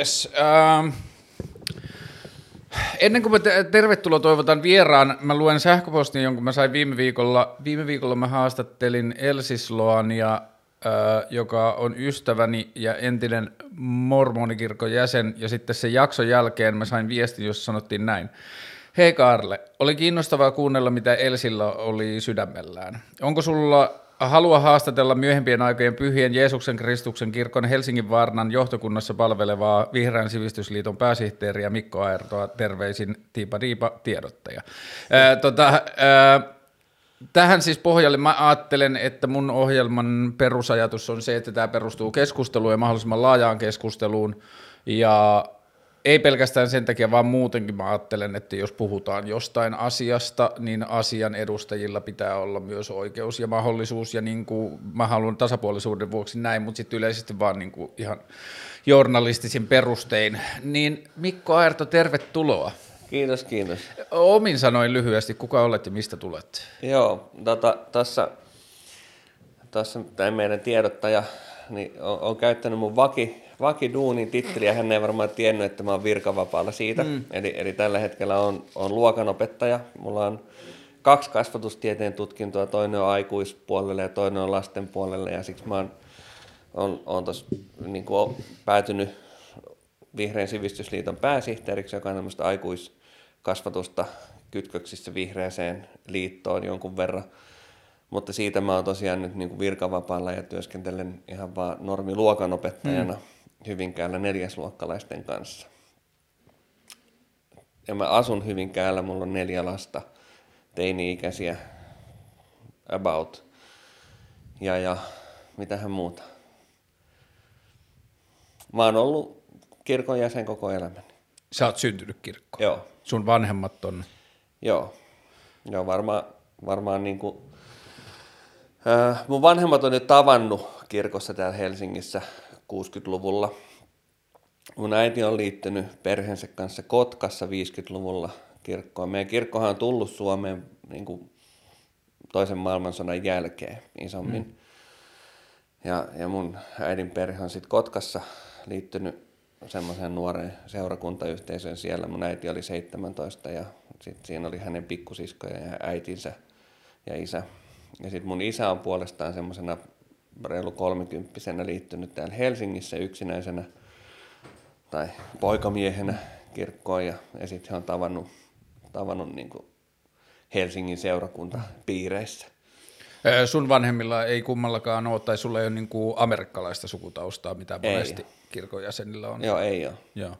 Yes. Ähm. Ennen kuin me te- tervetuloa toivotan vieraan, mä luen sähköpostin, jonka mä sain viime viikolla. Viime viikolla mä haastattelin Elsisloania, äh, joka on ystäväni ja entinen mormonikirkon jäsen, ja sitten sen jakson jälkeen mä sain viestin, jossa sanottiin näin. Hei Karle, oli kiinnostavaa kuunnella, mitä Elsillä oli sydämellään. Onko sulla halua haastatella myöhempien aikojen pyhien Jeesuksen Kristuksen kirkon Helsingin Varnan johtokunnassa palvelevaa Vihreän sivistysliiton pääsihteeriä Mikko Aertoa, terveisin Tiipa Diipa tiedottaja. Ää, tota, ää, Tähän siis pohjalle mä ajattelen, että mun ohjelman perusajatus on se, että tämä perustuu keskusteluun ja mahdollisimman laajaan keskusteluun. Ja ei pelkästään sen takia, vaan muutenkin mä ajattelen, että jos puhutaan jostain asiasta, niin asian edustajilla pitää olla myös oikeus ja mahdollisuus, ja niin kuin mä haluan tasapuolisuuden vuoksi näin, mutta sitten yleisesti vaan niin kuin ihan journalistisin perustein. Niin Mikko Aerto, tervetuloa. Kiitos, kiitos. Omin sanoin lyhyesti, kuka olet ja mistä tulet? Joo, tota, tässä, tässä meidän tiedottaja niin on, on käyttänyt mun vaki, vakiduunin titteliä. Hän ei varmaan tiennyt, että mä oon virkavapaalla siitä. Mm. Eli, eli tällä hetkellä on, on luokanopettaja. Mulla on kaksi kasvatustieteen tutkintoa, toinen on aikuispuolelle ja toinen on lasten puolelle. Ja siksi mä oon, on, on tos, niin kuin päätynyt Vihreän sivistysliiton pääsihteeriksi, joka on tämmöistä aikuiskasvatusta kytköksissä vihreäseen liittoon jonkun verran. Mutta siitä mä oon tosiaan nyt niin kuin virkavapaalla ja työskentelen ihan vaan normiluokanopettajana hmm. Hyvinkäällä neljäsluokkalaisten kanssa. Ja mä asun Hyvinkäällä, mulla on neljä lasta, teini-ikäisiä, about. Ja, ja mitähän muuta. Mä oon ollut kirkon jäsen koko elämäni. Sä oot syntynyt kirkkoon. Joo. Sun vanhemmat on... Joo. Joo, varmaan, varmaan niin kuin, äh, mun vanhemmat on jo tavannut kirkossa täällä Helsingissä 60-luvulla. Mun äiti on liittynyt perheensä kanssa Kotkassa 50-luvulla kirkkoon. Meidän kirkkohan on tullut Suomeen niin kuin toisen maailmansodan jälkeen isommin. Mm. Ja, ja mun äidin perhe on sitten Kotkassa liittynyt semmoiseen nuoreen seurakuntayhteisöön siellä. Mun äiti oli 17 ja sitten siinä oli hänen pikkusiskoja ja äitinsä ja isä. Ja sitten mun isä on puolestaan semmoisena reilu kolmikymppisenä liittynyt täällä Helsingissä yksinäisenä tai poikamiehenä kirkkoon ja, ja sitten on tavannut, tavannut niin kuin Helsingin seurakuntapiireissä. Sun vanhemmilla ei kummallakaan ole, tai sulla ei ole niin kuin amerikkalaista sukutaustaa, mitä monesti ei. kirkon jäsenillä on. Joo, ei ole. Joo.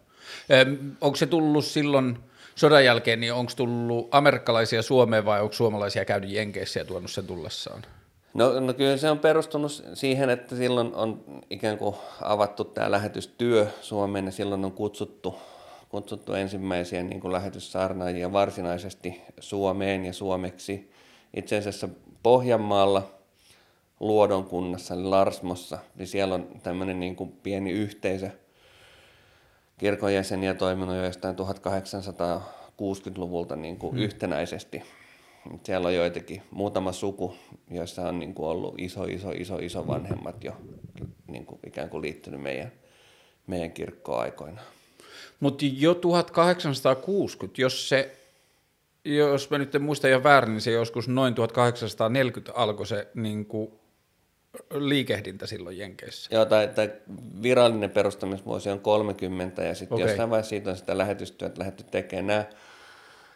Onko se tullut silloin sodan jälkeen, niin onko tullut amerikkalaisia Suomeen vai onko suomalaisia käynyt Jenkeissä ja tuonut sen tullessaan? No, no kyllä se on perustunut siihen, että silloin on ikään kuin avattu tämä lähetystyö Suomeen ja silloin on kutsuttu, kutsuttu ensimmäisiä niin kuin lähetyssaarnaajia varsinaisesti Suomeen ja suomeksi. Itse asiassa Pohjanmaalla Luodon kunnassa, eli Larsmossa, niin siellä on tämmöinen niin kuin pieni yhteisö kirkon jäseniä toiminut jo jostain 1860-luvulta niin kuin hmm. yhtenäisesti. Siellä on joitakin, muutama suku, joissa on niin kuin ollut iso, iso, iso, iso vanhemmat jo niin kuin ikään kuin liittynyt meidän, meidän kirkkoaikoina. Mutta jo 1860, jos se jos mä nyt en muista ihan väärin, niin se joskus noin 1840 alkoi se niin kuin, liikehdintä silloin Jenkeissä. Joo, tai, tai virallinen perustamisvuosi on 30 ja sitten okay. jossain vaiheessa siitä on sitä lähetystyötä lähdetty tekemään. Nämä,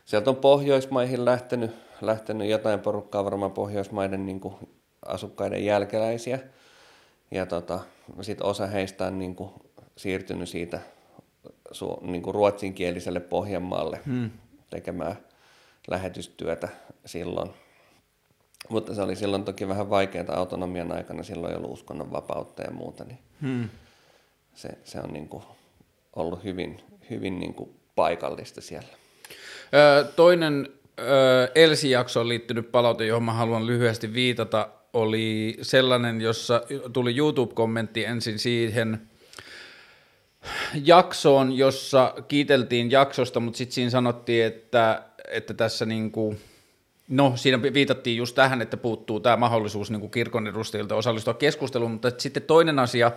sieltä on Pohjoismaihin lähtenyt, lähtenyt jotain porukkaa, varmaan Pohjoismaiden niin kuin, asukkaiden jälkeläisiä. Ja tota, sitten osa heistä on niin kuin, siirtynyt siitä su, niin kuin ruotsinkieliselle Pohjanmaalle hmm. tekemään lähetystyötä silloin. Mutta se oli silloin toki vähän vaikeaa autonomian aikana, silloin ei ollut uskonnon vapautta ja muuta, niin hmm. se, se on niin kuin ollut hyvin, hyvin niin kuin paikallista siellä. Ö, toinen Elsi-jaksoon liittynyt palaute, johon mä haluan lyhyesti viitata, oli sellainen, jossa tuli YouTube-kommentti ensin siihen jaksoon, jossa kiiteltiin jaksosta, mutta sitten siinä sanottiin, että että tässä niin kuin, No, siinä viitattiin just tähän, että puuttuu tämä mahdollisuus niin kuin kirkon edustajilta osallistua keskusteluun, mutta sitten toinen asia,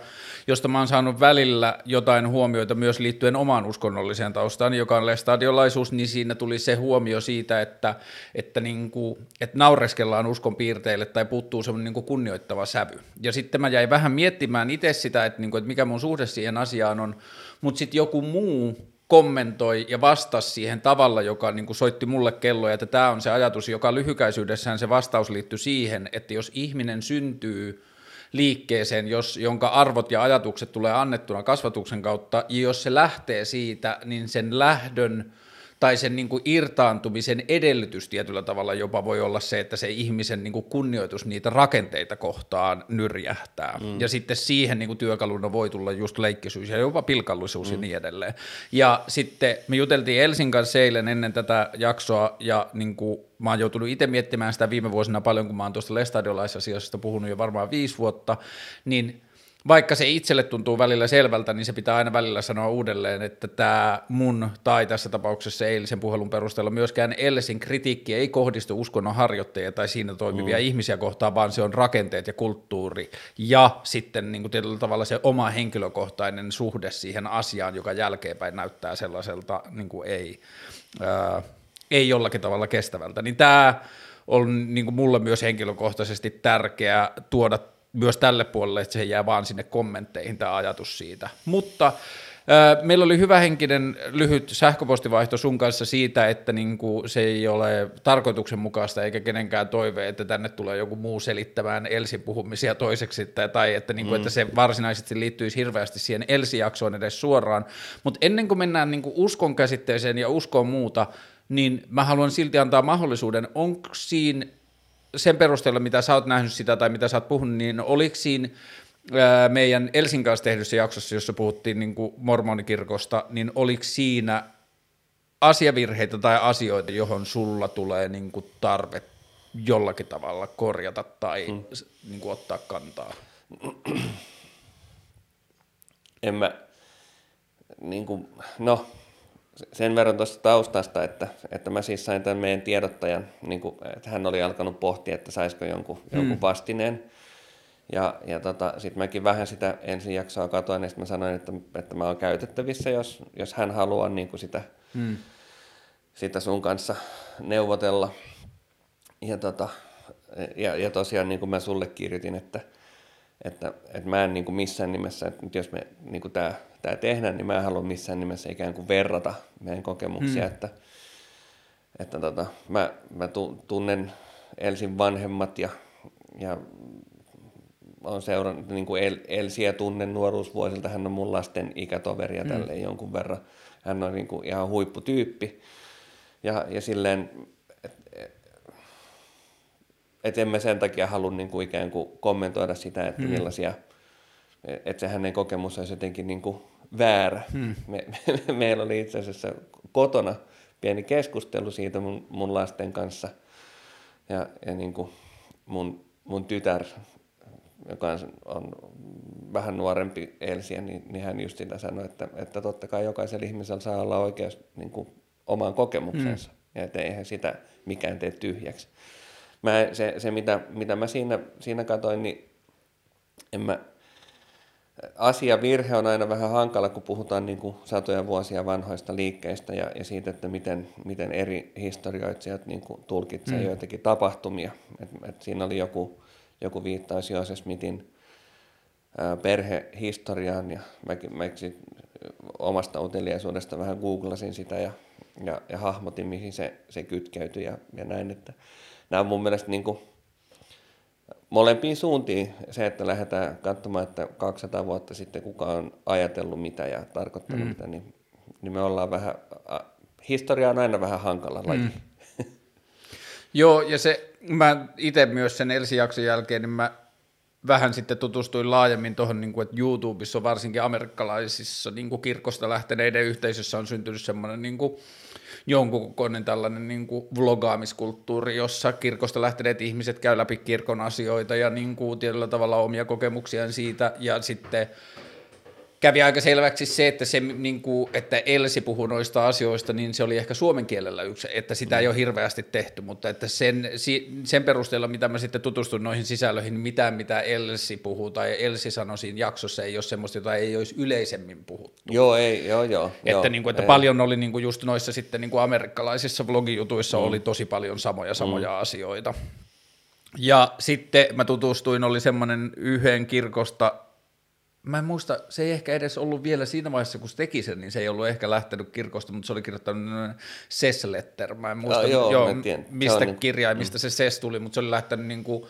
josta mä oon saanut välillä jotain huomioita myös liittyen omaan uskonnolliseen taustaan, joka on lestadiolaisuus, niin siinä tuli se huomio siitä, että, että, niin kuin, että naureskellaan uskon piirteille tai puuttuu semmoinen niin kuin kunnioittava sävy. Ja sitten mä jäin vähän miettimään itse sitä, että, niin kuin, että mikä mun suhde siihen asiaan on, mutta sitten joku muu kommentoi ja vastasi siihen tavalla, joka niin kuin soitti mulle kelloja, että tämä on se ajatus, joka lyhykäisyydessään se vastaus liittyy siihen, että jos ihminen syntyy liikkeeseen, jos, jonka arvot ja ajatukset tulee annettuna kasvatuksen kautta, ja jos se lähtee siitä, niin sen lähdön tai sen niin kuin irtaantumisen edellytys tietyllä tavalla jopa voi olla se, että se ihmisen niin kuin kunnioitus niitä rakenteita kohtaan nyrjähtää. Mm. Ja sitten siihen niin kuin työkaluna voi tulla just leikkisyys ja jopa pilkallisuus mm. ja niin edelleen. Ja sitten me juteltiin Elsin kanssa eilen ennen tätä jaksoa ja niin kuin mä oon joutunut itse miettimään sitä viime vuosina paljon, kun mä oon tuosta Lestadiolaisasiasta puhunut jo varmaan viisi vuotta, niin vaikka se itselle tuntuu välillä selvältä, niin se pitää aina välillä sanoa uudelleen, että tämä mun tai tässä tapauksessa eilisen puhelun perusteella myöskään Elsin kritiikki ei kohdistu uskonnon harjoittajia tai siinä toimivia mm. ihmisiä kohtaan, vaan se on rakenteet ja kulttuuri ja sitten niin kuin tietyllä tavalla se oma henkilökohtainen suhde siihen asiaan, joka jälkeenpäin näyttää sellaiselta niin kuin ei, ää, ei jollakin tavalla kestävältä. Niin tämä on niin kuin mulle myös henkilökohtaisesti tärkeää tuoda myös tälle puolelle, että se jää vaan sinne kommentteihin tämä ajatus siitä. Mutta Meillä oli henkinen lyhyt sähköpostivaihto sun kanssa siitä, että niin kuin se ei ole tarkoituksenmukaista eikä kenenkään toive, että tänne tulee joku muu selittämään Elsin puhumisia toiseksi, tai, tai että, niin kuin, mm. että se varsinaisesti liittyisi hirveästi siihen Elsi-jaksoon edes suoraan. Mutta ennen kuin mennään niin kuin uskon käsitteeseen ja uskon muuta, niin mä haluan silti antaa mahdollisuuden, onko siinä sen perusteella, mitä sä oot nähnyt sitä tai mitä sä oot puhunut, niin oliko siinä meidän Elsin kanssa tehdyssä jaksossa, jossa puhuttiin niin kuin mormonikirkosta, niin oliko siinä asiavirheitä tai asioita, johon sulla tulee niin kuin tarve jollakin tavalla korjata tai hmm. niin kuin ottaa kantaa? En mä, niin kuin, no sen verran tuosta taustasta, että, että mä siis sain tämän meidän tiedottajan, niin kuin, että hän oli alkanut pohtia, että saisiko jonkun, hmm. jonkun vastineen. Ja, ja tota, sitten mäkin vähän sitä ensin jaksoa katoin, ja sitten mä sanoin, että, että mä oon käytettävissä, jos, jos hän haluaa niin kuin sitä, hmm. sitä sun kanssa neuvotella. Ja, tota, ja, ja tosiaan niin kuin mä sulle kirjoitin, että, että, että mä en niin kuin missään nimessä, että jos me niin tämä tämä tehdään, niin mä en halua missään nimessä ikään kuin verrata meidän kokemuksia, hmm. että, että tota, mä, mä tunnen Elsin vanhemmat ja, ja olen seurannut niin kuin El, Elsiä tunnen nuoruusvuosilta, hän on mun lasten ikätoveri ja hmm. jonkun verran. Hän on niin kuin ihan huipputyyppi ja, ja silleen, että et emme sen takia halua niin kuin ikään kuin kommentoida sitä, että hmm. millaisia – että se hänen kokemus olisi jotenkin niin kuin väärä. Hmm. Me, me, meillä oli itse asiassa kotona pieni keskustelu siitä mun, mun lasten kanssa. Ja, ja niin kuin mun, mun tytär, joka on, on vähän nuorempi Elsiä, niin, niin hän just sitä sanoi, että, että totta kai jokaisella ihmisellä saa olla oikeus niin kuin omaan kokemuksensa. Hmm. Ja että eihän sitä mikään tee tyhjäksi. Mä, se, se mitä, mitä mä siinä, siinä katsoin, niin en mä, asia virhe on aina vähän hankala, kun puhutaan niin kuin satoja vuosia vanhoista liikkeistä ja, ja siitä, että miten, miten eri historioitsijat niin kuin tulkitsevat mm. joitakin tapahtumia. Et, et siinä oli joku, joku viittaus Joseph Smithin ää, perhehistoriaan ja mäkin, mäkin omasta uteliaisuudesta vähän googlasin sitä ja, ja, ja hahmotin, mihin se, se kytkeytyi ja, ja näin. Että nämä on mun mielestä niin kuin, molempiin suuntiin se, että lähdetään katsomaan, että 200 vuotta sitten kuka on ajatellut mitä ja tarkoittanut mm. mitä, niin, niin me ollaan vähän, historia on aina vähän hankala laji. Mm. Joo, ja se, mä itse myös sen Elsi-jakson jälkeen, niin mä vähän sitten tutustuin laajemmin tuohon, niin että YouTubessa varsinkin amerikkalaisissa niin kuin kirkosta lähteneiden yhteisössä on syntynyt semmoinen niin kuin, jonkun kokoinen tällainen niin kuin vlogaamiskulttuuri, jossa kirkosta lähteneet ihmiset käy läpi kirkon asioita ja niin kuin tietyllä tavalla omia kokemuksiaan siitä ja sitten kävi aika selväksi se, että, se, niin kuin, että Elsi puhui noista asioista, niin se oli ehkä suomen kielellä yksi, että sitä ei ole hirveästi tehty, mutta että sen, sen perusteella, mitä mä sitten tutustuin noihin sisällöihin, niin mitään mitä Elsi puhuu tai Elsi sanoi siinä jaksossa ei ole semmoista, jota ei olisi yleisemmin puhuttu. Joo, ei, joo, joo. Että, joo, niin kuin, että ei. paljon oli niin kuin just noissa sitten niin kuin amerikkalaisissa vlogijutuissa mm. oli tosi paljon samoja samoja mm. asioita. Ja sitten mä tutustuin, oli semmoinen yhden kirkosta, mä en muista, se ei ehkä edes ollut vielä siinä vaiheessa, kun se teki sen, niin se ei ollut ehkä lähtenyt kirkosta, mutta se oli kirjoittanut Sess-letter, mä en muista, Ah, joo, joo, mä tiedän. Se mistä niin- kirjaimista se Sess tuli, mutta se oli lähtenyt niin kuin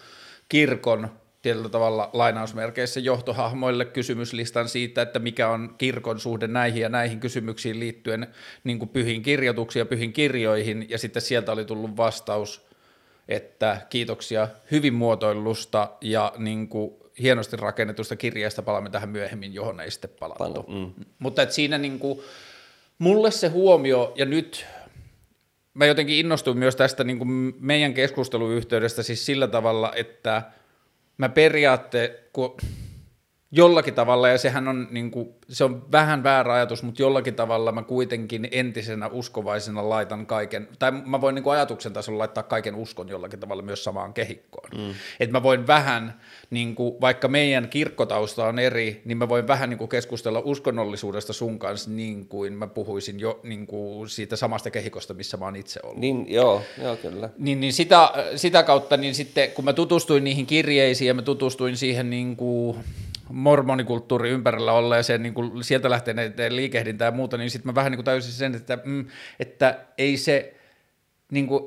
kirkon tietyllä tavalla lainausmerkeissä johtohahmoille kysymyslistan siitä, että mikä on kirkon suhde näihin ja näihin kysymyksiin liittyen niin kuin pyhiin kirjoituksiin ja pyhiin kirjoihin, ja sitten sieltä oli tullut vastaus, että kiitoksia hyvin muotoillusta ja niin kuin hienosti rakennetusta kirjasta palaamme tähän myöhemmin, johon ei sitten palattu. Pala- mm. Mutta että siinä niin kuin, mulle se huomio, ja nyt mä jotenkin innostuin myös tästä niin kuin meidän keskusteluyhteydestä siis sillä tavalla, että mä periaatte, kun jollakin tavalla, ja sehän on, niin kuin, se on vähän väärä ajatus, mutta jollakin tavalla mä kuitenkin entisenä uskovaisena laitan kaiken, tai mä voin niin kuin ajatuksen tasolla laittaa kaiken uskon jollakin tavalla myös samaan kehikkoon. Mm. Että mä voin vähän, niin kuin, vaikka meidän kirkkotausta on eri, niin mä voin vähän niin kuin keskustella uskonnollisuudesta sun kanssa niin kuin mä puhuisin jo niin kuin siitä samasta kehikosta, missä mä oon itse ollut. Niin, joo, joo, kyllä. Niin, niin sitä, sitä kautta, niin sitten kun mä tutustuin niihin kirjeisiin ja mä tutustuin siihen niin kuin mormonikulttuuri ympärillä olleeseen, niin kuin sieltä lähteneet liikehdintää ja muuta, niin sitten mä vähän niin kuin täysin sen, että, mm, että ei se, niin kuin,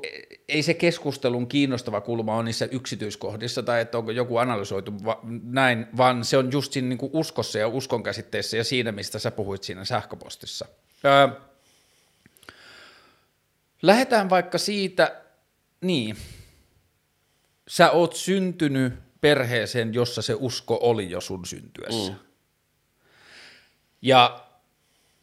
ei se keskustelun kiinnostava kulma ole niissä yksityiskohdissa tai että onko joku analysoitu va- näin, vaan se on just siinä niin kuin uskossa ja uskon käsitteessä ja siinä, mistä sä puhuit siinä sähköpostissa. Öö, lähdetään vaikka siitä, niin, sä oot syntynyt perheeseen, jossa se usko oli jo sun syntyessä. Mm. Ja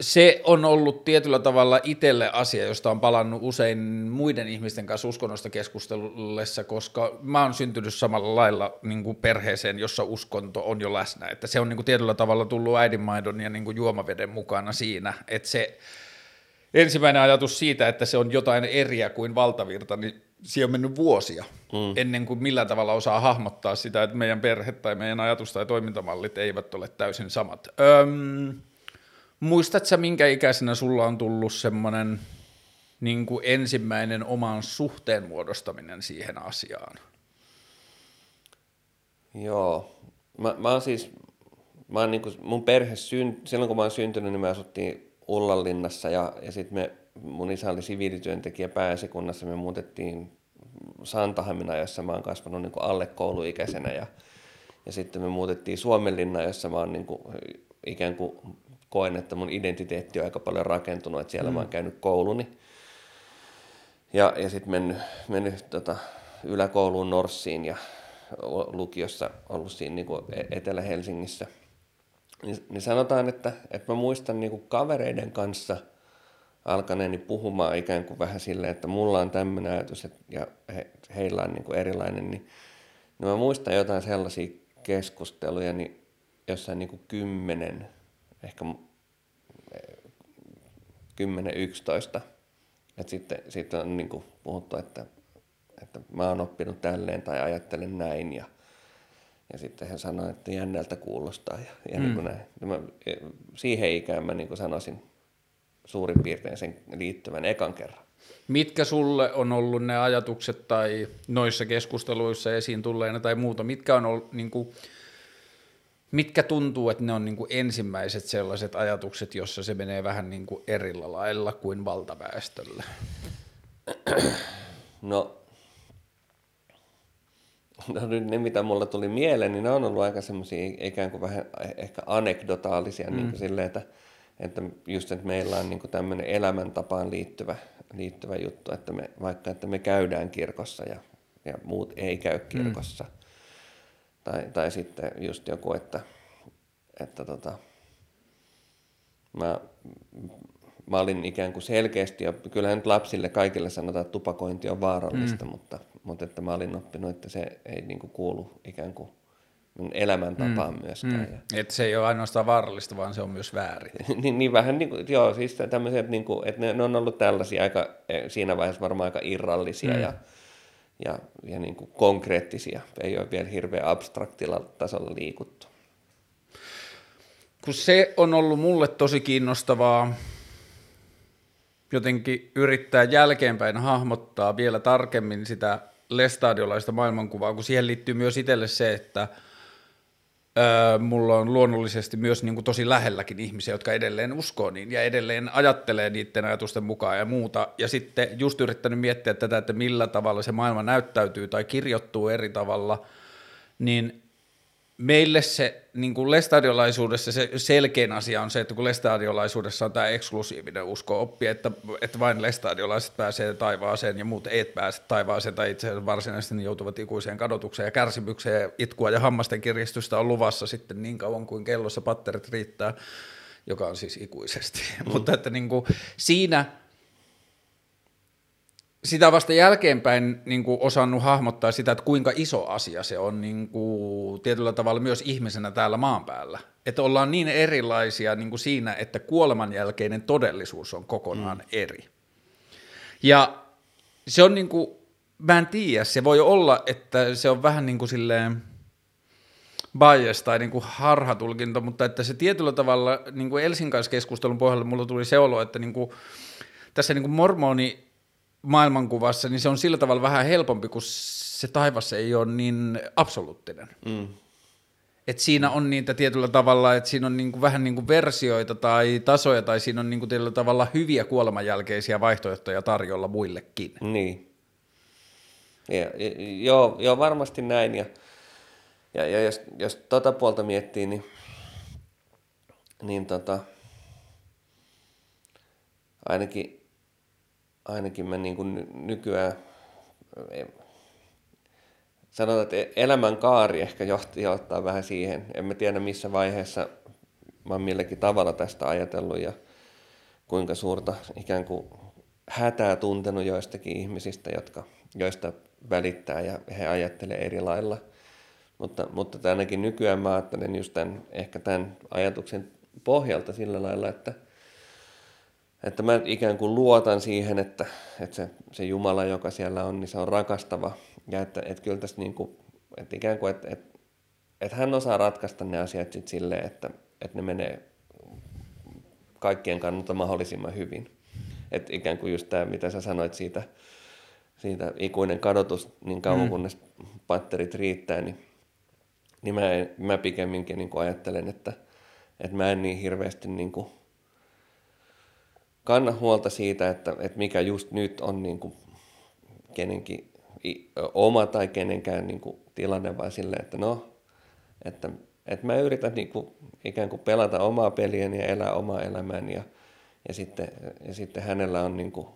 se on ollut tietyllä tavalla itselle asia, josta on palannut usein muiden ihmisten kanssa uskonnosta keskustellessa, koska mä oon syntynyt samalla lailla niin kuin perheeseen, jossa uskonto on jo läsnä. Että se on niin kuin tietyllä tavalla tullut äidinmaidon ja niin kuin juomaveden mukana siinä, että se ensimmäinen ajatus siitä, että se on jotain eriä kuin valtavirta, niin siihen on mennyt vuosia mm. ennen kuin millään tavalla osaa hahmottaa sitä, että meidän perhe tai meidän ajatus tai toimintamallit eivät ole täysin samat. Öm, muistatko minkä ikäisenä sulla on tullut semmoinen niin kuin ensimmäinen oman suhteen muodostaminen siihen asiaan? Joo. Mä, mä oon siis, mä oon niinku, mun perhe, syn, silloin kun mä oon syntynyt, niin me asuttiin Ullanlinnassa ja, ja sitten me, mun isä oli siviilityöntekijä pääesikunnassa, me muutettiin Santahamina, jossa mä oon kasvanut niinku alle kouluikäisenä ja, ja sitten me muutettiin Suomenlinna, jossa mä oon niinku, ikään kuin koen, että mun identiteetti on aika paljon rakentunut, että siellä mm. mä oon käynyt kouluni. Ja, ja sitten mennyt, mennyt tota, yläkouluun Norssiin ja lukiossa ollut siinä niin kuin Etelä-Helsingissä. Niin, niin sanotaan, että, että mä muistan niin kuin kavereiden kanssa alkaneeni puhumaan ikään kuin vähän silleen, että mulla on tämmöinen ajatus että, ja he, heillä on niin kuin erilainen, niin, niin mä muistan jotain sellaisia keskusteluja niin jossain niin kuin kymmenen, ehkä 10-11, että sitten, sitten on niin kuin puhuttu, että, että mä oon oppinut tälleen tai ajattelen näin ja, ja sitten hän sanoi, että jännältä kuulostaa ja, ja mm. niin kuin näin. Ja mä, siihen ikään mä niin kuin sanoisin suurin piirtein sen liittyvän ekan kerran. Mitkä sulle on ollut ne ajatukset tai noissa keskusteluissa esiin tulleena tai muuta, mitkä on ollut niin kuin, mitkä tuntuu, että ne on niin kuin ensimmäiset sellaiset ajatukset, jossa se menee vähän niin kuin erillä lailla kuin valtaväestöllä? No, no nyt ne, mitä mulla tuli mieleen, niin ne on ollut aika semmoisia ikään kuin vähän ehkä anekdotaalisia, mm. niin kuin silleen, että, että just, että meillä on niin kuin tämmöinen elämäntapaan liittyvä, liittyvä juttu, että me, vaikka että me käydään kirkossa ja, ja muut ei käy kirkossa. Mm. Tai, tai sitten just joku, että, että tota, mä, mä olin ikään kuin selkeästi, ja kyllähän nyt lapsille kaikille sanotaan, että tupakointi on vaarallista, mm. mutta, mutta että mä olin oppinut, että se ei niin kuin kuulu ikään kuin elämäntapaan mm. myöskään. Mm. Että se ei ole ainoastaan vaarallista, vaan se on myös väärin. niin, niin vähän niin kuin, joo, siis tämmöiset, niin kuin, että ne, ne on ollut tällaisia aika, e, siinä vaiheessa varmaan aika irrallisia mm. ja, ja, ja niin kuin konkreettisia. Ei ole vielä hirveän abstraktilla tasolla liikuttu. Kun se on ollut mulle tosi kiinnostavaa jotenkin yrittää jälkeenpäin hahmottaa vielä tarkemmin sitä lestadiolaista maailmankuvaa, kun siihen liittyy myös itselle se, että mulla on luonnollisesti myös niin kuin tosi lähelläkin ihmisiä, jotka edelleen uskoo niin ja edelleen ajattelee niiden ajatusten mukaan ja muuta. Ja sitten just yrittänyt miettiä tätä, että millä tavalla se maailma näyttäytyy tai kirjoittuu eri tavalla, niin meille se niin kuin lestadiolaisuudessa se selkein asia on se, että kun lestadiolaisuudessa on tämä eksklusiivinen usko oppi, että, että vain lestadiolaiset pääsee taivaaseen ja muut eivät pääse taivaaseen tai itse asiassa varsinaisesti niin joutuvat ikuiseen kadotukseen ja kärsimykseen itkua ja hammasten kiristystä on luvassa sitten niin kauan kuin kellossa patterit riittää, joka on siis ikuisesti. Mm. Mutta että niin kuin siinä – sitä vasta jälkeenpäin niin kuin osannut hahmottaa sitä, että kuinka iso asia se on niin kuin, tietyllä tavalla myös ihmisenä täällä maan päällä. Että ollaan niin erilaisia niin kuin siinä, että kuoleman jälkeinen todellisuus on kokonaan mm. eri. Ja se on niin kuin, mä en tiedä, se voi olla, että se on vähän niin kuin silleen bias tai niin kuin harhatulkinta, mutta että se tietyllä tavalla niin kuin Elsin kanssa keskustelun pohjalla mulla tuli se olo, että niin kuin, tässä niin kuin mormoni maailmankuvassa, niin se on sillä tavalla vähän helpompi, kun se taivas ei ole niin absoluuttinen. Mm. Et siinä on niitä tietyllä tavalla, että siinä on niinku vähän niinku versioita tai tasoja, tai siinä on niinku tietyllä tavalla hyviä kuolemanjälkeisiä vaihtoehtoja tarjolla muillekin. Niin. Ja, joo, joo, varmasti näin. Ja, ja, ja jos, jos tota puolta miettii, niin, niin tota, ainakin ainakin mä niin kuin nykyään, sanotaan, että elämän kaari ehkä johtaa vähän siihen. En mä tiedä missä vaiheessa mä oon milläkin tavalla tästä ajatellut ja kuinka suurta ikään kuin hätää tuntenut joistakin ihmisistä, jotka, joista välittää ja he ajattelee eri lailla. Mutta, mutta ainakin nykyään mä ajattelen just tämän, ehkä tämän ajatuksen pohjalta sillä lailla, että – että mä ikään kuin luotan siihen, että, että se, se Jumala, joka siellä on, niin se on rakastava. Ja että, että kyllä tässä niin kuin, että ikään kuin, että, että, että hän osaa ratkaista ne asiat sitten silleen, että, että ne menee kaikkien kannalta mahdollisimman hyvin. Että ikään kuin just tämä, mitä sä sanoit siitä, siitä ikuinen kadotus, niin kauan mm. kunnes patterit riittää, niin, niin mä, mä pikemminkin niin kuin ajattelen, että, että mä en niin hirveästi niin kuin kanna huolta siitä, että, että mikä just nyt on niin kuin kenenkin oma tai kenenkään niin kuin tilanne, vaan silleen, että no, että, että mä yritän niin kuin ikään kuin pelata omaa peliäni ja elää omaa elämääni ja, ja, sitten, ja sitten hänellä on niin kuin,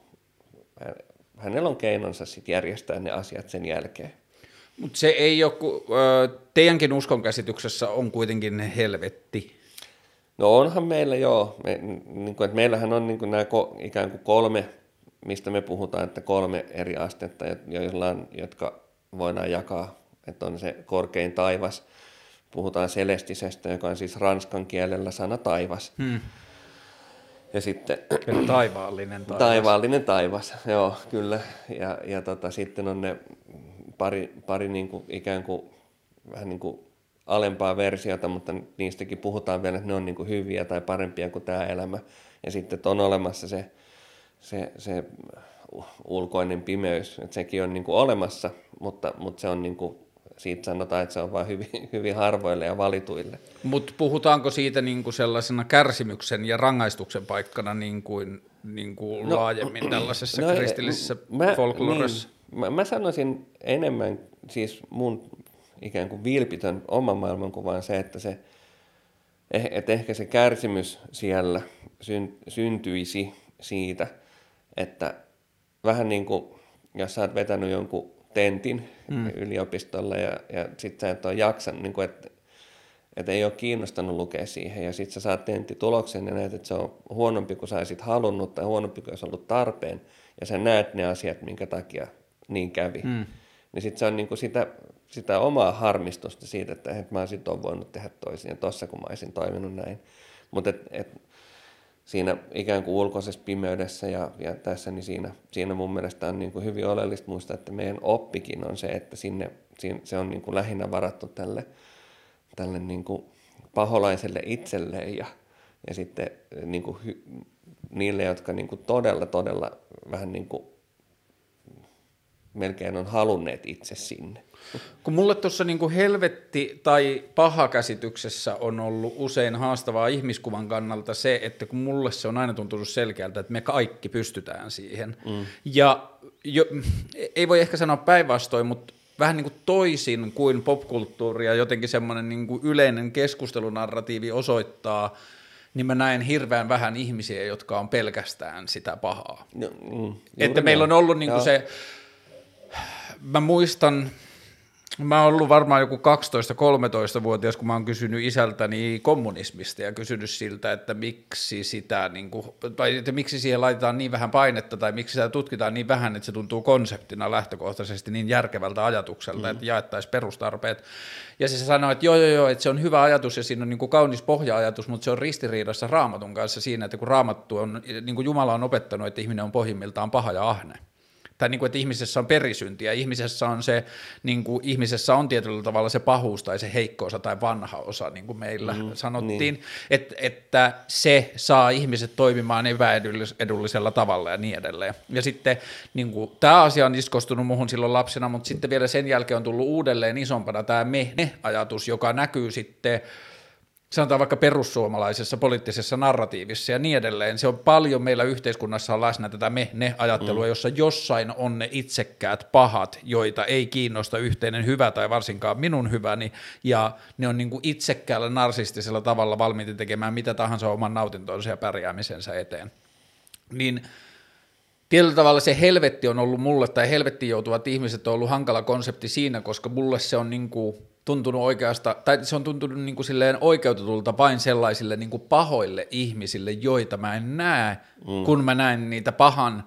hänellä on keinonsa sitten järjestää ne asiat sen jälkeen. Mutta se ei ole, teidänkin uskonkäsityksessä on kuitenkin helvetti. No onhan meillä joo. Me, niin kuin, että meillähän on niin kuin nämä ko, ikään kuin kolme, mistä me puhutaan, että kolme eri astetta, joilla on, jotka voidaan jakaa. Että on se korkein taivas. Puhutaan celestisestä, joka on siis ranskan kielellä sana taivas. Hmm. Ja sitten... taivaallinen taivas. Taivaallinen taivas, joo, kyllä. Ja, ja tota, sitten on ne pari, pari niin kuin, ikään kuin, vähän niin kuin alempaa versiota, mutta niistäkin puhutaan vielä, että ne on niin kuin hyviä tai parempia kuin tämä elämä. Ja sitten on olemassa se, se, se ulkoinen pimeys, että sekin on niin kuin olemassa, mutta, mutta se on niin kuin, siitä sanotaan, että se on vain hyvin, hyvin harvoille ja valituille. Mutta puhutaanko siitä niin kuin sellaisena kärsimyksen ja rangaistuksen paikkana niin kuin, niin kuin no, laajemmin tällaisessa no, kristillisessä mä, folkloressa? Niin, mä, mä sanoisin enemmän, siis mun ikään kuin vilpitön oma maailmankuva on se, että, se, eh, että ehkä se kärsimys siellä syntyisi siitä, että vähän niin kuin, jos sä oot vetänyt jonkun tentin mm. yliopistolle ja, ja sit sä et ole jaksanut, niin kuin, että, että ei ole kiinnostanut lukea siihen ja sit sä saat tenttituloksen ja näet, että se on huonompi kuin sä olisit halunnut tai huonompi kuin olisi ollut tarpeen ja sä näet ne asiat, minkä takia niin kävi. Mm niin sitten se on niin kuin sitä, sitä omaa harmistusta siitä, että, että mä sit on voinut tehdä toisin ja tossa kun mä olisin toiminut näin. Mutta et, et, siinä ikään kuin ulkoisessa pimeydessä ja, ja tässä, niin siinä, siinä mun mielestä on niin kuin hyvin oleellista muistaa, että meidän oppikin on se, että sinne, se on niin kuin lähinnä varattu tälle, tälle niin kuin paholaiselle itselleen ja, ja sitten niin kuin hy, niille, jotka niin kuin todella, todella vähän niin kuin melkein on halunneet itse sinne. Kun mulle tuossa niin helvetti tai paha käsityksessä on ollut usein haastavaa ihmiskuvan kannalta se, että kun mulle se on aina tuntunut selkeältä, että me kaikki pystytään siihen. Mm. Ja jo, ei voi ehkä sanoa päinvastoin, mutta vähän niin kuin toisin kuin popkulttuuri ja jotenkin semmoinen niin kuin yleinen keskustelunarratiivi osoittaa, niin mä näen hirveän vähän ihmisiä, jotka on pelkästään sitä pahaa. No, mm, että meillä on ollut niin kuin se, mä muistan, Mä oon ollut varmaan joku 12-13-vuotias, kun mä oon kysynyt isältäni kommunismista ja kysynyt siltä, että miksi sitä, niin kuin, tai että miksi siihen laitetaan niin vähän painetta tai miksi sitä tutkitaan niin vähän, että se tuntuu konseptina lähtökohtaisesti niin järkevältä ajatukselta, mm. että jaettaisiin perustarpeet. Ja se sanoi, että joo, joo, joo, että se on hyvä ajatus ja siinä on niin kuin kaunis pohja-ajatus, mutta se on ristiriidassa raamatun kanssa siinä, että kun raamattu on, niin kuin Jumala on opettanut, että ihminen on pohjimmiltaan paha ja ahne tai niin kuin, että ihmisessä on perisynti ja ihmisessä on se, niin kuin, ihmisessä on tietyllä tavalla se pahuus tai se heikko osa tai vanha osa, niin kuin meillä mm, sanottiin, niin. että, että se saa ihmiset toimimaan epäedullisella tavalla ja niin edelleen. Ja sitten niin kuin, tämä asia on iskostunut muuhun silloin lapsena, mutta sitten vielä sen jälkeen on tullut uudelleen isompana tämä me-ajatus, joka näkyy sitten sanotaan vaikka perussuomalaisessa poliittisessa narratiivissa ja niin edelleen. Se on paljon meillä yhteiskunnassa on läsnä tätä me-ne-ajattelua, mm. jossa jossain on ne itsekkäät pahat, joita ei kiinnosta yhteinen hyvä tai varsinkaan minun hyväni, ja ne on niin kuin itsekkäällä narsistisella tavalla valmiita tekemään mitä tahansa oman nautintonsa ja pärjäämisensä eteen. Niin tietyllä tavalla se helvetti on ollut mulle, tai helvettiin joutuvat ihmiset on ollut hankala konsepti siinä, koska mulle se on niin kuin tuntunut oikeasta, tai se on tuntunut niin kuin silleen oikeutetulta vain sellaisille niin kuin pahoille ihmisille, joita mä en näe, mm. kun mä näen niitä pahan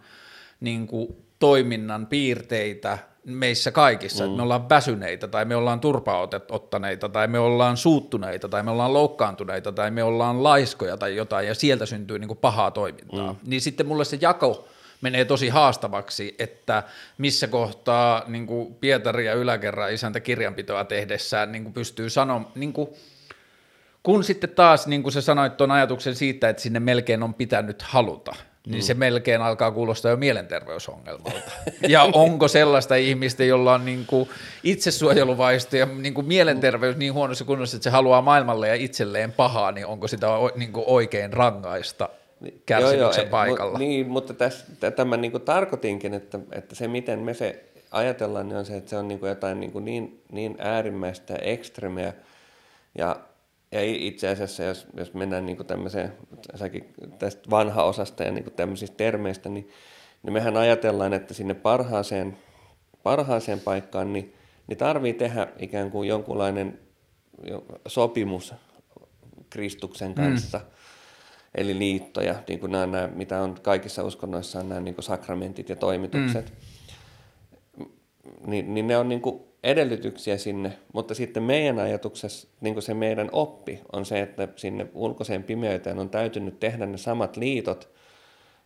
niin kuin, toiminnan piirteitä meissä kaikissa, mm. että me ollaan väsyneitä, tai me ollaan turpaottaneita, tai me ollaan suuttuneita, tai me ollaan loukkaantuneita, tai me ollaan laiskoja tai jotain, ja sieltä syntyy niin kuin pahaa toimintaa. Mm. Niin sitten mulle se jako menee tosi haastavaksi, että missä kohtaa niin kuin Pietari ja yläkerran isäntä kirjanpitoa tehdessään niin kuin pystyy sanomaan, niin kuin, kun sitten taas niin kuin sä sanoit tuon ajatuksen siitä, että sinne melkein on pitänyt haluta, niin mm. se melkein alkaa kuulostaa jo mielenterveysongelmalta. Ja onko sellaista ihmistä, jolla on niin kuin itsesuojeluvaisto ja niin kuin mielenterveys niin huonossa kunnossa, että se haluaa maailmalle ja itselleen pahaa, niin onko sitä niin kuin oikein rangaista kärsimyksen joo, joo, paikalla. Mu, niin, mutta tässä, tämän niin tarkoitinkin, että, että se miten me se ajatellaan, niin on se, että se on niin kuin jotain niin, kuin niin, niin äärimmäistä ja ekstremeä. Ja, ja itse asiassa, jos, jos mennään niin kuin tämmöiseen, säkin tästä vanha osasta ja niin kuin tämmöisistä termeistä, niin, niin mehän ajatellaan, että sinne parhaaseen, parhaaseen paikkaan, niin, niin tarvii tehdä ikään kuin jonkunlainen sopimus Kristuksen kanssa. Mm eli liittoja, niin kuin nämä, nämä, mitä on kaikissa uskonnoissa on nämä niin kuin sakramentit ja toimitukset, mm. niin, niin ne on niin kuin edellytyksiä sinne, mutta sitten meidän ajatuksessa niin kuin se meidän oppi on se, että sinne ulkoiseen pimeyteen on täytynyt tehdä ne samat liitot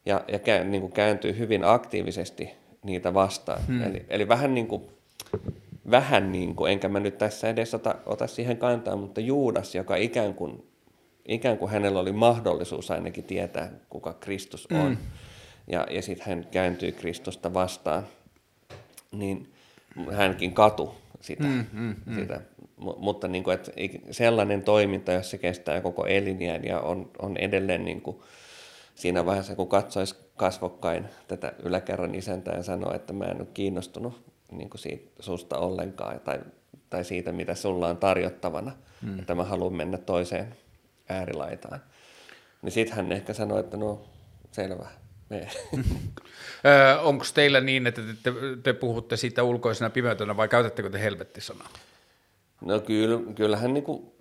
ja, ja kä, niin kuin kääntyy hyvin aktiivisesti niitä vastaan. Hmm. Eli, eli vähän niin kuin vähän niin kuin, enkä mä nyt tässä edes ota, ota siihen kantaa, mutta Juudas, joka ikään kuin ikään kuin hänellä oli mahdollisuus ainakin tietää, kuka Kristus on. Mm. Ja, ja sitten hän kääntyy Kristusta vastaan, niin hänkin katu sitä. Mm, mm, mm. sitä. M- mutta niin kuin, että sellainen toiminta, jos se kestää koko eliniän ja on, on edelleen niin kuin siinä vaiheessa, kun katsoisi kasvokkain tätä yläkerran isäntää ja sanoo, että mä en ole kiinnostunut niin kuin siitä susta ollenkaan tai, tai siitä, mitä sulla on tarjottavana, mm. että mä haluan mennä toiseen äärilaitaan. Niin sitten hän ehkä sanoi, että no selvä, Onko teillä niin, että te, te, te puhutte siitä ulkoisena pimeytönä vai käytättekö te helvettisanaa? No kyllä, kyllähän niin kuin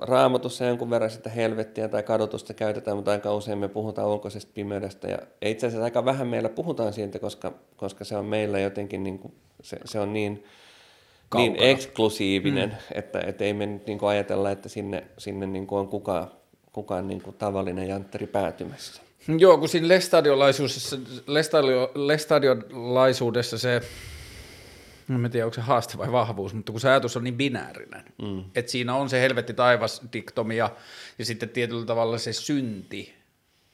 raamatussa jonkun verran sitä helvettiä tai kadotusta käytetään, mutta aika usein me puhutaan ulkoisesta pimeydestä. Ja itse asiassa aika vähän meillä puhutaan siitä, koska, koska se on meillä jotenkin niin kuin Se, se on niin, Kaukana. niin eksklusiivinen, mm. että, että ei me nyt niin kuin ajatella, että sinne, sinne niin kuin on kukaan, kukaan niin kuin tavallinen jantteri päätymässä. Joo, kun siinä lestadiolaisuudessa, lestadio, lestadiolaisuudessa se, no en tiedä onko se haaste vai vahvuus, mutta kun se ajatus on niin binäärinen, mm. että siinä on se helvetti taivas diktomia ja sitten tietyllä tavalla se synti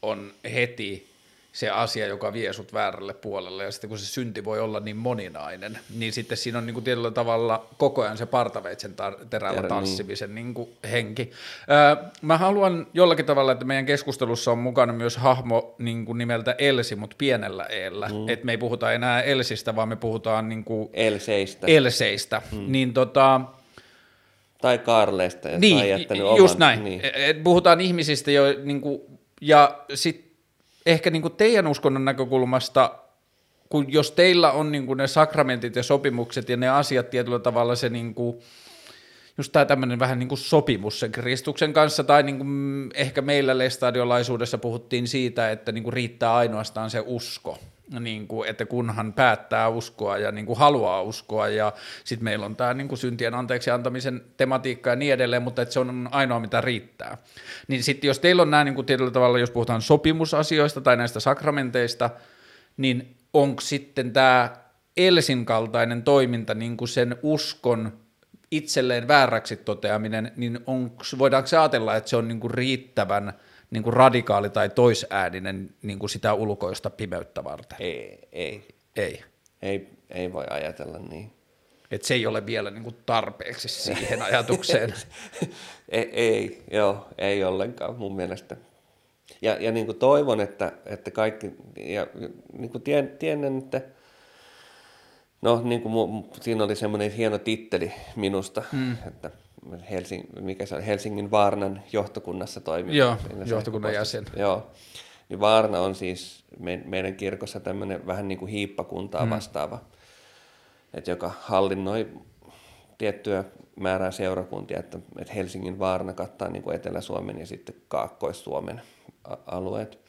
on heti se asia, joka vie sut väärälle puolelle, ja sitten kun se synti voi olla niin moninainen, niin sitten siinä on niin kuin tietyllä tavalla koko ajan se partaveitsen tar- terällä Terä, tanssimisen niin kuin henki. Öö, mä haluan jollakin tavalla, että meidän keskustelussa on mukana myös hahmo niin kuin nimeltä Elsi, mutta pienellä eellä, mm. että me ei puhuta enää Elsistä, vaan me puhutaan niin kuin Elseistä. Elseistä, mm. niin tota, tai Karleista, jos niin, on jättänyt just oman. näin. Niin. Et puhutaan ihmisistä, jo, niin kuin, ja sitten ehkä niin kuin teidän uskonnon näkökulmasta, kun jos teillä on niin kuin ne sakramentit ja sopimukset ja ne asiat tietyllä tavalla se niin kuin, just tämä tämmöinen vähän niin kuin sopimus sen Kristuksen kanssa, tai niin kuin ehkä meillä lestadiolaisuudessa puhuttiin siitä, että niin kuin riittää ainoastaan se usko, niin kuin, että kunhan päättää uskoa ja niin kuin haluaa uskoa, ja sitten meillä on tämä niin kuin syntien anteeksi antamisen tematiikka ja niin edelleen, mutta että se on ainoa, mitä riittää. Niin sitten jos teillä on nämä niin kuin tietyllä tavalla, jos puhutaan sopimusasioista tai näistä sakramenteista, niin onko sitten tämä Elsin kaltainen toiminta niin kuin sen uskon itselleen vääräksi toteaminen, niin onks, voidaanko se ajatella, että se on niin kuin riittävän niin kuin radikaali tai toisääninen niin kuin sitä ulkoista pimeyttä varten? Ei, ei, Ei. ei, ei voi ajatella niin. Että se ei ole vielä niin kuin tarpeeksi siihen ajatukseen. ei, ei, joo, ei ollenkaan mun mielestä. Ja, ja niin kuin toivon, että, että kaikki, ja niin kuin tien, tiedän, että no niin kuin siinä oli semmoinen hieno titteli minusta, mm. että Helsing, mikä se on, Helsingin Vaarnan johtokunnassa toimii. Joo, Siinä johtokunnan jäsen. Joo, niin Vaarna on siis me, meidän kirkossa tämmöinen vähän niin kuin hiippakuntaa mm. vastaava, että joka hallinnoi tiettyä määrää seurakuntia, että, että Helsingin Vaarna kattaa niin kuin Etelä-Suomen ja sitten Kaakkois-Suomen alueet.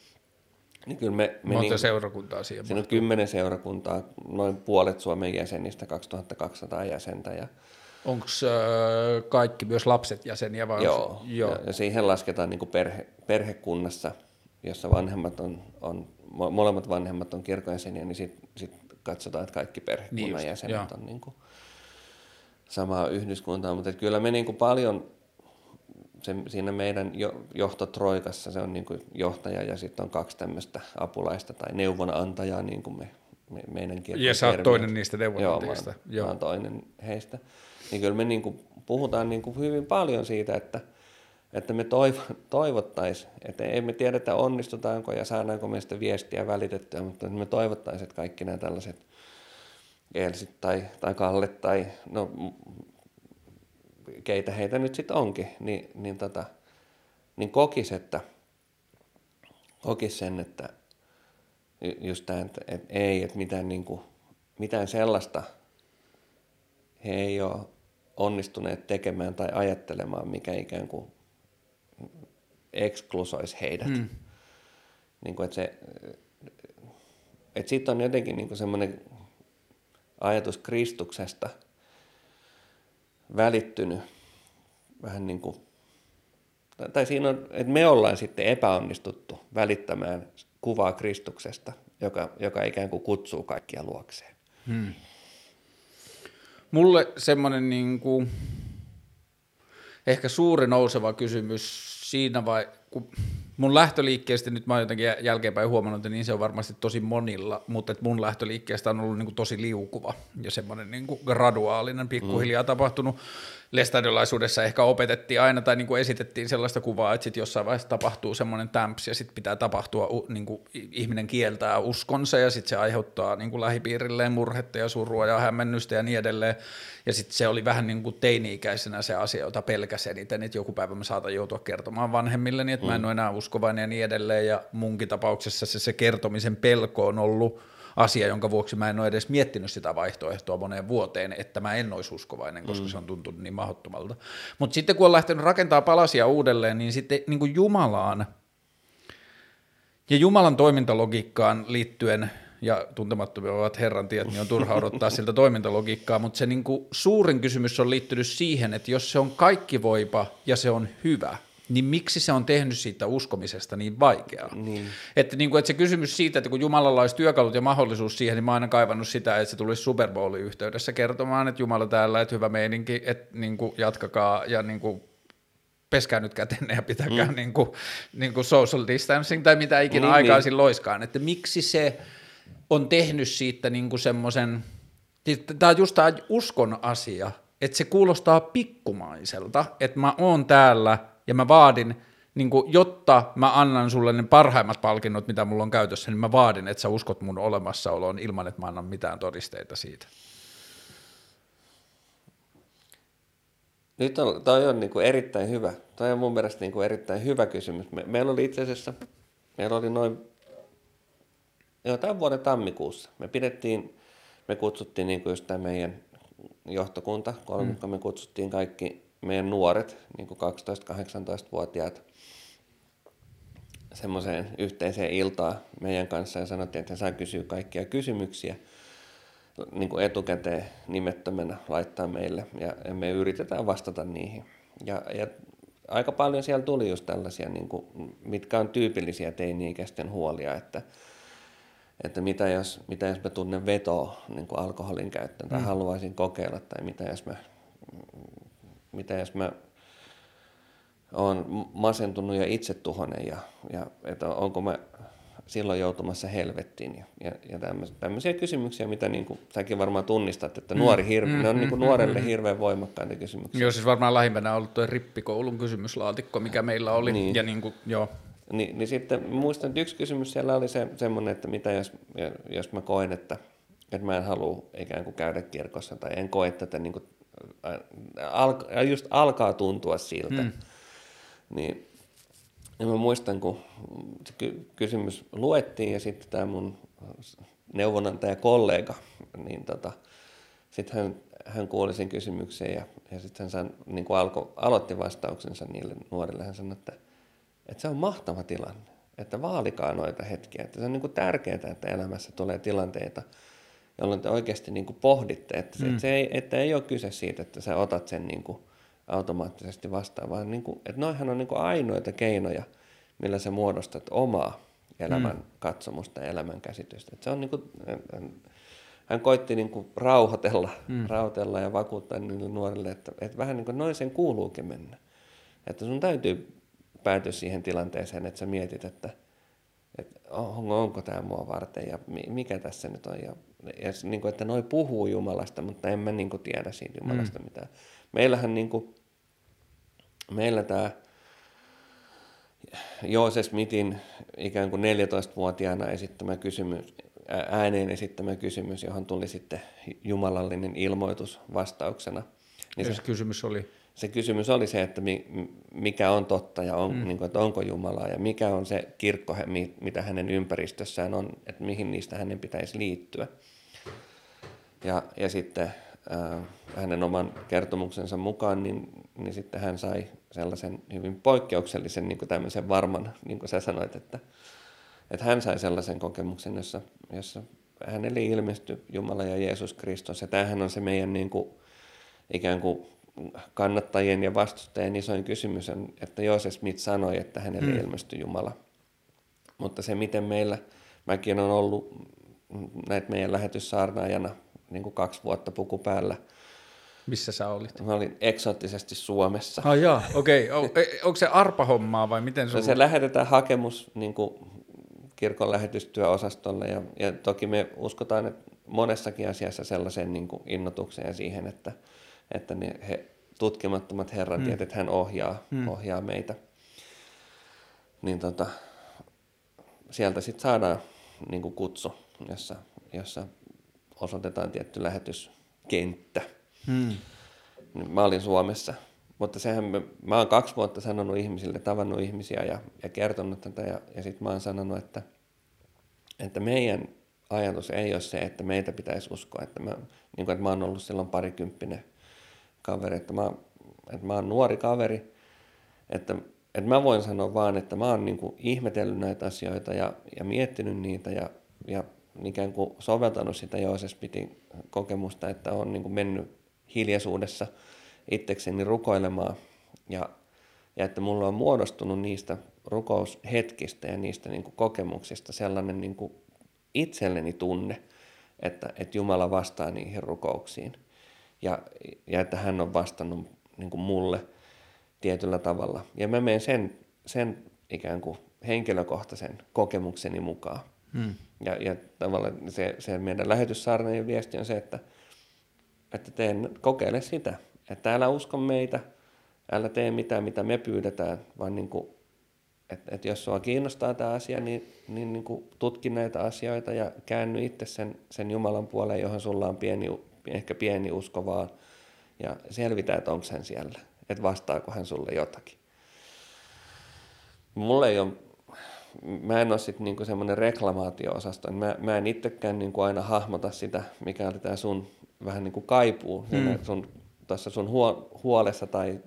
Niin kyllä me, me Monta niin, seurakuntaa siihen. siinä on kymmenen seurakuntaa, noin puolet Suomen jäsenistä, 2200 jäsentä. Ja, Onko äh, kaikki myös lapset jäseniä? Vai joo, onko se- joo. Ja, ja siihen lasketaan niin kuin perhe, perhekunnassa, jossa vanhemmat on, on, mo- molemmat vanhemmat on kirkon jäseniä, niin sitten sit katsotaan, että kaikki perhekunnan Niin just, jäsenet joo. on niin kuin samaa yhdyskuntaa, mutta kyllä me niin kuin paljon se, siinä meidän jo, johtotroikassa se on niin kuin johtaja ja sitten on kaksi tämmöistä apulaista tai neuvonantajaa, niin kuin me, me meidän Ja sä oot toinen niistä Joo, mä, neuvonantajista. Joo. mä oon toinen heistä. Niin kyllä me niin kuin puhutaan niin kuin hyvin paljon siitä, että, että me toivo, toivottaisiin, että ei me tiedetä onnistutaanko ja saadaanko me sitä viestiä välitettyä, mutta me toivottaisiin, että kaikki nämä tällaiset Elsit tai, tai Kalle tai no, keitä heitä nyt sitten onkin, niin, niin, tota, niin kokis, että kokis sen, että ju- just tämä, että, että ei, että mitään, niin kuin, mitään sellaista he ei ole onnistuneet tekemään tai ajattelemaan, mikä ikään kuin eksklusoisi heidät. Mm. Niin kuin, että se, että siitä on jotenkin niin semmoinen ajatus Kristuksesta välittynyt vähän niin kuin, tai- siinä on, että me ollaan sitten epäonnistuttu välittämään kuvaa Kristuksesta, joka, joka ikään kuin kutsuu kaikkia luokseen. Mulle semmoinen niin kuin, ehkä suuri nouseva kysymys siinä vai, kun mun lähtöliikkeestä, nyt mä oon jotenkin jä- jälkeenpäin huomannut, että niin se on varmasti tosi monilla, mutta että mun lähtöliikkeestä on ollut niin kuin tosi liukuva ja semmoinen niin kuin graduaalinen, pikkuhiljaa mm. tapahtunut. Lestadiolaisuudessa ehkä opetettiin aina tai niin kuin esitettiin sellaista kuvaa, että sitten jossain vaiheessa tapahtuu semmoinen tämps ja sitten pitää tapahtua, niin kuin ihminen kieltää uskonsa ja sitten se aiheuttaa niin kuin lähipiirilleen murhetta ja surua ja hämmennystä ja niin edelleen. Ja sitten se oli vähän niin kuin teini-ikäisenä se asia, jota pelkäsin eniten, että joku päivä mä saatan joutua kertomaan vanhemmilleni, että mm. mä en ole enää uskovainen ja niin edelleen. Ja munkin tapauksessa se, se kertomisen pelko on ollut asia, jonka vuoksi mä en ole edes miettinyt sitä vaihtoehtoa moneen vuoteen, että mä en olisi uskovainen, koska mm. se on tuntunut niin mahdottomalta. Mutta sitten kun on lähtenyt rakentaa palasia uudelleen, niin sitten niin kuin Jumalaan ja Jumalan toimintalogiikkaan liittyen ja tuntemattomia ovat Herran tiet, niin on turha odottaa siltä toimintalogiikkaa, mutta se niin kuin suurin kysymys on liittynyt siihen, että jos se on kaikki voipa ja se on hyvä, niin miksi se on tehnyt siitä uskomisesta niin vaikeaa? Niin. Että, niin kuin, että se kysymys siitä, että kun Jumalalla olisi työkalut ja mahdollisuus siihen, niin mä oon aina kaivannut sitä, että se tulisi Super Bowlin yhteydessä kertomaan, että Jumala täällä, että hyvä meininki, että niin kuin, jatkakaa ja niin kuin, peskää nyt kätenne ja pitäkää mm. niin kuin, niin kuin social distancing tai mitä ikinä niin, aikaisin niin. loiskaan, että miksi se on tehnyt siitä niin kuin semmoisen, tämä on just tämä uskon asia, että se kuulostaa pikkumaiselta, että mä oon täällä ja mä vaadin, niin kuin, jotta mä annan sulle ne parhaimmat palkinnot, mitä mulla on käytössä, niin mä vaadin, että sä uskot mun olemassaoloon ilman, että mä annan mitään todisteita siitä. Nyt on, toi on niin kuin erittäin hyvä. Toi on mun mielestä niin kuin erittäin hyvä kysymys. Me, meillä oli itse asiassa, meillä oli noin, jo tämän vuoden tammikuussa. Me pidettiin, me kutsuttiin niin kuin just tämä meidän johtokunta, kolmikko, mm. me kutsuttiin kaikki meidän nuoret, niin kuin 12-18-vuotiaat, semmoiseen yhteiseen iltaan meidän kanssa ja sanottiin, että he saa kysyä kaikkia kysymyksiä niin kuin etukäteen nimettömänä laittaa meille ja me yritetään vastata niihin. Ja, ja aika paljon siellä tuli just tällaisia, niin kuin, mitkä on tyypillisiä teini-ikäisten huolia, että, että mitä jos, mitä jos mä tunnen vetoa niin kuin alkoholin käyttöön tai mm. haluaisin kokeilla tai mitä jos mä, mitä jos mä on masentunut ja itsetuhonen ja, ja että onko mä silloin joutumassa helvettiin. Ja, ja, ja tämmöisiä kysymyksiä, mitä niin kuin, säkin varmaan tunnistat, että nuori mm, hirve, mm, ne on mm, niin kuin mm, nuorelle mm, hirveän voimakkaita kysymyksiä. Joo, siis varmaan lähimpänä on ollut tuo rippikoulun kysymyslaatikko, mikä meillä oli. Niin. Ja niin kuin, joo. Ni, niin sitten muistan, että yksi kysymys siellä oli se, semmoinen, että mitä jos, jos mä koen, että, että mä en halua ikään kuin käydä kirkossa tai en koe tätä niin kuin, al, just alkaa tuntua siltä. Mm. Niin ja mä muistan, kun se kysymys luettiin ja sitten tämä mun neuvonantaja kollega, niin tota, sitten hän, hän kuuli sen kysymyksen ja, ja sitten hän san, niin kuin alko, aloitti vastauksensa niille nuorille. Hän sanoi, että, että se on mahtava tilanne, että vaalikaa noita hetkiä. Että se on niin kuin tärkeää, että elämässä tulee tilanteita, jolloin te oikeasti niin kuin pohditte, että, se, mm. se ei, että ei ole kyse siitä, että sä otat sen niin kuin – automaattisesti vastaan, vaan niin kuin, että noihan on niin kuin ainoita keinoja, millä sä muodostat omaa elämän mm. katsomusta ja elämän käsitystä. Että se on niin kuin, hän koitti niin kuin rauhoitella, mm. rauhoitella ja vakuuttaa niille nuorille, että, että vähän niin kuin noin sen kuuluukin mennä. Että sun täytyy päätyä siihen tilanteeseen, että sä mietit, että, että onko, onko tämä mua varten ja mikä tässä nyt on. Ja, ja niin kuin, että noi puhuu Jumalasta, mutta en mä niin kuin tiedä siitä Jumalasta mm. mitään. Meillähän niin kuin, meillä tämä Joose Smithin ikään kuin 14-vuotiaana esittämä kysymys, ääneen esittämä kysymys, johon tuli sitten jumalallinen ilmoitus vastauksena. Niin se, kysymys oli? Se kysymys oli se, että mikä on totta ja on, mm. niin kuin, että onko Jumalaa ja mikä on se kirkko, mitä hänen ympäristössään on, että mihin niistä hänen pitäisi liittyä. Ja, ja sitten äh, hänen oman kertomuksensa mukaan, niin, niin sitten hän sai sellaisen hyvin poikkeuksellisen niin kuin tämmöisen varman, niin kuin sä sanoit, että, että hän sai sellaisen kokemuksen, jossa, jossa hänelle ilmestyi Jumala ja Jeesus Kristus. Ja tämähän on se meidän niin kuin, ikään kuin kannattajien ja vastustajien isoin kysymys, on, että Jooses Smith sanoi, että hänelle hmm. ilmestyi Jumala. Mutta se, miten meillä, mäkin on ollut näitä meidän lähetyssaarnaajana niin kuin kaksi vuotta puku päällä. Missä sä olit? Mä olin eksoottisesti Suomessa. Ah jaa, okei. Okay. E, onko se arpahommaa vai miten se Se lähetetään hakemus niin kuin kirkon lähetystyöosastolle ja, ja toki me uskotaan, että monessakin asiassa sellaiseen niin kuin innotukseen siihen, että, että ne he, tutkimattomat herran hmm. että hän ohjaa, hmm. ohjaa meitä. Niin tota, sieltä sitten saadaan niin kuin kutsu, jossa, jossa osoitetaan tietty lähetyskenttä. Hmm. Mä olin Suomessa, mutta sehän mä, mä oon kaksi vuotta sanonut ihmisille, tavannut ihmisiä ja, ja kertonut tätä ja, ja sitten mä oon sanonut, että, että meidän ajatus ei ole se, että meitä pitäisi uskoa, että mä, niin kuin, että mä oon ollut silloin parikymppinen kaveri, että mä, että mä oon nuori kaveri, että, että mä voin sanoa vaan, että mä oon niin kuin ihmetellyt näitä asioita ja, ja miettinyt niitä ja, ja ikään kuin soveltanut sitä Jooses Pitin kokemusta, että on niin kuin mennyt hiljaisuudessa itsekseni rukoilemaan ja, ja että mulla on muodostunut niistä rukoushetkistä ja niistä niin kuin kokemuksista sellainen niin kuin itselleni tunne, että, että Jumala vastaa niihin rukouksiin ja, ja että hän on vastannut niin kuin mulle tietyllä tavalla. Ja mä menen sen, sen ikään kuin henkilökohtaisen kokemukseni mukaan. Hmm. Ja, ja tavallaan se, se meidän lähetyssaarnajen viesti on se, että, että teen, kokeile sitä, että älä usko meitä, älä tee mitään, mitä me pyydetään, vaan niin kuin, että, että jos sua kiinnostaa tämä asia, niin, niin, niin kuin tutki näitä asioita ja käänny itse sen, sen Jumalan puoleen, johon sulla on pieni, ehkä pieni usko vaan, ja selvitä, että onko hän siellä, että vastaako hän sulle jotakin. Mulle ei ole mä en ole sitten niinku semmoinen reklamaatio-osasto. Mä, mä en itsekään niinku aina hahmota sitä, mikä oli tämä sun vähän niinku kaipuu mm. sun, tuossa sun huo, huolessa tai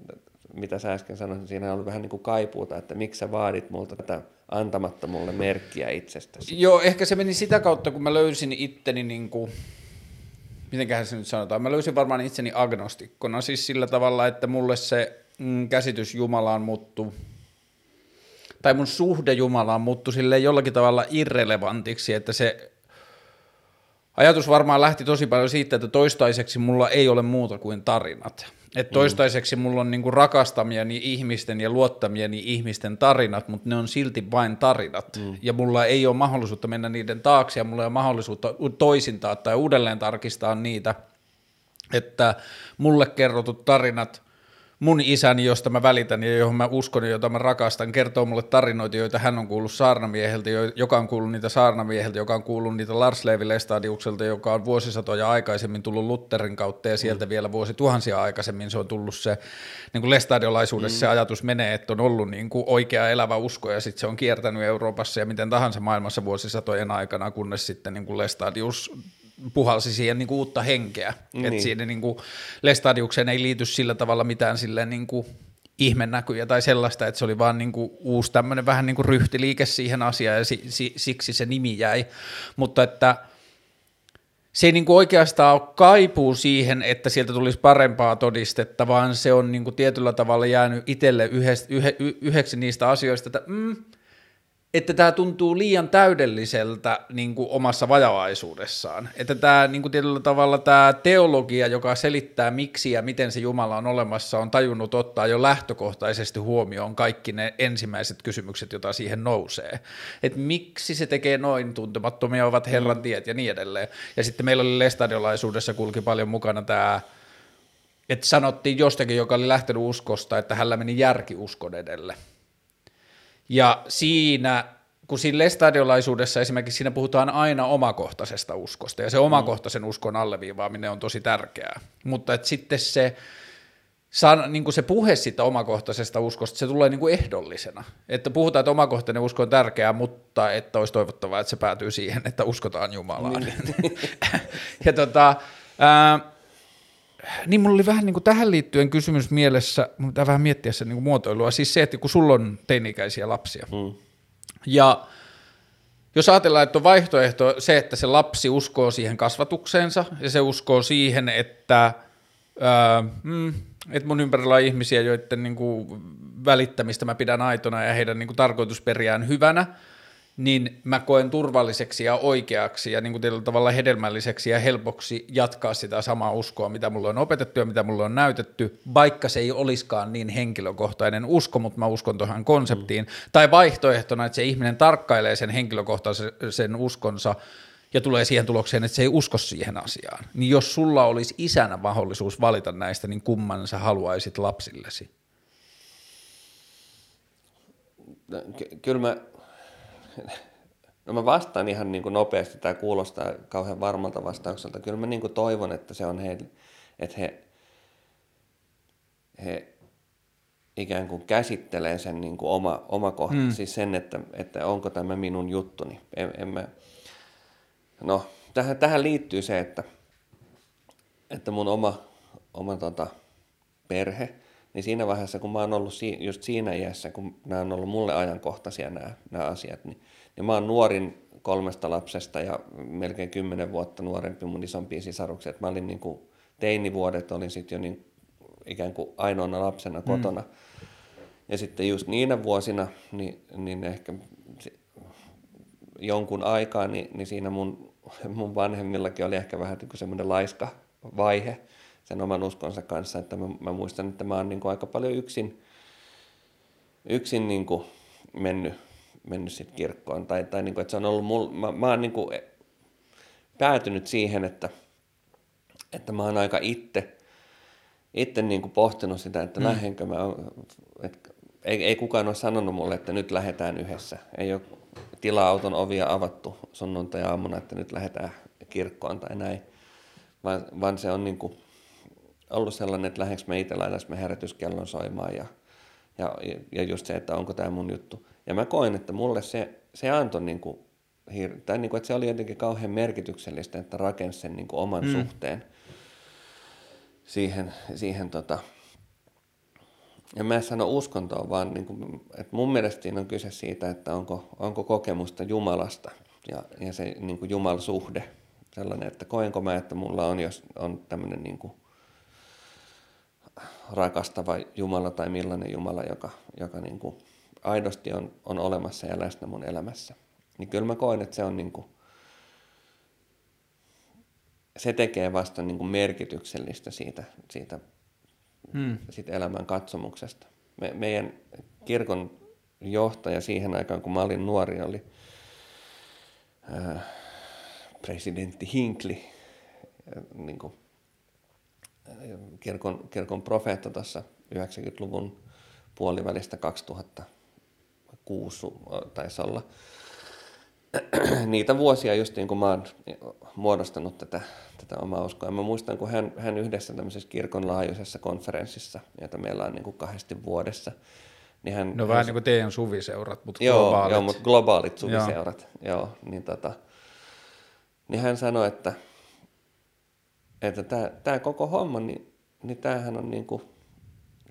mitä sä äsken sanoit, siinä on vähän niin kuin kaipuuta, että miksi sä vaadit multa tätä antamatta mulle merkkiä itsestäsi. Joo, ehkä se meni sitä kautta, kun mä löysin itteni niin kuin, mitenköhän se nyt sanotaan, mä löysin varmaan itseni agnostikkona, siis sillä tavalla, että mulle se mm, käsitys Jumalaan muuttuu tai mun suhde Jumalaan muuttui sille jollakin tavalla irrelevantiksi, että se ajatus varmaan lähti tosi paljon siitä, että toistaiseksi mulla ei ole muuta kuin tarinat. Että mm. toistaiseksi mulla on niinku rakastamieni ihmisten ja luottamieni ihmisten tarinat, mutta ne on silti vain tarinat. Mm. Ja mulla ei ole mahdollisuutta mennä niiden taakse ja mulla ei ole mahdollisuutta toisintaa tai uudelleen tarkistaa niitä, että mulle kerrotut tarinat – mun isäni, josta mä välitän ja johon mä uskon ja jota mä rakastan, kertoo mulle tarinoita, joita hän on kuullut saarnamieheltä, joka on kuullut niitä saarnamieheltä, joka on kuullut niitä Lars Levi Lestadiukselta, joka on vuosisatoja aikaisemmin tullut Lutterin kautta ja sieltä mm. vielä vuosi tuhansia aikaisemmin se on tullut se, niin kuin Lestadiolaisuudessa mm. se ajatus menee, että on ollut niin kuin oikea elävä usko ja sitten se on kiertänyt Euroopassa ja miten tahansa maailmassa vuosisatojen aikana, kunnes sitten niin kuin Lestadius puhalsi siihen niin kuin uutta henkeä. Niin. Että siinä niin kuin Lestadiukseen ei liity sillä tavalla mitään silleen niin kuin ihmennäkyjä tai sellaista, että se oli vaan niin kuin uusi tämmöinen vähän niin kuin ryhtiliike siihen asiaan ja si, si, siksi se nimi jäi. Mutta että se ei niin kuin oikeastaan ole kaipuu siihen, että sieltä tulisi parempaa todistetta, vaan se on niin kuin tietyllä tavalla jäänyt itselle yhdeksi, yhdeksi niistä asioista, että mm, että tämä tuntuu liian täydelliseltä niin kuin omassa vajavaisuudessaan. Että tämä niin kuin tietyllä tavalla tämä teologia, joka selittää miksi ja miten se Jumala on olemassa, on tajunnut ottaa jo lähtökohtaisesti huomioon kaikki ne ensimmäiset kysymykset, joita siihen nousee. Että miksi se tekee noin, tuntemattomia ovat Herran tiet ja niin edelleen. Ja sitten meillä oli Lestadiolaisuudessa kulki paljon mukana tämä että sanottiin jostakin, joka oli lähtenyt uskosta, että hänellä meni järki uskon edelle. Ja siinä, kun siinä lestadiolaisuudessa esimerkiksi siinä puhutaan aina omakohtaisesta uskosta, ja se omakohtaisen uskon alleviivaaminen on tosi tärkeää. Mutta että sitten se, san, niin kuin se puhe siitä omakohtaisesta uskosta, se tulee niin kuin ehdollisena. Että puhutaan, että omakohtainen usko on tärkeää, mutta että olisi toivottavaa, että se päätyy siihen, että uskotaan Jumalaan. Niin. ja tota, ää, niin mulla oli vähän niin kuin tähän liittyen kysymys mielessä, mun pitää vähän miettiä sen niin kuin muotoilua, siis se, että kun sulla on teini-ikäisiä lapsia, mm. ja jos ajatellaan, että on vaihtoehto se, että se lapsi uskoo siihen kasvatukseensa, ja se uskoo siihen, että, ää, mm, että mun ympärillä on ihmisiä, joiden niin kuin välittämistä mä pidän aitona ja heidän niin kuin tarkoitusperiään hyvänä, niin mä koen turvalliseksi ja oikeaksi ja niin kuin tietyllä tavalla hedelmälliseksi ja helpoksi jatkaa sitä samaa uskoa, mitä mulle on opetettu ja mitä mulle on näytetty, vaikka se ei olisikaan niin henkilökohtainen usko, mutta mä uskon tuohon konseptiin. Mm. Tai vaihtoehtona, että se ihminen tarkkailee sen henkilökohtaisen uskonsa ja tulee siihen tulokseen, että se ei usko siihen asiaan. Niin jos sulla olisi isänä mahdollisuus valita näistä, niin kumman sä haluaisit lapsillesi? Ky- kyllä mä No mä vastaan ihan niin kuin nopeasti, tämä kuulostaa kauhean varmalta vastaukselta. Kyllä mä niin kuin toivon, että se on heille, että he, he ikään kuin käsittelee sen niin kuin oma, oma kohta, mm. siis sen, että, että onko tämä minun juttuni. En, en mä... No, tähän, tähän liittyy se, että, että mun oma, oma tota, perhe – niin siinä vaiheessa, kun mä oon ollut just siinä iässä, kun nämä on ollut mulle ajankohtaisia nämä, nämä asiat, niin, niin mä oon nuorin kolmesta lapsesta ja melkein kymmenen vuotta nuorempi mun isompiin sisaruksiin. Mä olin niin kuin, teinivuodet olin sitten jo niin, ikään kuin ainoana lapsena kotona. Mm. Ja sitten just niinä vuosina, niin, niin ehkä jonkun aikaa, niin, niin siinä mun, mun vanhemmillakin oli ehkä vähän niin semmoinen laiska vaihe sen oman uskonsa kanssa, että mä, mä muistan, että mä oon niin kuin aika paljon yksin, yksin niin kuin mennyt, mennyt sit kirkkoon. Tai, tai niin kuin, että se on ollut mul, mä, mä oon niin kuin päätynyt siihen, että, että mä oon aika itse, itse niin kuin pohtinut sitä, että mm. lähdenkö mä, että ei, ei kukaan ole sanonut mulle, että nyt lähdetään yhdessä. Ei ole tila-auton ovia avattu sunnuntai-aamuna, että nyt lähdetään kirkkoon tai näin, vaan, vaan se on niin kuin ollut sellainen, että lähdekö me itse me herätyskellon soimaan ja, ja, ja just se, että onko tämä mun juttu. Ja mä koin, että mulle se, se antoi niin kuin, tai niin kuin, että se oli jotenkin kauhean merkityksellistä, että rakensi sen niin kuin oman mm. suhteen siihen, siihen tota, ja mä en sano uskontoa, vaan niin kuin, että mun mielestä siinä on kyse siitä, että onko, onko kokemusta Jumalasta ja, ja se niin kuin Jumalsuhde sellainen, että koenko mä, että mulla on, jos on tämmöinen niin kuin rakastava Jumala tai millainen Jumala, joka, joka niin kuin aidosti on, on olemassa ja läsnä mun elämässä. Niin kyllä mä koen, että se on niin kuin, se tekee vasta niin kuin merkityksellistä siitä, siitä hmm. siitä elämän katsomuksesta. Me, meidän kirkon johtaja siihen aikaan, kun mä olin nuori, oli ää, presidentti Hinckley, niin kuin, kirkon, kirkon profeetta tuossa 90-luvun puolivälistä 2006 taisi olla. Niitä vuosia just niin kuin mä oon muodostanut tätä, tätä omaa uskoa. Mä muistan, kun hän, hän yhdessä tämmöisessä kirkon laajuisessa konferenssissa, jota meillä on niin kuin kahdesti vuodessa, niin hän, no vähän hän, niin kuin teidän suviseurat, mutta joo, globaalit. Joo, mutta globaalit suviseurat. Joo. joo niin, tota, niin hän sanoi, että, että tämä, tämä koko homma, niin, niin tämähän on, niin kuin,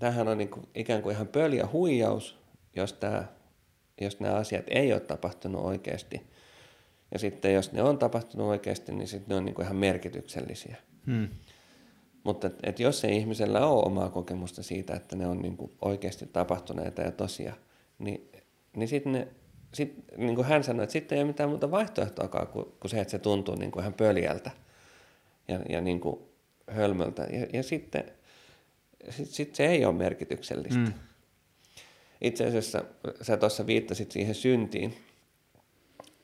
tämähän on niin kuin ikään kuin ihan pöljä huijaus, jos, tämä, jos nämä asiat ei ole tapahtunut oikeasti – ja sitten jos ne on tapahtunut oikeasti, niin sitten ne on niinku ihan merkityksellisiä. Hmm. Mutta et, et jos ei ihmisellä ole omaa kokemusta siitä, että ne on niinku oikeasti tapahtuneita ja tosia, niin, niin sitten ne, sit, niin kuin hän sanoi, että sitten ei ole mitään muuta vaihtoehtoakaan kuin, kuin se, että se tuntuu niin kuin ihan pöljältä ja, ja niin kuin hölmöltä. Ja, ja sitten sit, sit se ei ole merkityksellistä. Mm. Itse asiassa sä tuossa viittasit siihen syntiin,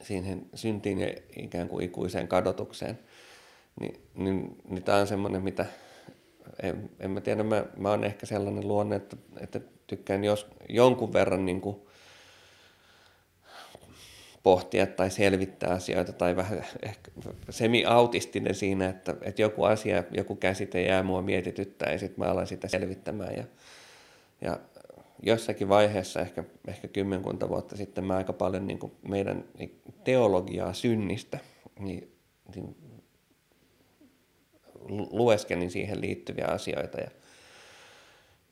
siihen syntiin ja ikään kuin ikuiseen kadotukseen, niin, niin, niin tämä on semmoinen, mitä en, en mä tiedä, mä, mä oon ehkä sellainen luonne, että, että tykkään jos, jonkun verran niin kuin pohtia tai selvittää asioita tai vähän ehkä semi-autistinen siinä, että, että joku asia, joku käsite jää mua mietityttää ja sitten mä alan sitä selvittämään ja, ja jossakin vaiheessa, ehkä, ehkä kymmenkunta vuotta sitten, mä aika paljon niin meidän teologiaa synnistä, niin, niin lueskelin siihen liittyviä asioita ja,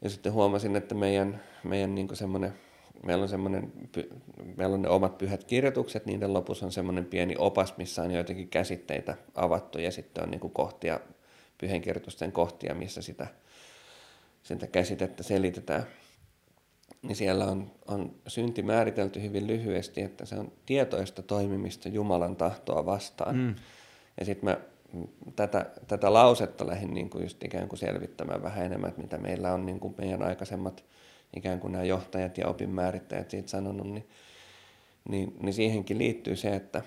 ja sitten huomasin, että meidän, meidän niin semmoinen, meillä on semmoinen, meillä on ne omat pyhät kirjoitukset, niiden lopussa on semmoinen pieni opas, missä on joitakin käsitteitä avattu ja sitten on niin kohtia, pyhänkirjoitusten kohtia, missä sitä, sitä käsitettä selitetään – niin siellä on, on synti määritelty hyvin lyhyesti, että se on tietoista toimimista Jumalan tahtoa vastaan. Mm. Ja sitten mä tätä, tätä lausetta lähdin niin kuin just ikään kuin selvittämään vähän enemmän, että mitä meillä on niin kuin meidän aikaisemmat ikään kuin nämä johtajat ja opinmäärittäjät siitä sanonut, niin, niin, niin siihenkin liittyy se, että,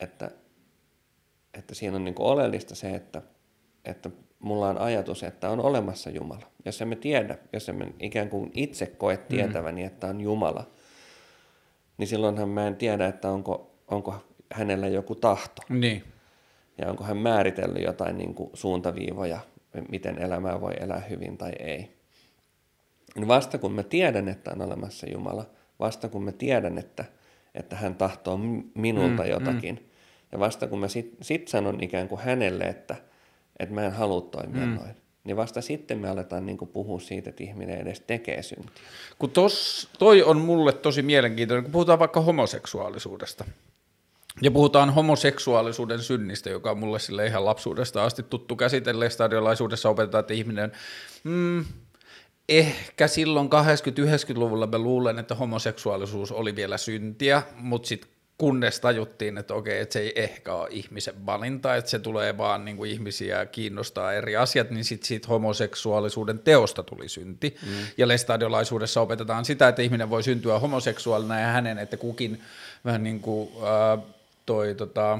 että, että siinä on niin kuin oleellista se, että, että mulla on ajatus, että on olemassa Jumala. Jos emme tiedä, jos emme ikään kuin itse koe mm. tietäväni, mm. että on Jumala, niin silloinhan mä en tiedä, että onko, onko hänellä joku tahto. Niin. Ja onko hän määritellyt jotain niin kuin suuntaviivoja, miten elämää voi elää hyvin tai ei. Niin vasta kun mä tiedän, että on olemassa Jumala, vasta kun mä tiedän, että, että hän tahtoo minulta mm, jotakin, mm. ja vasta kun mä sit, sit sanon ikään kuin hänelle, että – että mä en halua toimia mm. noin. Niin vasta sitten me aletaan niin puhua siitä, että ihminen edes tekee syntiä. Kun tos, toi on mulle tosi mielenkiintoinen, kun puhutaan vaikka homoseksuaalisuudesta. Ja puhutaan homoseksuaalisuuden synnistä, joka on mulle sille ihan lapsuudesta asti tuttu käsitelle. Stadiolaisuudessa opetetaan, että ihminen, mm, ehkä silloin 80-90-luvulla mä luulen, että homoseksuaalisuus oli vielä syntiä, mutta sitten kunnes tajuttiin, että okei, että se ei ehkä ole ihmisen valinta, että se tulee vaan niin kuin ihmisiä kiinnostaa eri asiat, niin sitten sit homoseksuaalisuuden teosta tuli synti. Mm. Ja lestadiolaisuudessa opetetaan sitä, että ihminen voi syntyä homoseksuaalina ja hänen, että kukin vähän niin kuin äh, toi tota,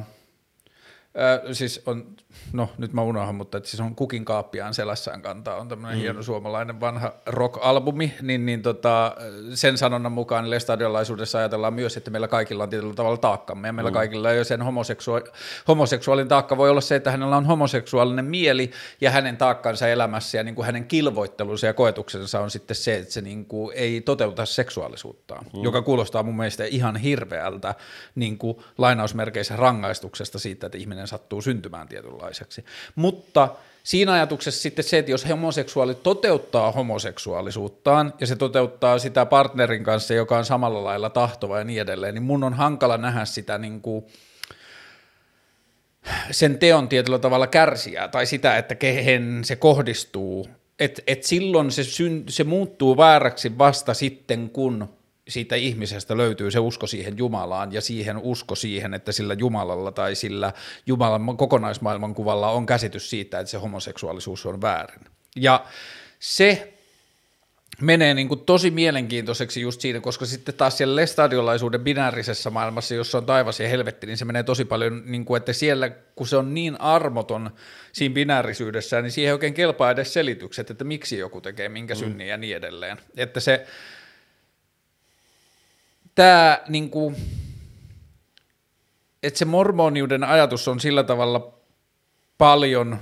Ö, siis on, no nyt mä unohan, mutta että siis on Kukin kaappiaan selässään kantaa, on tämmöinen mm. hieno suomalainen vanha rock-albumi, niin, niin tota, sen sanonnan mukaan lestadiolaisuudessa ajatellaan myös, että meillä kaikilla on tietyllä tavalla taakkamme, ja meillä mm. kaikilla ei ole sen homoseksua- homoseksuaalin taakka voi olla se, että hänellä on homoseksuaalinen mieli, ja hänen taakkansa elämässä, ja niin kuin hänen kilvoittelunsa ja koetuksensa on sitten se, että se niin kuin ei toteuta seksuaalisuuttaan, mm. joka kuulostaa mun mielestä ihan hirveältä niin kuin lainausmerkeissä rangaistuksesta siitä, että ihminen sattuu syntymään tietynlaiseksi. Mutta siinä ajatuksessa sitten se, että jos homoseksuaali toteuttaa homoseksuaalisuuttaan ja se toteuttaa sitä partnerin kanssa, joka on samalla lailla tahtova ja niin edelleen, niin mun on hankala nähdä sitä niin kuin sen teon tietyllä tavalla kärsiä tai sitä, että kehen se kohdistuu. Et, et silloin se, syn, se muuttuu vääräksi vasta sitten, kun siitä ihmisestä löytyy se usko siihen Jumalaan ja siihen usko siihen, että sillä Jumalalla tai sillä Jumalan kokonaismaailman kuvalla on käsitys siitä, että se homoseksuaalisuus on väärin. Ja se menee niin kuin tosi mielenkiintoiseksi just siinä, koska sitten taas siellä lestadiolaisuuden binäärisessä maailmassa, jossa on taivas ja helvetti, niin se menee tosi paljon, niin kuin, että siellä kun se on niin armoton siinä binäärisyydessä, niin siihen ei oikein kelpaa edes selitykset, että miksi joku tekee minkä synnin mm. ja niin edelleen. Että se, tämä niin kuin, että se mormoniuden ajatus on sillä tavalla paljon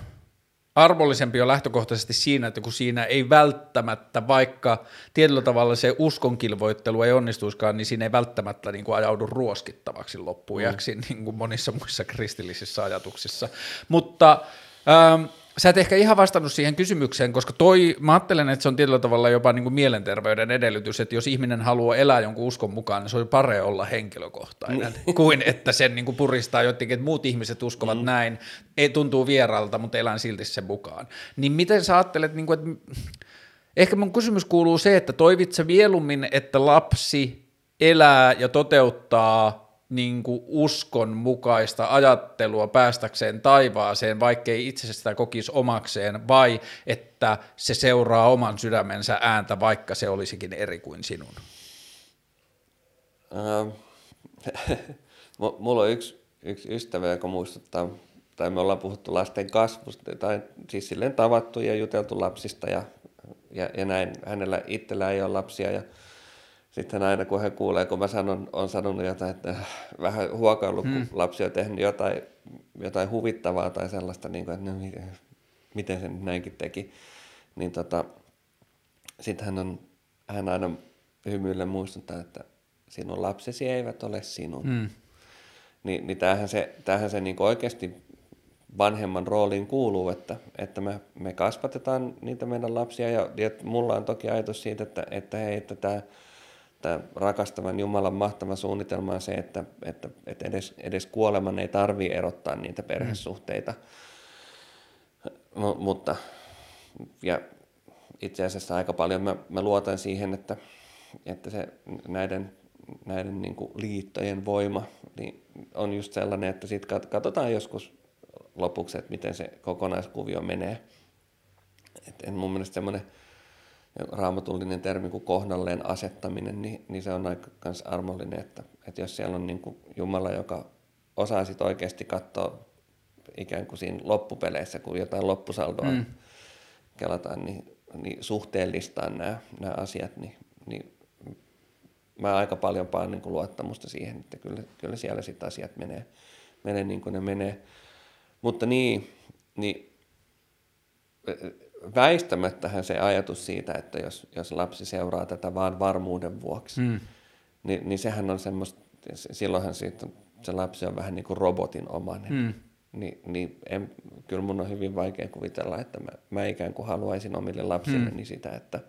arvollisempi jo lähtökohtaisesti siinä, että kun siinä ei välttämättä, vaikka tietyllä tavalla se uskonkilvoittelu ei onnistuiskaan, niin siinä ei välttämättä niin kuin ajaudu ruoskittavaksi loppujaksi, mm. niin kuin monissa muissa kristillisissä ajatuksissa. Mutta ähm, Sä et ehkä ihan vastannut siihen kysymykseen, koska toi, mä ajattelen, että se on tietyllä tavalla jopa niin kuin mielenterveyden edellytys, että jos ihminen haluaa elää jonkun uskon mukaan, niin se on parempi olla henkilökohtainen, mm. kuin että sen niin kuin puristaa jotenkin, että muut ihmiset uskovat mm. näin, ei tuntuu vieralta, mutta elän silti sen mukaan. Niin miten sä ajattelet, niin kuin, että ehkä mun kysymys kuuluu se, että toivit sä mieluummin, että lapsi elää ja toteuttaa niin kuin uskon mukaista ajattelua päästäkseen taivaaseen, vaikkei itse sitä kokisi omakseen, vai että se seuraa oman sydämensä ääntä, vaikka se olisikin eri kuin sinun? Ähm, mulla on yksi, yksi ystävä, joka muistuttaa, tai me ollaan puhuttu lasten kasvusta, tai siis silleen tavattu ja juteltu lapsista ja, ja, ja näin. Hänellä itsellä ei ole lapsia ja sitten aina kun he kuulee, kun mä sanon, on sanonut jotain, että vähän huokaillut, hmm. kun lapsi on tehnyt jotain, jotain huvittavaa tai sellaista, niin kuin, että no, miten se näinkin teki, niin tota, sitten hän, on, hän aina hymyille muistuttaa, että sinun lapsesi eivät ole sinun. Hmm. Ni, niin tämähän se, tämähän se niin oikeasti vanhemman rooliin kuuluu, että, että me, me kasvatetaan niitä meidän lapsia ja, ja mulla on toki ajatus siitä, että, että hei, että tämä että rakastavan Jumalan mahtava suunnitelma on se, että, että, että edes, edes kuoleman ei tarvi erottaa niitä perhesuhteita. Mm. M- mutta ja itse asiassa aika paljon mä, mä luotan siihen, että, että se näiden, näiden niin kuin liittojen voima niin on just sellainen, että sitten katsotaan joskus lopuksi, että miten se kokonaiskuvio menee. Et en mun mielestä semmoinen raamatullinen termi kuin kohdalleen asettaminen, niin, niin se on aika kans armollinen, että, että jos siellä on niin kuin Jumala, joka osaa sit oikeasti katsoa ikään kuin siinä loppupeleissä, kun jotain loppusaldoa mm. kelataan, niin, niin suhteellistaa nämä, nämä asiat, niin, niin mä aika paljon paan niin kuin luottamusta siihen, että kyllä, kyllä siellä sitten asiat menee, menee niin kuin ne menee. Mutta niin, niin väistämättähän se ajatus siitä, että jos, jos lapsi seuraa tätä vaan varmuuden vuoksi, mm. niin, niin sehän on semmoista, silloinhan siitä, se lapsi on vähän niin kuin robotin omainen. Mm. Ni, niin en, kyllä mun on hyvin vaikea kuvitella, että mä, mä ikään kuin haluaisin omille lapsilleni mm. sitä, että,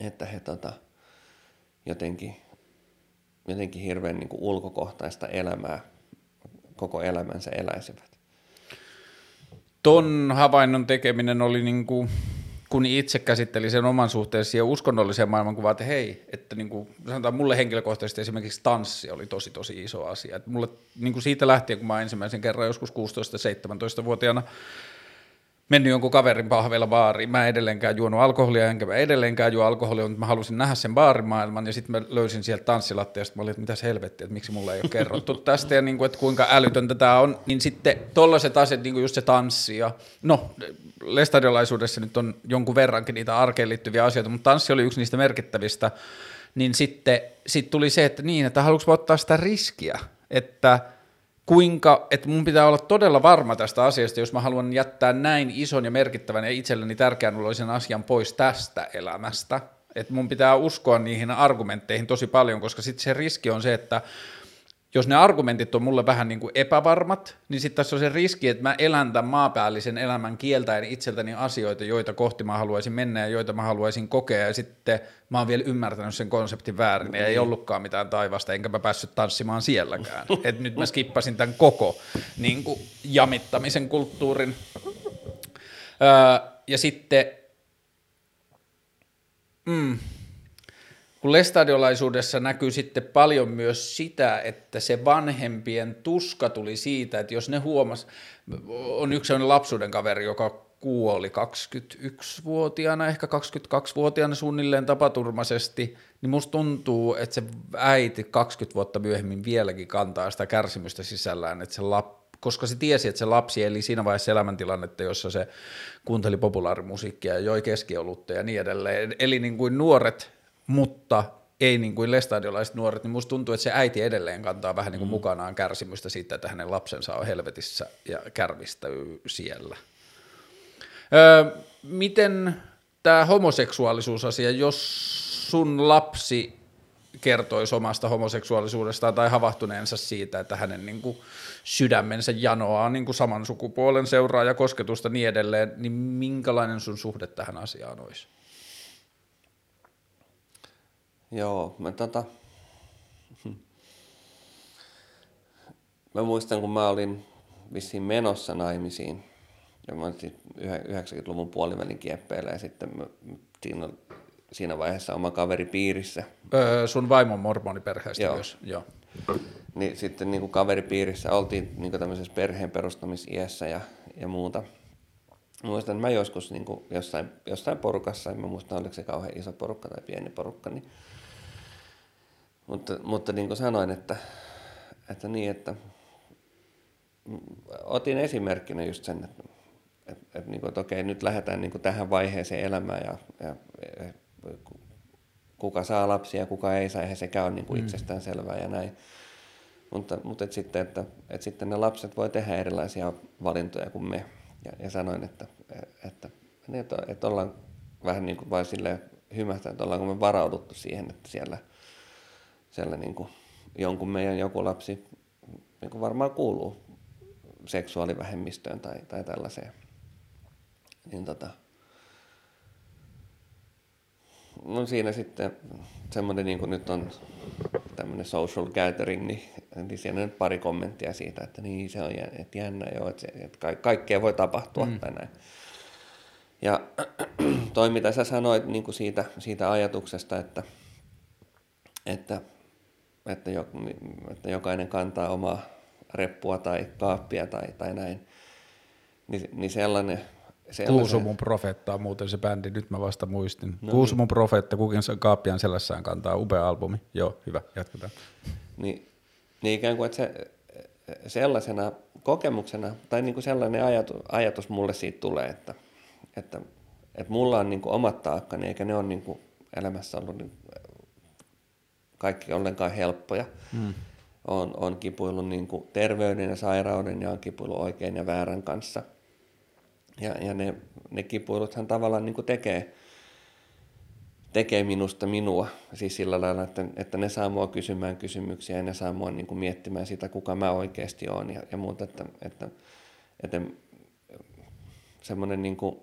että he tota, jotenkin jotenkin hirveän niin kuin ulkokohtaista elämää koko elämänsä eläisivät. Ton havainnon tekeminen oli niin kuin, kun itse käsitteli sen oman suhteen siihen uskonnolliseen maailmankuvaan, että hei, että niin kuin, sanotaan mulle henkilökohtaisesti esimerkiksi tanssi oli tosi tosi iso asia. Että mulle niin kuin siitä lähtien, kun mä ensimmäisen kerran joskus 16-17-vuotiaana mennyt jonkun kaverin pahveilla baariin. Mä edelleenkään juonut alkoholia, enkä mä edelleenkään juo alkoholia, mutta mä halusin nähdä sen baarimaailman, ja sitten mä löysin sieltä tanssilattia, ja sitten mä olin, että mitäs helvettiä, että miksi mulle ei ole kerrottu tästä, ja niin kuin, että kuinka älytöntä tämä on, niin sitten tollaiset asiat, niin kuin just se tanssi, ja no, lestadiolaisuudessa nyt on jonkun verrankin niitä arkeen liittyviä asioita, mutta tanssi oli yksi niistä merkittävistä, niin sitten sit tuli se, että niin, että haluanko ottaa sitä riskiä, että – kuinka, että mun pitää olla todella varma tästä asiasta, jos mä haluan jättää näin ison ja merkittävän ja itselleni tärkeän uloisen asian pois tästä elämästä. Että mun pitää uskoa niihin argumentteihin tosi paljon, koska sitten se riski on se, että jos ne argumentit on mulle vähän niin kuin epävarmat, niin sitten tässä on se riski, että mä elän tämän maapäällisen elämän kieltäen itseltäni asioita, joita kohti mä haluaisin mennä ja joita mä haluaisin kokea, ja sitten mä oon vielä ymmärtänyt sen konseptin väärin, ja ei niin. ollutkaan mitään taivasta, enkä mä päässyt tanssimaan sielläkään. Et nyt mä skippasin tämän koko niin kuin jamittamisen kulttuurin. Öö, ja sitten, mm, kun lestadiolaisuudessa näkyy sitten paljon myös sitä, että se vanhempien tuska tuli siitä, että jos ne huomas, on yksi sellainen lapsuuden kaveri, joka kuoli 21-vuotiaana, ehkä 22-vuotiaana suunnilleen tapaturmaisesti, niin musta tuntuu, että se äiti 20 vuotta myöhemmin vieläkin kantaa sitä kärsimystä sisällään, että se lap, koska se tiesi, että se lapsi eli siinä vaiheessa elämäntilannetta, jossa se kuunteli populaarimusiikkia ja joi keskiolutta ja niin edelleen. Eli niin kuin nuoret mutta ei niin kuin lestadiolaiset nuoret, niin musta tuntuu, että se äiti edelleen kantaa vähän niin kuin mm. mukanaan kärsimystä siitä, että hänen lapsensa on helvetissä ja kärvistäy siellä. Öö, miten tämä homoseksuaalisuusasia, jos sun lapsi kertoisi omasta homoseksuaalisuudestaan tai havahtuneensa siitä, että hänen niin kuin sydämensä janoaa niin kuin saman sukupuolen seuraa ja kosketusta niin edelleen, niin minkälainen sun suhde tähän asiaan olisi? Joo, mä tota... Mä muistan, kun mä olin vissiin menossa naimisiin, ja mä olin 90-luvun puolivälin kieppeillä, ja sitten mä, siinä, siinä vaiheessa oma kaveri piirissä. Öö, sun vaimon mormoniperheestä Joo. myös, joo. Niin sitten niin kuin kaveripiirissä oltiin niin kuin tämmöisessä perheen perustamisiässä ja, ja muuta. Muistan, että mä joskus niin kuin jossain, jossain porukassa, en mä muista oliko se kauhean iso porukka tai pieni porukka, niin mutta, mutta niin kuin sanoin, että, että niin, että otin esimerkkinä just sen, että, että, että, niin kuin, että okei, nyt lähdetään niin kuin tähän vaiheeseen elämään ja, ja, ja kuka saa lapsia ja kuka ei saa, eihän sekään ole niin kuin mm. itsestään selvää ja näin. Mutta, mutta et sitten, että, että sitten ne lapset voi tehdä erilaisia valintoja kuin me. Ja, ja sanoin, että, että, että, että ollaan vähän niin kuin vain silleen hymähtä, että ollaanko me varauduttu siihen, että siellä – siellä niin kuin jonkun meidän joku lapsi niin kuin varmaan kuuluu seksuaalivähemmistöön tai, tai tällaiseen. Niin tota, no siinä sitten semmoinen, niin kuin nyt on tämmöinen social gathering, niin, niin siinä on pari kommenttia siitä, että niin se on että jännä joo, että, se, että ka- kaikkea voi tapahtua mm. tai näin. Ja toi mitä sä sanoit niin kuin siitä, siitä ajatuksesta, että, että että, jo, että jokainen kantaa omaa reppua tai kaappia tai, tai näin, niin, niin sellainen, sellainen... Kuusumun profeetta on muuten se bändi, nyt mä vasta muistin. No Kuusumun niin. profeetta, kukin kaappian selässään kantaa, upea albumi. Joo, hyvä, jatketaan. Niin, niin ikään kuin, että se, sellaisena kokemuksena, tai niin kuin sellainen ajatus, ajatus mulle siitä tulee, että, että, että mulla on niin kuin omat taakkani, eikä ne ole niin kuin elämässä ollut niin kaikki ollenkaan helppoja. Mm. On, on kipuillut niin kuin terveyden ja sairauden ja on kipuillut oikein ja väärän kanssa. Ja, ja ne, ne kipuiluthan tavallaan niin kuin tekee, tekee minusta minua. Siis sillä lailla, että, että ne saa mua kysymään kysymyksiä ja ne saa mua niin kuin miettimään sitä, kuka mä oikeasti olen ja, ja muuta. Että, että, että semmoinen niin kuin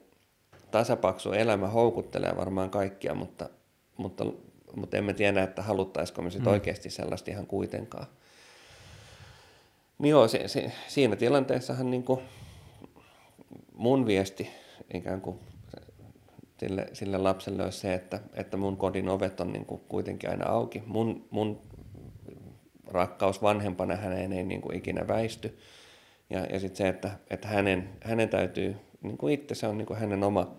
tasapaksu elämä houkuttelee varmaan kaikkia, mutta, mutta mutta emme tiedä, että haluttaisiko me sitten mm. oikeasti sellaista ihan kuitenkaan. Niin joo, se, se, siinä tilanteessahan niin kuin mun viesti ikään kuin sille, sille lapselle olisi se, että, että mun kodin ovet on niin kuin kuitenkin aina auki. Mun, mun rakkaus vanhempana häneen ei niin kuin ikinä väisty. Ja, ja sitten se, että, että hänen, hänen täytyy, niin kuin itse se on niin kuin hänen oma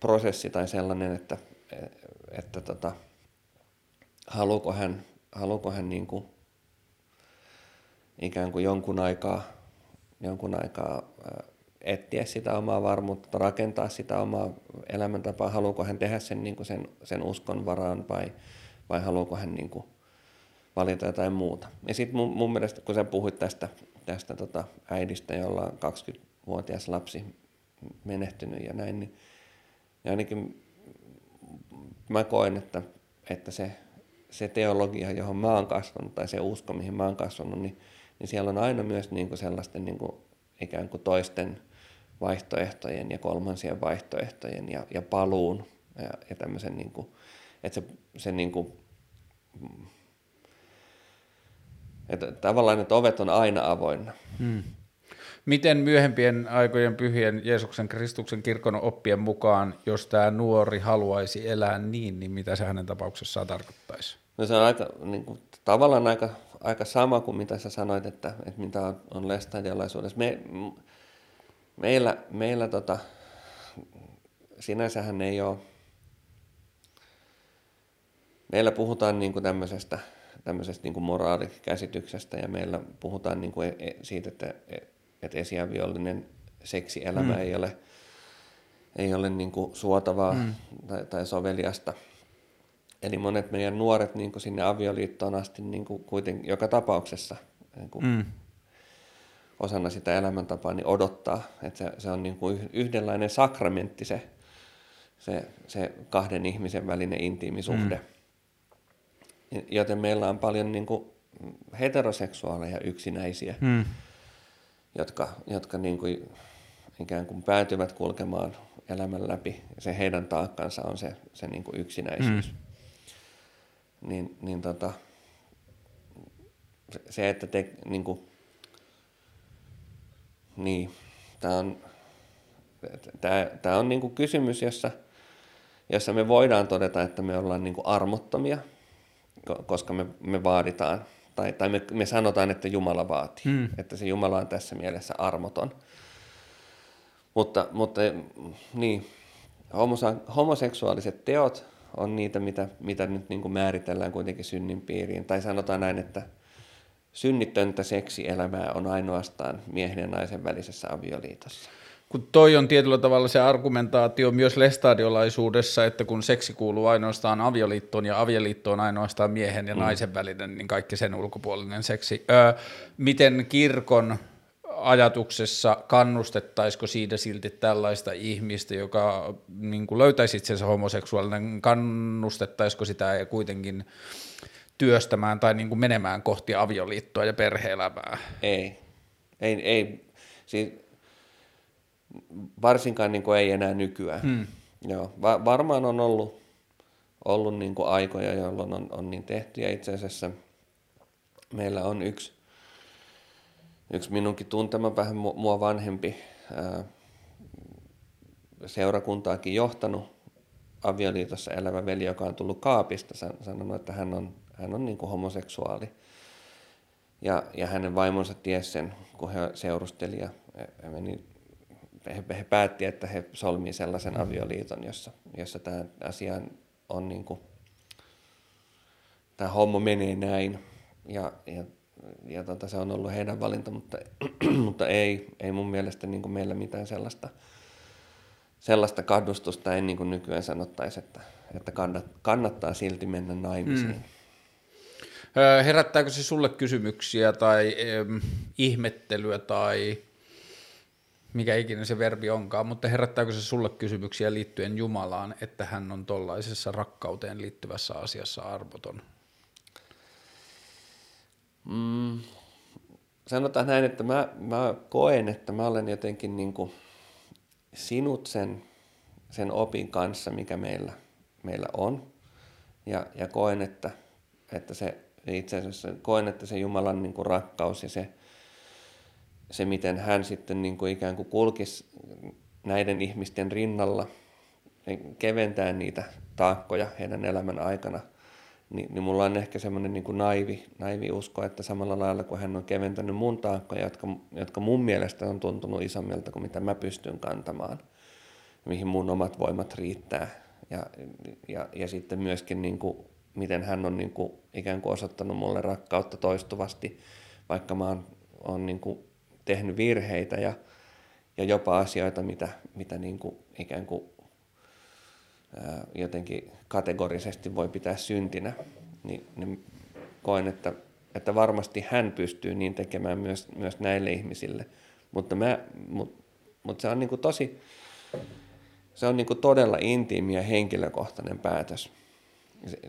prosessi tai sellainen, että, että tota, haluuko hän, haluuko hän niin kuin ikään kuin jonkun aikaa, jonkun aikaa etsiä sitä omaa varmuutta, rakentaa sitä omaa elämäntapaa, haluuko hän tehdä sen, niin kuin sen, sen uskon varaan vai, vai haluuko hän niin kuin valita jotain muuta. Ja sitten mun, mun mielestä, kun sä puhuit tästä, tästä tota äidistä, jolla on 20-vuotias lapsi menehtynyt ja näin, niin ja ainakin mä koen, että, että se, se teologia, johon mä oon kasvanut, tai se usko, mihin mä oon kasvanut, niin, niin siellä on aina myös niin kuin sellaisten niin kuin ikään kuin toisten vaihtoehtojen ja kolmansien vaihtoehtojen ja, ja paluun ja, ja tämmöisen, niin kuin, että se, se niin kuin, että tavallaan, että ovet on aina avoinna. Hmm. Miten myöhempien aikojen pyhien Jeesuksen Kristuksen kirkon oppien mukaan, jos tämä nuori haluaisi elää niin, niin mitä se hänen tapauksessaan tarkoittaisi? No se on aika, niin kuin, tavallaan aika, aika sama kuin mitä sä sanoit, että, että mitä on, on lestadiolaisuudessa. Me, meillä, meillä tota, sinänsähän ei ole, meillä puhutaan niin kuin tämmöisestä, tämmöisestä niin kuin moraalikäsityksestä ja meillä puhutaan niin kuin e, siitä, että että esiaviollinen seksielämä mm. ei ole, ei ole niin kuin suotavaa mm. tai, tai soveliasta. Eli monet meidän nuoret niin kuin sinne avioliittoon asti niin kuin kuitenkin joka tapauksessa niin kuin mm. osana sitä elämäntapaa niin odottaa, että se, se on niin kuin yhdenlainen sakramentti se, se, se kahden ihmisen välinen intiimi suhde. Mm. Joten meillä on paljon niin kuin heteroseksuaaleja yksinäisiä, mm jotka, jotka niin kuin ikään kuin päätyvät kulkemaan elämän läpi. Se heidän taakkansa on se, se niin kuin yksinäisyys. Mm. Niin, niin tota, se, että te, niin kuin, niin, tämä on, tämä, tämä on niin kuin kysymys, jossa, jossa me voidaan todeta, että me ollaan niin kuin armottomia, koska me, me vaaditaan tai, tai me, me sanotaan, että Jumala vaatii, hmm. että se Jumala on tässä mielessä armoton. Mutta, mutta niin, homoseksuaaliset teot on niitä, mitä, mitä nyt niin kuin määritellään kuitenkin synnin piiriin. Tai sanotaan näin, että synnitöntä seksielämää on ainoastaan miehen ja naisen välisessä avioliitossa kun toi on tietyllä tavalla se argumentaatio myös lestadiolaisuudessa, että kun seksi kuuluu ainoastaan avioliittoon ja avioliitto on ainoastaan miehen ja mm. naisen välinen, niin kaikki sen ulkopuolinen seksi. Öö, miten kirkon ajatuksessa kannustettaisiko siitä silti tällaista ihmistä, joka niin kuin löytäisi itsensä homoseksuaalinen, kannustettaisiko sitä kuitenkin työstämään tai niin kuin menemään kohti avioliittoa ja perheelämää? Ei, ei, ei. Siis varsinkaan niin kuin ei enää nykyään. Hmm. Joo, va- varmaan on ollut, ollut niin kuin aikoja, jolloin on, on niin tehty ja itse asiassa meillä on yksi, yksi minunkin tuntema vähän mua vanhempi ää, seurakuntaakin johtanut avioliitossa elävä veli, joka on tullut kaapista, sanonut, että hän on, hän on niin kuin homoseksuaali. Ja, ja hänen vaimonsa tiesi sen, kun he seurusteli ja meni he, he päätti, että he solmii sellaisen avioliiton, jossa, jossa tämä asia on niin kuin, tämä hommo menee näin ja, ja, ja tota, se on ollut heidän valinta, mutta, mutta ei, ei mun mielestä niin kuin meillä mitään sellaista, sellaista kannustusta ei niin kuin nykyään sanottaisi, että, että kannat, kannattaa silti mennä naimisiin. Hmm. Herättääkö se sulle kysymyksiä tai ähm, ihmettelyä tai mikä ikinä se verbi onkaan, mutta herättääkö se sulle kysymyksiä liittyen Jumalaan, että hän on tollaisessa rakkauteen liittyvässä asiassa arvoton? Mm, sanotaan näin, että mä, mä koen, että mä olen jotenkin niin kuin sinut sen, sen opin kanssa, mikä meillä, meillä on. ja, ja koen, että, että se itse asiassa koen, että se Jumalan niin kuin rakkaus ja se, se, miten hän sitten niin kuin ikään kuin kulkisi näiden ihmisten rinnalla, keventää niitä taakkoja heidän elämän aikana, niin, niin mulla on ehkä semmoinen niin naivi, naivi usko, että samalla lailla kuin hän on keventänyt mun taakkoja, jotka, jotka mun mielestä on tuntunut isommilta kuin mitä mä pystyn kantamaan, mihin mun omat voimat riittää. Ja, ja, ja sitten myöskin niin kuin, miten hän on niin kuin, ikään kuin osoittanut mulle rakkautta toistuvasti, vaikka mä oon, oon niin kuin, tehnyt virheitä ja, ja jopa asioita, mitä, mitä niin kuin, ikään kuin ää, jotenkin kategorisesti voi pitää syntinä, niin, niin koen, että, että varmasti hän pystyy niin tekemään myös, myös näille ihmisille. Mutta, mä, mut, mut se on niin kuin tosi, se on niin kuin todella intiimi ja henkilökohtainen päätös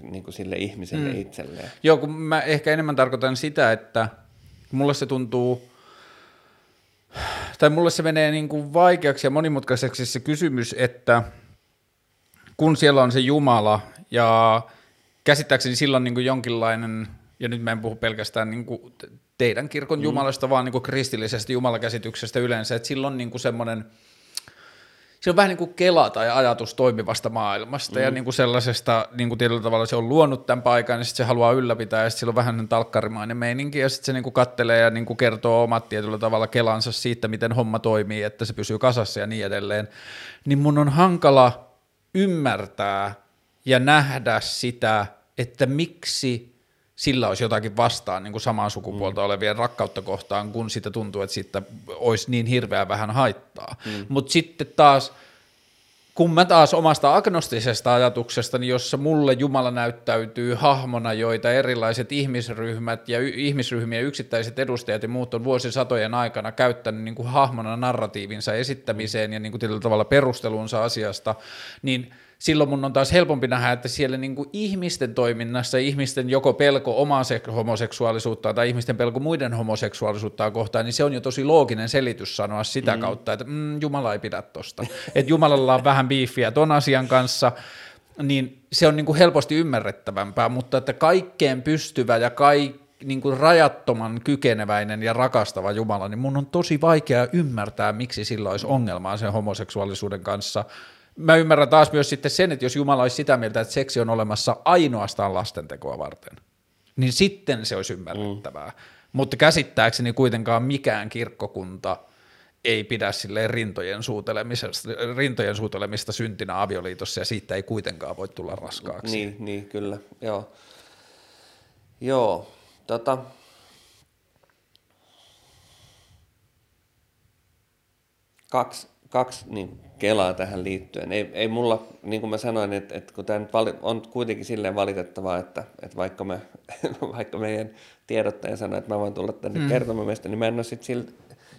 niin kuin sille ihmiselle mm. itselleen. Joo, kun mä ehkä enemmän tarkoitan sitä, että mulle se tuntuu, tai mulle se menee niin kuin vaikeaksi ja monimutkaiseksi se kysymys, että kun siellä on se Jumala ja käsittääkseni silloin niin kuin jonkinlainen, ja nyt mä en puhu pelkästään niin kuin teidän kirkon mm. Jumalasta, vaan niin kuin kristillisestä Jumalakäsityksestä yleensä, että silloin niin kuin semmoinen – se on vähän niin kuin kela tai ajatus toimivasta maailmasta mm. ja niin kuin sellaisesta, niin kuin tietyllä tavalla se on luonut tämän paikan ja sitten se haluaa ylläpitää ja sitten sillä on vähän talkkarimainen meininki ja sitten se niin kuin kattelee ja niin kuin kertoo omat tietyllä tavalla kelansa siitä, miten homma toimii, että se pysyy kasassa ja niin edelleen. Niin mun on hankala ymmärtää ja nähdä sitä, että miksi sillä olisi jotakin vastaan niin kuin samaa sukupuolta mm. olevien rakkautta kohtaan, kun sitä tuntuu, että siitä olisi niin hirveän vähän haittaa. Mm. Mutta sitten taas, kun mä taas omasta agnostisesta ajatuksestani, jossa mulle Jumala näyttäytyy hahmona, joita erilaiset ihmisryhmät ja y- ihmisryhmien yksittäiset edustajat ja muut on vuosisatojen aikana käyttänyt niin kuin hahmona narratiivinsa esittämiseen ja niin kuin tietyllä tavalla perustelunsa asiasta, niin – silloin mun on taas helpompi nähdä, että siellä niin kuin ihmisten toiminnassa, ihmisten joko pelko omaa homoseksuaalisuutta tai ihmisten pelko muiden homoseksuaalisuutta kohtaan, niin se on jo tosi looginen selitys sanoa sitä mm. kautta, että mm, Jumala ei pidä tosta. että Jumalalla on vähän biifiä ton asian kanssa, niin se on niin kuin helposti ymmärrettävämpää, mutta että kaikkeen pystyvä ja kaikki niin kuin rajattoman kykeneväinen ja rakastava Jumala, niin mun on tosi vaikea ymmärtää, miksi sillä olisi ongelmaa sen homoseksuaalisuuden kanssa, mä ymmärrän taas myös sitten sen, että jos Jumala olisi sitä mieltä, että seksi on olemassa ainoastaan lastentekoa varten, niin sitten se olisi ymmärrettävää. Mm. Mutta käsittääkseni kuitenkaan mikään kirkkokunta ei pidä silleen rintojen suutelemista, rintojen suutelemista syntinä avioliitossa ja siitä ei kuitenkaan voi tulla raskaaksi. Niin, niin kyllä, joo. Joo, tota, kaksi, kaksi niin kelaa tähän liittyen. Ei, ei mulla, niin kuin mä sanoin, että, että kun tämä nyt vali, on kuitenkin silleen valitettavaa, että, että vaikka, me, vaikka meidän tiedottaja sanoi, että mä voin tulla tänne mm. kertomaan meistä, niin mä en ole sitten siltä,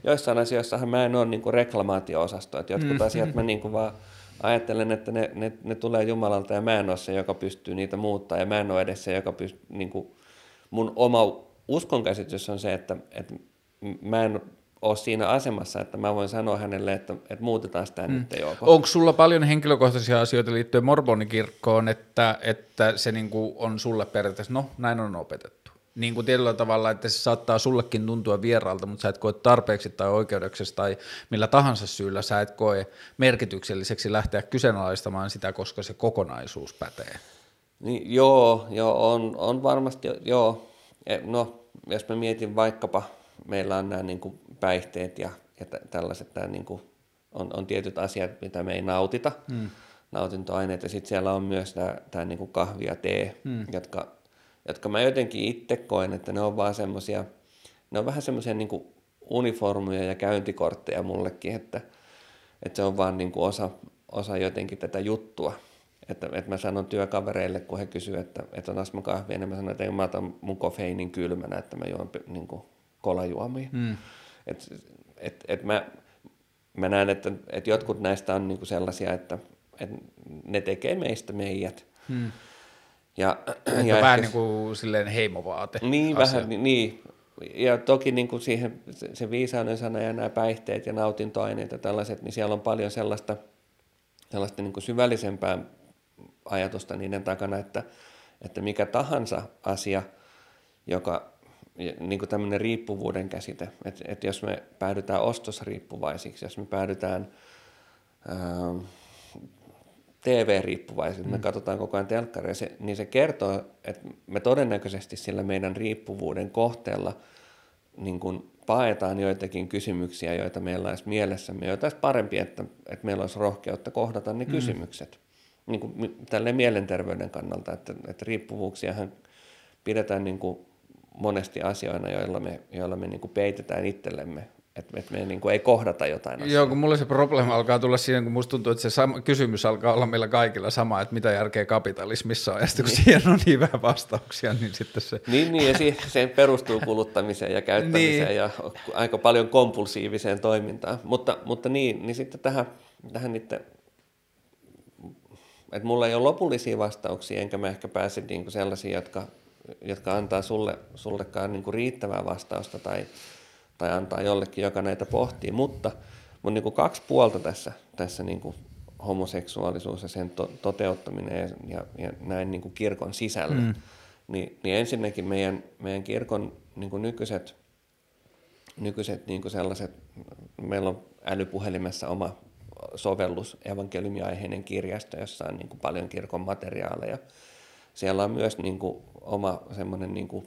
joissain asioissahan mä en ole niin kuin reklamaatio-osasto, että jotkut mm. asiat mä niin kuin vaan ajattelen, että ne, ne, ne tulee Jumalalta ja mä en ole se, joka pystyy niitä muuttaa ja mä en ole edes se, joka pystyy, niin kuin mun oma uskonkäsitys on se, että, että mä en ole siinä asemassa, että mä voin sanoa hänelle, että, että muutetaan sitä mm. nyt joko. Onko sulla paljon henkilökohtaisia asioita liittyen Morbonikirkkoon, että, että se niin kuin on sulle periaatteessa, no näin on opetettu? Niin kuin tietyllä tavalla, että se saattaa sullekin tuntua vieraalta, mutta sä et koe tarpeeksi tai oikeudeksi tai millä tahansa syyllä sä et koe merkitykselliseksi lähteä kyseenalaistamaan sitä, koska se kokonaisuus pätee. Niin, joo, joo on, on varmasti, joo. E, no, jos mä mietin vaikkapa, meillä on nämä niin kuin päihteet ja, ja tällaiset tämä niin kuin, on, on tietyt asiat, mitä me ei nautita, mm. nautintoaineet, ja sitten siellä on myös tämä, tämä niin kuin kahvi ja tee, mm. jotka, jotka mä jotenkin itse koen, että ne on vaan semmoisia, ne on vähän semmoisia niin uniformuja ja käyntikortteja mullekin, että, että se on vaan niin kuin osa, osa jotenkin tätä juttua. Että, että mä sanon työkavereille, kun he kysyvät, että, että on asma kahvia, niin mä sanon, että mä otan mun kofeiinin kylmänä, että mä juon niin kuin, kolajuomia. Mm. Et, et, et mä, mä näen, että, että jotkut näistä on niinku sellaisia, että, että ne tekee meistä meidät. Hmm. Ja, ja vähän niin kuin silleen heimovaate. Niin, asia. vähän, niin. Ja toki niin kuin siihen, se viisauden sana ja nämä päihteet ja nautintoaineet ja tällaiset, niin siellä on paljon sellaista, sellaista niin kuin syvällisempää ajatusta niiden takana, että, että mikä tahansa asia, joka, niin kuin tämmöinen riippuvuuden käsite, että, että jos me päädytään ostosriippuvaisiksi, jos me päädytään ää, TV-riippuvaisiksi, mm. me katsotaan koko ajan telkkaria, se, niin se kertoo, että me todennäköisesti sillä meidän riippuvuuden kohteella niin kuin paetaan joitakin kysymyksiä, joita meillä olisi mielessämme, joita olisi parempi, että, että meillä olisi rohkeutta kohdata ne mm. kysymykset. Niin kuin tälleen mielenterveyden kannalta, että, että riippuvuuksiahan pidetään niin kuin monesti asioina, joilla me, joilla me niin kuin peitetään itsellemme että et me niin kuin ei kohdata jotain asiaa. Joo, kun mulle se probleema alkaa tulla siinä, kun musta tuntuu, että se sama, kysymys alkaa olla meillä kaikilla sama, että mitä järkeä kapitalismissa on, ja sitten kun siihen on niin vähän vastauksia, niin sitten se... Niin, niin ja siihen perustuu kuluttamiseen ja käyttämiseen niin. ja aika paljon kompulsiiviseen toimintaan. Mutta, mutta niin, niin sitten tähän, tähän niiden, että mulla ei ole lopullisia vastauksia, enkä mä ehkä pääse niin kuin sellaisia, jotka, jotka antaa sulle, sullekaan niin kuin riittävää vastausta tai tai antaa jollekin, joka näitä pohtii, mutta mun niin kuin kaksi puolta tässä, tässä niin kuin homoseksuaalisuus ja sen to, toteuttaminen ja, ja näin niin kuin kirkon sisällä, mm. niin, niin ensinnäkin meidän, meidän kirkon niin kuin nykyiset, nykyiset niin kuin sellaiset, meillä on älypuhelimessa oma sovellus, evankeliumiaiheinen kirjasto, jossa on niin kuin paljon kirkon materiaaleja. Siellä on myös niin kuin oma semmoinen niin kuin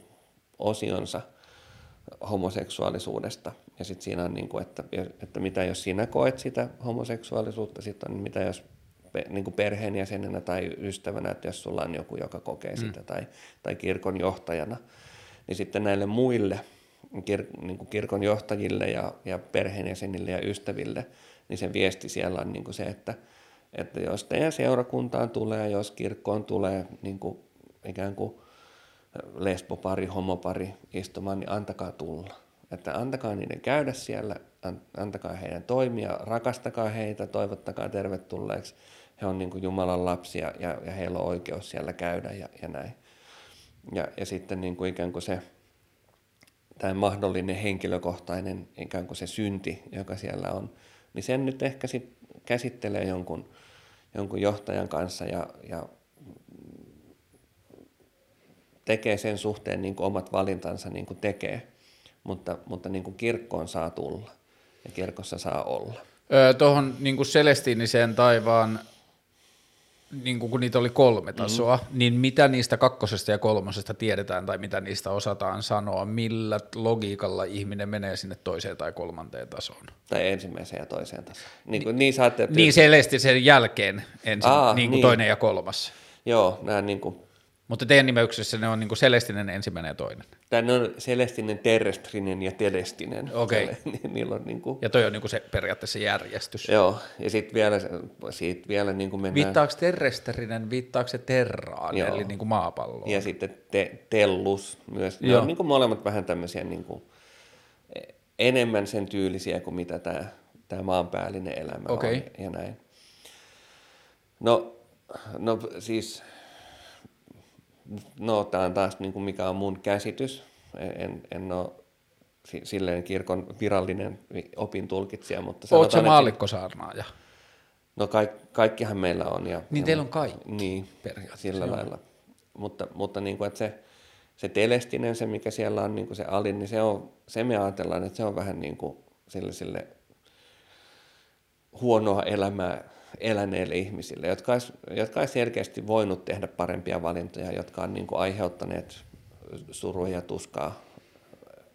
osionsa – homoseksuaalisuudesta. Ja sitten siinä on, niin kuin, että, että mitä jos sinä koet sitä homoseksuaalisuutta, sitten on mitä jos niin kuin perheenjäsenenä tai ystävänä, että jos sulla on joku, joka kokee mm. sitä, tai, tai kirkon johtajana, niin sitten näille muille kir, niin kuin kirkon johtajille ja, ja perheenjäsenille ja ystäville, niin se viesti siellä on niin kuin se, että, että jos teidän seurakuntaan tulee, jos kirkkoon tulee niin kuin ikään kuin lesbopari, homopari istumaan, niin antakaa tulla. Että antakaa niiden käydä siellä, antakaa heidän toimia, rakastakaa heitä, toivottakaa tervetulleeksi. He on niin kuin Jumalan lapsia ja, ja heillä on oikeus siellä käydä ja, ja näin. Ja, ja sitten niin kuin ikään kuin se tämä mahdollinen henkilökohtainen ikään kuin se synti, joka siellä on, niin sen nyt ehkä sit käsittelee jonkun, jonkun johtajan kanssa ja, ja tekee sen suhteen niin kuin omat valintansa niin kuin tekee, mutta, mutta niin kuin kirkkoon saa tulla ja kirkossa saa olla. Tuohon niin Celestiiniseen taivaan, niin kun niitä oli kolme tasoa, mm. niin mitä niistä kakkosesta ja kolmosesta tiedetään tai mitä niistä osataan sanoa, millä logiikalla ihminen menee sinne toiseen tai kolmanteen tasoon? Tai ensimmäiseen ja toiseen tasoon. Niin, kuin, niin, saatte, niin Celestisen jälkeen ensin, Aa, niin kuin niin. toinen ja kolmas. Joo, nämä niin kuin mutta teidän nimeyksessä ne on niin Celestinen ensimmäinen ja toinen. Tai on Celestinen, Terrestrinen ja Telestinen. Okei. Okay. Niillä on niin kuin... Ja toi on niin kuin se periaatteessa järjestys. Joo, ja sitten vielä, sit vielä niin kuin mennään... Viittaako terrestrinen, viittaako se terraan, Joo. eli niin kuin maapalloon? Ja sitten te, tellus myös. Ne Joo. on niin kuin molemmat vähän tämmöisiä niin kuin, enemmän sen tyylisiä kuin mitä tämä, tämä maanpäällinen elämä okay. on ja näin. No, no siis no tämä on taas niin kuin mikä on mun käsitys. En, en ole silleen kirkon virallinen opintulkitsija, mutta Oletko se maallikkosaarnaaja? No kaik, kaikkihan meillä on. Ja, niin ja, teillä on kaikki Niin, sillä joo. lailla. Mutta, mutta niin kuin, että se, se telestinen, se mikä siellä on niin kuin se alin, niin se, on, se me ajatellaan, että se on vähän niin kuin sille, sille huonoa elämää eläneille ihmisille, jotka olisi, jotka olisi selkeästi voinut tehdä parempia valintoja, jotka on niin kuin aiheuttaneet surua ja tuskaa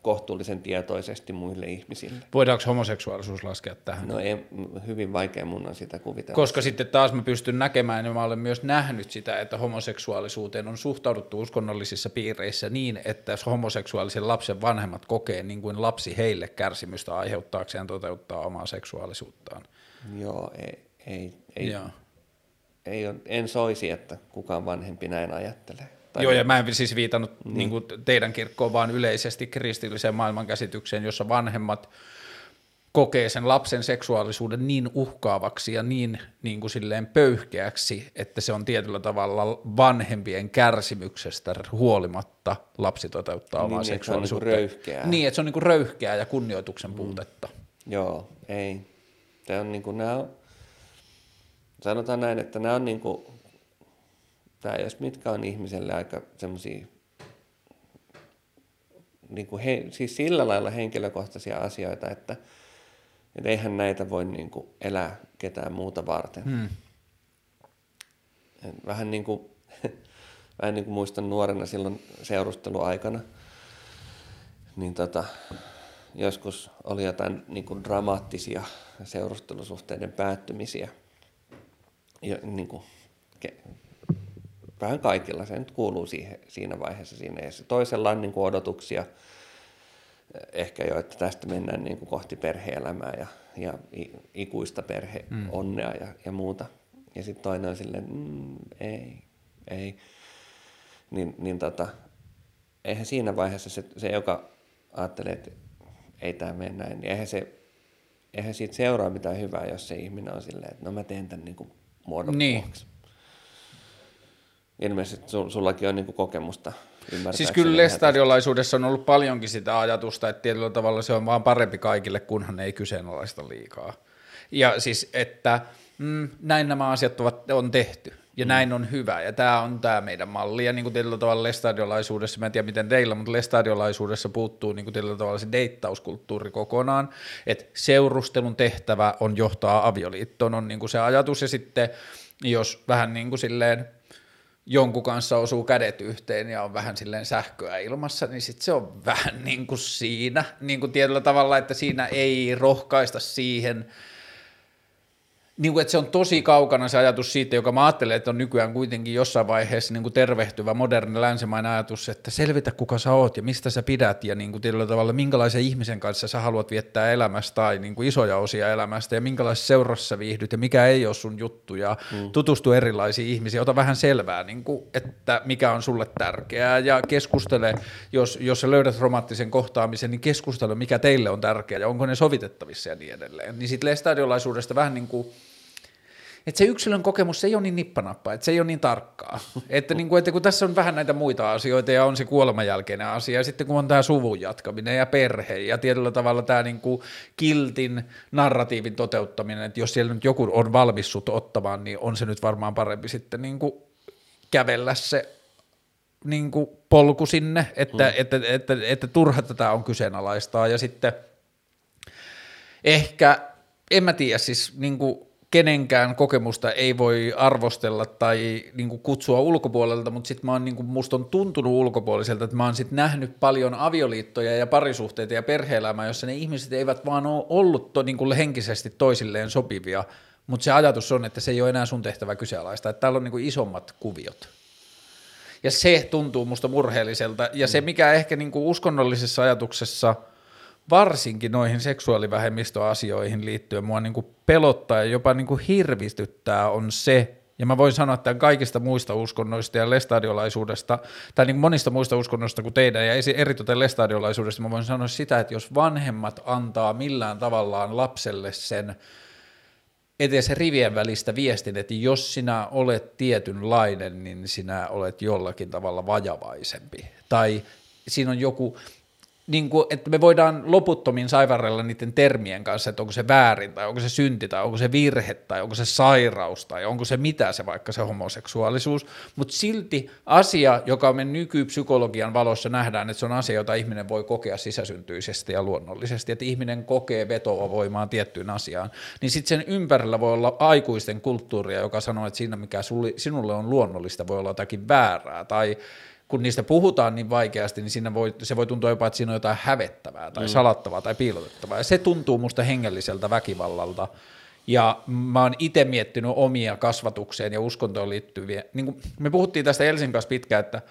kohtuullisen tietoisesti muille ihmisille. Voidaanko homoseksuaalisuus laskea tähän? No ei, hyvin vaikea mun on sitä kuvitella. Koska sitten taas mä pystyn näkemään, ja mä olen myös nähnyt sitä, että homoseksuaalisuuteen on suhtauduttu uskonnollisissa piireissä niin, että homoseksuaalisen lapsen vanhemmat kokee niin kuin lapsi heille kärsimystä aiheuttaakseen toteuttaa omaa seksuaalisuuttaan. Joo, ei, ei, ei, ei ole, en soisi, että kukaan vanhempi näin ajattelee. Tai Joo, ja mä en siis viitannut niin. Niin kuin teidän kirkkoon, vaan yleisesti kristilliseen maailmankäsitykseen, jossa vanhemmat kokee sen lapsen seksuaalisuuden niin uhkaavaksi ja niin, niin kuin silleen pöyhkeäksi, että se on tietyllä tavalla vanhempien kärsimyksestä huolimatta lapsi toteuttaa niin, omaa niin, seksuaalisuutta. Niin, että se on niin kuin röyhkeää. Niin, että se on niin kuin röyhkeää ja kunnioituksen mm. puutetta. Joo, ei. Tämä on niin kuin, nämä on sanotaan näin, että nämä on niin kuin, tämä jos mitkä on ihmiselle aika semmoisia niin kuin he, siis sillä lailla henkilökohtaisia asioita, että, että eihän näitä voi niin kuin elää ketään muuta varten. Hmm. Vähän niin kuin, vähän niin kuin muistan nuorena silloin seurusteluaikana, niin tota, joskus oli jotain niin kuin dramaattisia seurustelusuhteiden päättymisiä. Ja, niin kuin, ke, vähän kaikilla se nyt kuuluu siihen, siinä vaiheessa siinä edessä. Toisella on niin kuin odotuksia ehkä jo, että tästä mennään niin kuin kohti perheelämää ja, ja ikuista perheonnea mm. ja, ja muuta. Ja sitten toinen on silleen, mm, ei, ei. Niin, niin tota, eihän siinä vaiheessa se, se joka ajattelee, että ei tämä mene näin, niin eihän, se, eihän siitä seuraa mitään hyvää, jos se ihminen on silleen, että no mä teen tämän niin kuin muodon niin. vuoksi. Ilmeisesti sullakin on niin kuin kokemusta Siis kyllä lestadiolaisuudessa on ollut paljonkin sitä ajatusta, että tietyllä tavalla se on vaan parempi kaikille, kunhan ei kyseenalaista liikaa. Ja siis, että mm, näin nämä asiat ovat, on tehty ja mm. näin on hyvä, ja tämä on tämä meidän malli, ja niin kuin tietyllä tavalla lestadiolaisuudessa, mä en tiedä miten teillä, mutta lestadiolaisuudessa puuttuu niin kuin tietyllä tavalla se deittauskulttuuri kokonaan, että seurustelun tehtävä on johtaa avioliittoon, on niin kuin se ajatus, ja sitten jos vähän niin kuin silleen jonkun kanssa osuu kädet yhteen ja on vähän silleen sähköä ilmassa, niin sitten se on vähän niin kuin siinä, niin kuin tietyllä tavalla, että siinä ei rohkaista siihen – niin kuin, että se on tosi kaukana se ajatus siitä, joka mä ajattelen, että on nykyään kuitenkin jossain vaiheessa niin kuin tervehtyvä moderni länsimainen ajatus, että selvitä kuka sä oot ja mistä sä pidät ja niin kuin tietyllä tavalla minkälaisen ihmisen kanssa sä haluat viettää elämästä tai niin kuin isoja osia elämästä ja minkälaisessa seurassa viihdyt ja mikä ei ole sun juttu ja mm. tutustu erilaisiin ihmisiin, ota vähän selvää, niin kuin, että mikä on sulle tärkeää ja keskustele, jos, jos sä löydät romanttisen kohtaamisen, niin keskustele, mikä teille on tärkeää ja onko ne sovitettavissa ja niin edelleen. Niin sitten lestadiolaisuudesta vähän niin kuin että se yksilön kokemus se ei ole niin nippanappa, että se ei ole niin tarkkaa. että, niin kuin, että kun tässä on vähän näitä muita asioita ja on se kuoleman jälkeinen asia, ja sitten kun on tämä suvun jatkaminen ja perhe ja tietyllä tavalla tämä niin kuin kiltin narratiivin toteuttaminen, että jos siellä nyt joku on valmis sut ottamaan, niin on se nyt varmaan parempi sitten niin kuin kävellä se niin kuin polku sinne, että, mm. että, että, että, että turha tätä on kyseenalaistaa ja sitten ehkä, en mä tiedä, siis niin kuin kenenkään kokemusta ei voi arvostella tai niin kuin kutsua ulkopuolelta, mutta sitten mä oon, niin kuin, musta on tuntunut ulkopuoliselta, että mä oon sitten nähnyt paljon avioliittoja ja parisuhteita ja perhe-elämää, jossa ne ihmiset eivät vaan ole ollut to, niin kuin henkisesti toisilleen sopivia, mutta se ajatus on, että se ei ole enää sun tehtävä kyseenalaista, että täällä on niin kuin isommat kuviot. Ja se tuntuu musta murheelliselta, ja se mikä ehkä niin kuin uskonnollisessa ajatuksessa – varsinkin noihin seksuaalivähemmistöasioihin liittyen mua niin kuin pelottaa ja jopa niin kuin hirvistyttää on se, ja mä voin sanoa että kaikista muista uskonnoista ja lestadiolaisuudesta, tai niin monista muista uskonnoista kuin teidän, ja eritoten lestadiolaisuudesta, mä voin sanoa sitä, että jos vanhemmat antaa millään tavallaan lapselle sen edes rivien välistä viestin, että jos sinä olet tietynlainen, niin sinä olet jollakin tavalla vajavaisempi. Tai siinä on joku, niin kuin, että me voidaan loputtomin saivarrella niiden termien kanssa, että onko se väärin tai onko se synti tai onko se virhe tai onko se sairaus tai onko se mitä se vaikka se homoseksuaalisuus, mutta silti asia, joka me nykypsykologian valossa nähdään, että se on asia, jota ihminen voi kokea sisäsyntyisesti ja luonnollisesti, että ihminen kokee vetoa voimaan tiettyyn asiaan, niin sitten sen ympärillä voi olla aikuisten kulttuuria, joka sanoo, että siinä mikä sinulle on luonnollista voi olla jotakin väärää tai kun niistä puhutaan niin vaikeasti, niin siinä voi, se voi tuntua jopa, että siinä on jotain hävettävää tai mm. salattavaa tai piilotettavaa. Ja se tuntuu musta hengelliseltä väkivallalta. Ja mä oon itse miettinyt omia kasvatukseen ja uskontoon liittyviä. Niin me puhuttiin tästä Elsin kanssa pitkään, että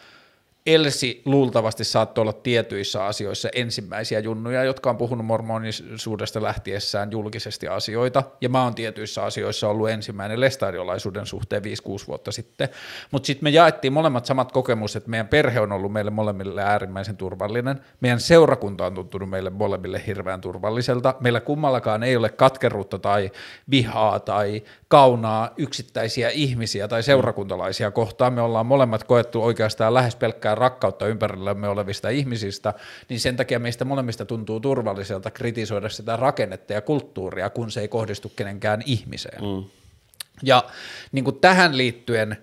Elsi luultavasti saattoi olla tietyissä asioissa ensimmäisiä junnuja, jotka on puhunut mormonisuudesta lähtiessään julkisesti asioita, ja mä oon tietyissä asioissa ollut ensimmäinen lestadiolaisuuden suhteen 5-6 vuotta sitten, mutta sitten me jaettiin molemmat samat kokemukset, että meidän perhe on ollut meille molemmille äärimmäisen turvallinen, meidän seurakunta on tuntunut meille molemmille hirveän turvalliselta, meillä kummallakaan ei ole katkeruutta tai vihaa tai kaunaa yksittäisiä ihmisiä tai seurakuntalaisia kohtaan, me ollaan molemmat koettu oikeastaan lähes pelkkää pelkkää rakkautta ympärillämme olevista ihmisistä, niin sen takia meistä molemmista tuntuu turvalliselta kritisoida sitä rakennetta ja kulttuuria, kun se ei kohdistu kenenkään ihmiseen. Mm. Ja niin kuin tähän liittyen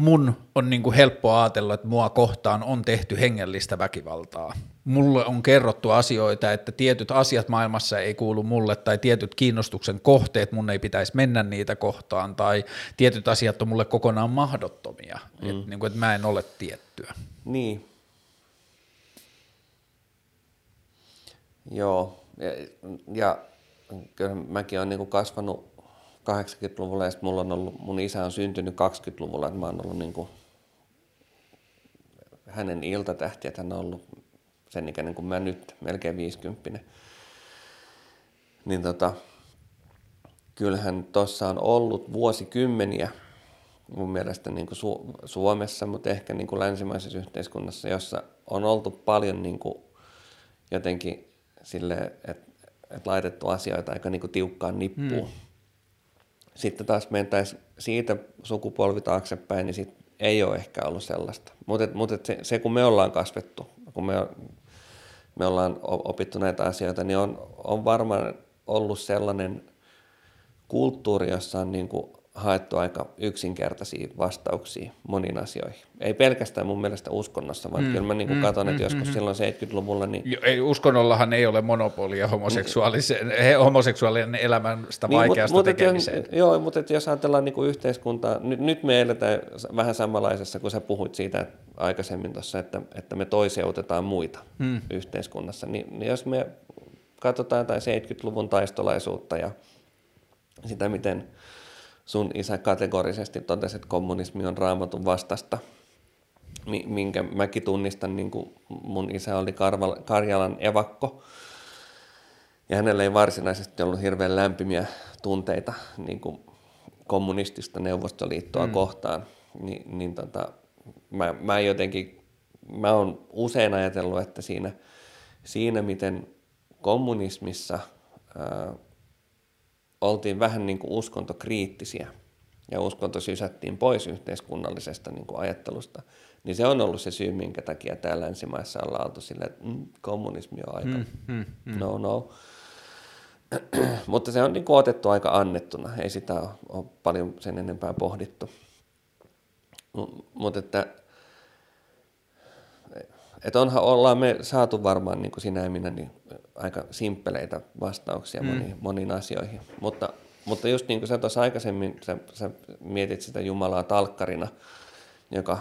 mun on niin kuin helppo ajatella, että mua kohtaan on tehty hengellistä väkivaltaa. Mulle on kerrottu asioita, että tietyt asiat maailmassa ei kuulu mulle tai tietyt kiinnostuksen kohteet, mun ei pitäisi mennä niitä kohtaan tai tietyt asiat on mulle kokonaan mahdottomia, mm. että, niin kuin, että mä en ole tiettyä. Niin. Joo, ja, ja kyllä mäkin olen niin kasvanut 80-luvulla ja mulla on ollut, mun isä on syntynyt 20-luvulla, että mä oon ollut niin kuin hänen iltatähti, että hän on ollut sen ikäinen kuin mä nyt, melkein 50. Niin tota, kyllähän tuossa on ollut vuosikymmeniä mun mielestä niin kuin Su- Suomessa, mutta ehkä niin kuin länsimaisessa yhteiskunnassa, jossa on oltu paljon niin kuin jotenkin sille, että, että laitettu asioita aika niin kuin tiukkaan nippuun. Hmm sitten taas mentäisiin siitä sukupolvi taaksepäin, niin sit ei ole ehkä ollut sellaista. Mutta mut se, se, kun me ollaan kasvettu, kun me, me ollaan opittu näitä asioita, niin on, on varmaan ollut sellainen kulttuuri, jossa on niin kuin haettu aika yksinkertaisia vastauksia moniin asioihin. Ei pelkästään mun mielestä uskonnossa, vaan mm, kyllä mä niin mm, katson, mm, että joskus mm, silloin 70-luvulla... Niin... Ei, uskonnollahan ei ole monopolia homoseksuaalisen, mm. homoseksuaalinen elämästä niin, vaikeasta mut, tekemiseen. Jos, joo, mutta jos ajatellaan niin kuin yhteiskuntaa, nyt, nyt me eletään vähän samanlaisessa, kun sä puhuit siitä että aikaisemmin tuossa, että, että me toiseutetaan muita mm. yhteiskunnassa, niin, niin jos me katsotaan jotain 70-luvun taistolaisuutta ja sitä, miten sun isä kategorisesti totesi, että kommunismi on raamatun vastasta, minkä mäkin tunnistan, niin kuin mun isä oli Karjalan evakko, ja hänellä ei varsinaisesti ollut hirveän lämpimiä tunteita niin kuin kommunistista Neuvostoliittoa mm. kohtaan, Ni, niin tota, mä, mä jotenkin, mä oon usein ajatellut, että siinä, siinä miten kommunismissa ää, oltiin vähän niin kuin uskontokriittisiä ja uskonto sysättiin pois yhteiskunnallisesta niin kuin ajattelusta, niin se on ollut se syy, minkä takia täällä länsimaissa ollaan oltu silleen, että mm, kommunismi on aika mm, mm, mm. no no. Mutta se on niin kuin otettu aika annettuna, ei sitä ole, ole paljon sen enempää pohdittu. Mutta että, että onhan, ollaan me saatu varmaan niin kuin sinä ja minä niin aika simppeleitä vastauksia mm. moniin, moniin asioihin. Mutta, mutta just niin kuin sä tuossa aikaisemmin, sä, sä mietit sitä Jumalaa talkkarina, joka,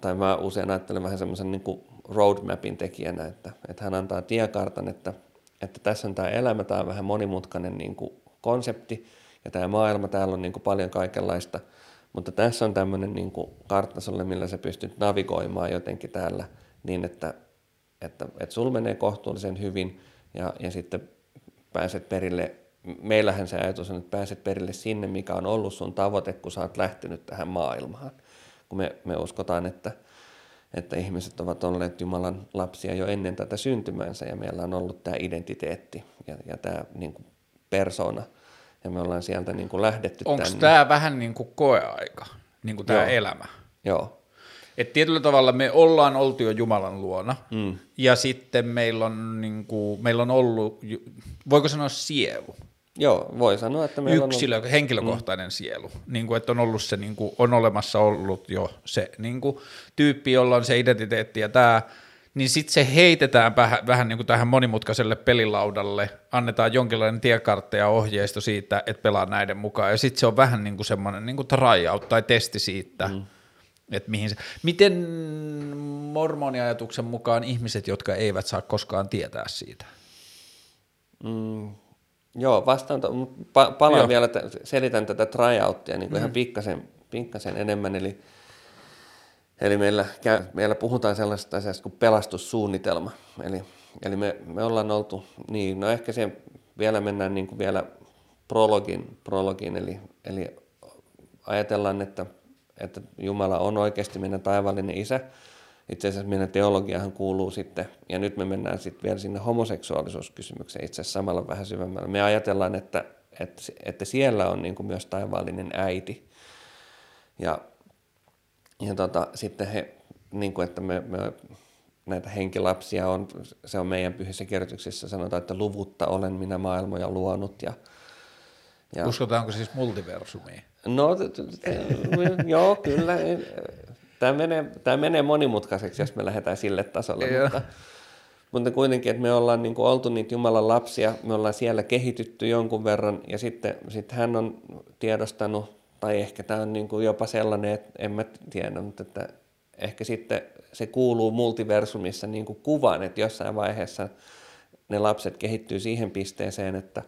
tai mä usein ajattelen vähän semmoisen niin kuin roadmapin tekijänä, että, että hän antaa tiekartan, että, että tässä on tämä elämä, tämä on vähän monimutkainen niin kuin konsepti, ja tämä maailma, täällä on niin kuin paljon kaikenlaista, mutta tässä on tämmöinen niin kuin kartta sulle, millä sä pystyt navigoimaan jotenkin täällä niin, että, että, että sul menee kohtuullisen hyvin, ja, ja sitten pääset perille, meillähän se ajatus on, että pääset perille sinne, mikä on ollut sun tavoite, kun sä oot lähtenyt tähän maailmaan. Kun me, me uskotaan, että, että ihmiset ovat olleet Jumalan lapsia jo ennen tätä syntymäänsä ja meillä on ollut tämä identiteetti ja, ja tämä niin kuin persona ja me ollaan sieltä niin kuin lähdetty Onko tämä vähän niin kuin koeaika, niin kuin tämä Joo. elämä? Joo. Et tietyllä tavalla me ollaan oltu jo Jumalan luona, mm. ja sitten meillä on, niin kuin, meillä on ollut, voiko sanoa sielu? Joo, voi sanoa, että meillä Yksilö, on ollut... henkilökohtainen mm. sielu, niin kuin, että on ollut se, niin kuin, on olemassa ollut jo se niin kuin, tyyppi, jolla on se identiteetti ja tämä, niin sitten se heitetään vähän, vähän niin kuin tähän monimutkaiselle pelilaudalle, annetaan jonkinlainen tiekartta ja ohjeisto siitä, että pelaa näiden mukaan, ja sitten se on vähän niin kuin semmoinen niin kuin tryout tai testi siitä, mm että mihin se, miten mormoniajatuksen mukaan ihmiset, jotka eivät saa koskaan tietää siitä? Mm, joo, vastaan, pa- palaan joo. vielä, selitän tätä tryouttia niin kuin mm. ihan pikkasen, pikkasen enemmän, eli, eli meillä, käy, meillä puhutaan sellaisesta asiasta kuin pelastussuunnitelma, eli, eli me, me ollaan oltu, niin no ehkä se vielä mennään niin kuin vielä prologin, prologin eli, eli ajatellaan, että että Jumala on oikeasti meidän taivallinen isä. Itse asiassa meidän teologiahan kuuluu sitten, ja nyt me mennään sitten vielä sinne homoseksuaalisuuskysymykseen itse asiassa samalla vähän syvemmällä. Me ajatellaan, että, että, että siellä on niin kuin myös taivaallinen äiti. Ja, ja tota, sitten he, niin kuin että me, me näitä henkilapsia on, se on meidän pyhissä kirjoituksissa sanotaan, että luvutta olen minä maailmoja luonut ja, Ja, Uskotaanko siis multiversumiin? No, t- t- t- joo, kyllä. Tämä menee, tämä menee monimutkaiseksi, jos me lähdetään sille tasolle, mutta, mutta kuitenkin, että me ollaan niin kuin oltu niitä Jumalan lapsia, me ollaan siellä kehitytty jonkun verran, ja sitten, sitten hän on tiedostanut, tai ehkä tämä on niin kuin jopa sellainen, että en mä tiedä, mutta että ehkä sitten se kuuluu multiversumissa niin kuin kuvaan, että jossain vaiheessa ne lapset kehittyy siihen pisteeseen, että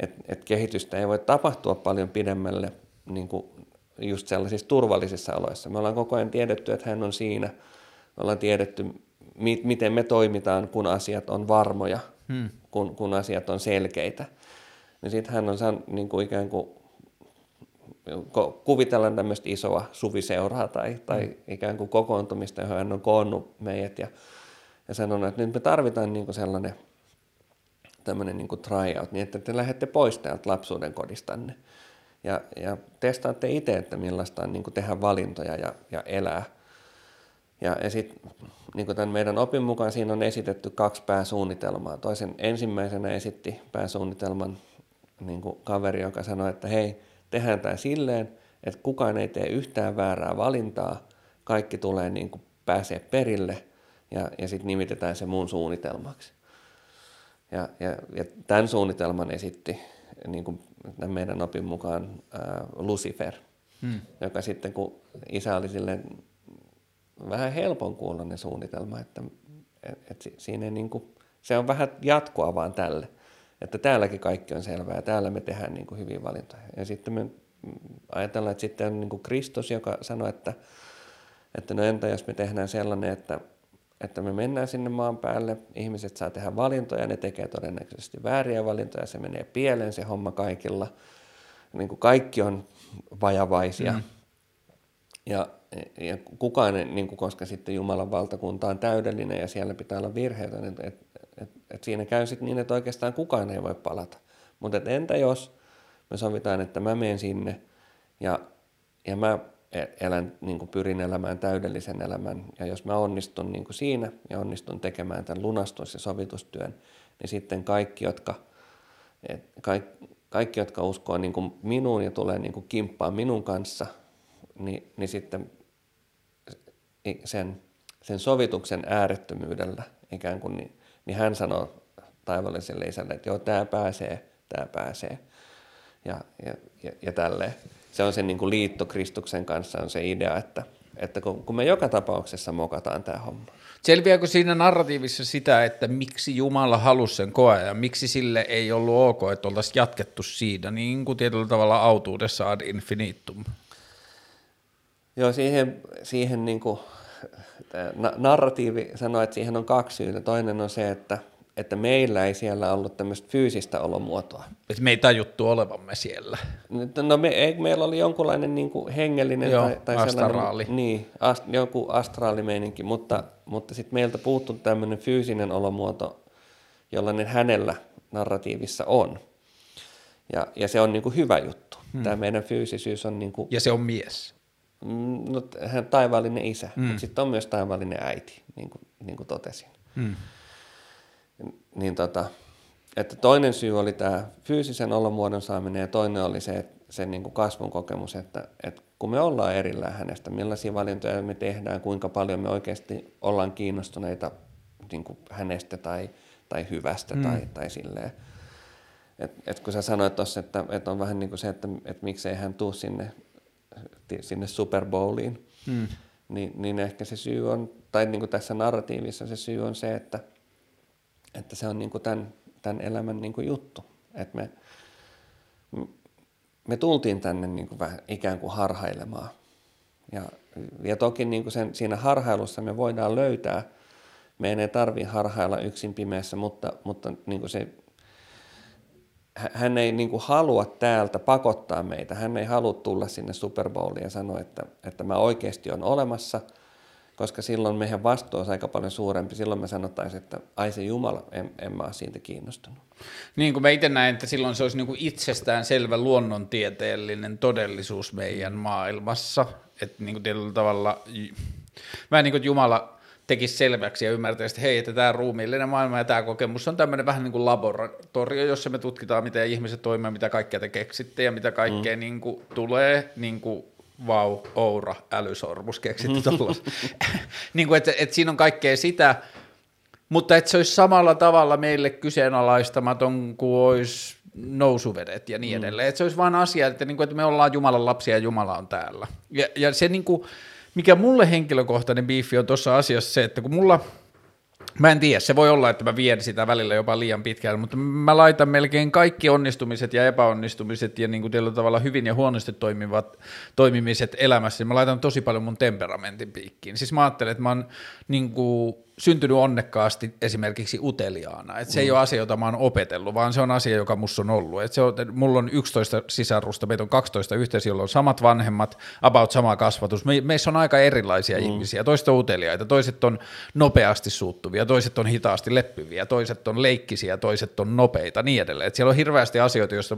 et, et kehitystä ei voi tapahtua paljon pidemmälle niin kuin just sellaisissa turvallisissa oloissa. Me ollaan koko ajan tiedetty, että hän on siinä. Me ollaan tiedetty, mi- miten me toimitaan, kun asiat on varmoja, hmm. kun, kun asiat on selkeitä. Ja sitten hän on saanut niin kuin ikään kuin kuvitella tämmöistä isoa suviseuraa tai, tai hmm. ikään kuin kokoontumista, johon hän on koonnut meidät ja, ja sanonut, että nyt me tarvitaan niin kuin sellainen tämmöinen niin tryout, niin että te lähdette pois täältä lapsuuden kodistanne ja, ja testaatte itse, että millaista on niin tehdä valintoja ja, ja elää. Ja, ja sitten niin tämän meidän opin mukaan siinä on esitetty kaksi pääsuunnitelmaa. Toisen ensimmäisenä esitti pääsuunnitelman niin kaveri, joka sanoi, että hei, tehdään tämä silleen, että kukaan ei tee yhtään väärää valintaa, kaikki tulee niin kuin pääsee perille ja, ja sitten nimitetään se mun suunnitelmaksi. Ja, ja, ja tämän suunnitelman esitti niin kuin meidän opin mukaan äh, Lucifer, hmm. joka sitten kun isä oli silleen vähän helpon kuulonen suunnitelma, että et, et siinä niin kuin, se on vähän jatkoa vaan tälle, että täälläkin kaikki on selvää ja täällä me tehdään niin kuin hyviä valintoja. Ja sitten me ajatellaan, että sitten on niin kuin Kristus, joka sanoi, että, että no entä jos me tehdään sellainen, että että me mennään sinne maan päälle, ihmiset saa tehdä valintoja, ne tekee todennäköisesti vääriä valintoja, se menee pieleen se homma kaikilla. Niin kuin kaikki on vajavaisia. Mm. Ja, ja kukaan, niin kuin, koska sitten Jumalan valtakunta on täydellinen ja siellä pitää olla virheitä, niin et, et, et siinä käy sitten niin, että oikeastaan kukaan ei voi palata. Mutta entä jos me sovitaan, että mä menen sinne ja, ja mä elän, niin kuin pyrin elämään täydellisen elämän. Ja jos mä onnistun niin kuin siinä ja onnistun tekemään tämän lunastus- ja sovitustyön, niin sitten kaikki, jotka, kaikki, kaikki, jotka uskoo niin kuin minuun ja tulee niin kuin kimppaan minun kanssa, niin, niin sitten sen, sen sovituksen äärettömyydellä ikään kuin, niin, niin hän sanoo taivaalliselle isälle, että joo, tämä pääsee, tämä pääsee ja, ja, ja, ja tälleen se on se niin kuin liitto Kristuksen kanssa on se idea, että, että kun, kun me joka tapauksessa mokataan tämä homma. Selviääkö siinä narratiivissa sitä, että miksi Jumala halusi sen koe ja miksi sille ei ollut ok, että oltaisiin jatkettu siitä niin kuin tietyllä tavalla autuudessa ad infinitum? Joo, siihen, siihen niin kuin, narratiivi sanoo, että siihen on kaksi syytä. Toinen on se, että – että meillä ei siellä ollut tämmöistä fyysistä olomuotoa. Että me ei tajuttu olevamme siellä. No me, ei, meillä oli jonkunlainen niin kuin hengellinen Joo, tai, tai astraali. Niin, ast, joku astraalimeininki, mutta, mutta sitten meiltä puuttuu tämmöinen fyysinen olomuoto, jollainen hänellä narratiivissa on. Ja, ja se on niin kuin hyvä juttu. Hmm. Tämä meidän fyysisyys on... Niin kuin, ja se on mies. Mm, no, hän taivaallinen isä, hmm. mutta sitten on myös taivaallinen äiti, niin kuin, niin kuin totesin. Hmm niin tota, että toinen syy oli tämä fyysisen olomuodon saaminen ja toinen oli se, se niin kuin kasvun kokemus, että, että kun me ollaan erillään hänestä, millaisia valintoja me tehdään, kuinka paljon me oikeasti ollaan kiinnostuneita niin kuin hänestä tai, tai hyvästä mm. tai, tai silleen. Et, et kun sä sanoit tuossa, että, että on vähän niin kuin se, että, että miksei hän tuu sinne, sinne Super Bowliin, mm. niin, niin ehkä se syy on, tai niin kuin tässä narratiivissa se syy on se, että – että se on niin kuin tämän, tämän elämän niin kuin juttu. Että me, me tultiin tänne niin kuin vähän ikään kuin harhailemaan. Ja, ja toki niin kuin sen, siinä harhailussa me voidaan löytää, meidän ei tarvitse harhailla yksin pimeässä, mutta, mutta niin kuin se, hän ei niin kuin halua täältä pakottaa meitä. Hän ei halua tulla sinne Super Bowliin ja sanoa, että, että mä oikeasti on olemassa – koska silloin meidän vastuu olisi aika paljon suurempi. Silloin me sanottaisiin, että ai se Jumala, en, en mä ole siitä kiinnostunut. Niin kuin mä itse näen, että silloin se olisi niin kuin itsestään selvä luonnontieteellinen todellisuus meidän maailmassa. Että niin kuin tietyllä tavalla, vähän niin kuin Jumala tekisi selväksi ja ymmärtäisi, että hei, että tämä ruumiillinen maailma ja tämä kokemus on tämmöinen vähän niin kuin laboratorio, jossa me tutkitaan, miten ihmiset toimii, mitä kaikkea te keksitte ja mitä kaikkea mm. niin kuin tulee, niin kuin vau, oura, älysormus keksitty tuolla. niin kuin, että, että siinä on kaikkea sitä, mutta että se olisi samalla tavalla meille kyseenalaistamaton kuin olisi nousuvedet ja niin edelleen. Mm. Että se olisi vain asia, että, niin kuin, että me ollaan Jumalan lapsia ja Jumala on täällä. Ja, ja se niin kuin, mikä mulle henkilökohtainen biifi on tuossa asiassa se, että kun mulla, mä en tiedä, se voi olla, että mä vien sitä välillä jopa liian pitkään, mutta mä laitan melkein kaikki onnistumiset ja epäonnistumiset ja niin kuin tietyllä tavalla hyvin ja huonosti toimivat toimimiset elämässä, mä laitan tosi paljon mun temperamentin piikkiin. Siis mä ajattelen, että mä oon niin kuin syntynyt onnekkaasti esimerkiksi uteliaana. Et se mm. ei ole asia, jota mä oon opetellut, vaan se on asia, joka musta on ollut. Et se on, mulla on 11 sisarusta, meitä on 12 yhteisiä, joilla on samat vanhemmat, about sama kasvatus. Me, meissä on aika erilaisia mm. ihmisiä. Toiset on uteliaita, toiset on nopeasti suuttuvia, toiset on hitaasti leppiviä, toiset on leikkisiä, toiset on nopeita, niin edelleen. Et siellä on hirveästi asioita, joista,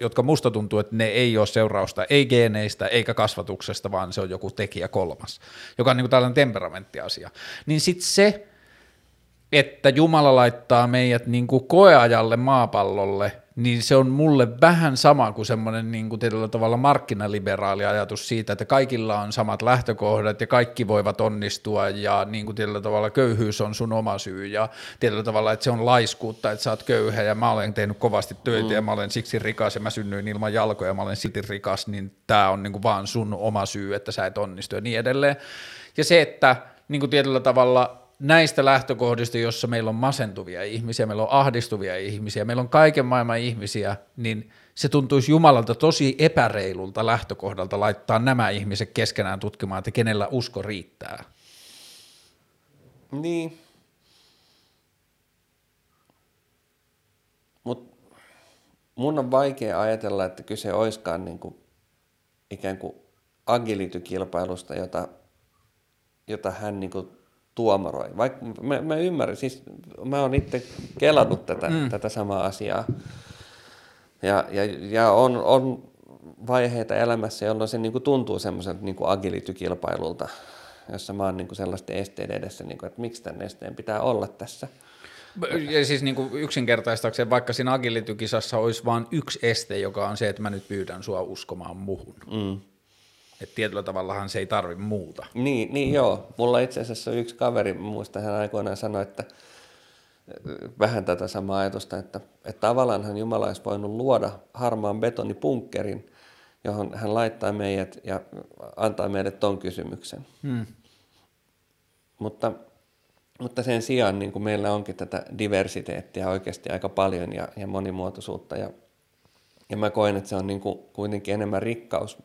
jotka musta tuntuu, että ne ei ole seurausta ei geeneistä eikä kasvatuksesta, vaan se on joku tekijä kolmas, joka on niin kuin tällainen temperamenttiasia. Niin niin sitten se, että Jumala laittaa meidät niin kuin koeajalle maapallolle, niin se on mulle vähän sama kuin semmoinen niin kuin tietyllä tavalla markkinaliberaali ajatus siitä, että kaikilla on samat lähtökohdat ja kaikki voivat onnistua ja niin kuin tietyllä tavalla köyhyys on sun oma syy ja tietyllä tavalla, että se on laiskuutta, että sä oot köyhä ja mä olen tehnyt kovasti töitä mm. ja mä olen siksi rikas ja mä synnyin ilman jalkoja ja mä olen silti rikas, niin tämä on niin kuin vaan sun oma syy, että sä et onnistu ja niin edelleen. Ja se, että niin kuin tietyllä tavalla näistä lähtökohdista, jossa meillä on masentuvia ihmisiä, meillä on ahdistuvia ihmisiä, meillä on kaiken maailman ihmisiä, niin se tuntuisi Jumalalta tosi epäreilulta lähtökohdalta laittaa nämä ihmiset keskenään tutkimaan, että kenellä usko riittää. Niin. Mutta mun on vaikea ajatella, että kyse olisikaan niin kuin ikään kuin agility-kilpailusta, jota jota hän niin kuin tuomaroi. Vaikka mä, mä ymmärrän, siis mä oon itse kelannut tätä, mm. tätä samaa asiaa. Ja, ja, ja on, on vaiheita elämässä, jolloin se niin kuin tuntuu semmoiselta niin agility-kilpailulta, jossa mä oon niin kuin sellaisten esteiden edessä, niin kuin, että miksi tämän esteen pitää olla tässä. Ja siis niin kuin yksinkertaistakseen, vaikka siinä agility-kisassa olisi vain yksi este, joka on se, että mä nyt pyydän sua uskomaan muhun. Mm. Että tietyllä tavallahan se ei tarvi muuta. Niin, niin joo. Mulla itse asiassa yksi kaveri, muista hän aikoinaan sanoi, että vähän tätä samaa ajatusta, että, että tavallaanhan Jumala olisi voinut luoda harmaan betonipunkkerin, johon hän laittaa meidät ja antaa meille ton kysymyksen. Hmm. Mutta, mutta sen sijaan niin kuin meillä onkin tätä diversiteettiä oikeasti aika paljon ja, ja monimuotoisuutta ja, ja mä koen, että se on niin kuin kuitenkin enemmän rikkaus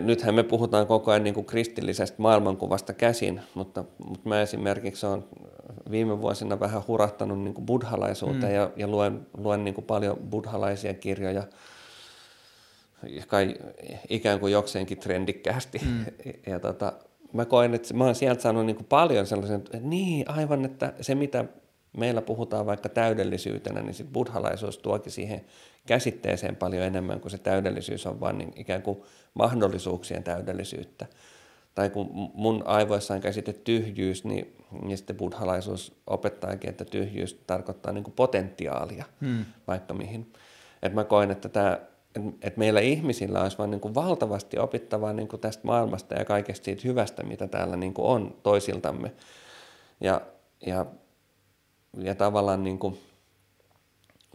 nythän me puhutaan koko ajan niin kuin kristillisestä maailmankuvasta käsin, mutta, mutta mä esimerkiksi olen viime vuosina vähän hurahtanut niin kuin buddhalaisuuteen mm. ja, ja luen, luen niin kuin paljon buddhalaisia kirjoja kai ikään kuin jokseenkin trendikkäästi. Mm. Ja tota, mä koen, että mä oon sieltä saanut niin kuin paljon sellaisen, että niin aivan, että se mitä meillä puhutaan vaikka täydellisyytenä, niin sit buddhalaisuus tuokin siihen käsitteeseen paljon enemmän kuin se täydellisyys on vaan niin ikään kuin mahdollisuuksien täydellisyyttä. Tai kun mun aivoissa on käsite tyhjyys, niin, niin sitten buddhalaisuus opettaakin, että tyhjyys tarkoittaa niin kuin potentiaalia hmm. vaikka mihin. Et mä koen, että tämä että meillä ihmisillä olisi vaan niin kuin valtavasti opittavaa niin kuin tästä maailmasta ja kaikesta siitä hyvästä, mitä täällä niin kuin on toisiltamme. Ja, ja, ja tavallaan niin kuin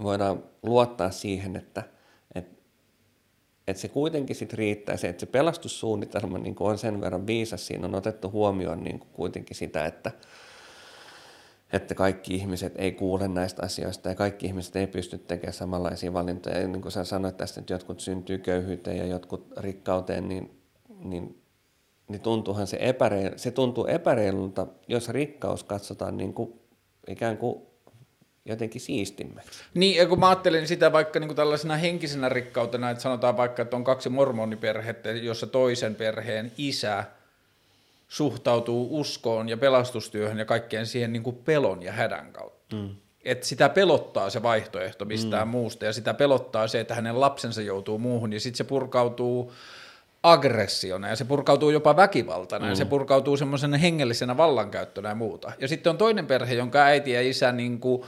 voidaan luottaa siihen, että, että, että se kuitenkin sit riittää, se, että se pelastussuunnitelma niin on sen verran viisas, siinä on otettu huomioon niin kuitenkin sitä, että, että kaikki ihmiset ei kuule näistä asioista ja kaikki ihmiset ei pysty tekemään samanlaisia valintoja. Ja niin kuin sä sanoit tästä, että jotkut syntyy köyhyyteen ja jotkut rikkauteen, niin, niin, niin tuntuuhan se, epäreil, se tuntuu epäreilulta, jos rikkaus katsotaan niin kuin ikään kuin jotenkin siistimmäksi. Niin, ja kun mä ajattelin sitä vaikka niin kuin tällaisena henkisenä rikkautena, että sanotaan vaikka, että on kaksi mormoniperhettä, jossa toisen perheen isä suhtautuu uskoon ja pelastustyöhön ja kaikkeen siihen niin kuin pelon ja hädän kautta. Mm. Että sitä pelottaa se vaihtoehto mistään mm. muusta ja sitä pelottaa se, että hänen lapsensa joutuu muuhun ja sitten se purkautuu aggressiona ja se purkautuu jopa väkivaltana mm. ja se purkautuu semmoisena hengellisenä vallankäyttönä ja muuta. Ja sitten on toinen perhe, jonka äiti ja isä niin kuin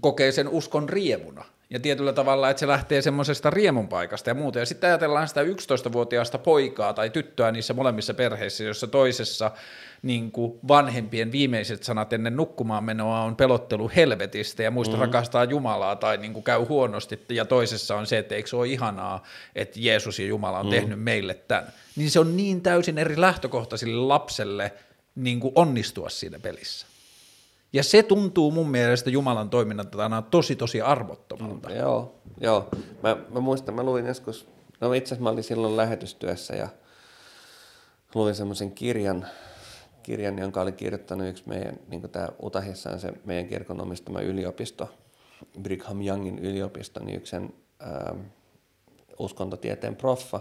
kokee sen uskon riemuna. Ja tietyllä tavalla, että se lähtee semmoisesta riemun paikasta ja muuta. Ja sitten ajatellaan sitä 11-vuotiaasta poikaa tai tyttöä niissä molemmissa perheissä, jossa toisessa niin kuin vanhempien viimeiset sanat ennen nukkumaan menoa on pelottelu helvetistä ja muista mm-hmm. rakastaa Jumalaa tai niin kuin käy huonosti. Ja toisessa on se, että eikö se ole ihanaa, että Jeesus ja Jumala on mm-hmm. tehnyt meille tämän. Niin se on niin täysin eri lähtökohta sille lapselle niin kuin onnistua siinä pelissä. Ja se tuntuu mun mielestä Jumalan toiminnalta tosi tosi arvottomalta. Mm, joo, joo. Mä, mä muistan, mä luin joskus, no itse asiassa mä olin silloin lähetystyössä ja luin semmoisen kirjan, kirjan, jonka oli kirjoittanut yksi meidän, niin tämä Utahissa on se meidän kirkon omistama yliopisto, Brigham Youngin yliopisto, niin yksi sen ää, uskontotieteen proffa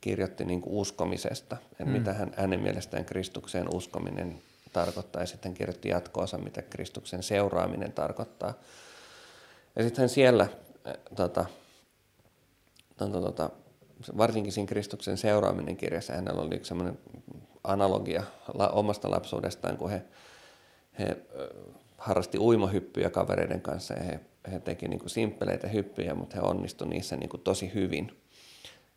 kirjoitti niin kuin uskomisesta, että mm. mitä hän, hänen mielestään Kristukseen uskominen tarkoittaa, ja sitten hän kirjoitti jatkoosa, mitä Kristuksen seuraaminen tarkoittaa. Ja sitten siellä, äh, tota, tota, tota, varsinkin siinä Kristuksen seuraaminen kirjassa, hänellä oli yksi sellainen analogia omasta lapsuudestaan, kun he, he harrasti uimahyppyjä kavereiden kanssa ja he, he teki niin kuin simppeleitä hyppyjä, mutta he onnistuivat niissä niin kuin tosi hyvin.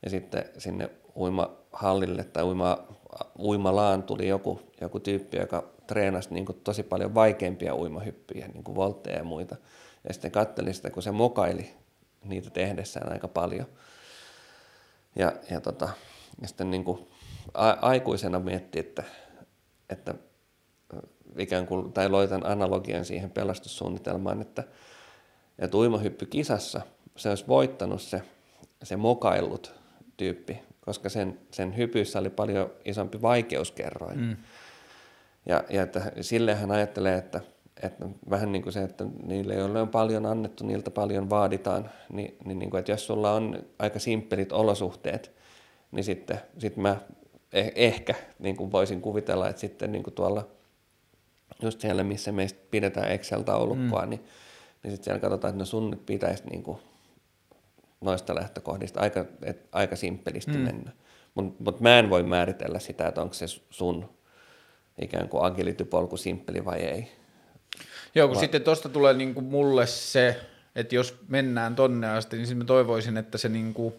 Ja sitten sinne uimahallille tai uima, uimalaan tuli joku, joku tyyppi, joka treenasi niin kuin tosi paljon vaikeampia uimahyppyjä, niin kuin voltteja ja muita. Ja sitten katselin sitä, kun se mokaili niitä tehdessään aika paljon. Ja, ja, tota, ja sitten niin kuin a- aikuisena mietti, että, että ikään kuin, tai loitan analogian siihen pelastussuunnitelmaan, että, että uimahyppykisassa se olisi voittanut se, se mokaillut tyyppi, koska sen, sen hypyissä oli paljon isompi vaikeuskerroin. Mm. Ja, ja että sille hän ajattelee, että, että vähän niin kuin se, että niille, joille on paljon annettu, niiltä paljon vaaditaan, niin, niin, niin kuin, että jos sulla on aika simppelit olosuhteet, niin sitten sit mä eh, ehkä niin kuin voisin kuvitella, että sitten niin kuin tuolla just siellä, missä meistä pidetään Excel-taulukkoa, mm. niin, niin sitten siellä katsotaan, että no sun nyt pitäisi niin kuin noista lähtökohdista aika, et, aika simppelisti mm. mennä. Mutta mut mä en voi määritellä sitä, että onko se sun ikään kuin agility-polku simppeli vai ei. Joo, kun Va- sitten tuosta tulee niin kuin mulle se, että jos mennään tonne asti, niin mä toivoisin, että se niin kuin,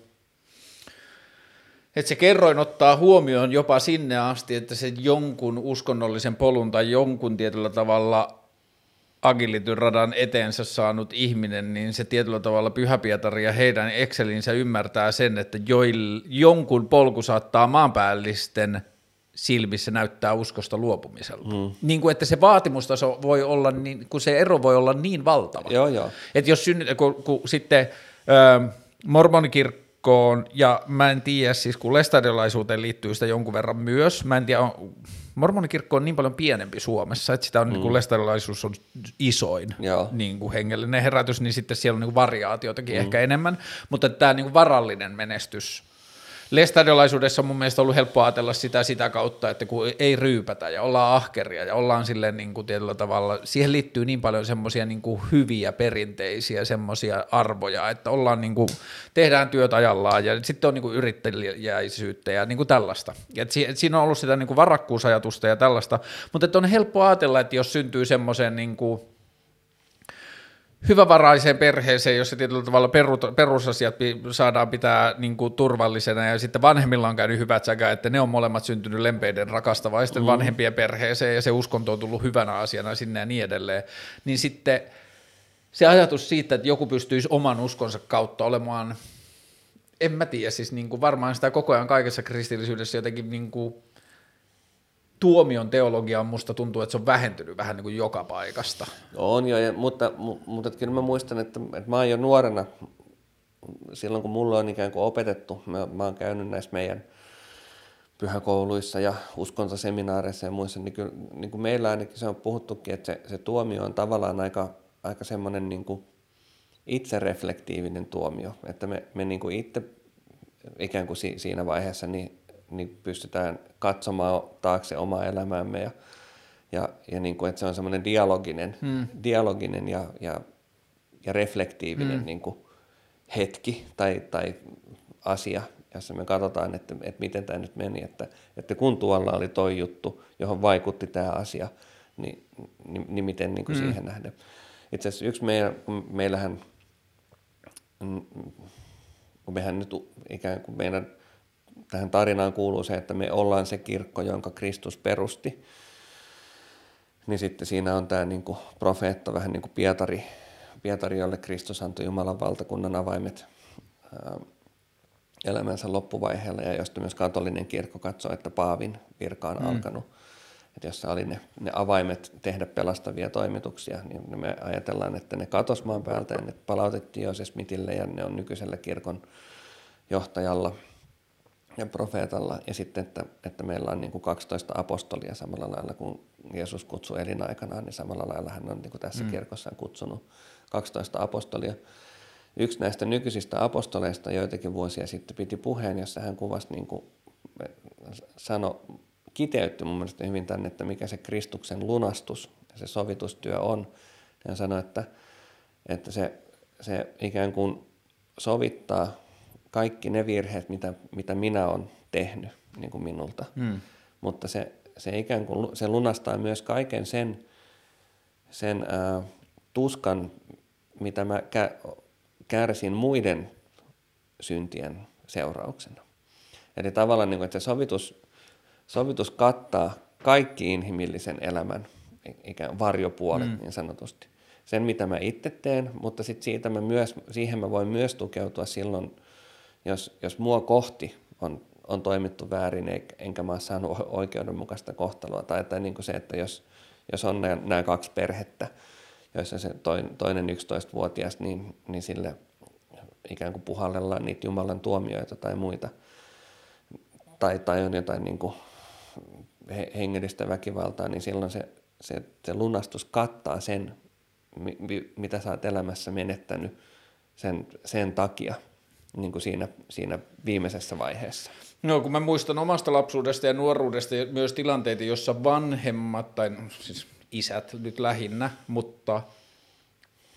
että se kerroin ottaa huomioon jopa sinne asti, että se jonkun uskonnollisen polun tai jonkun tietyllä tavalla agilityn radan eteensä saanut ihminen, niin se tietyllä tavalla Pyhäpietari ja heidän Excelinsä ymmärtää sen, että joil, jonkun polku saattaa maanpäällisten silmissä näyttää uskosta luopumiselta. Mm. Niin kuin, että se vaatimustaso voi olla, niin, kun se ero voi olla niin valtava. Joo, joo. Että jos synny, kun, kun sitten ö, mormonikirkkoon, ja mä en tiedä, siis kun lestadiolaisuuteen liittyy sitä jonkun verran myös, mä en tiedä, on, mormonikirkko on niin paljon pienempi Suomessa, että sitä on, mm. niin kuin lestadiolaisuus on isoin niin kuin hengellinen herätys, niin sitten siellä on niin kuin variaatiotakin mm. ehkä enemmän, mutta tämä niin kuin varallinen menestys lestadiolaisuudessa on mun mielestä ollut helppo ajatella sitä sitä kautta, että kun ei ryypätä ja ollaan ahkeria ja ollaan silleen niin kuin tietyllä tavalla, siihen liittyy niin paljon semmoisia niin kuin hyviä perinteisiä semmoisia arvoja, että ollaan niin kuin, tehdään työt ajallaan ja sitten on niin kuin yrittäjäisyyttä ja niin kuin tällaista. Ja että siinä on ollut sitä niin kuin varakkuusajatusta ja tällaista, mutta että on helppo ajatella, että jos syntyy semmoiseen niin kuin hyvävaraiseen perheeseen, jossa tietyllä tavalla perusasiat saadaan pitää niin kuin turvallisena ja sitten vanhemmilla on käynyt hyvät säkä, että ne on molemmat syntynyt lempeiden rakastavaisten mm. vanhempien perheeseen ja se uskonto on tullut hyvänä asiana sinne ja niin edelleen, niin sitten se ajatus siitä, että joku pystyisi oman uskonsa kautta olemaan, en mä tiedä, siis niin kuin varmaan sitä koko ajan kaikessa kristillisyydessä jotenkin niin kuin tuomion teologia on musta tuntuu, että se on vähentynyt vähän niin kuin joka paikasta. On jo, ja, mutta, mutta kyllä mä muistan, että, että mä oon jo nuorena, silloin kun mulla on ikään kuin opetettu, mä, mä oon käynyt näissä meidän pyhäkouluissa ja uskontoseminaareissa ja muissa, niin, kyllä, niin kuin meillä ainakin se on puhuttukin, että se, se tuomio on tavallaan aika, aika semmoinen niin kuin itsereflektiivinen tuomio, että me, me niin kuin itse ikään kuin si, siinä vaiheessa niin niin pystytään katsomaan taakse omaa elämäämme ja, ja, ja niin kuin, että se on semmoinen dialoginen, hmm. dialoginen ja, ja, ja reflektiivinen hmm. niin kuin hetki tai, tai asia, jossa me katsotaan, että, että miten tämä nyt meni, että, että kun tuolla oli toi juttu, johon vaikutti tämä asia, niin, niin, niin miten niin kuin mm. siihen nähden. Itse asiassa yksi meidän, kun meillähän, kun mehän nyt ikään kuin meidän tähän tarinaan kuuluu se, että me ollaan se kirkko, jonka Kristus perusti, niin sitten siinä on tämä niin kuin profeetta, vähän niin kuin Pietari, Pietari, jolle Kristus antoi Jumalan valtakunnan avaimet elämänsä loppuvaiheella ja josta myös katolinen kirkko katsoo, että Paavin virka on mm. alkanut. Että jossa oli ne, ne avaimet tehdä pelastavia toimituksia, niin me ajatellaan, että ne katos maan päältä ja ne palautettiin Jooses Smithille ja ne on nykyisellä kirkon johtajalla ja profeetalla. Ja sitten, että, että meillä on niin kuin 12 apostolia samalla lailla kuin Jeesus kutsui elinaikanaan, niin samalla lailla hän on niin kuin tässä mm. kirkossa kutsunut 12 apostolia. Yksi näistä nykyisistä apostoleista joitakin vuosia sitten piti puheen, jossa hän kuvasi, niin kuin sano, kiteytti mun mielestä hyvin tänne, että mikä se Kristuksen lunastus ja se sovitustyö on. Hän sanoi, että, että se, se ikään kuin sovittaa kaikki ne virheet, mitä, mitä minä olen tehnyt niin kuin minulta. Hmm. Mutta se, se ikään kuin se lunastaa myös kaiken sen, sen ää, tuskan, mitä mä kärsin muiden syntien seurauksena. Eli tavallaan, niin kuin, että se sovitus, sovitus kattaa kaikki inhimillisen elämän ikään varjopuolet mm. niin sanotusti. Sen, mitä mä itse teen, mutta sit siitä mä myös, siihen mä voin myös tukeutua silloin, jos, jos mua kohti on, on toimittu väärin, enkä mä ole saanut oikeudenmukaista kohtelua. Tai, tai niin kuin se, että jos, jos on nämä, nämä kaksi perhettä, joissa se toinen 11-vuotias, niin, niin sille ikään kuin puhallellaan niitä Jumalan tuomioita tai muita. Tai, tai on jotain niin kuin hengellistä väkivaltaa, niin silloin se, se, se lunastus kattaa sen, mitä sä oot elämässä menettänyt sen, sen takia niin kuin siinä, siinä viimeisessä vaiheessa. No kun mä muistan omasta lapsuudesta ja nuoruudesta myös tilanteita, jossa vanhemmat, tai no, siis isät nyt lähinnä, mutta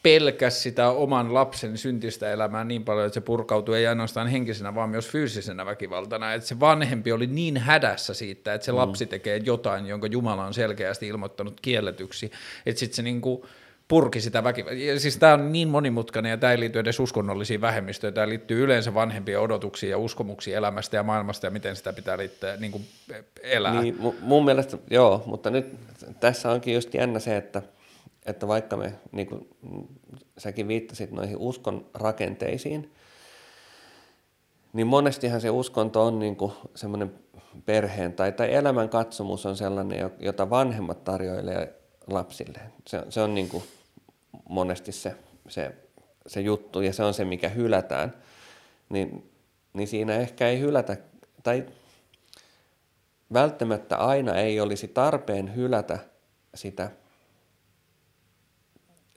pelkäs sitä oman lapsen syntistä elämää niin paljon, että se purkautui ei ainoastaan henkisenä, vaan myös fyysisenä väkivaltana. Että se vanhempi oli niin hädässä siitä, että se mm. lapsi tekee jotain, jonka Jumala on selkeästi ilmoittanut kielletyksi, että sitten se niinku purki sitä väkivaltaa. Siis tämä on niin monimutkainen ja tämä ei liity edes uskonnollisiin vähemmistöihin, tämä liittyy yleensä vanhempien odotuksiin ja uskomuksiin elämästä ja maailmasta ja miten sitä pitää liittää, niin kuin elää. Niin, mun mielestä joo, mutta nyt tässä onkin just jännä se, että, että vaikka me, niin kuin säkin viittasit noihin uskon rakenteisiin, niin monestihan se uskonto on niin kuin semmoinen perheen tai, tai elämän katsomus on sellainen, jota vanhemmat tarjoilee lapsille. Se, se on niin kuin monesti se, se, se juttu ja se on se, mikä hylätään. Niin, niin siinä ehkä ei hylätä, tai välttämättä aina ei olisi tarpeen hylätä sitä,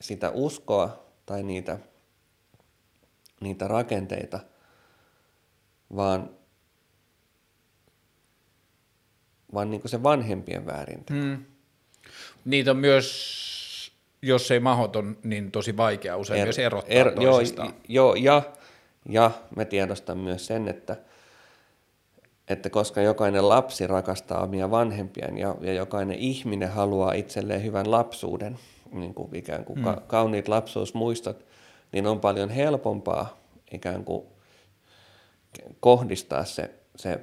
sitä uskoa tai niitä, niitä rakenteita, vaan, vaan niin kuin se vanhempien väärintä. Hmm. Niitä on myös, jos ei mahoton, niin tosi vaikea usein er, myös erottaa er, toisistaan. Joo, joo ja, ja mä tiedostan myös sen, että, että koska jokainen lapsi rakastaa omia vanhempiaan ja, ja jokainen ihminen haluaa itselleen hyvän lapsuuden, niin kuin ikään kuin hmm. kauniit lapsuusmuistot, niin on paljon helpompaa ikään kuin kohdistaa se, se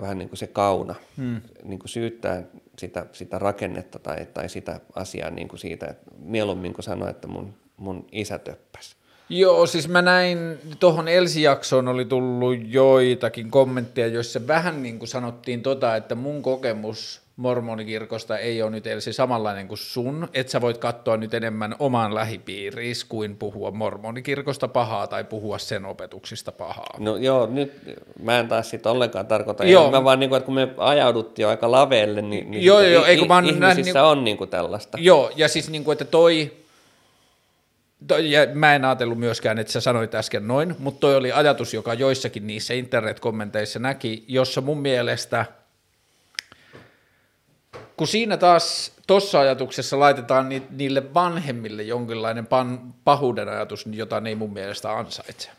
vähän niin kuin se kauna, hmm. niin kuin syyttää sitä, sitä rakennetta tai, tai sitä asiaa niin kuin siitä, että mieluummin kuin sanoa, että mun, mun isä töppäsi. Joo, siis mä näin, tuohon Elsi-jaksoon oli tullut joitakin kommentteja, joissa vähän niin kuin sanottiin tota, että mun kokemus mormonikirkosta ei ole nyt Elsi samanlainen kuin sun, että sä voit katsoa nyt enemmän omaan lähipiiriin kuin puhua mormonikirkosta pahaa tai puhua sen opetuksista pahaa. No joo, nyt mä en taas sitä ollenkaan tarkoita. Joo. Mä vaan niin kuin, että kun me ajauduttiin aika laveelle, niin, niin joo, joo, ei, kun mä ihmisissä on niin kuin tällaista. Joo, ja siis niin kuin, että toi, ja mä en ajatellut myöskään, että sä sanoit äsken noin, mutta toi oli ajatus, joka joissakin niissä internet-kommenteissa näki, jossa mun mielestä – kun siinä taas tuossa ajatuksessa laitetaan ni, niille vanhemmille jonkinlainen pan, pahuuden ajatus, jota ne ei mun mielestä ansaitse.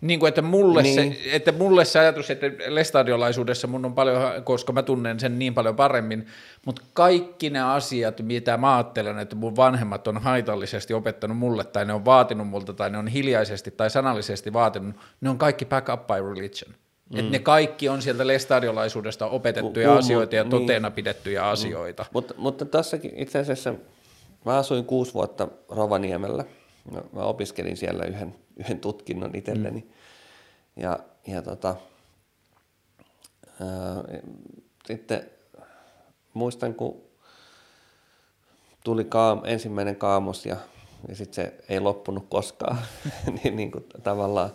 Niin kuin, että mulle, niin. Niin. Se, että mulle se ajatus, että lestadiolaisuudessa mun on paljon, koska mä tunnen sen niin paljon paremmin, mutta kaikki ne asiat, mitä mä ajattelen, että mun vanhemmat on haitallisesti opettanut mulle, tai ne on vaatinut multa, tai ne on hiljaisesti tai sanallisesti vaatinut, ne on kaikki back up by religion. Mm. Että ne kaikki on sieltä lestadiolaisuudesta opetettuja Ku- ku- asioita ja niin. toteena pidettyjä asioita. Mutta, mutta tässäkin itse asiassa mä asuin kuusi vuotta Rovaniemellä. Mä, mä opiskelin siellä yhden, yhden tutkinnon itselleni. Mm. Ja, ja tota, ää, sitten muistan, kun tuli kaam, ensimmäinen kaamos ja, ja sitten se ei loppunut koskaan, niin, niin kuin tavallaan,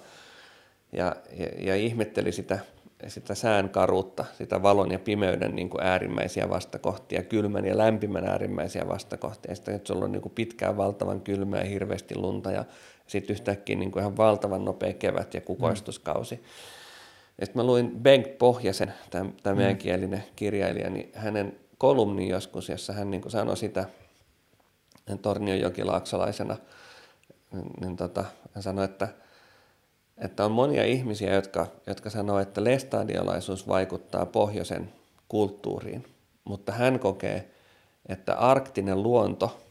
ja, ja, ja ihmetteli sitä, sitä sään karuutta, sitä valon ja pimeyden niin kuin äärimmäisiä vastakohtia, kylmän ja lämpimän äärimmäisiä vastakohtia. Sitten, että sulla on niin kuin pitkään valtavan kylmää ja hirveästi lunta ja sitten yhtäkkiä niin kuin ihan valtavan nopea kevät ja kukoistuskausi. Ja sitten mä luin Bengt Pohjasen, tämä, meidän kielinen kirjailija, niin hänen kolumni joskus, jossa hän niin kuin sanoi sitä Tornion jokilaaksolaisena, niin, niin tota, hän sanoi, että, että on monia ihmisiä, jotka, jotka sanoo, että lestadiolaisuus vaikuttaa pohjoisen kulttuuriin, mutta hän kokee, että arktinen luonto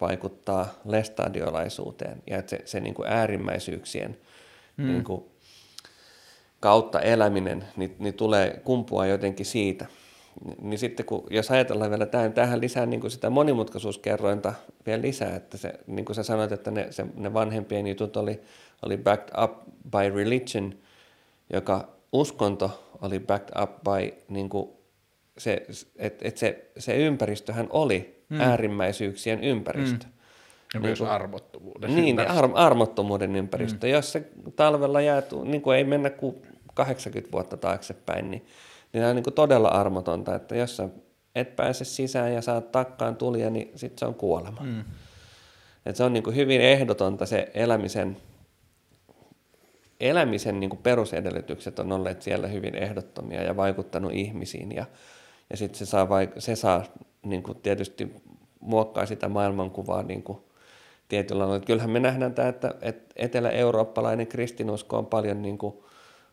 vaikuttaa lestadiolaisuuteen ja että se, se niin kuin äärimmäisyyksien mm. niin kuin kautta eläminen, niin, niin tulee kumpua jotenkin siitä. Ni- Niin sitten kun, jos ajatellaan vielä tähän, tähän lisää niin kuin sitä monimutkaisuuskerrointa vielä lisää, että se, niin kuin sä sanoit, että ne, se, ne vanhempien jutut oli, oli backed up by religion, joka uskonto oli backed up by niin kuin se, että et se, se ympäristöhän oli mm. äärimmäisyyksien ympäristö. Mm. Ja myös arvottomuuden. Niin, ympäristö. ar- armottomuuden ympäristö. Mm. Jos se talvella jää, niin kuin ei mennä kuin 80 vuotta taaksepäin, niin, niin tämä on niin kuin todella armotonta, että jos sä et pääse sisään ja saat takkaan tulia, niin sitten se on kuolema. Mm. Et se on niin kuin hyvin ehdotonta se elämisen, elämisen niin kuin perusedellytykset on olleet siellä hyvin ehdottomia ja vaikuttanut ihmisiin ja, ja sitten se saa, vaik- se saa niin kuin tietysti muokkaa sitä maailmankuvaa niin kuin tietyllä. Että Kyllähän me nähdään tämä, että, että etelä-eurooppalainen kristinusko on paljon niin kuin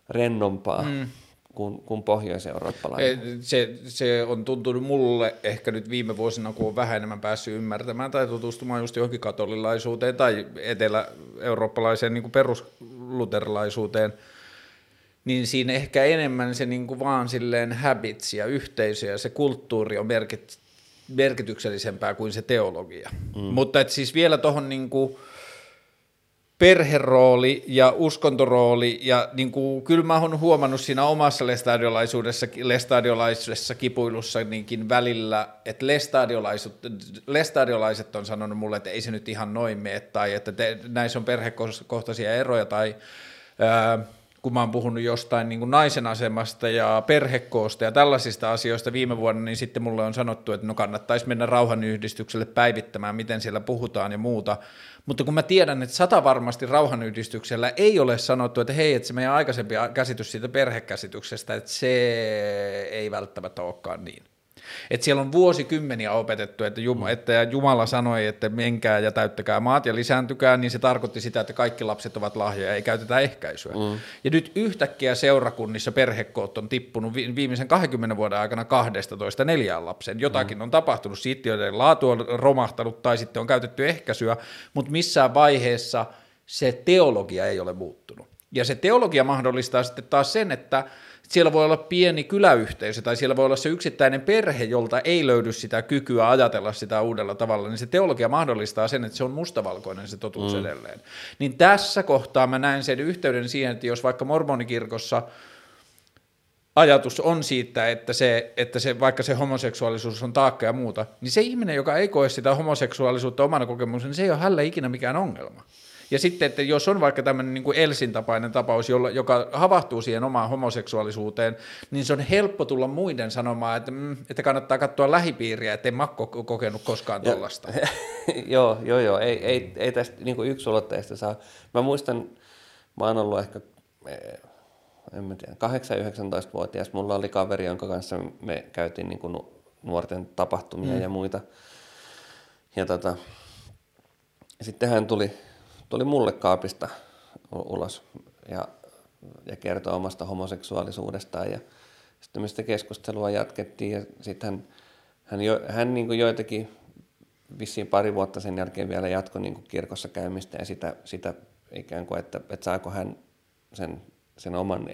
rennompaa mm. Kuin, kuin pohjois-eurooppalainen. Se, se on tuntunut mulle ehkä nyt viime vuosina, kun on vähän enemmän päässyt ymmärtämään tai tutustumaan just johonkin katolilaisuuteen tai etelä-eurooppalaiseen niin perusluterilaisuuteen, niin siinä ehkä enemmän se niin kuin vaan silleen habits ja yhteisö ja se kulttuuri on merkit, merkityksellisempää kuin se teologia. Mm. Mutta et siis vielä tuohon niin kuin perherooli ja uskontorooli, ja niin kuin, kyllä mä oon huomannut siinä omassa lestadiolaisuudessa, lestadiolaisessa kipuilussa niinkin välillä, että lestadiolaiset, lestadiolaiset on sanonut mulle, että ei se nyt ihan noin mene, tai että te, näissä on perhekohtaisia eroja, tai ää, kun mä oon puhunut jostain niin kuin naisen asemasta ja perhekoosta ja tällaisista asioista viime vuonna, niin sitten mulle on sanottu, että no kannattaisi mennä rauhanyhdistykselle päivittämään, miten siellä puhutaan ja muuta. Mutta kun mä tiedän, että sata varmasti rauhanyhdistyksellä ei ole sanottu, että hei, että se meidän aikaisempi käsitys siitä perhekäsityksestä, että se ei välttämättä olekaan niin. Että siellä on vuosikymmeniä opetettu, että, Jum- että Jumala sanoi, että menkää ja täyttäkää maat ja lisääntykää, niin se tarkoitti sitä, että kaikki lapset ovat lahjoja, ei käytetä ehkäisyä. Mm. Ja nyt yhtäkkiä seurakunnissa perhekoot on tippunut vi- viimeisen 20 vuoden aikana 12 neljään lapsen. Jotakin mm. on tapahtunut, siittiöiden laatu on romahtanut tai sitten on käytetty ehkäisyä, mutta missään vaiheessa se teologia ei ole muuttunut. Ja se teologia mahdollistaa sitten taas sen, että siellä voi olla pieni kyläyhteisö tai siellä voi olla se yksittäinen perhe, jolta ei löydy sitä kykyä ajatella sitä uudella tavalla, niin se teologia mahdollistaa sen, että se on mustavalkoinen se totuus mm. edelleen. Niin tässä kohtaa mä näen sen yhteyden siihen, että jos vaikka mormonikirkossa ajatus on siitä, että, se, että se, vaikka se homoseksuaalisuus on taakka ja muuta, niin se ihminen, joka ei koe sitä homoseksuaalisuutta omana kokemuksena, niin se ei ole hänelle ikinä mikään ongelma. Ja sitten, että jos on vaikka tämmöinen niin Elsin tapainen tapaus, jolla, joka havahtuu siihen omaan homoseksuaalisuuteen, niin se on helppo tulla muiden sanomaan, että, mm, että kannattaa katsoa lähipiiriä, ettei Makko kokenut koskaan tuollaista. joo, joo, joo. Ei, ei, ei tästä niin kuin yksulotteista saa. Mä muistan, mä oon ollut ehkä, eh, en mä tiedä, 8-19-vuotias. Mulla oli kaveri, jonka kanssa me käytiin niin kuin nu- nuorten tapahtumia mm. ja muita. Ja tota, sitten hän tuli, tuli mulle kaapista ulos. Ja ja kertoi omasta homoseksuaalisuudestaan ja sitten me sitä keskustelua jatkettiin ja sitten hän, hän, jo, hän niin kuin joitakin vissiin pari vuotta sen jälkeen vielä jatkoi niin kuin kirkossa käymistä ja sitä, sitä ikään kuin, että, että saako hän sen, sen oman,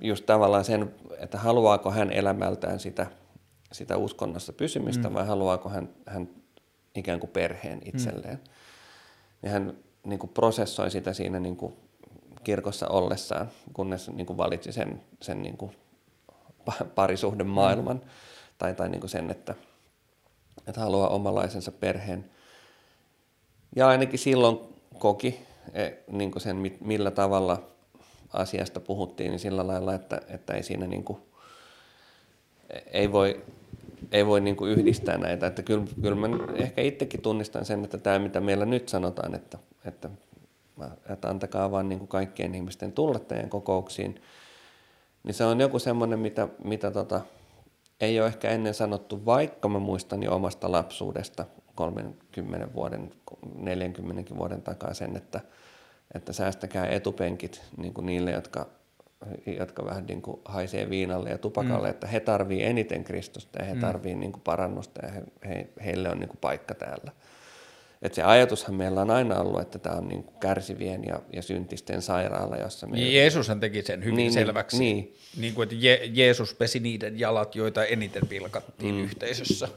just tavallaan sen, että haluaako hän elämältään sitä, sitä uskonnossa pysymistä mm. vai haluaako hän, hän ikään kuin perheen itselleen. Mm. Ja hän niin kuin prosessoi sitä siinä niin kuin kirkossa ollessaan, kunnes niin kuin valitsi sen, sen niin kuin parisuhden maailman mm. tai, tai niin kuin sen, että, että haluaa omalaisensa perheen. Ja ainakin silloin koki e, niin kuin sen, millä tavalla asiasta puhuttiin, niin sillä lailla, että, että ei siinä niin kuin, ei voi, ei voi niin kuin yhdistää näitä. Että kyllä, kyllä mä ehkä itsekin tunnistan sen, että tämä mitä meillä nyt sanotaan, että, että, että antakaa vaan niin kuin kaikkien ihmisten tulla teidän kokouksiin, niin se on joku semmoinen, mitä, mitä tota, ei ole ehkä ennen sanottu, vaikka mä muistan jo omasta lapsuudesta 30 vuoden, 40 vuoden takaa sen, että, että säästäkää etupenkit niin kuin niille, jotka, jotka vähän niin kuin haisee viinalle ja tupakalle, mm. että he tarvii eniten Kristusta ja he mm. tarvii niin kuin parannusta ja he, he, heille on niin kuin paikka täällä. Et se ajatushan meillä on aina ollut, että tämä on niin kuin kärsivien ja, ja syntisten sairaala, jossa me... Niin Jeesushan teki sen hyvin niin, niin selväksi. Niin. niin kuin, että Je- Jeesus pesi niiden jalat, joita eniten pilkattiin mm. yhteisössä.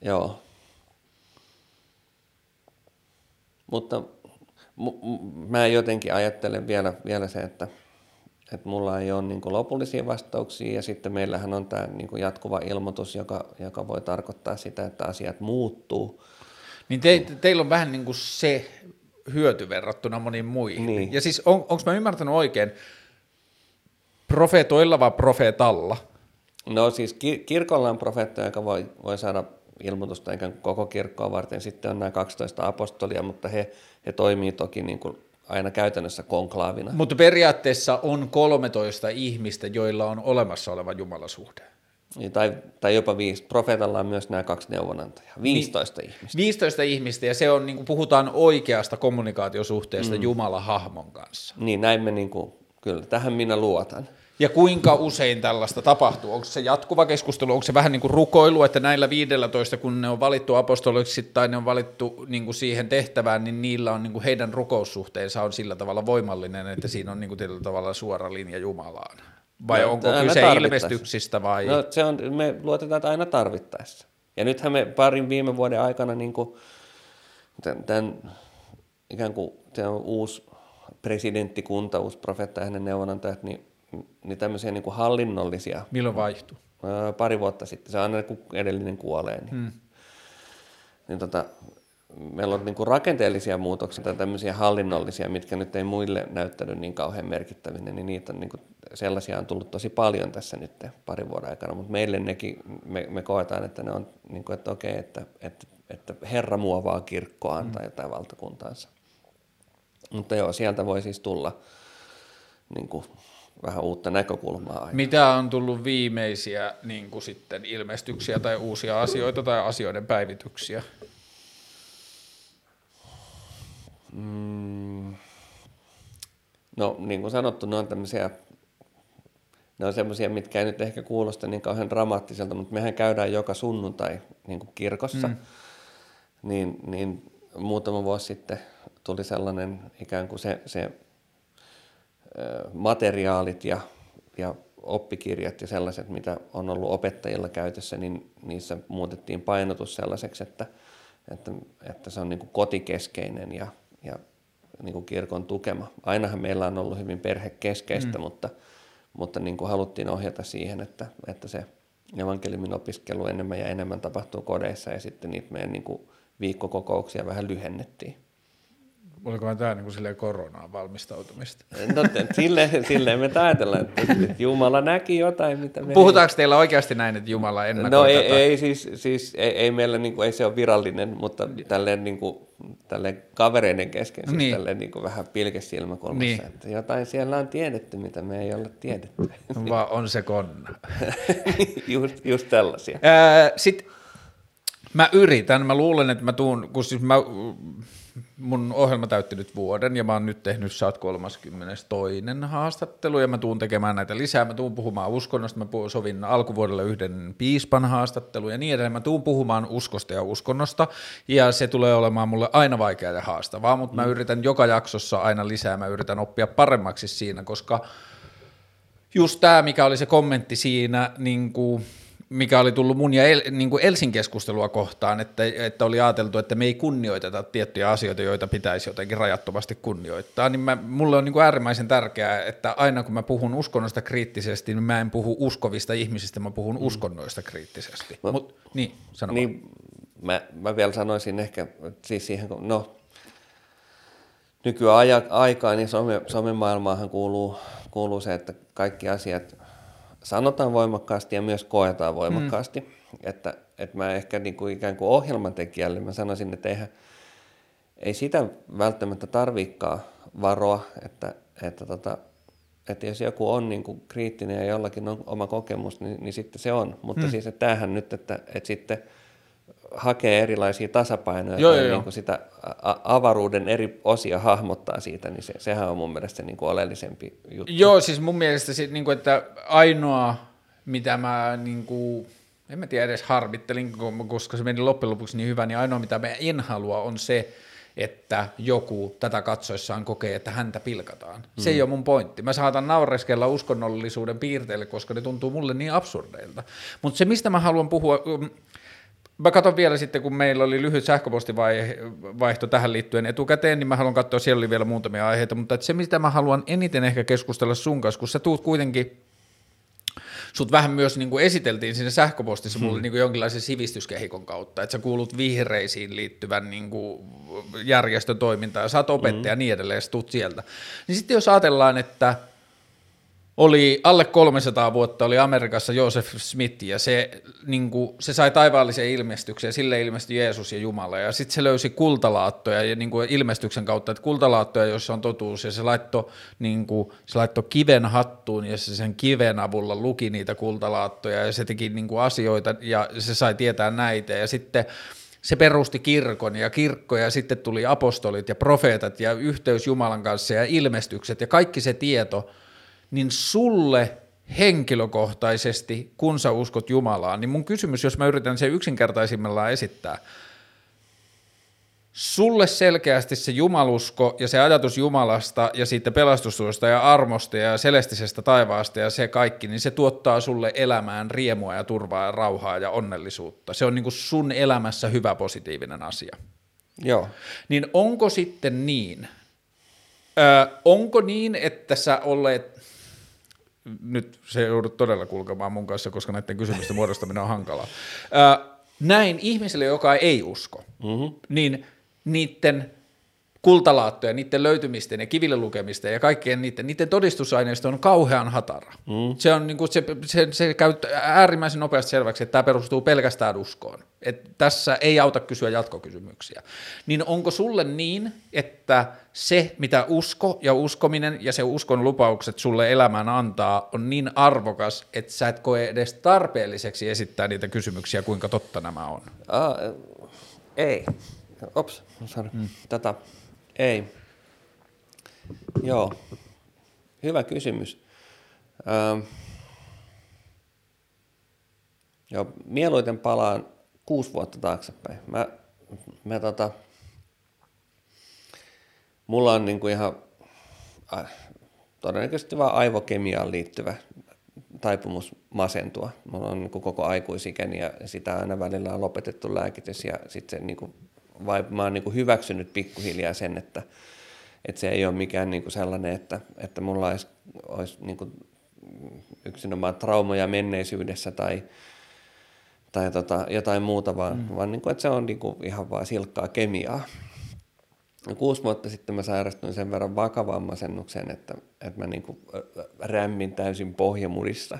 Joo. Mutta mä jotenkin ajattelen vielä, vielä se, että, että mulla ei ole niin lopullisia vastauksia ja sitten meillähän on tämä niin jatkuva ilmoitus, joka, joka voi tarkoittaa sitä, että asiat muuttuu. Niin te, teillä on vähän niin kuin se hyöty verrattuna moniin muihin. Niin. Ja siis on, onko mä ymmärtänyt oikein, profeetoilla vai profeetalla? No siis ki- kirkolla on profeetta, joka voi, voi saada ilmoitusta ikään kuin koko kirkkoa varten. Sitten on nämä 12 apostolia, mutta he, he toimii toki niin kuin aina käytännössä konklaavina. Mutta periaatteessa on 13 ihmistä, joilla on olemassa oleva jumalasuhde. Niin, tai, tai jopa viisi. Profeetalla on myös nämä kaksi neuvonantajaa. 15 niin, ihmistä. 15 ihmistä, ja se on, niin kuin puhutaan oikeasta kommunikaatiosuhteesta mm. Jumala-hahmon kanssa. Niin, näin me, niin kuin, kyllä, tähän minä luotan. Ja kuinka usein tällaista tapahtuu? Onko se jatkuva keskustelu, onko se vähän niin kuin rukoilu, että näillä 15, kun ne on valittu apostoliksi tai ne on valittu niin kuin siihen tehtävään, niin niillä on niin kuin heidän rukoussuhteensa on sillä tavalla voimallinen, että siinä on niin kuin tietyllä tavalla suora linja Jumalaan? Vai no, onko kyse ilmestyksistä vai? No, se on, me luotetaan aina tarvittaessa. Ja nythän me parin viime vuoden aikana niin kuin, tämän, tämän ikään kuin tämä on uusi presidenttikunta, uusi profeetta ja hänen neuvonantajat, niin niin tämmöisiä niin kuin hallinnollisia. Milloin vaihtui? Pari vuotta sitten. Se on aina kun edellinen kuolee. Niin, hmm. niin tota, meillä on niin kuin rakenteellisia muutoksia tai tämmöisiä hallinnollisia, mitkä nyt ei muille näyttänyt niin kauhean merkittävinä, niin niitä on niin kuin, sellaisia on tullut tosi paljon tässä nyt parin vuoden aikana, mutta meille nekin, me, me koetaan, että ne on, niin kuin, että okei, että, että, että Herra muovaa kirkkoaan hmm. tai jotain valtakuntaansa. Mutta joo, sieltä voi siis tulla niin kuin, vähän uutta näkökulmaa. Aina. Mitä on tullut viimeisiä niin kuin sitten ilmestyksiä tai uusia asioita tai asioiden päivityksiä? Mm. No niin kuin sanottu, ne on tämmöisiä, ne on semmoisia, mitkä ei nyt ehkä kuulosta niin kauhean dramaattiselta, mutta mehän käydään joka sunnuntai niin kuin kirkossa, mm. niin, niin muutama vuosi sitten tuli sellainen ikään kuin se, se materiaalit ja, ja oppikirjat ja sellaiset, mitä on ollut opettajilla käytössä, niin niissä muutettiin painotus sellaiseksi, että, että, että se on niin kuin kotikeskeinen ja, ja niin kuin kirkon tukema. Ainahan meillä on ollut hyvin perhekeskeistä, mm. mutta, mutta niin kuin haluttiin ohjata siihen, että, että se evankeliumin opiskelu enemmän ja enemmän tapahtuu kodeissa ja sitten niitä meidän niin kuin viikkokokouksia vähän lyhennettiin. Olikohan tämä niin kuin koronaan valmistautumista? No silleen, silleen me ajatellaan, että Jumala näki jotain, mitä me... Puhutaanko ei... teillä oikeasti näin, että Jumala ennakoi No ei, ei siis, siis ei, ei meillä, niin kuin, ei se ole virallinen, mutta tälleen, niin kuin, tälleen kavereiden kesken, siis niin. tälleen niin kuin vähän pilkesilmäkulmassa, niin. että jotain siellä on tiedetty, mitä me ei ole tiedetty. Vaan on se konna. just, just tällaisia. Sitten mä yritän, mä luulen, että mä tuun, kun siis mä mun ohjelma täytti nyt vuoden ja mä oon nyt tehnyt saat 32. haastattelu ja mä tuun tekemään näitä lisää. Mä tuun puhumaan uskonnosta, mä sovin alkuvuodella yhden piispan haastattelu ja niin edelleen. Mä tuun puhumaan uskosta ja uskonnosta ja se tulee olemaan mulle aina vaikeaa ja haastavaa, mutta mm. mä yritän joka jaksossa aina lisää, mä yritän oppia paremmaksi siinä, koska just tämä, mikä oli se kommentti siinä, niin kuin, mikä oli tullut mun ja El, niin kuin Elsin keskustelua kohtaan, että, että oli ajateltu, että me ei kunnioiteta tiettyjä asioita, joita pitäisi jotenkin rajattomasti kunnioittaa, niin mä, mulle on niin kuin äärimmäisen tärkeää, että aina kun mä puhun uskonnosta kriittisesti, niin mä en puhu uskovista ihmisistä, mä puhun mm. uskonnoista kriittisesti. No, Mut, niin, sano niin, mä, mä vielä sanoisin ehkä, siis siihen, no nykyaikaan niin some, somemaailmaahan kuuluu, kuuluu se, että kaikki asiat sanotaan voimakkaasti ja myös koetaan voimakkaasti. Mm. Että, että mä ehkä niin kuin ikään kuin ohjelmantekijälle mä sanoisin, että eihän, ei sitä välttämättä tarvikaan varoa, että, että, tota, että jos joku on niin kuin kriittinen ja jollakin on oma kokemus, niin, niin sitten se on. Mutta mm. siis että tämähän nyt, että, että sitten – hakee erilaisia tasapainoja joo, tai joo, niin kuin sitä avaruuden eri osia hahmottaa siitä, niin se, sehän on mun mielestä niin kuin oleellisempi juttu. Joo, siis mun mielestä se, niin kuin, että ainoa, mitä mä niin kuin, en mä tiedä edes harmittelin, koska se meni loppujen lopuksi niin hyvä, niin ainoa mitä mä en halua on se, että joku tätä katsoessaan kokee, että häntä pilkataan. Se mm. ei ole mun pointti. Mä saatan naureskella uskonnollisuuden piirteille, koska ne tuntuu mulle niin absurdeilta. Mutta se, mistä mä haluan puhua, Mä katson vielä sitten, kun meillä oli lyhyt sähköpostivaihto tähän liittyen etukäteen, niin mä haluan katsoa, siellä oli vielä muutamia aiheita, mutta se, mitä mä haluan eniten ehkä keskustella sun kanssa, kun sä tuut kuitenkin, sut vähän myös niin kuin esiteltiin siinä sähköpostissa hmm. mulle niin kuin jonkinlaisen sivistyskehikon kautta, että sä kuulut vihreisiin liittyvän niin kuin järjestötoimintaan, sä oot opettaja hmm. ja niin edelleen, ja sieltä. Niin sitten jos ajatellaan, että – oli alle 300 vuotta, oli Amerikassa Joseph Smith, ja se, niin kuin, se sai taivaallisen ilmestyksen, ja sille ilmestyi Jeesus ja Jumala, ja sitten se löysi kultalaattoja ja niin kuin ilmestyksen kautta, että kultalaattoja, joissa on totuus, ja se laittoi, niin kuin, se laittoi kiven hattuun, ja se sen kiven avulla luki niitä kultalaattoja, ja se teki niin kuin asioita, ja se sai tietää näitä, ja sitten se perusti kirkon ja kirkko ja sitten tuli apostolit ja profeetat ja yhteys Jumalan kanssa ja ilmestykset ja kaikki se tieto – niin sulle henkilökohtaisesti, kun sä uskot Jumalaan, niin mun kysymys, jos mä yritän sen yksinkertaisimmillaan esittää, sulle selkeästi se jumalusko ja se ajatus Jumalasta ja siitä pelastustuosta ja armosta ja celestisestä taivaasta ja se kaikki, niin se tuottaa sulle elämään riemua ja turvaa ja rauhaa ja onnellisuutta. Se on niin kuin sun elämässä hyvä positiivinen asia. Joo. Niin onko sitten niin, ö, onko niin, että sä olet nyt se joudut todella kulkemaan mun kanssa, koska näiden kysymysten muodostaminen on hankalaa. näin ihmiselle, joka ei usko, mm-hmm. niin niiden kultalaattoja, niiden löytymisten ja kiville lukemisten ja kaikkien niiden, niiden todistusaineisto on kauhean hatara. Mm. Se, on, niin kuin, se, se, se käy äärimmäisen nopeasti selväksi, että tämä perustuu pelkästään uskoon. Et tässä ei auta kysyä jatkokysymyksiä. Niin onko sulle niin, että se, mitä usko ja uskominen ja se uskon lupaukset sulle elämään antaa, on niin arvokas, että sä et koe edes tarpeelliseksi esittää niitä kysymyksiä, kuinka totta nämä on? Uh, ei. Ops, sorry. Mm. Tätä ei. Joo, hyvä kysymys. Ähm. Joo, mieluiten palaan kuusi vuotta taaksepäin. Mä, mä tota, mulla on niinku ihan äh, todennäköisesti vain aivokemiaan liittyvä taipumus masentua. Mulla on niinku koko aikuisikäni ja sitä aina välillä on lopetettu lääkitys ja sitten se niinku vai mä oon niin hyväksynyt pikkuhiljaa sen, että, että se ei ole mikään niin sellainen, että, että mulla olisi, olisi niin kuin yksinomaan traumoja menneisyydessä tai, tai tota, jotain muuta, vaan, mm. vaan niin kuin, että se on niin kuin ihan vaan silkkaa kemiaa. Ja kuusi vuotta sitten mä sairastuin sen verran vakavaan masennukseen, että, että mä niin kuin rämmin täysin pohjamurissa.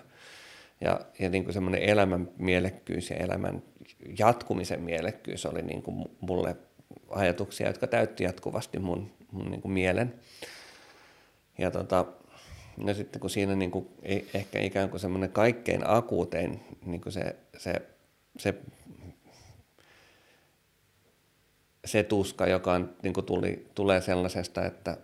Ja, ja niin kuin semmoinen elämän mielekkyys ja elämän jatkumisen mielekkyys oli niin kuin mulle ajatuksia, jotka täytti jatkuvasti mun, mun niin kuin mielen. Ja tota, no sitten kun siinä niin kuin, e, ehkä ikään kuin semmoinen kaikkein akuutein niin kuin se, se, se, se tuska, joka on, niin kuin tuli, tulee sellaisesta, että,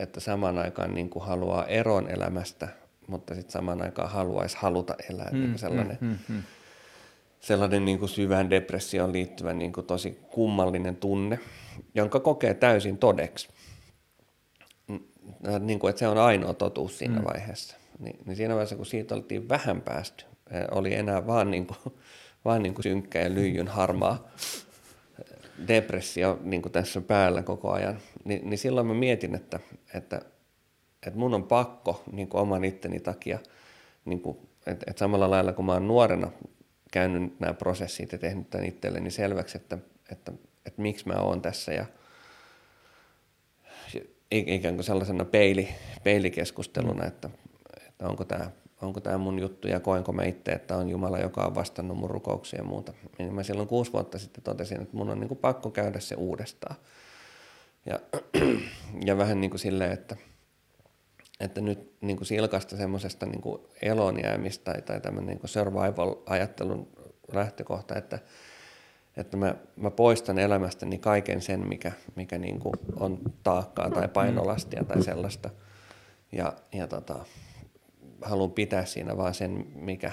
että samaan aikaan niin kuin haluaa eroon elämästä, mutta sitten samaan aikaan haluaisi haluta elää. Mm, niin sellainen, mm, mm, mm. Sellainen niin kuin syvään depressioon liittyvä niin kuin tosi kummallinen tunne, jonka kokee täysin todeksi. Niin kuin, että se on ainoa totuus siinä mm. vaiheessa. Ni, niin siinä vaiheessa, kun siitä oltiin vähän päästy, oli enää vaan, niin kuin, vaan niin kuin synkkä ja lyijyn harmaa depressio niin kuin tässä päällä koko ajan, niin, niin silloin mä mietin, että, että, että mun on pakko niin kuin oman itteni takia, niin kuin, että, että samalla lailla kun mä oon nuorena käynyt nämä prosessit ja tehnyt tämän itselleni selväksi, että, että, että miksi mä oon tässä ja ikään kuin sellaisena peili, peilikeskusteluna, että, että onko tämä onko tämä mun juttu ja koenko mä itse, että on Jumala, joka on vastannut mun rukouksia ja muuta. Niin mä silloin kuusi vuotta sitten totesin, että mun on niin kuin pakko käydä se uudestaan. Ja, ja vähän niin kuin silleen, että, että nyt niin kuin silkasta semmoisesta niin kuin eloon jäämistä tai, tai tämmöinen niin kuin survival-ajattelun lähtökohta, että, että mä, mä poistan elämästäni kaiken sen, mikä, mikä niin kuin on taakkaa tai painolastia tai sellaista. Ja, ja tota, haluan pitää siinä vaan sen, mikä,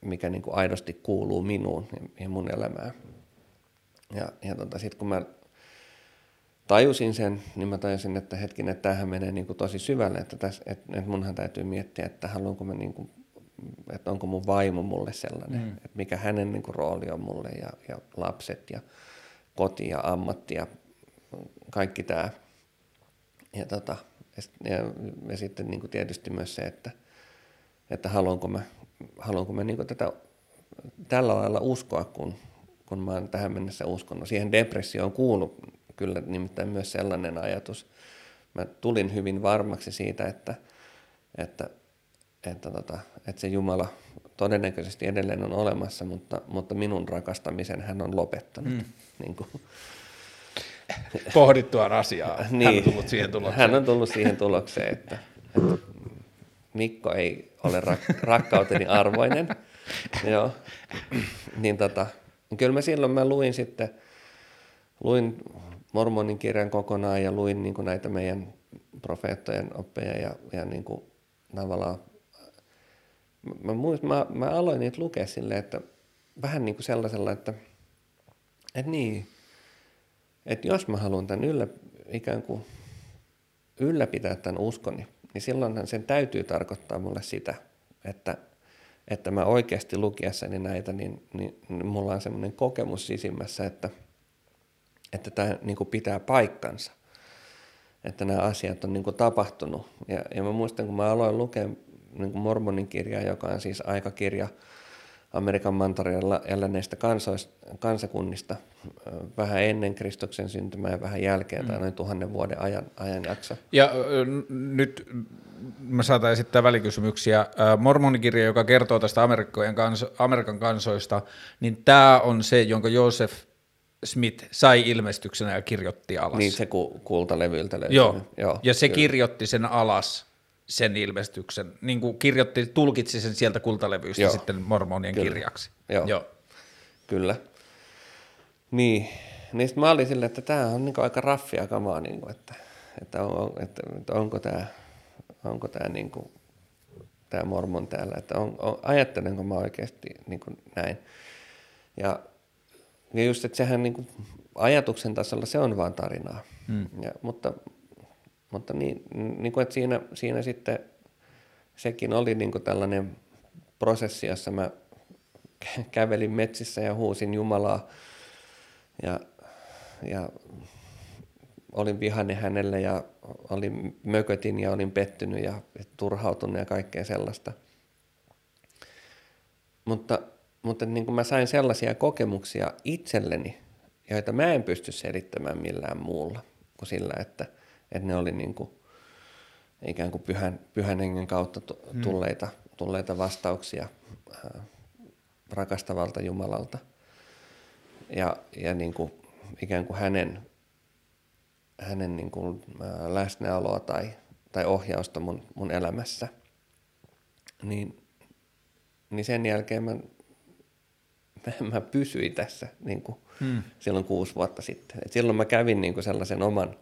mikä niin kuin aidosti kuuluu minuun ja mun elämään. Ja, ja tota, sitten kun mä tajusin sen, niin mä tajusin, että hetkin, että tämähän menee niin kuin tosi syvälle, että, tässä, että, että munhan täytyy miettiä, että haluanko mä niin kuin, että onko mun vaimo mulle sellainen, mm. että mikä hänen niin kuin rooli on mulle ja, ja lapset ja koti ja ammatti ja kaikki tämä. Ja tota, ja, ja sitten niin kuin tietysti myös se, että, että haluanko mä, haluanko mä niin kuin tätä tällä lailla uskoa, kun, kun mä oon tähän mennessä uskonut. Siihen depressioon kuuluu kyllä nimittäin myös sellainen ajatus. Mä tulin hyvin varmaksi siitä, että, että, että, tota, että se Jumala todennäköisesti edelleen on olemassa, mutta, mutta minun rakastamisen hän on lopettanut. Mm. Niin kuin, pohdittua asiaa. niin, hän on tullut siihen tulokseen. Hän on tullut siihen tulokseen, että, että Mikko ei ole rak- rakkauteni arvoinen. Joo. niin tota, kyllä mä silloin mä luin sitten, luin mormonin kirjan kokonaan ja luin niin kuin näitä meidän profeettojen oppeja ja, ja niin kuin tavallaan mä, muist, mä, mä aloin niitä lukea silleen, että vähän niin kuin sellaisella, että, että niin, että jos mä haluan tämän yllä, ikään kuin ylläpitää tämän uskoni, niin silloinhan sen täytyy tarkoittaa mulle sitä, että, että mä oikeasti lukiessani näitä, niin, niin, niin mulla on semmoinen kokemus sisimmässä, että, että tämä niin kuin pitää paikkansa, että nämä asiat on niin kuin tapahtunut. Ja, ja mä muistan, kun mä aloin lukea niin kuin mormonin kirjaa, joka on siis aikakirja – Amerikan mantareella eläneistä kansakunnista vähän ennen Kristuksen syntymää ja vähän jälkeen, mm. tai noin tuhannen vuoden ajan, ajanjakso. Ja nyt mä saatan esittää välikysymyksiä. Mormonikirja, joka kertoo tästä Amerikan, kanso, Amerikan kansoista, niin tämä on se, jonka Joseph Smith sai ilmestyksenä ja kirjoitti alas. Niin se ku, kultalevyltä löytyy. Joo. Joo, ja se kyllä. kirjoitti sen alas sen ilmestyksen, niin kuin kirjoitti, tulkitsi sen sieltä kultalevyistä Joo. sitten mormonien Kyllä. kirjaksi. Joo. Joo. Kyllä. Niin, niin mä olin silleen, että tämä on niin aika raffia kamaa, niin kuin, että, että, on, että, että onko tämä onko tämä niin kuin, tämä mormon täällä, että on, on, ajattelenko mä oikeasti niin kuin näin. Ja, ja just, että sehän niin kuin, ajatuksen tasolla se on vaan tarinaa. Mm. Ja, mutta mutta niin, niin kuin, että siinä, siinä sitten sekin oli niin kuin tällainen prosessi, jossa mä kävelin metsissä ja huusin Jumalaa ja, ja olin vihainen hänelle ja olin mökötin ja olin pettynyt ja turhautunut ja kaikkea sellaista. Mutta, mutta niin kuin mä sain sellaisia kokemuksia itselleni, joita mä en pysty selittämään millään muulla kuin sillä, että – että ne oli niin kuin, ikään kuin pyhän, pyhän hengen kautta tulleita, hmm. tulleita vastauksia äh, rakastavalta Jumalalta. Ja, ja niin kuin, ikään kuin hänen, hänen niin kuin, äh, läsnäoloa tai, tai ohjausta mun, mun elämässä. Niin, niin sen jälkeen mä mä pysyin tässä niin kuin hmm. silloin kuusi vuotta sitten. Et silloin mä kävin niin kuin sellaisen oman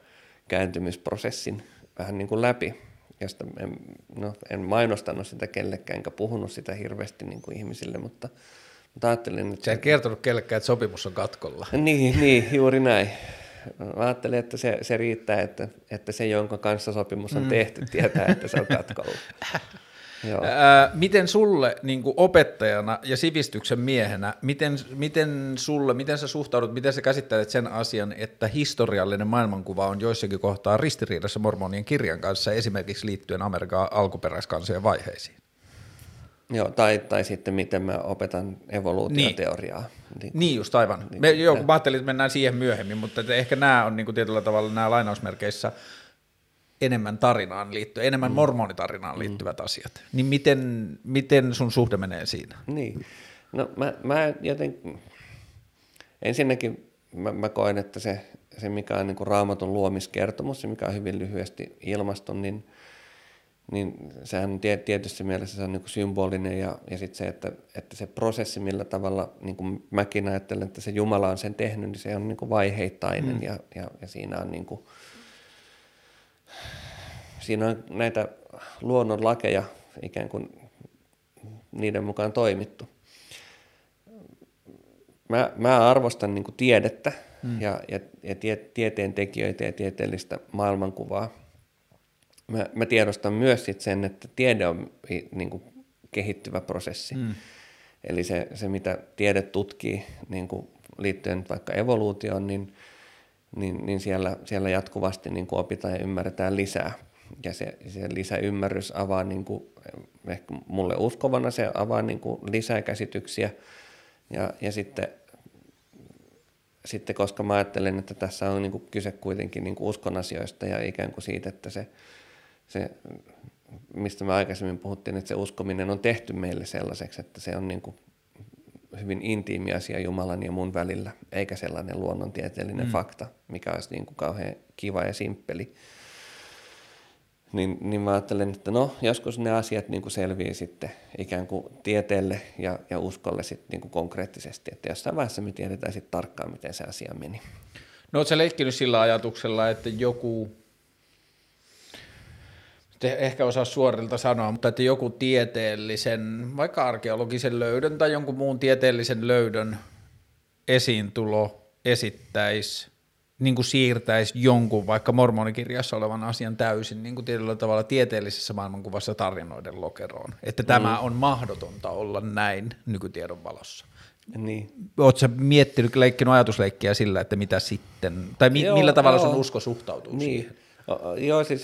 kääntymisprosessin vähän niin kuin läpi, josta en, no, en mainostanut sitä kellekään, enkä puhunut sitä hirveästi niin kuin ihmisille, mutta, mutta ajattelin, että... Sä et kertonut kellekään, että sopimus on katkolla. Niin, niin juuri näin. Mä ajattelin, että se, se riittää, että, että se, jonka kanssa sopimus on mm. tehty, tietää, että se on katkolla. Ää, miten sulle niin kuin opettajana ja sivistyksen miehenä, miten, miten sulle, miten sä suhtaudut, miten sä käsittelet sen asian, että historiallinen maailmankuva on joissakin kohtaa ristiriidassa mormonien kirjan kanssa, esimerkiksi liittyen Amerikan alkuperäiskansojen vaiheisiin? Joo, tai, tai sitten miten mä opetan evoluutioteoriaa. Niin, niin just aivan. Niin, Me, joo, mä ajattelin, että mennään siihen myöhemmin, mutta ehkä nämä on niin kuin tietyllä tavalla nämä lainausmerkeissä enemmän tarinaan liittyen, enemmän mm. mormonitarinaan mm. liittyvät mm. asiat. Niin miten, miten sun suhde menee siinä? Niin, no mä, mä joten, ensinnäkin mä, mä koen, että se, se mikä on niin kuin raamatun luomiskertomus, se mikä on hyvin lyhyesti ilmaston, niin, niin sehän on tietysti mielessä se on niin kuin symbolinen ja, ja sitten se, että, että se prosessi, millä tavalla niin kuin mäkin ajattelen, että se Jumala on sen tehnyt, niin se on niin kuin vaiheittainen mm. ja, ja, ja siinä on niin kuin, siinä on näitä luonnonlakeja ikään kuin niiden mukaan toimittu. Mä, mä arvostan niin tiedettä hmm. ja, ja, ja tie, tieteen tekijöitä ja tieteellistä maailmankuvaa. Mä, mä tiedostan myös sit sen, että tiede on niin kuin kehittyvä prosessi. Hmm. Eli se, se, mitä tiede tutkii niin kuin liittyen vaikka evoluutioon, niin, niin, niin siellä, siellä jatkuvasti niin kuin opitaan ja ymmärretään lisää – ja se, se lisäymmärrys avaa, niin kuin, ehkä mulle uskovana se avaa niin kuin lisää käsityksiä. Ja, ja sitten, sitten, koska mä ajattelen, että tässä on niin kuin kyse kuitenkin niin kuin uskon asioista ja ikään kuin siitä, että se, se, mistä me aikaisemmin puhuttiin, että se uskominen on tehty meille sellaiseksi, että se on niin kuin hyvin intiimi asia Jumalan ja mun välillä, eikä sellainen luonnontieteellinen mm. fakta, mikä olisi niin kuin kauhean kiva ja simppeli niin, niin mä ajattelen, että no joskus ne asiat niin kuin selvii sitten ikään kuin tieteelle ja, ja uskolle sitten niin kuin konkreettisesti, että jossain vaiheessa me tiedetään sitten tarkkaan, miten se asia meni. No oletko leikkinyt sillä ajatuksella, että joku, ehkä osaa suorilta sanoa, mutta että joku tieteellisen, vaikka arkeologisen löydön tai jonkun muun tieteellisen löydön esiintulo esittäisi niin kuin siirtäisi jonkun vaikka mormonikirjassa olevan asian täysin niin kuin tietyllä tavalla tieteellisessä maailmankuvassa tarinoiden lokeroon. Että mm. tämä on mahdotonta olla näin nykytiedon valossa. Niin. Oletko miettinyt, leikkinyt ajatusleikkiä sillä, että mitä sitten, tai mi- joo, millä tavalla joo. sun usko suhtautuu niin. siihen? O, joo, siis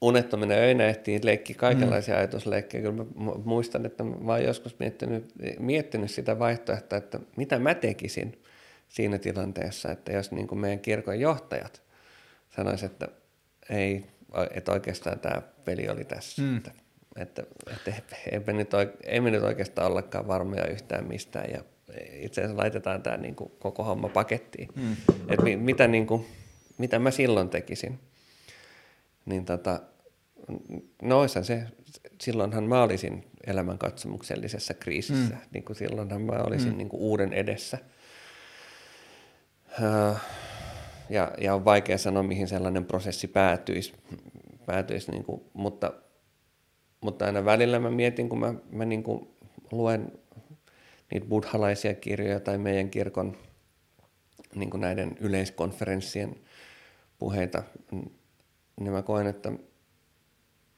unettominen öinä ehtii leikki kaikenlaisia mm. ajatusleikkejä. Kyllä mä muistan, että mä oon joskus miettinyt, miettinyt sitä vaihtoehtoa, että mitä mä tekisin – siinä tilanteessa, että jos niin kuin meidän kirkon johtajat sanoisivat, että ei, että oikeastaan tämä peli oli tässä, mm. että, että, että ei, me nyt, ei me nyt oikeastaan ollakaan varmoja yhtään mistään ja itse asiassa laitetaan tämä niin kuin koko homma pakettiin. Mm. Että mitä, niin kuin, mitä mä silloin tekisin, niin tota, no se, silloinhan mä olisin elämänkatsomuksellisessa kriisissä, mm. niin kuin silloinhan mä olisin mm. niin kuin uuden edessä – Äh, ja, ja on vaikea sanoa, mihin sellainen prosessi päätyisi, päätyisi niin kuin, mutta, mutta aina välillä mä mietin, kun mä, mä niin kuin luen niitä buddhalaisia kirjoja tai meidän kirkon niin kuin näiden yleiskonferenssien puheita, niin mä koen, että,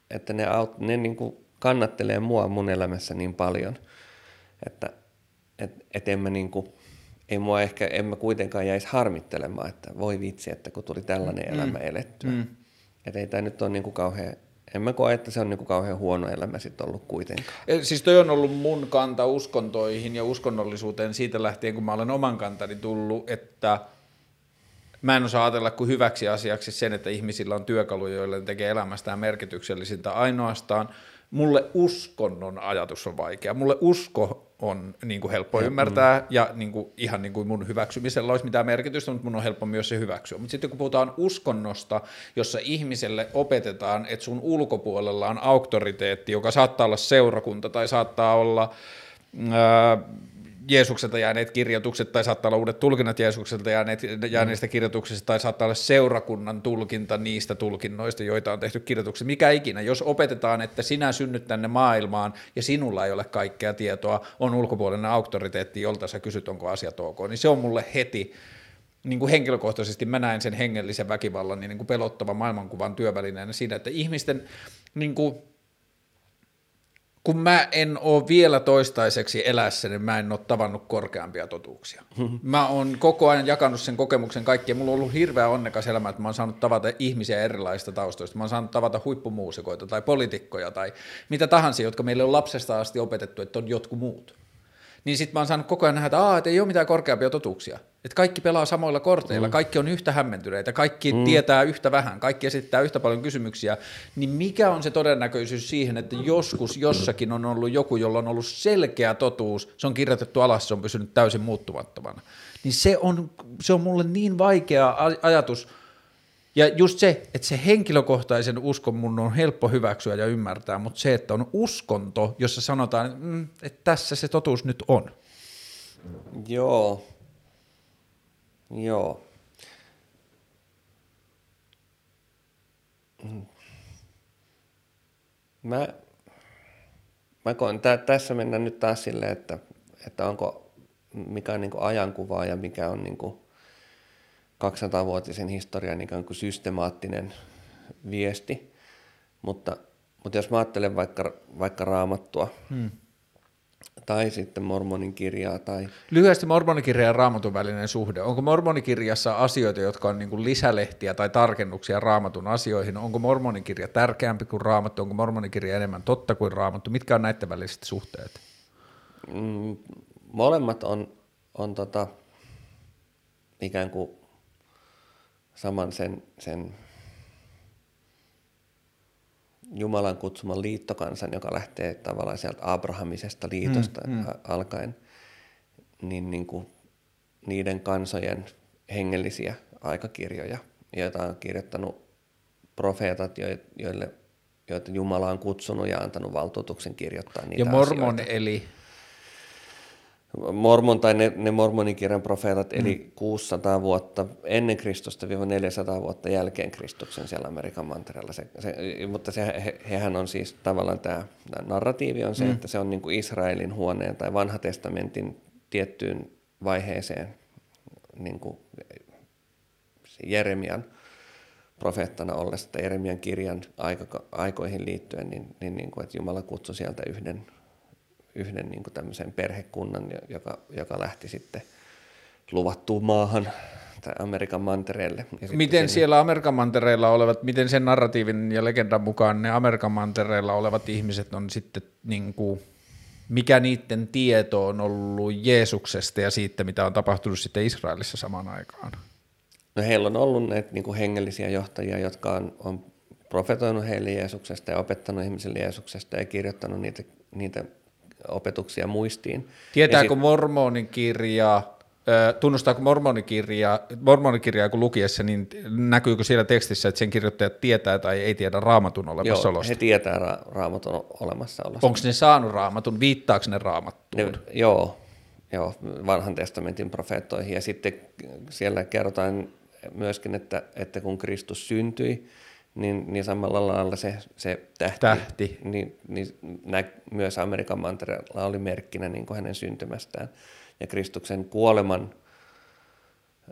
että ne, aut, ne niin kuin kannattelee mua mun elämässä niin paljon, että et, et en mä niin kuin ei mua ehkä, en mä kuitenkaan jäisi harmittelemaan, että voi vitsi, että kun tuli tällainen mm. elämä elettyä. Mm. Että ei tämä nyt ole niin kuin kauhean, en mä koe, että se on niin kuin kauhean huono elämä sitten ollut kuitenkaan. Siis toi on ollut mun kanta uskontoihin ja uskonnollisuuteen siitä lähtien, kun mä olen oman kantani tullut, että mä en osaa ajatella kuin hyväksi asiaksi sen, että ihmisillä on työkaluja, joilla ne tekee elämästään merkityksellisintä ainoastaan. Mulle uskonnon ajatus on vaikea. Mulle usko on niin kuin helppo ja, ymmärtää, mm. ja niin kuin, ihan niin kuin mun hyväksymisellä olisi mitään merkitystä, mutta mun on helppo myös se hyväksyä. Mutta sitten kun puhutaan uskonnosta, jossa ihmiselle opetetaan, että sun ulkopuolella on auktoriteetti, joka saattaa olla seurakunta tai saattaa olla ää, Jeesukselta jääneet kirjoitukset, tai saattaa olla uudet tulkinnat Jeesukselta jääneet, jääneistä mm. kirjoituksista, tai saattaa olla seurakunnan tulkinta niistä tulkinnoista, joita on tehty kirjoituksessa. Mikä ikinä, jos opetetaan, että sinä synnyt tänne maailmaan ja sinulla ei ole kaikkea tietoa, on ulkopuolinen auktoriteetti, jolta sä kysyt, onko asiat ok, niin se on mulle heti niin kuin henkilökohtaisesti mä näen sen hengellisen väkivallan niin, niin kuin pelottavan maailmankuvan työvälineenä siinä, että ihmisten niin kuin, kun mä en ole vielä toistaiseksi elässä, niin mä en ole tavannut korkeampia totuuksia. Mä oon koko ajan jakanut sen kokemuksen kaikkia. Mulla on ollut hirveä onnekas elämä, että mä oon saanut tavata ihmisiä erilaisista taustoista. Mä oon saanut tavata huippumuusikoita tai poliitikkoja tai mitä tahansa, jotka meille on lapsesta asti opetettu, että on jotkut muut. Niin sitten mä oon saanut koko ajan nähdä, että, Aa, että ei ole mitään korkeampia totuuksia. Että kaikki pelaa samoilla korteilla, mm. kaikki on yhtä hämmentyneitä, kaikki mm. tietää yhtä vähän, kaikki esittää yhtä paljon kysymyksiä, niin mikä on se todennäköisyys siihen, että joskus jossakin on ollut joku, jolla on ollut selkeä totuus, se on kirjoitettu alas, se on pysynyt täysin muuttumattomana. Niin se on, se on mulle niin vaikea ajatus, ja just se, että se henkilökohtaisen uskon mun on helppo hyväksyä ja ymmärtää, mutta se, että on uskonto, jossa sanotaan, mm, että tässä se totuus nyt on. Joo, Joo. Mä, mä koen, tä, tässä mennään nyt taas silleen, että, että onko, mikä on niin ajankuva ja mikä on niin 200-vuotisen historian ikään kuin systemaattinen viesti. Mutta, mutta jos mä ajattelen vaikka, vaikka raamattua, hmm tai sitten mormonin kirjaa. Tai... Lyhyesti mormonikirja ja raamatun välinen suhde. Onko mormonikirjassa asioita, jotka on niin kuin lisälehtiä tai tarkennuksia raamatun asioihin? Onko mormonikirja tärkeämpi kuin raamattu? Onko mormonikirja enemmän totta kuin raamattu? Mitkä on näiden väliset suhteet? Mm, molemmat on, on tota, ikään kuin saman sen, sen Jumalan kutsuman liittokansan, joka lähtee tavallaan sieltä Abrahamisesta liitosta mm, mm. alkaen, niin, niin kuin niiden kansojen hengellisiä aikakirjoja, joita on kirjoittanut profeetat, joille, joita Jumala on kutsunut ja antanut valtuutuksen kirjoittaa niitä Ja mormon asioita. eli Mormon tai ne, ne mormonikirjan profeetat eli mm. 600 vuotta ennen Kristusta 400 vuotta jälkeen Kristuksen siellä Amerikan mantereella. Se, se, mutta se, he, hehän on siis tavallaan tämä, tämä narratiivi on se, mm. että se on niin kuin Israelin huoneen tai vanha testamentin tiettyyn vaiheeseen niin kuin Jeremian profeettana ollessa Jeremian kirjan aika, aikoihin liittyen, niin, niin, niin kuin, että Jumala kutsui sieltä yhden yhden niin kuin tämmöisen perhekunnan, joka, joka lähti sitten luvattuun maahan tai Amerikan mantereelle. Ja miten sinne... siellä Amerikan mantereella olevat, miten sen narratiivin ja legendan mukaan ne Amerikan mantereella olevat ihmiset on sitten niin kuin, mikä niiden tieto on ollut Jeesuksesta ja siitä, mitä on tapahtunut sitten Israelissa samaan aikaan? No heillä on ollut näitä niin kuin hengellisiä johtajia, jotka on, on profetoinut heille Jeesuksesta ja opettanut ihmisille Jeesuksesta ja kirjoittanut niitä, niitä opetuksia muistiin. Tietääkö sit... mormonikirja, tunnustaako mormonikirjaa, mormonikirjaa kun lukiessa, niin näkyykö siellä tekstissä, että sen kirjoittajat tietää tai ei tiedä raamatun olemassaolosta? Joo, he tietää ra- raamatun olemassaolosta. Onko ne saanut raamatun, viittaako ne raamattuun? Ne, joo, joo, vanhan testamentin profeettoihin ja sitten siellä kerrotaan myöskin, että, että kun Kristus syntyi, niin, niin samalla lailla se, se tähti, tähti. Niin, niin nä, myös Amerikan mantereella oli merkkinä niin kuin hänen syntymästään. Ja Kristuksen kuoleman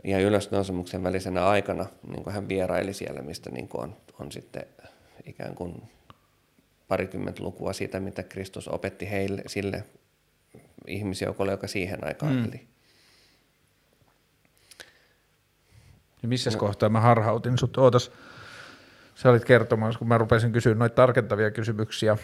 ja ylösnousemuksen välisenä aikana niin kuin hän vieraili siellä, mistä niin kuin on, on sitten ikään kuin parikymmentä lukua siitä, mitä Kristus opetti heille, sille ihmisjoukolle, joka siihen aikaan mm. eli. Ja missä no. kohtaa mä harhautin sut? Ootas, sä olit kertomassa, kun mä rupesin kysyä noita tarkentavia kysymyksiä.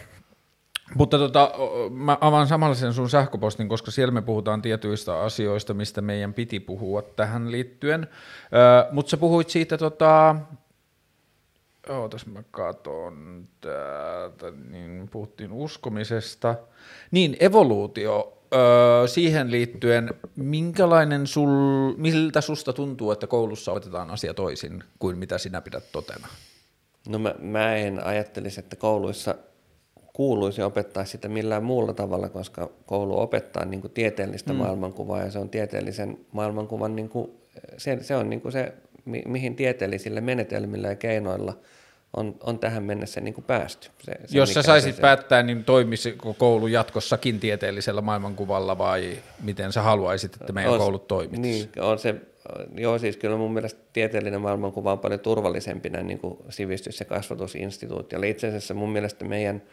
Mutta tota, mä avaan samalla sen sun sähköpostin, koska siellä me puhutaan tietyistä asioista, mistä meidän piti puhua tähän liittyen. Ö, mutta sä puhuit siitä, tota, ootas mä katon täältä, niin puhuttiin uskomisesta. Niin, evoluutio, ö, siihen liittyen, minkälainen sul, miltä susta tuntuu, että koulussa otetaan asia toisin kuin mitä sinä pidät totena? No mä, mä en ajattelisi, että kouluissa kuuluisi opettaa sitä millään muulla tavalla, koska koulu opettaa niin kuin tieteellistä mm. maailmankuvaa ja se on tieteellisen maailmankuvan, niin kuin, se, se on niin kuin se, mi, mihin tieteellisillä menetelmillä ja keinoilla on, on tähän mennessä niin kuin päästy. Se, se, Jos sä saisit se, päättää, niin toimisiko koulu jatkossakin tieteellisellä maailmankuvalla vai miten sä haluaisit, että meidän on, koulut toimisivat? Niin, on se, joo siis kyllä mun mielestä tieteellinen maailmankuva on paljon turvallisempi näin niin kuin sivistys- ja kasvatusinstituutiolla. Itse asiassa mun mielestä meidän –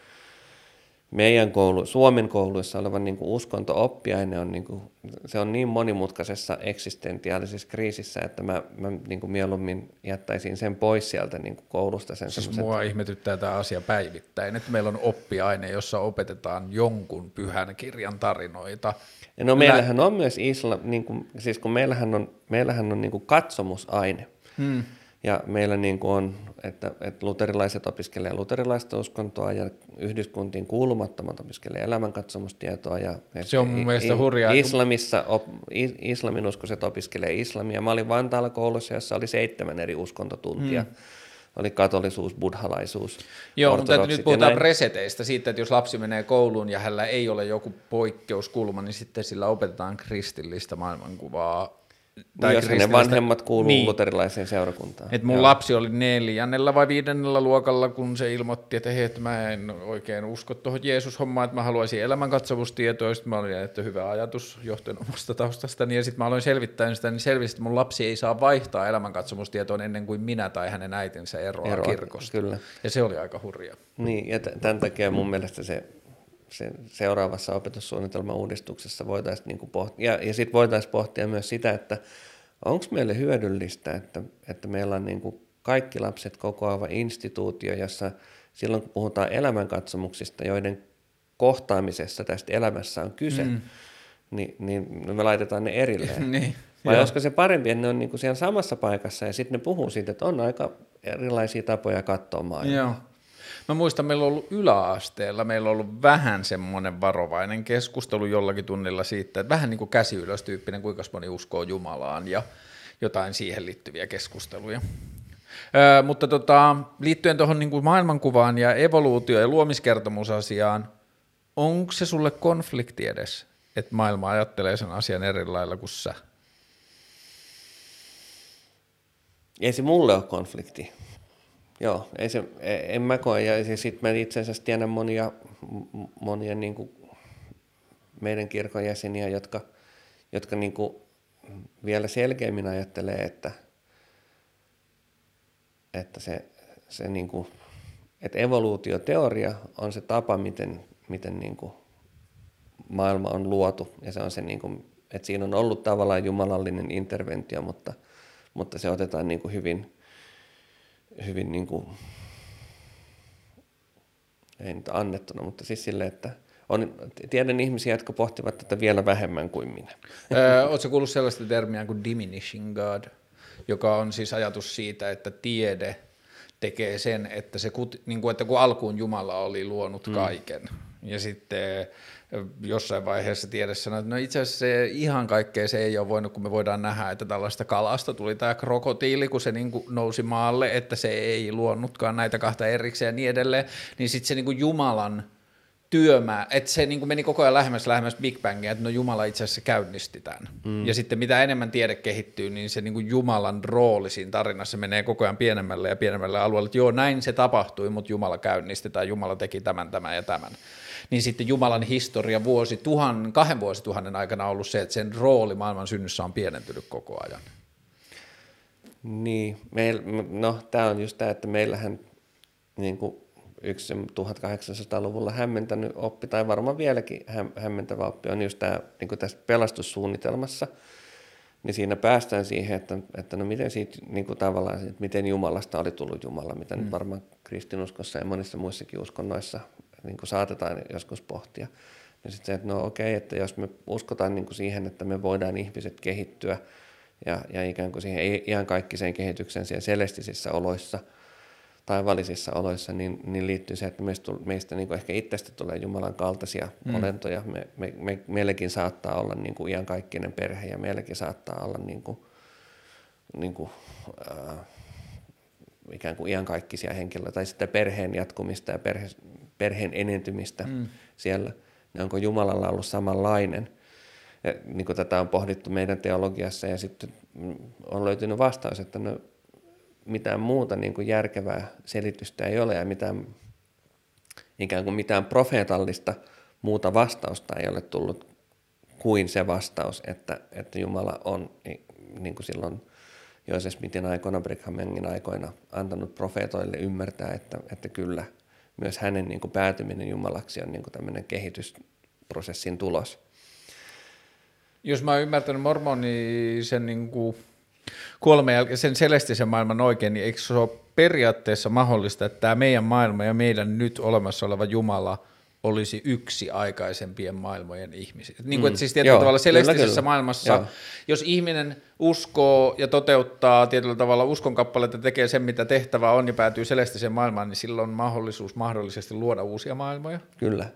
meidän koulu, Suomen kouluissa oleva niin kuin uskonto-oppiaine on, niin kuin, se on niin monimutkaisessa eksistentiaalisessa kriisissä, että mä, mä niin kuin mieluummin jättäisin sen pois sieltä niin kuin koulusta. Sen siis mua ihmetyttää tämä asia päivittäin, että meillä on oppiaine, jossa opetetaan jonkun pyhän kirjan tarinoita. Ja no meillähän on myös islam, niin kuin, siis kun meillähän on, meillähän on niin kuin katsomusaine. Hmm. Ja meillä niin kuin on, että, että luterilaiset opiskelee luterilaista uskontoa ja yhdyskuntiin kuulumattomat opiskelee elämänkatsomustietoa. Ja se on mun mielestä hurjaa. Islamissa op, islamin uskoiset opiskelee islamia. Mä olin Vantaalla koulussa, jossa oli seitsemän eri uskontotuntia. Hmm oli katolisuus, buddhalaisuus, Joo, mutta nyt puhutaan preseteistä siitä, että jos lapsi menee kouluun ja hänellä ei ole joku poikkeuskulma, niin sitten sillä opetetaan kristillistä maailmankuvaa tai jos ne vanhemmat kuuluu niin. luterilaiseen seurakuntaan. Et mun Joo. lapsi oli neljännellä vai viidennellä luokalla, kun se ilmoitti, että hei, että mä en oikein usko tuohon Jeesus-hommaan, että mä haluaisin elämänkatsomustietoa. Sitten mä olin, että hyvä ajatus johtuen omasta taustastani. Ja sitten mä aloin selvittää sitä, niin selvisi, että mun lapsi ei saa vaihtaa elämänkatsomustietoon ennen kuin minä tai hänen äitinsä eroaa, eroa kirkosta. Kyllä. Ja se oli aika hurjaa. Niin, ja tämän takia mun mielestä se sen seuraavassa opetussuunnitelman uudistuksessa voitaisiin niin pohtia, ja, ja sitten voitaisiin pohtia myös sitä, että onko meille hyödyllistä, että, että meillä on niin kuin kaikki lapset kokoava instituutio, jossa silloin kun puhutaan elämänkatsomuksista, joiden kohtaamisessa tästä elämässä on kyse, mm. niin, niin me laitetaan ne erilleen. niin, Vai olisiko se parempi, että ne on niin kuin siellä samassa paikassa ja sitten ne puhuu siitä, että on aika erilaisia tapoja katsoa maailmaa. Joo. Mä muistan, meillä on ollut yläasteella, meillä on ollut vähän semmoinen varovainen keskustelu jollakin tunnilla siitä, että vähän niin kuin käsi ylös tyyppinen, kuinka moni uskoo Jumalaan ja jotain siihen liittyviä keskusteluja. Öö, mutta tota, liittyen tuohon niin maailmankuvaan ja evoluutio- ja luomiskertomusasiaan, onko se sulle konflikti edes, että maailma ajattelee sen asian eri lailla kuin sä? Ei se mulle ole konflikti. Joo, ei se, e, en mä koe. Ja sitten mä itse asiassa tiedän monia, monia niin kuin meidän kirkon jäseniä, jotka, jotka niin kuin vielä selkeämmin ajattelee, että, että se, se niin kuin, että evoluutioteoria on se tapa, miten, miten niin kuin maailma on luotu. Ja se on se, niin kuin, että siinä on ollut tavallaan jumalallinen interventio, mutta, mutta se otetaan niin kuin hyvin, hyvin niin kuin, ei nyt annettuna, mutta siis silleen, että on, tiedän ihmisiä, jotka pohtivat tätä vielä vähemmän kuin minä. Oletko kuullut sellaista termiä kuin diminishing God, joka on siis ajatus siitä, että tiede tekee sen, että, se, niin kuin, että kun alkuun Jumala oli luonut mm. kaiken, mm. ja sitten jossain vaiheessa tiede sanoi, että no itse asiassa se ihan kaikkea se ei ole voinut, kun me voidaan nähdä, että tällaista kalasta tuli tämä krokotiili, kun se niin kuin nousi maalle, että se ei luonnutkaan näitä kahta erikseen ja niin edelleen, niin sitten se niin kuin Jumalan työmää, että se niin kuin meni koko ajan lähemmäs lähemmäs Big Bangia, että no Jumala itse asiassa käynnisti tämän. Mm. Ja sitten mitä enemmän tiede kehittyy, niin se niin kuin Jumalan rooli siinä tarinassa menee koko ajan pienemmälle ja pienemmälle alueelle, että joo näin se tapahtui, mutta Jumala käynnisti tai Jumala teki tämän, tämän ja tämän niin sitten Jumalan historia vuosi tuhan, kahden vuosituhannen aikana on ollut se, että sen rooli maailman synnyssä on pienentynyt koko ajan. Niin, meil, no tämä on just tämä, että meillähän niin kuin yksi 1800-luvulla hämmentänyt oppi, tai varmaan vieläkin hämmentävä oppi, on just tämä niin tässä pelastussuunnitelmassa, niin siinä päästään siihen, että, että no miten siitä niin kuin tavallaan, että miten Jumalasta oli tullut Jumala, mitä mm. nyt varmaan kristinuskossa ja monissa muissakin uskonnoissa niin kuin saatetaan joskus pohtia. Ja sitten se, että no okei, että jos me uskotaan niin kuin siihen, että me voidaan ihmiset kehittyä ja, ja ikään kuin siihen ihan kaikkiseen kehitykseen siellä selestisissä oloissa, taivallisissa oloissa, niin, niin liittyy se, että meistä, meistä niin kuin ehkä itsestä tulee Jumalan kaltaisia mm. olentoja. Me, me, me, meilläkin saattaa olla niin kuin iankaikkinen perhe ja meilläkin saattaa olla niin kuin, niin kuin, äh, ikään kuin iankaikkisia henkilöitä, tai sitten perheen jatkumista ja perhe, perheen enentymistä mm. siellä, niin onko Jumalalla ollut samanlainen? Ja, niin kuin tätä on pohdittu meidän teologiassa, ja sitten on löytynyt vastaus, että no, mitään muuta niin kuin järkevää selitystä ei ole, ja mitään, ikään kuin mitään profeetallista muuta vastausta ei ole tullut kuin se vastaus, että, että Jumala on niin kuin silloin Jooses Smithin aikoina, Brighamengin aikoina antanut profeetoille ymmärtää, että, että kyllä myös hänen niin kuin päätyminen Jumalaksi on niin kuin tämmöinen kehitysprosessin tulos. Jos mä oon ymmärtänyt mormonisen niin kuin kuoleman jälkeen sen selestisen maailman oikein, niin eikö se ole periaatteessa mahdollista, että tämä meidän maailma ja meidän nyt olemassa oleva Jumala – olisi yksi aikaisempien maailmojen ihmisiä. Niin kuin, mm. että siis tietyllä Joo, tavalla celestisessä kyllä, maailmassa, Joo. jos ihminen uskoo ja toteuttaa tietyllä tavalla uskonkappaleita, tekee sen, mitä tehtävä on ja päätyy celestiseen maailmaan, niin silloin on mahdollisuus mahdollisesti luoda uusia maailmoja. Kyllä.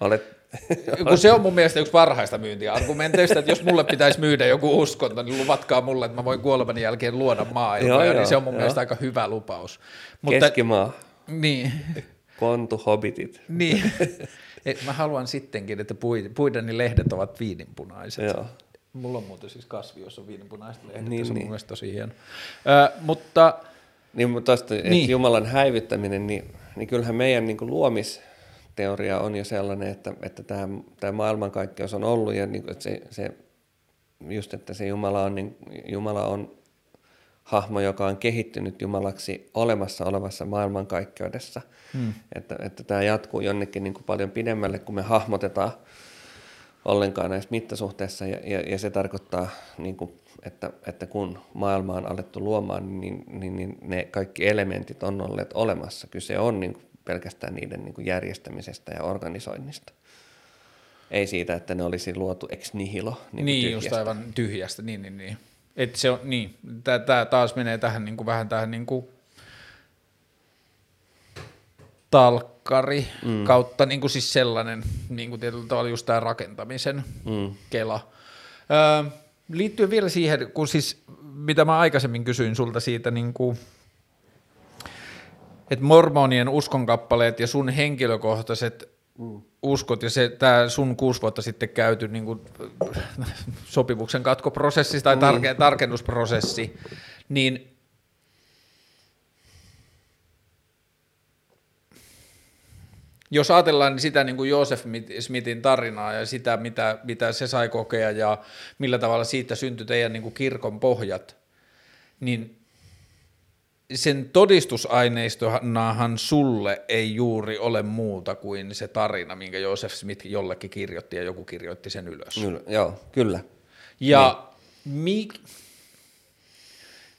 Olet, kun se on mun mielestä yksi parhaista myyntiargumenteista, että jos mulle pitäisi myydä joku uskonto, niin luvatkaa mulle, että mä voin kuoleman jälkeen luoda maailmoja, niin se on mun joo. mielestä aika hyvä lupaus. Mutta, Keskimaa. Niin. Kontu hobbitit. Niin. Mä haluan sittenkin, että puidani lehdet ovat viininpunaiset. Joo. Mulla on muuten siis kasvi, jos on viininpunaiset lehdet, niin, se on niin. mun tosi hieno. Ö, mutta... Niin, mutta tosta, niin. Jumalan häivyttäminen, niin, niin kyllähän meidän niin luomisteoria on jo sellainen, että, että tämä, tämä maailmankaikkeus on ollut ja niin, että se, se, just, että se Jumala on, niin, Jumala on hahmo, joka on kehittynyt Jumalaksi olemassa olevassa maailmankaikkeudessa. Hmm. Että, että tämä jatkuu jonnekin niin kuin paljon pidemmälle, kun me hahmotetaan ollenkaan näissä mittasuhteissa. Ja, ja, ja se tarkoittaa, niin kuin, että, että kun maailma on alettu luomaan, niin, niin, niin ne kaikki elementit on olleet olemassa. Kyse on niin kuin pelkästään niiden niin kuin järjestämisestä ja organisoinnista. Ei siitä, että ne olisi luotu ex nihilo. Niin, niin just aivan tyhjästä, niin, niin, niin. Et se on, niin, tämä taas menee tähän niin kuin, vähän tähän niin kuin talkkari mm. kautta niin kuin siis sellainen niin kuin tietyllä tavalla just tämä rakentamisen mm. kela. Öö, liittyen vielä siihen, kun siis mitä mä aikaisemmin kysyin sulta siitä niin kuin, että mormonien uskonkappaleet ja sun henkilökohtaiset mm. Uskot ja se tämä sun kuusi vuotta sitten käyty niin kuin, sopimuksen katkoprosessi tai tarke, mm. tarkennusprosessi, niin jos ajatellaan sitä niin kuin Joseph Smithin tarinaa ja sitä, mitä, mitä se sai kokea ja millä tavalla siitä syntyi teidän niin kuin kirkon pohjat, niin sen todistusaineistonahan sulle ei juuri ole muuta kuin se tarina, minkä Joseph Smith jollekin kirjoitti ja joku kirjoitti sen ylös. Kyllä, joo, kyllä. Ja niin. mi-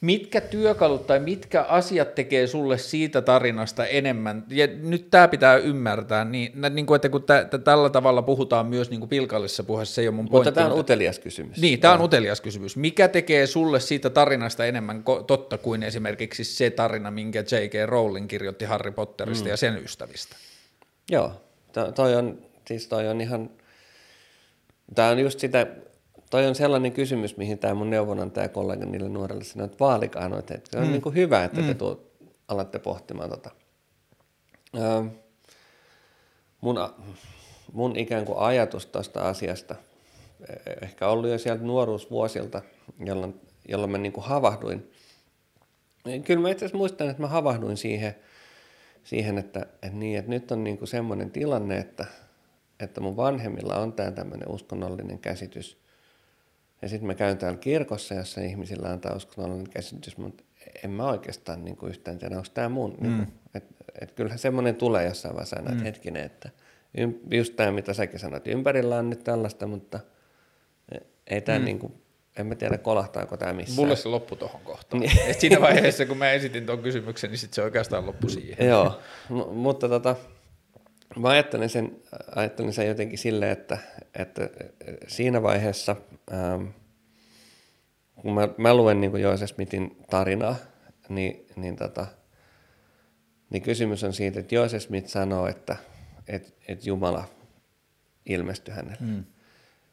mitkä työkalut tai mitkä asiat tekee sulle siitä tarinasta enemmän, ja nyt tämä pitää ymmärtää, niin, niin kuin, että kun tä, tä, tällä tavalla puhutaan myös niin kuin pilkallisessa puheessa, se ei ole mun pointti. Mutta tämä on utelias kysymys. Niin, tämä on utelias kysymys. Mikä tekee sulle siitä tarinasta enemmän totta kuin esimerkiksi se tarina, minkä J.K. Rowling kirjoitti Harry Potterista mm. ja sen ystävistä? Joo, toi on, siis toi on ihan, tämä on just sitä toi on sellainen kysymys, mihin tämä mun neuvonantaja kollega niille nuorille sanoi, että vaalikaan noita. Että se on mm. niin kuin hyvä, että mm. te tuo, alatte pohtimaan tota. Öö, mun, mun ikään kuin ajatus tuosta asiasta, e, ehkä ollut jo sieltä nuoruusvuosilta, jolloin, jolloin mä niin kuin havahduin. Kyllä mä itse asiassa muistan, että mä havahduin siihen, siihen että, että, niin, että nyt on niin kuin semmoinen tilanne, että, että mun vanhemmilla on tämä tämmöinen uskonnollinen käsitys – ja sitten mä käyn täällä kirkossa, jossa ihmisillä on tämä uskonnollinen käsitys, mutta en mä oikeastaan niin kuin yhtään tiedä, onko tämä mun. Mm. Niin että et kyllähän semmoinen tulee jossain vaiheessa aina, mm. että hetkinen, että just tämä, mitä säkin sanoit, ympärillä on nyt tällaista, mutta ei tämä mm. niin kuin, en mä tiedä, kolahtaako tämä missään. Mulle se loppu tuohon kohtaan. Niin. Et siinä vaiheessa, kun mä esitin tuon kysymyksen, niin sitten se oikeastaan loppu siihen. Joo, M- mutta tota, mä ajattelen sen, ajattelen sen jotenkin silleen, että, että siinä vaiheessa, ähm, kun mä, mä luen niin Jooses Smithin tarinaa, niin, niin, tota, niin kysymys on siitä, että Jooses Smith sanoo, että, että, että Jumala ilmestyi hänelle. Mm.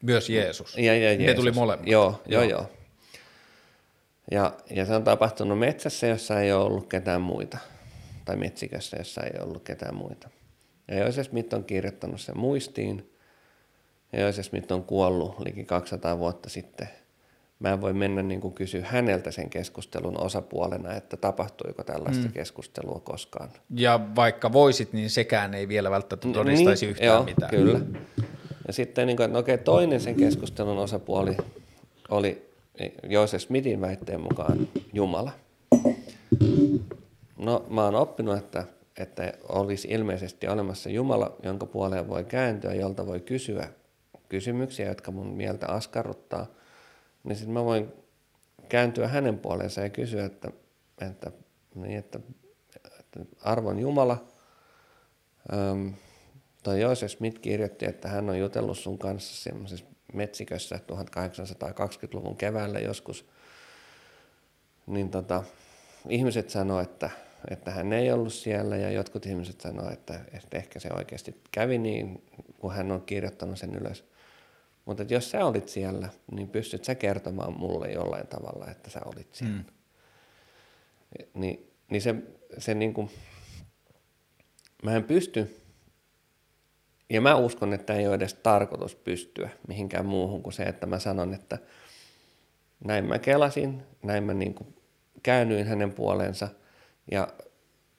Myös Jeesus. Ja, ja Jeesus. Ne tuli molemmat. Joo, joo, joo. joo. Ja, ja se on tapahtunut metsässä, jossa ei ole ollut ketään muita, tai metsikössä, jossa ei ole ollut ketään muita. Ja Joise Smith on kirjoittanut sen muistiin, ja Joise Smith on kuollut liki 200 vuotta sitten. Mä en voi mennä niin kuin kysyä häneltä sen keskustelun osapuolena, että tapahtuiko tällaista mm. keskustelua koskaan. Ja vaikka voisit, niin sekään ei vielä välttämättä todistaisi niin, yhtään joo, mitään. kyllä. Ja sitten niin kuin, että no okei, toinen sen keskustelun osapuoli oli Joosef Smithin väitteen mukaan Jumala. No mä oon oppinut, että, että olisi ilmeisesti olemassa Jumala, jonka puoleen voi kääntyä, jolta voi kysyä kysymyksiä, jotka mun mieltä askarruttaa, niin sitten mä voin kääntyä hänen puoleensa ja kysyä, että, että, niin, että, että arvon Jumala, ähm, toi Joosef Smith kirjoitti, että hän on jutellut sun kanssa semmoisessa metsikössä 1820-luvun keväällä joskus, niin tota, ihmiset sanoivat, että, että hän ei ollut siellä ja jotkut ihmiset sanoivat, että, että ehkä se oikeasti kävi niin, kun hän on kirjoittanut sen ylös. Mutta jos sä olit siellä, niin pystyt sä kertomaan mulle jollain tavalla, että sä olit siellä. Mm. Ni, niin se, se niin kuin, mä en pysty ja mä uskon, että ei ole edes tarkoitus pystyä mihinkään muuhun kuin se, että mä sanon, että näin mä kelasin, näin mä niin kuin käännyin hänen puoleensa ja,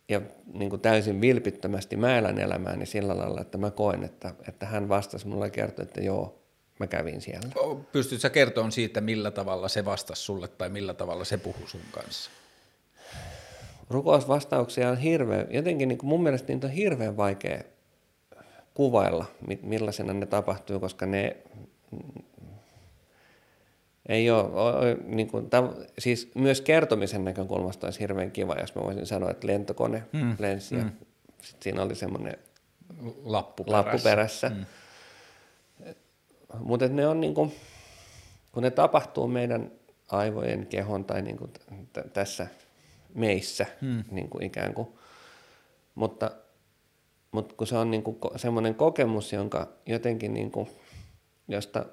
ja niin kuin täysin vilpittömästi mä elän elämääni sillä lailla, että mä koen, että, että hän vastasi mulle ja kertoi, että joo, mä kävin siellä. Pystytkö sä kertomaan siitä, millä tavalla se vastasi sulle tai millä tavalla se puhui sun kanssa? Rukousvastauksia on hirveän, jotenkin niin kuin mun mielestä niitä on hirveän vaikea kuvailla, millaisena ne tapahtuu, koska ne ei ole, niin kuin, siis myös kertomisen näkökulmasta olisi hirveän kiva, jos mä voisin sanoa, että lentokone mm. lensi ja mm. sit siinä oli semmoinen lappu perässä. Lappu perässä. Mm. Mutta ne on niin kuin, kun ne tapahtuu meidän aivojen, kehon tai niin kuin t- tässä meissä mm. niin kuin ikään kuin, mutta mutta kun se on niinku semmoinen kokemus, jonka jotenkin, niinku, josta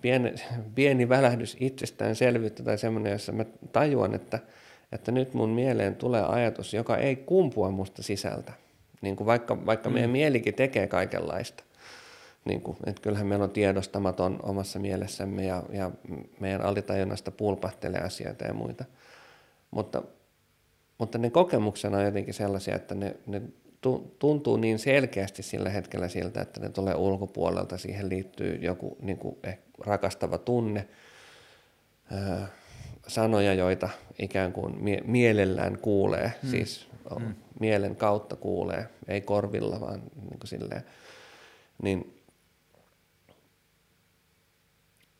pieni, pieni välähdys itsestäänselvyyttä tai semmoinen, jossa mä tajuan, että, että nyt mun mieleen tulee ajatus, joka ei kumpua musta sisältä. Niin kuin vaikka, vaikka mm. meidän mielikin tekee kaikenlaista. Niin kuin, että kyllähän meillä on tiedostamaton omassa mielessämme ja, ja meidän alitajunnasta pulpahtelee asioita ja muita. Mutta, mutta ne kokemuksena on jotenkin sellaisia, että ne, ne tuntuu niin selkeästi sillä hetkellä siltä, että ne tulee ulkopuolelta. Siihen liittyy joku niin kuin rakastava tunne, sanoja, joita ikään kuin mie- mielellään kuulee, hmm. siis hmm. mielen kautta kuulee, ei korvilla, vaan niin kuin silleen. Niin,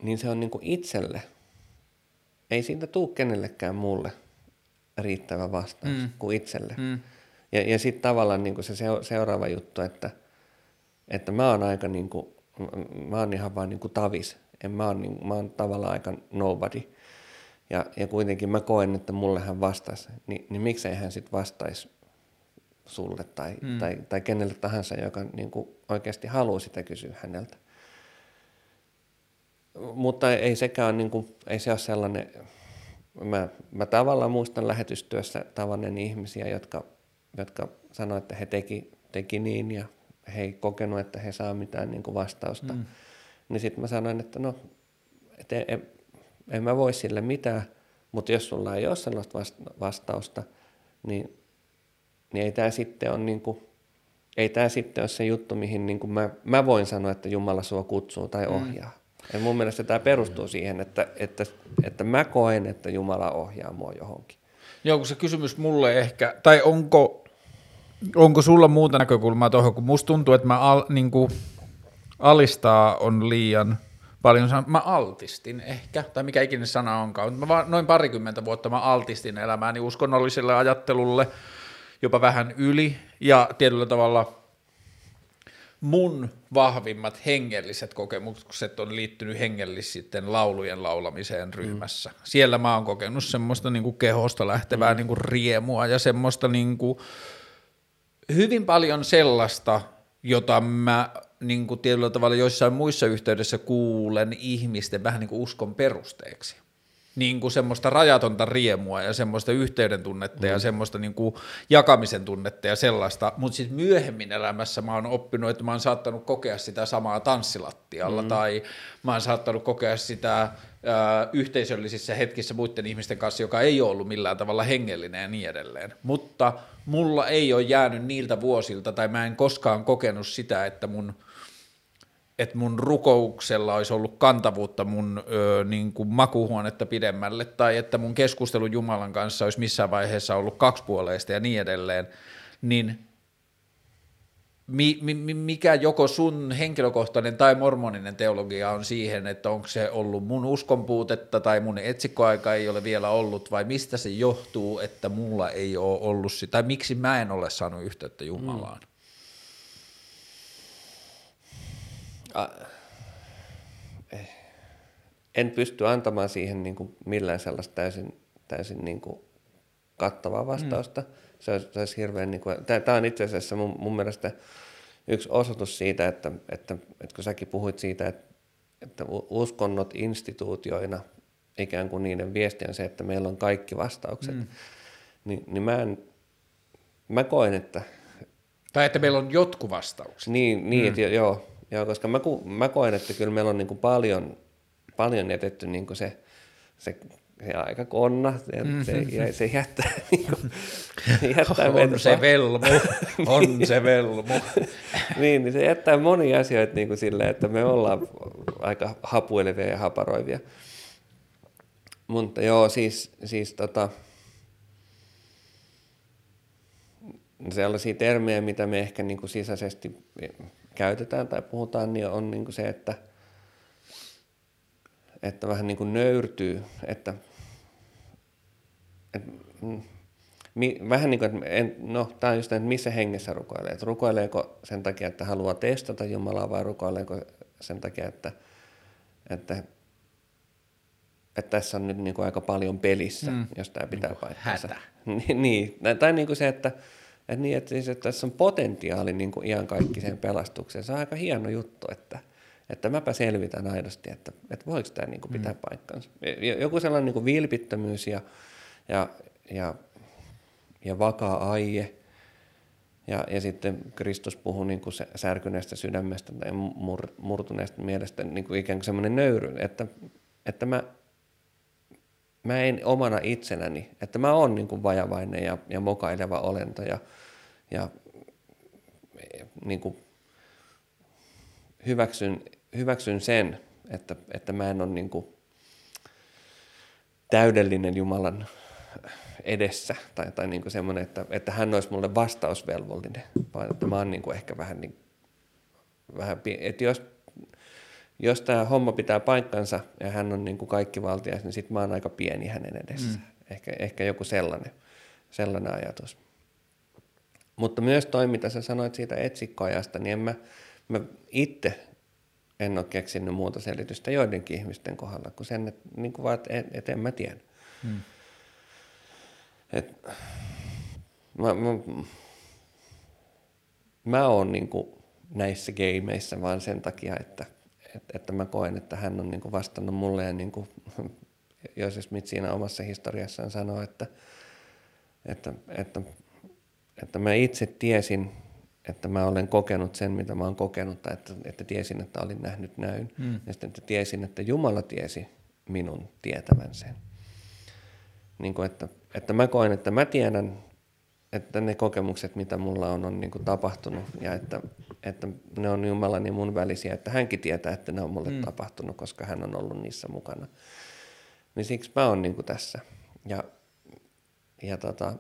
niin se on niin kuin itselle, ei siitä tule kenellekään mulle riittävä vastaus hmm. kuin itselle. Hmm ja, ja sitten tavallaan niin se seuraava juttu, että, että mä oon aika niin kuin, mä oon ihan vaan niin kuin tavis. En, mä, oon, niin, mä oon tavallaan aika nobody. Ja, ja kuitenkin mä koen, että mulle hän vastaisi. Ni, niin miksei hän sitten vastaisi sulle tai, mm. tai, tai kenelle tahansa, joka niin kuin oikeasti haluaa sitä kysyä häneltä. Mutta ei sekään niin kuin, ei se ole sellainen, mä, mä tavallaan muistan lähetystyössä tavanneen ihmisiä, jotka jotka sanoivat, että he teki, teki niin ja he ei kokenut, että he saa mitään niin kuin vastausta. Mm. Niin sitten mä sanoin, että no, et en, en, en mä voi sille mitään, mutta jos sulla ei ole sellaista vastausta, niin, niin ei tämä sitten ole niin kuin, ei tämä sitten ole se juttu, mihin niin kuin mä, mä voin sanoa, että Jumala sua kutsuu tai mm. ohjaa. Mm. Ja mun mielestä tämä perustuu siihen, että, että, että mä koen, että Jumala ohjaa mua johonkin. Joo, kun se kysymys mulle ehkä, tai onko, onko sulla muuta näkökulmaa tuohon, kun musta tuntuu, että mä al, niin kuin, alistaa on liian paljon, mä altistin ehkä, tai mikä ikinä sana onkaan, mutta mä vaan noin parikymmentä vuotta mä altistin elämääni uskonnolliselle ajattelulle, jopa vähän yli, ja tietyllä tavalla mun vahvimmat hengelliset kokemukset on liittynyt hengellisten laulujen laulamiseen ryhmässä. Mm. Siellä mä oon kokenut semmoista niin kuin kehosta lähtevää mm. niin kuin riemua ja semmoista niin kuin, hyvin paljon sellaista, jota mä niin kuin tietyllä tavalla joissain muissa yhteydessä kuulen ihmisten vähän niin kuin uskon perusteeksi. Niin kuin semmoista rajatonta riemua ja semmoista yhteyden tunnetta mm. ja semmoista niin kuin jakamisen tunnetta ja sellaista, mutta sitten myöhemmin elämässä mä oon oppinut, että mä oon saattanut kokea sitä samaa tanssilattialla mm. tai mä oon saattanut kokea sitä äh, yhteisöllisissä hetkissä muiden ihmisten kanssa, joka ei ole ollut millään tavalla hengellinen ja niin edelleen. Mutta mulla ei ole jäänyt niiltä vuosilta tai mä en koskaan kokenut sitä, että mun – että mun rukouksella olisi ollut kantavuutta mun ö, niin kuin makuhuonetta pidemmälle, tai että mun keskustelu Jumalan kanssa olisi missään vaiheessa ollut kaksipuoleista ja niin edelleen, niin mi, mi, mikä joko sun henkilökohtainen tai mormoninen teologia on siihen, että onko se ollut mun uskonpuutetta tai mun etsikkoaika ei ole vielä ollut, vai mistä se johtuu, että mulla ei ole ollut sitä, tai miksi mä en ole saanut yhteyttä Jumalaan? Mm. Eh, en pysty antamaan siihen niin kuin millään sellaista täysin, täysin niin kuin kattavaa vastausta. Mm. Se, olisi, se olisi hirveän, niin kuin, tämä on itse asiassa mun, mun mielestä yksi osoitus siitä, että, että, että kun säkin puhuit siitä, että, että uskonnot instituutioina, ikään kuin niiden viesti on se, että meillä on kaikki vastaukset, mm. niin, niin mä, en, mä koen, että... Tai että meillä on jotkut vastaukset. Niin, niin mm. että joo, Joo, koska mä, mä koen, että kyllä meillä on niin kuin paljon, paljon jätetty niin kuin se, se, se aika konna, se, mm-hmm. se, se jättää, niin kuin, jättää On meitä, se velmu, on se velmu. niin, niin se jättää monia asioita niin kuin silleen, että me ollaan aika hapuilevia ja haparoivia. Mutta joo, siis, siis tota, sellaisia termejä, mitä me ehkä niin kuin sisäisesti käytetään tai puhutaan, niin on niin kuin se, että, että vähän niin kuin nöyrtyy, että, että mi, vähän niin kuin, että en, no tämä on just että missä hengessä rukoilee, että rukoileeko sen takia, että haluaa testata Jumalaa vai rukoileeko sen takia, että, että että tässä on nyt niin kuin aika paljon pelissä, mm. jos tämä pitää niin paikkansa. Hätä. niin, tai niin kuin se, että, että, niin, että, siis, että tässä on potentiaali niin kuin iankaikkiseen pelastukseen. Se on aika hieno juttu, että, että mäpä selvitän aidosti, että, että voiko tämä niin kuin pitää mm. paikkansa. Joku sellainen niin kuin vilpittömyys ja, ja, ja, ja vakaa aie. Ja, ja sitten Kristus puhuu niin kuin särkyneestä sydämestä tai mur, murtuneesta mielestä niin kuin ikään kuin semmoinen nöyry, että, että mä, mä en omana itsenäni, että mä oon niin kuin vajavainen ja, ja mokaileva olento ja, ja niin kuin hyväksyn, hyväksyn sen, että, että mä en ole niin kuin täydellinen Jumalan edessä tai, tai niin kuin semmoinen, että, että hän olisi mulle vastausvelvollinen, vaan että mä oon niin kuin ehkä vähän, niin, vähän että jos, jos tämä homma pitää paikkansa ja hän on niin kuin kaikki valtias, niin sitten mä oon aika pieni hänen edessä. Mm. Ehkä, ehkä joku sellainen, sellainen ajatus. Mutta myös toi, mitä sä sanoit siitä etsikkoajasta, niin en mä, mä itse en ole keksinyt muuta selitystä joidenkin ihmisten kohdalla kuin sen, että, niin kuin vaan, että, että en mä tiedä. Hmm. Et, mä, mä, mä oon niin kuin näissä gameissa vaan sen takia, että, että, että mä koen, että hän on niin kuin vastannut mulle ja niin kuin Joseph Smith siinä omassa historiassaan sanoo, että, että, että että mä itse tiesin, että mä olen kokenut sen, mitä mä oon kokenut, tai että, että tiesin, että olin nähnyt näyn. Mm. Ja sitten, että tiesin, että Jumala tiesi minun tietävän sen. Niin kuin, että, että mä koen, että mä tiedän, että ne kokemukset, mitä mulla on, on niin kuin tapahtunut, ja että, että ne on Jumalan ja mun välisiä, että hänkin tietää, että ne on mulle mm. tapahtunut, koska hän on ollut niissä mukana. Niin siksi mä oon niin kuin tässä. Ja, ja tota,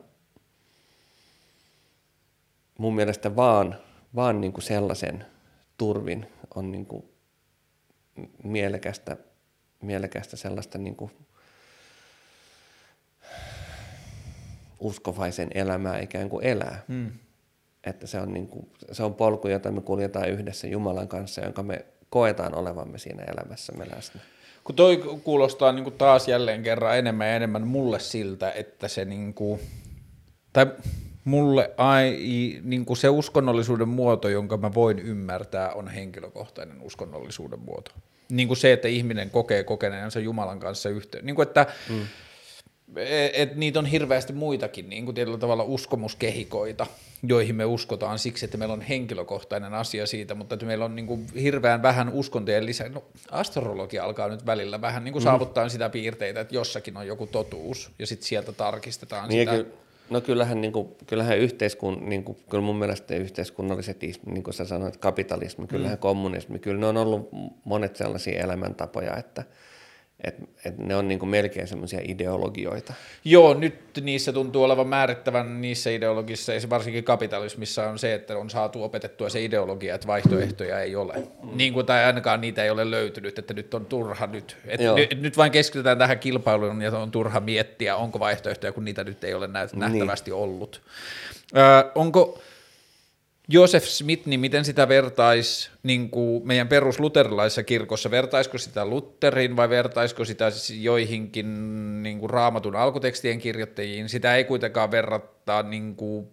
mun mielestä vaan, vaan niin kuin sellaisen turvin on niin kuin mielekästä, mielekästä sellaista niin kuin uskovaisen elämää ikään kuin elää. Hmm. Että se on, niin kuin, se on polku, jota me kuljetaan yhdessä Jumalan kanssa, jonka me koetaan olevamme siinä elämässämme läsnä. Kun toi kuulostaa niin kuin taas jälleen kerran enemmän ja enemmän mulle siltä, että se niin kuin, tai mulle ai, niin kuin se uskonnollisuuden muoto, jonka mä voin ymmärtää, on henkilökohtainen uskonnollisuuden muoto. niin kuin se, että ihminen kokee kokeneensa Jumalan kanssa yhteen. Niin kuin että mm. Et, et niitä on hirveästi muitakin niin kuin tietyllä tavalla uskomuskehikoita, joihin me uskotaan siksi, että meillä on henkilökohtainen asia siitä, mutta että meillä on niin kuin hirveän vähän uskontojen lisää. No, astrologia alkaa nyt välillä vähän niin kuin mm. saavuttaa sitä piirteitä, että jossakin on joku totuus, ja sitten sieltä tarkistetaan Niin sitä. ky- no kyllähän, niin kuin, kyllähän yhteiskun, niin kuin, kyllä mun mielestä yhteiskunnalliset, is- niin kuin sä sanoit, kapitalismi, kyllähän Mm. kommunismi, kyllä ne on ollut monet sellaisia elämäntapoja, että et, et ne on niin kuin melkein semmoisia ideologioita. Joo, nyt niissä tuntuu olevan määrittävän niissä ideologissa, ja se varsinkin kapitalismissa on se, että on saatu opetettua se ideologia, että vaihtoehtoja ei ole. Mm. Niin kuin, tai ainakaan niitä ei ole löytynyt, että nyt on turha nyt. Et nyt, nyt vain keskitytään tähän kilpailuun, ja on turha miettiä, onko vaihtoehtoja, kun niitä nyt ei ole näyt- nähtävästi ollut. Ö, onko Joseph Smith, niin miten sitä vertaisi niin kuin meidän perusluterilaisessa kirkossa, vertaisiko sitä Lutherin vai vertaisiko sitä siis joihinkin niin kuin raamatun alkutekstien kirjoittajiin? Sitä ei kuitenkaan verrata niin kuin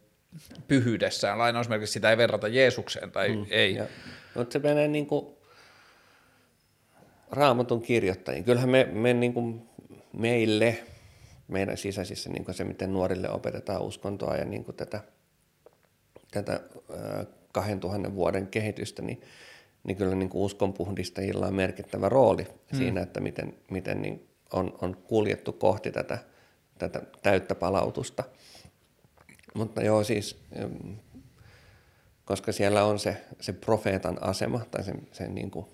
pyhyydessään, lainausmerkissä sitä ei verrata Jeesukseen tai mm, ei. Mutta se menee niin kuin raamatun kirjoittajiin. Kyllähän me, me niin kuin meille, meidän sisäisissä niin kuin se, miten nuorille opetetaan uskontoa ja niin kuin tätä, tätä ää, 2000 vuoden kehitystä, niin, niin kyllä niin kuin uskonpuhdistajilla on merkittävä rooli hmm. siinä, että miten, miten niin on, on kuljettu kohti tätä, tätä täyttä palautusta. Mutta joo, siis koska siellä on se, se profeetan asema, tai se, se niin kuin,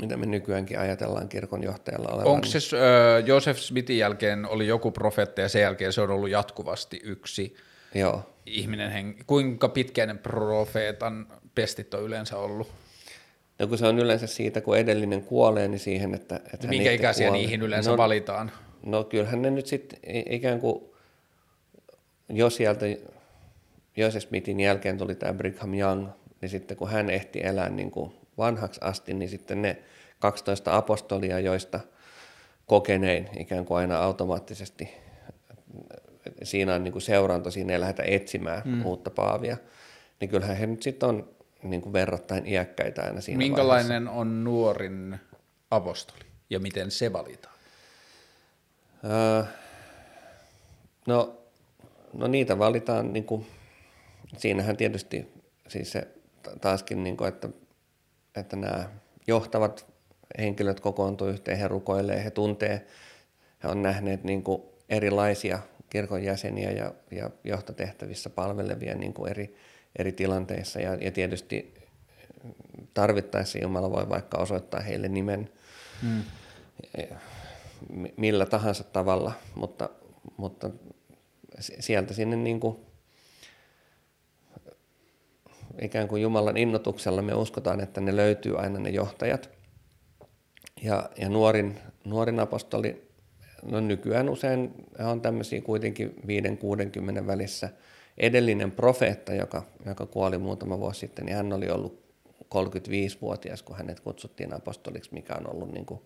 mitä me nykyäänkin ajatellaan kirkonjohtajalla olevan. Onko se ö, Joseph Smithin jälkeen oli joku profeetta ja sen jälkeen se on ollut jatkuvasti yksi Joo. Ihminen? Hen... Kuinka pitkäinen profeetan pestit on yleensä ollut? No kun se on yleensä siitä, kun edellinen kuolee, niin siihen, että, että hän Minkä itse ikäisiä kuolee. niihin yleensä no, valitaan? No kyllähän ne nyt sitten ikään kuin, jos sieltä Joseph Smithin jälkeen tuli tämä Brigham Young, niin sitten kun hän ehti elää niin kuin vanhaksi asti, niin sitten ne 12 apostolia, joista kokenein ikään kuin aina automaattisesti siinä on niin kuin seuranto, siinä ei lähdetä etsimään mm. uutta paavia, niin kyllähän he nyt sitten on niin kuin verrattain iäkkäitä aina siinä vaiheessa. Minkälainen on nuorin apostoli ja miten se valitaan? Öö, no, no niitä valitaan, niin kuin, siinähän tietysti siis se ta- taaskin, niin kuin, että, että nämä johtavat henkilöt kokoontuu yhteen, he rukoilee, he tuntee, he on nähneet niin kuin erilaisia kirkon jäseniä ja, ja johtotehtävissä palvelevia niin kuin eri, eri tilanteissa ja, ja tietysti tarvittaessa Jumala voi vaikka osoittaa heille nimen mi- millä tahansa tavalla, mutta, mutta si- sieltä sinne niin kuin, ikään kuin Jumalan innotuksella me uskotaan, että ne löytyy aina ne johtajat. Ja, ja nuorin, nuorin apostoli, no nykyään usein on tämmöisiä kuitenkin 5-60 välissä. Edellinen profeetta, joka, joka kuoli muutama vuosi sitten, niin hän oli ollut 35-vuotias, kun hänet kutsuttiin apostoliksi, mikä on ollut niin kuin,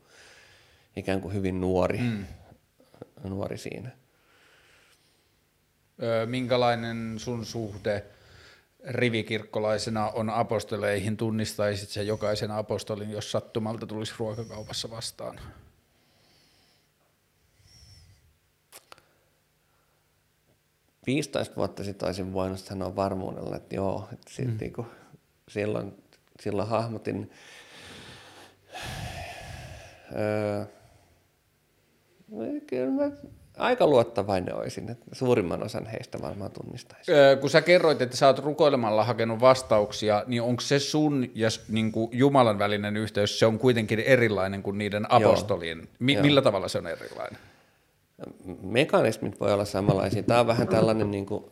ikään kuin hyvin nuori, mm. nuori siinä. Minkälainen sun suhde rivikirkkolaisena on apostoleihin? Tunnistaisit sä jokaisen apostolin, jos sattumalta tulisi ruokakaupassa vastaan? – 15 vuotta sitten olisin voinut sanoa varmuudella, että joo, että sit, mm. niin kuin, silloin, silloin hahmotin. Öö, kyllä mä aika luottavainen olisin, että suurimman osan heistä varmaan tunnistaisin. Öö, kun sä kerroit, että sä oot rukoilemalla hakenut vastauksia, niin onko se sun ja niin kuin Jumalan välinen yhteys, se on kuitenkin erilainen kuin niiden apostolien? Mi- Joo. millä tavalla se on erilainen? Mekanismit voi olla samanlaisia. Tämä on vähän tällainen niin kuin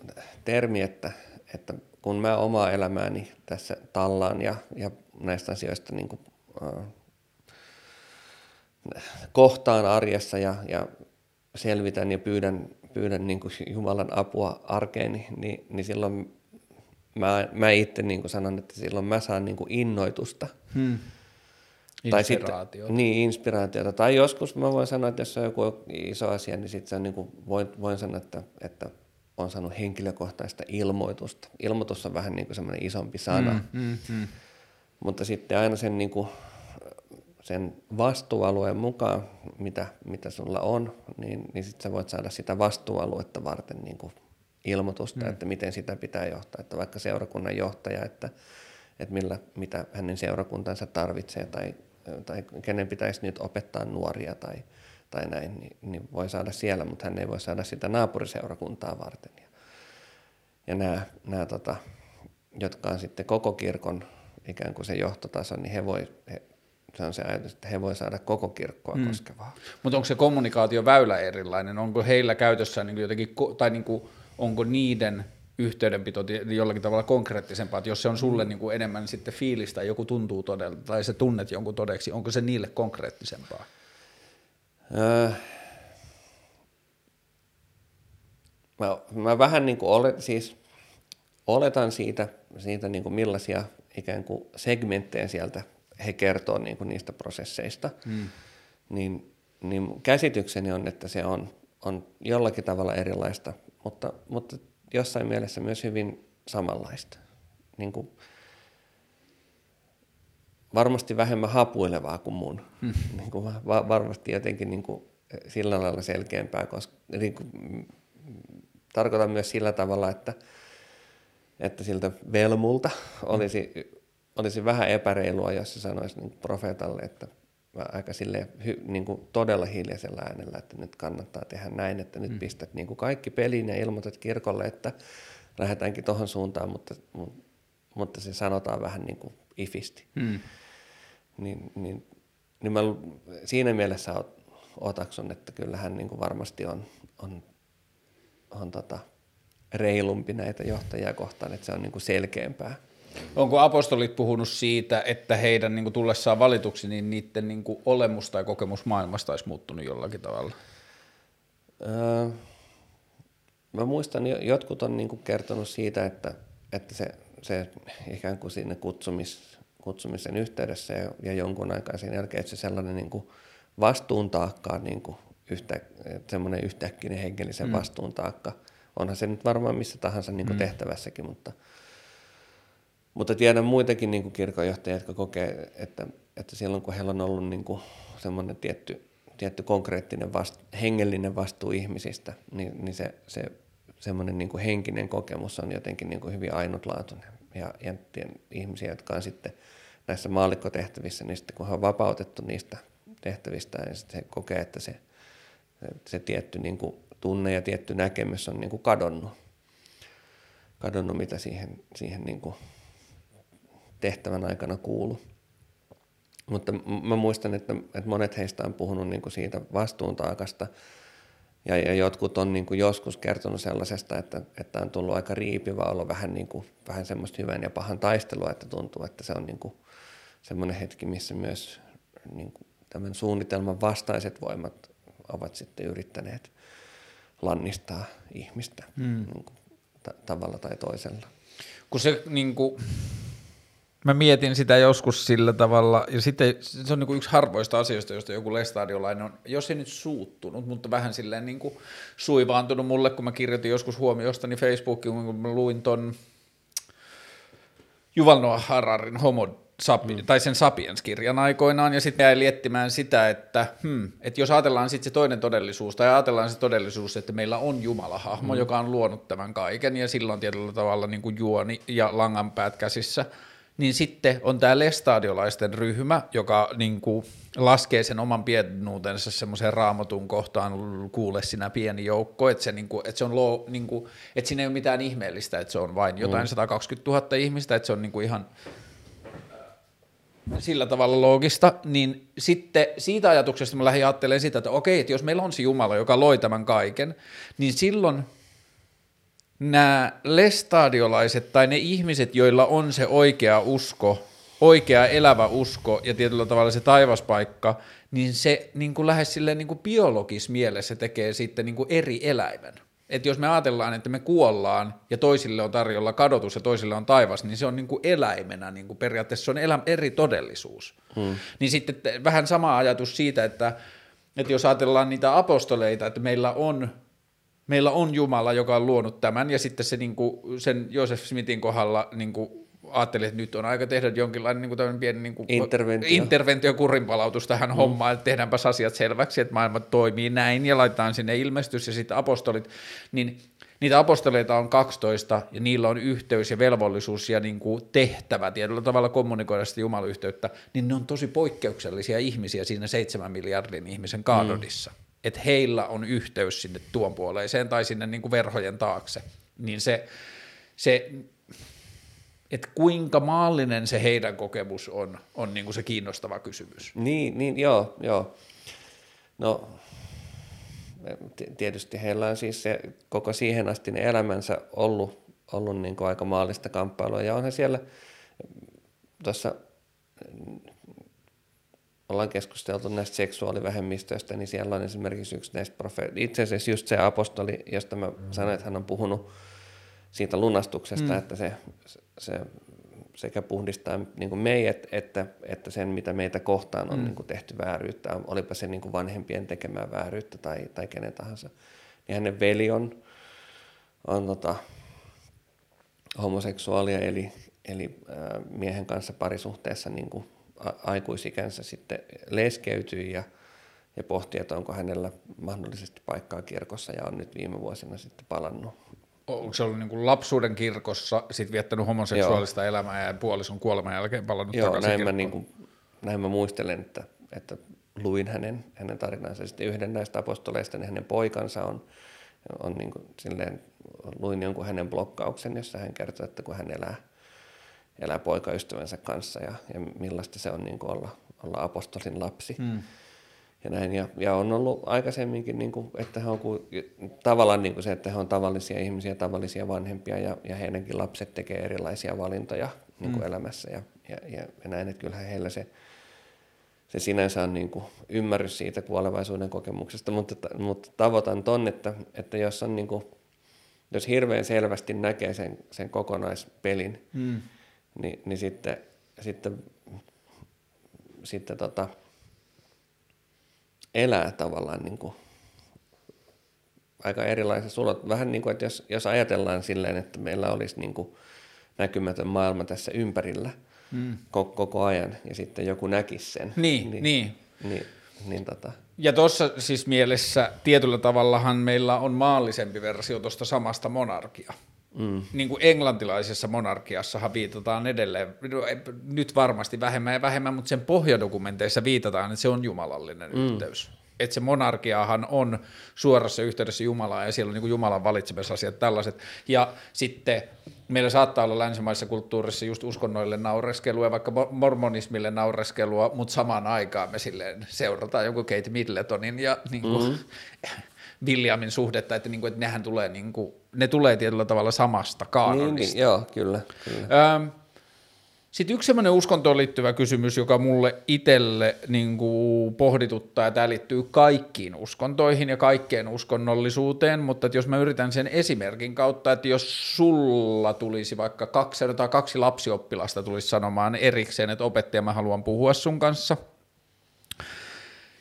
termi, että, että kun mä omaa elämääni tässä tallaan ja, ja näistä asioista niin kuin, äh, kohtaan arjessa ja, ja selvitän ja pyydän, pyydän niin kuin Jumalan apua arkeeni, niin, niin silloin mä, mä itse niin kuin sanon, että silloin mä saan niin kuin innoitusta. Hmm. Tai sitten, Inspiraatiota. niin, inspiraatiota. Tai joskus mä voin sanoa, että jos on joku iso asia, niin sitten niin kuin voin, voin sanoa, että, että on saanut henkilökohtaista ilmoitusta. Ilmoitus on vähän niin kuin semmoinen isompi sana. Mm, mm, mm. Mutta sitten aina sen, niin kuin, sen vastuualueen mukaan, mitä, mitä sulla on, niin, niin sitten sä voit saada sitä vastuualuetta varten niin kuin ilmoitusta, mm. että miten sitä pitää johtaa. Että vaikka seurakunnan johtaja, että, että millä, mitä hänen seurakuntansa tarvitsee tai, tai kenen pitäisi nyt opettaa nuoria tai, tai näin, niin, niin voi saada siellä, mutta hän ei voi saada sitä naapuriseurakuntaa varten. Ja, ja nämä, nämä tota, jotka on sitten koko kirkon ikään kuin se johtotaso, niin he voi, he, se on se ajatus, että he voi saada koko kirkkoa mm. koskevaa. Mutta onko se kommunikaatioväylä erilainen? Onko heillä käytössä niin jotenkin, tai niin kuin, onko niiden yhteydenpito jollakin tavalla konkreettisempaa, että jos se on sulle niin kuin enemmän sitten fiilistä, joku tuntuu todella, tai se tunnet jonkun todeksi, onko se niille konkreettisempaa? Öö, mä, mä vähän niin kuin olet, siis oletan siitä, siitä niin kuin millaisia ikään kuin segmenttejä sieltä he kertoo niin kuin niistä prosesseista, mm. niin, niin käsitykseni on, että se on, on jollakin tavalla erilaista, mutta, mutta jossain mielessä myös hyvin samanlaista. Niin kuin, varmasti vähemmän hapuilevaa kuin mun. Mm. Niin kuin va- varmasti jotenkin niin kuin sillä lailla selkeämpää, koska niin kuin, tarkoitan myös sillä tavalla, että, että siltä velmulta olisi olisi vähän epäreilua, jos se sanoisi niin profeetalle, että aika sille niin kuin todella hiljaisella äänellä, että nyt kannattaa tehdä näin, että nyt mm. pistät niin kuin kaikki peliin ja ilmoitat kirkolle, että lähdetäänkin tuohon suuntaan, mutta, mutta se sanotaan vähän niin kuin ifisti. Mm. Niin, niin, niin mä siinä mielessä otaksun, että kyllähän niin kuin varmasti on, on, on tota reilumpi näitä johtajia kohtaan, että se on niin kuin selkeämpää. Onko apostolit puhunut siitä, että heidän niin kuin, tullessaan valituksi, niin niiden niin kuin, olemus tai kokemus maailmasta olisi muuttunut jollakin tavalla? Öö, mä muistan, jotkut on niin kuin, kertonut siitä, että, että se, se ikään kuin siinä kutsumis, kutsumisen yhteydessä ja, ja jonkun aikaa sen jälkeen, että se sellainen niin kuin, vastuuntaakka niin kuin, yhtä, semmoinen yhtäkkinen henkilöisen mm. vastuuntaakka. Onhan se nyt varmaan missä tahansa niin kuin, mm. tehtävässäkin, mutta – mutta tiedän muitakin niin kuin kirkonjohtajia, jotka kokee, että, että silloin kun heillä on ollut niin kuin semmoinen tietty, tietty konkreettinen vast, hengellinen vastuu ihmisistä, niin, niin se, se semmoinen niin kuin henkinen kokemus on jotenkin niin kuin hyvin ainutlaatuinen. Ja, ja ihmisiä, jotka on sitten näissä maallikkotehtävissä, niin sitten kun he on vapautettu niistä tehtävistä, niin sitten he kokee, että se, se tietty niin kuin tunne ja tietty näkemys on niin kuin kadonnut. Kadonnut, mitä siihen, siihen niin kuin tehtävän aikana kuulu. Mutta mä muistan, että, että monet heistä on puhunut niin kuin siitä vastuuntaakasta, ja, ja jotkut on niin kuin joskus kertonut sellaisesta, että, että on tullut aika riipivä olo, vähän, niin kuin, vähän semmoista hyvän ja pahan taistelua, että tuntuu, että se on niin kuin semmoinen hetki, missä myös niin kuin tämän suunnitelman vastaiset voimat ovat sitten yrittäneet lannistaa ihmistä hmm. niin kuin, t- tavalla tai toisella. Kun se niin kuin, Mä mietin sitä joskus sillä tavalla, ja sitten se on niin kuin yksi harvoista asioista, josta joku lestadiolainen on, jos ei nyt suuttunut, mutta vähän silleen niin kuin suivaantunut mulle, kun mä kirjoitin joskus huomiostani Facebookiin, kun mä luin ton Juval Noah Hararin Homo Sapi, mm. tai sen Sapiens-kirjan aikoinaan, ja sitten jäi liettimään sitä, että, hmm, että jos ajatellaan sitten se toinen todellisuus, tai ajatellaan se todellisuus, että meillä on Jumala-hahmo, mm. joka on luonut tämän kaiken, ja silloin tietyllä tavalla niin kuin juoni ja langanpäät käsissä, niin sitten on tämä lestadiolaisten ryhmä, joka niin kuin laskee sen oman pienuutensa semmoiseen raamatun kohtaan, kuule sinä pieni joukko, että se, niin kuin, että se on loo, niin kuin, että siinä ei ole mitään ihmeellistä, että se on vain jotain mm. 120 000 ihmistä, että se on niin kuin ihan sillä tavalla loogista, niin sitten siitä ajatuksesta mä lähdin ajattelemaan sitä, että okei, että jos meillä on se Jumala, joka loi tämän kaiken, niin silloin – nämä lestadiolaiset tai ne ihmiset, joilla on se oikea usko, oikea elävä usko ja tietyllä tavalla se taivaspaikka, niin se niin kuin lähes silleen niin kuin biologis mielessä tekee sitten niin kuin eri eläimen. Et jos me ajatellaan, että me kuollaan ja toisille on tarjolla kadotus ja toisille on taivas, niin se on niin kuin eläimenä, niin kuin periaatteessa se on elä, eri todellisuus. Hmm. Niin sitten vähän sama ajatus siitä, että, että jos ajatellaan niitä apostoleita, että meillä on meillä on Jumala, joka on luonut tämän, ja sitten se niin kuin, sen Joseph Smithin kohdalla niin kuin, ajattelin, että nyt on aika tehdä jonkinlainen niin kuin pieni niin kuin Interventio. interventio kurinpalautus tähän mm. hommaan, että tehdäänpäs asiat selväksi, että maailma toimii näin ja laitetaan sinne ilmestys ja sitten apostolit, niin niitä apostoleita on 12 ja niillä on yhteys ja velvollisuus ja niin kuin tehtävä tietyllä tavalla kommunikoida sitä jumalayhteyttä, niin ne on tosi poikkeuksellisia ihmisiä siinä seitsemän miljardin ihmisen kaadodissa. Mm. Että heillä on yhteys sinne tuon puoleiseen tai sinne niin kuin verhojen taakse. Niin se, se että kuinka maallinen se heidän kokemus on, on niin kuin se kiinnostava kysymys. Niin, niin joo, joo. No tietysti heillä on siis se koko siihen asti ne elämänsä ollut, ollut niin kuin aika maallista kamppailua. Ja onhan siellä tuossa ollaan keskusteltu näistä seksuaalivähemmistöistä, niin siellä on esimerkiksi yksi näistä profe- itse asiassa just se apostoli, josta mä sanoin, että hän on puhunut siitä lunastuksesta, mm. että se, se sekä puhdistaa niin meidät että, että sen, mitä meitä kohtaan on mm. niin tehty vääryyttä, olipa se niin vanhempien tekemää vääryyttä tai, tai kenen tahansa. Niin hänen veli on, on tota, homoseksuaalia, eli, eli ää, miehen kanssa parisuhteessa niin kuin aikuisikänsä sitten leskeytyi ja, ja pohti, että onko hänellä mahdollisesti paikkaa kirkossa ja on nyt viime vuosina sitten palannut onko se ollut niin kuin lapsuuden kirkossa, sitten viettänyt homoseksuaalista Joo. elämää ja puolison kuoleman jälkeen palannut Joo, takaisin näin mä, niin kuin, näin mä muistelen, että, että luin hänen, hänen tarinansa. Sitten yhden näistä apostoleista, niin hänen poikansa on, on niin kuin, silleen, luin jonkun hänen blokkauksen, jossa hän kertoo, että kun hän elää, elää poikaystävänsä kanssa ja, ja millaista se on niin kuin olla, olla apostolin lapsi. Hmm ja näin. Ja, ja on ollut aikaisemminkin, niin kuin, että he on ku, tavallaan niin kuin se, että he on tavallisia ihmisiä, tavallisia vanhempia ja, ja heidänkin lapset tekee erilaisia valintoja niin kuin mm. elämässä ja, ja, ja, ja näin, että kyllähän heillä se, se sinänsä on niin kuin ymmärrys siitä kuolevaisuuden kokemuksesta, mutta, mutta tavoitan ton, että, että jos on niin kuin, jos hirveän selvästi näkee sen, sen kokonaispelin, mm. Niin, niin sitten, sitten, sitten tota, elää tavallaan niin kuin aika erilaisessa sulot. Vähän niin kuin, että jos, jos ajatellaan silleen, että meillä olisi niin kuin näkymätön maailma tässä ympärillä mm. koko, koko ajan ja sitten joku näkisi sen. Niin, niin. niin. niin, niin tota. Ja tuossa siis mielessä tietyllä tavallahan meillä on maallisempi versio tuosta samasta monarkia. Mm. Niin kuin englantilaisessa monarkiassahan viitataan edelleen, no, nyt varmasti vähemmän ja vähemmän, mutta sen pohjadokumenteissa viitataan, että se on jumalallinen mm. yhteys. Että se monarkiahan on suorassa yhteydessä Jumalaan ja siellä on niin kuin Jumalan valitsemisasiat tällaiset. Ja sitten meillä saattaa olla länsimaisessa kulttuurissa just uskonnoille naureskelua ja vaikka mormonismille naureskelua, mutta samaan aikaan me silleen seurataan joku Kate Middletonin ja niin kuin, mm-hmm. Williamin suhdetta, että, niin kuin, että nehän tulee, niin kuin, ne tulee tietyllä tavalla samasta kaanonista. Niin, niin, joo, kyllä. kyllä. Ähm, sitten yksi semmoinen uskontoon liittyvä kysymys, joka mulle itselle niin kuin pohdituttaa, ja tämä liittyy kaikkiin uskontoihin ja kaikkeen uskonnollisuuteen, mutta että jos mä yritän sen esimerkin kautta, että jos sulla tulisi vaikka kaksi, tai kaksi lapsioppilasta tulisi sanomaan erikseen, että opettaja mä haluan puhua sun kanssa,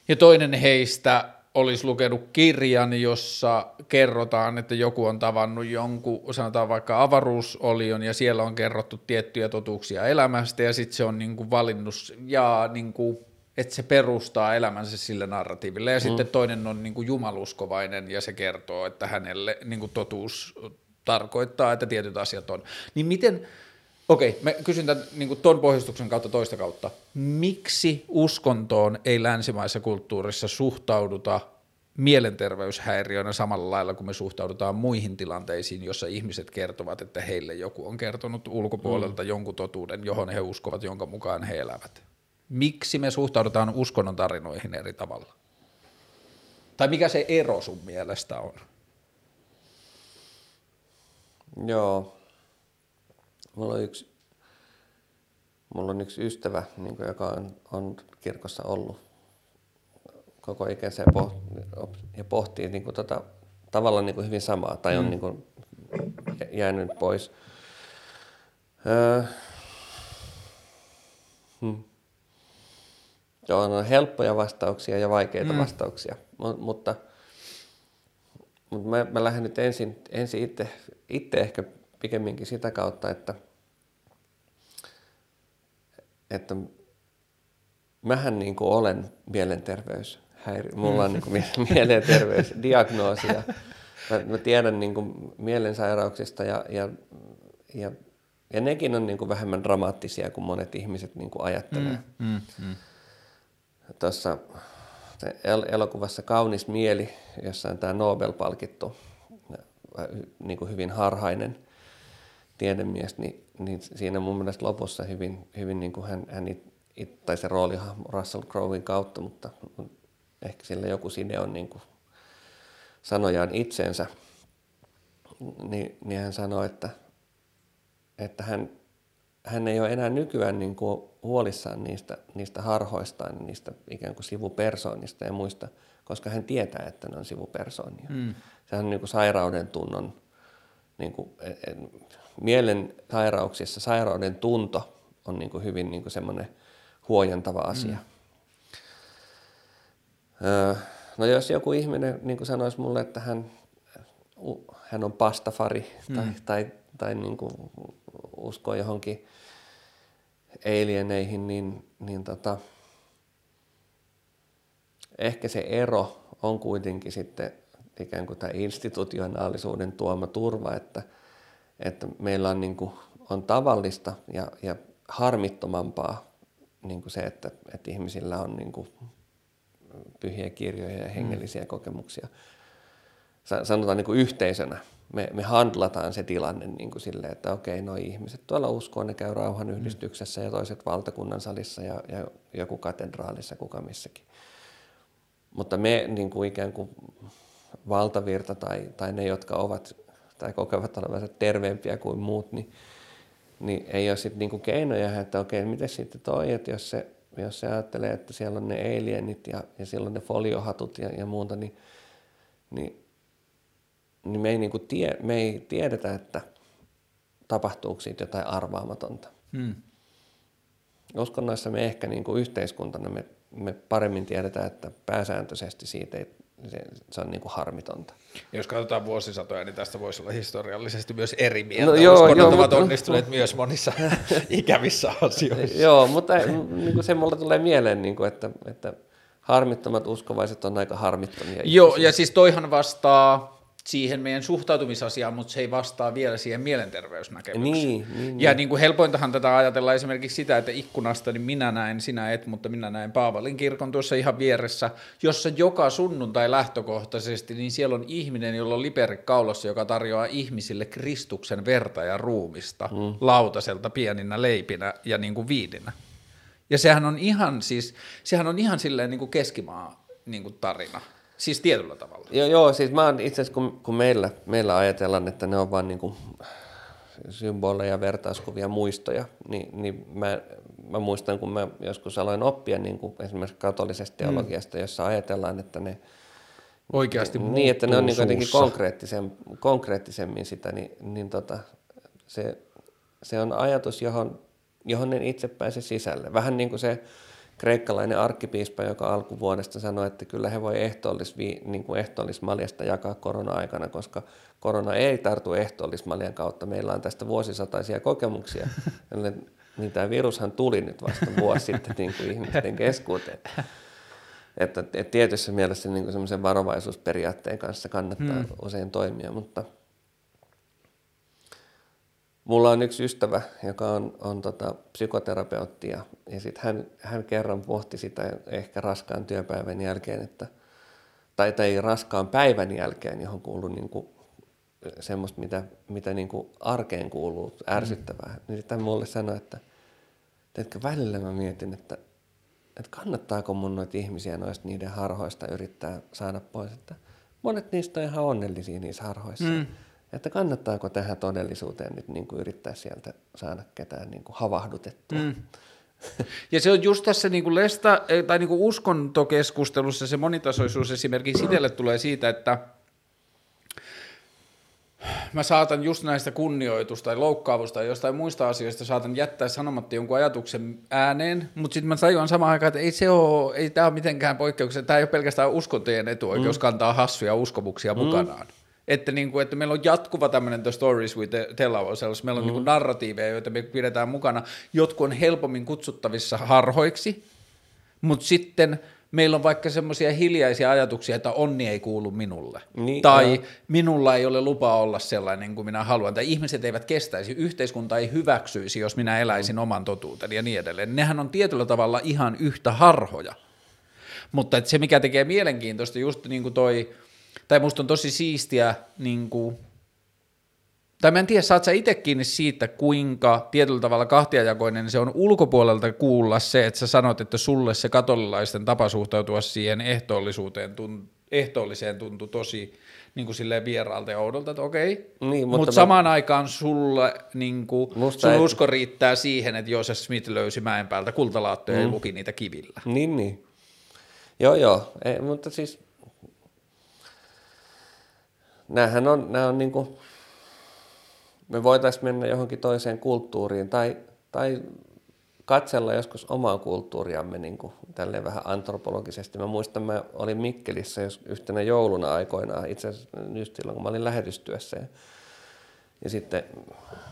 ja toinen heistä olisi lukenut kirjan, jossa kerrotaan, että joku on tavannut jonkun, sanotaan vaikka avaruusolion, ja siellä on kerrottu tiettyjä totuuksia elämästä, ja sitten se on niin kuin valinnut, ja niin kuin, että se perustaa elämänsä sille narratiiville, ja mm. sitten toinen on niin kuin jumaluskovainen, ja se kertoo, että hänelle niin kuin totuus tarkoittaa, että tietyt asiat on. Niin miten, Okei, mä kysyn tämän niin ton pohjustuksen kautta toista kautta. Miksi uskontoon ei länsimaisessa kulttuurissa suhtauduta mielenterveyshäiriöinä samalla lailla kuin me suhtaudutaan muihin tilanteisiin, jossa ihmiset kertovat, että heille joku on kertonut ulkopuolelta mm. jonkun totuuden, johon he uskovat, jonka mukaan he elävät. Miksi me suhtaudutaan uskonnon tarinoihin eri tavalla? Tai mikä se ero sun mielestä on? Joo, Mulla on yksi, mulla on yksi ystävä, niin kuin, joka on, on kirkossa ollut koko ikänsä ja, pohti, ja pohtii niin kuin, tota, tavallaan niin kuin hyvin samaa tai on mm. niin kuin, jäänyt pois. Öö, hmm. Joo, on helppoja vastauksia ja vaikeita mm. vastauksia, M- mutta, mutta mä, mä lähden nyt ensin, ensin itse, itse ehkä pikemminkin sitä kautta, että, että mähän niin kuin olen mielenterveyshäiri. Mulla on niin kuin mielenterveysdiagnoosi ja mä, mä tiedän niin kuin mielensairauksista ja, ja, ja, ja nekin on niin kuin vähemmän dramaattisia kuin monet ihmiset niin kuin ajattelee. Mm, mm, mm. Tuossa el- elokuvassa Kaunis mieli, jossa on tämä Nobel-palkittu, niin kuin hyvin harhainen tiedemies, niin, niin siinä mun mielestä lopussa hyvin, hyvin niin kuin hän, hän it, it, tai se rooli Russell Crowein kautta, mutta ehkä sillä joku side on niin kuin sanojaan itsensä, niin, niin hän sanoi, että, että hän, hän ei ole enää nykyään niin kuin huolissaan niistä, niistä harhoistaan, niistä ikään kuin sivupersoonista ja muista, koska hän tietää, että ne on sivupersoonia. Mm. Sehän on niin kuin sairauden tunnon, niin kuin, e, e, mielen sairauksissa sairauden tunto on niin kuin hyvin niin kuin semmoinen huojentava asia. Mm. Öö, no jos joku ihminen niin kuin sanoisi mulle, että hän, hän on pastafari tai, mm. tai, tai, tai niin kuin uskoo johonkin alieneihin, niin, niin tota, ehkä se ero on kuitenkin sitten ikään kuin tämä institutionaalisuuden tuoma turva, että, että meillä on, niin kuin, on tavallista ja, ja harmittomampaa niin kuin se, että, että ihmisillä on niin kuin pyhiä kirjoja ja hengellisiä mm. kokemuksia. Sanotaan niin kuin yhteisönä. Me, me handlataan se tilanne niin kuin silleen, että okei, noi ihmiset tuolla uskoo, ne käy rauhan yhdistyksessä ja toiset valtakunnan salissa ja, ja joku katedraalissa, kuka missäkin. Mutta me niin kuin ikään kuin valtavirta tai, tai ne, jotka ovat tai kokevat olevansa terveempiä kuin muut, niin, niin ei ole sitten niinku keinoja, että okei, miten sitten toi, että jos se, jos se ajattelee, että siellä on ne alienit ja, ja siellä on ne foliohatut ja, ja muuta, niin, niin, niin me, ei niinku tie, me ei tiedetä, että tapahtuuko siitä jotain arvaamatonta. Hmm. Uskonnoissa me ehkä niinku yhteiskuntana me, me paremmin tiedetään, että pääsääntöisesti siitä ei se, se on niin kuin harmitonta. Jos katsotaan vuosisatoja, niin tästä voisi olla historiallisesti myös eri mieltä. No, joo, Uskonnot joo, ovat mutta, onnistuneet no, myös monissa ikävissä asioissa. joo, mutta niin kuin se mulle tulee mieleen, niin kuin, että, että harmittomat uskovaiset on aika harmittomia. Joo, ihmisiä. ja siis toihan vastaa siihen meidän suhtautumisasiaan, mutta se ei vastaa vielä siihen mielenterveysnäkemykseen. Niin, niin, ja niin. Niin kuin helpointahan tätä ajatella esimerkiksi sitä, että ikkunasta niin minä näen, sinä et, mutta minä näen Paavalin kirkon tuossa ihan vieressä, jossa joka sunnuntai lähtökohtaisesti, niin siellä on ihminen, jolla on liperi kaulassa, joka tarjoaa ihmisille Kristuksen verta ja ruumista mm. lautaselta pieninä leipinä ja niin kuin viidinä. Ja sehän on ihan siis, sehän on ihan silleen niin kuin keskimaa niin kuin tarina. Siis tietyllä tavalla. Joo, joo siis mä oon itse asiassa, kun, kun meillä, meillä ajatellaan, että ne on vain niin symboleja, vertauskuvia, muistoja, niin, niin mä, mä muistan, kun mä joskus aloin oppia niin kuin esimerkiksi katolisesta mm. teologiasta, mm. jossa ajatellaan, että ne oikeasti Niin, että ne on niin jotenkin konkreettisen, konkreettisemmin sitä, niin, niin tota, se, se on ajatus, johon, johon en itse pääse sisälle. Vähän niin kuin se kreikkalainen arkkipiispa, joka alkuvuodesta sanoi, että kyllä he voi ehtoollis, niin kuin ehtoollismaljasta jakaa korona-aikana, koska korona ei tartu ehtoollismaljan kautta. Meillä on tästä vuosisataisia kokemuksia. niin tämä virushan tuli nyt vasta vuosi sitten niin kuin ihmisten keskuuteen. Että, että tietyssä mielessä niin semmoisen varovaisuusperiaatteen kanssa kannattaa hmm. usein toimia, mutta – Mulla on yksi ystävä, joka on, on tota, psykoterapeutti ja, ja sit hän, hän kerran pohti sitä ehkä raskaan työpäivän jälkeen, että, tai, tai raskaan päivän jälkeen, johon kuuluu niin kuin, semmoista, mitä, mitä niin kuin arkeen kuuluu, ärsyttävää. Mm. Niin sitten mulle sanoi, että teetkö välillä mä mietin, että, että kannattaako mun noita ihmisiä noista niiden harhoista yrittää saada pois, että monet niistä on ihan onnellisia niissä harhoissa. Mm että kannattaako tähän todellisuuteen nyt niin kuin yrittää sieltä saada ketään niin kuin havahdutettua. Mm. Ja se on just tässä niin kuin lesta, eh, tai niin kuin uskontokeskustelussa se monitasoisuus esimerkiksi itselle tulee siitä, että mä saatan just näistä kunnioitusta tai loukkaavusta tai jostain muista asioista saatan jättää sanomatta jonkun ajatuksen ääneen, mutta sitten mä tajuan samaan aikaan, että ei se ole, ei tämä ole mitenkään poikkeuksellista, tämä ei ole pelkästään uskontojen etuoikeus mm. kantaa hassuja uskomuksia mm. mukanaan Että, niin kuin, että meillä on jatkuva tämmöinen The Stories We Tell Ourselves, meillä on mm. niin kuin narratiiveja, joita me pidetään mukana. Jotkut on helpommin kutsuttavissa harhoiksi, mutta sitten meillä on vaikka semmoisia hiljaisia ajatuksia, että onni ei kuulu minulle. Niin, tai joo. minulla ei ole lupa olla sellainen kuin minä haluan. Tai ihmiset eivät kestäisi, yhteiskunta ei hyväksyisi, jos minä eläisin mm. oman totuuteni ja niin edelleen. Nehän on tietyllä tavalla ihan yhtä harhoja. Mutta että se, mikä tekee mielenkiintoista, just niin kuin toi, tai musta on tosi siistiä, niin kuin, tai mä en tiedä, saat sä itse kiinni siitä, kuinka tietyllä tavalla kahtiajakoinen se on ulkopuolelta kuulla se, että sä sanot, että sulle se katolilaisten tapa suhtautua siihen ehtoollisuuteen, tun, ehtoolliseen tuntui tosi niin kuin silleen vieraalta ja oudolta, että okei, niin, mutta Mut mä... samaan aikaan sulle niin kuin, sun ei... usko riittää siihen, että Joseph Smith löysi mäen päältä kultalaattoja mm. ja luki niitä kivillä. Niin, niin. Joo, joo, ei, mutta siis näähän on, nämä on niin kuin, me voitaisiin mennä johonkin toiseen kulttuuriin tai, tai katsella joskus omaa kulttuuriamme niin kuin, tälleen vähän antropologisesti. Mä muistan, mä olin Mikkelissä jos yhtenä jouluna aikoinaan, itse asiassa just silloin, kun mä olin lähetystyössä. Ja, ja sitten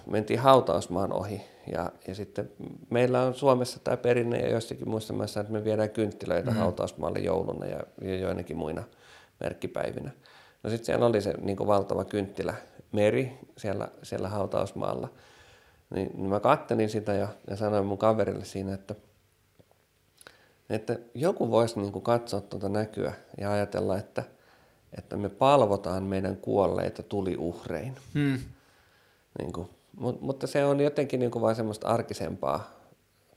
mentiin hautausmaan ohi. Ja, ja sitten meillä on Suomessa tämä perinne ja joissakin muissa maissa, että me viedään kynttilöitä mm-hmm. hautausmaalle jouluna ja, ja joinakin muina merkkipäivinä. No sitten siellä oli se niin valtava kynttilä meri siellä, siellä hautausmaalla. Niin, niin mä kattelin sitä ja, ja sanoin mun kaverille siinä, että, että joku voisi niin kuin katsoa tuota näkyä ja ajatella, että, että me palvotaan meidän kuolleita tuliuhrein. Hmm. Niin kuin, mutta se on jotenkin niin kuin vain semmoista arkisempaa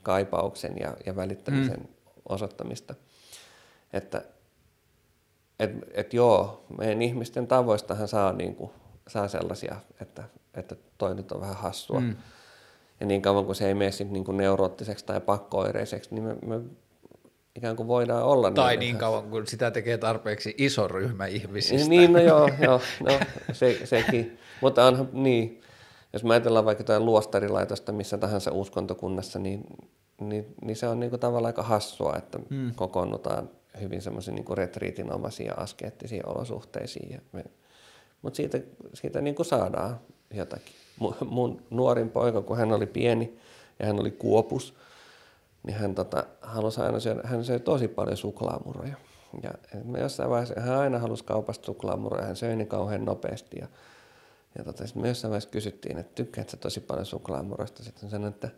kaipauksen ja, ja välittämisen hmm. osoittamista. Että et, et joo, meidän ihmisten tavoistahan saa, niin kuin, saa sellaisia, että, että toi nyt on vähän hassua. Mm. Ja niin kauan kuin se ei mene niin kuin neuroottiseksi tai pakkoireiseksi, niin me, me ikään kuin voidaan olla. Tai niin, niin kauan kuin sitä tekee tarpeeksi iso ryhmä ihmisistä. Niin, no joo, joo no, se, sekin. Mutta onhan niin, jos mä ajatellaan vaikka jotain luostarilaitosta missä tahansa uskontokunnassa, niin, niin, niin se on niin kuin tavallaan aika hassua, että mm. kokoonnutaan hyvin semmoisia niin retriitinomaisia askeettisia olosuhteisiin. Mutta siitä, siitä niin kuin saadaan jotakin. Mun, mun nuorin poika, kun hän oli pieni ja hän oli kuopus, niin hän tota, halusi aina syödä, hän söi tosi paljon suklaamuroja. Ja me jossain vaiheessa, hän aina halusi kaupasta suklaamuroja, hän söi niin kauhean nopeasti. Ja, ja tota, sitten me jossain vaiheessa kysyttiin, että tykkäätkö sä tosi paljon suklaamuroista? Sitten sanoin, että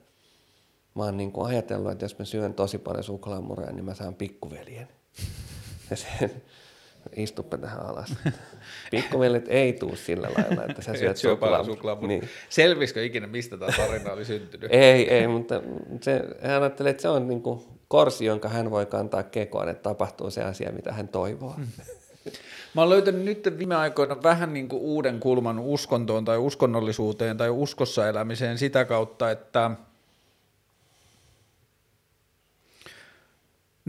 mä oon niin kuin ajatellut, että jos mä syön tosi paljon suklaamuroja, niin mä saan pikkuveljen. Ja se, istuppa tähän alas. Pikkuveljet ei tuu sillä lailla, että sä syöt suklaa. suklaa niin. Selvisikö ikinä, mistä tämä tarina oli syntynyt? ei, ei, mutta se, hän ajattelee, että se on niin kuin korsi, jonka hän voi kantaa kekoon, että tapahtuu se asia, mitä hän toivoo. Hmm. Mä oon löytänyt nyt viime aikoina vähän niin kuin uuden kulman uskontoon tai uskonnollisuuteen tai uskossa elämiseen sitä kautta, että –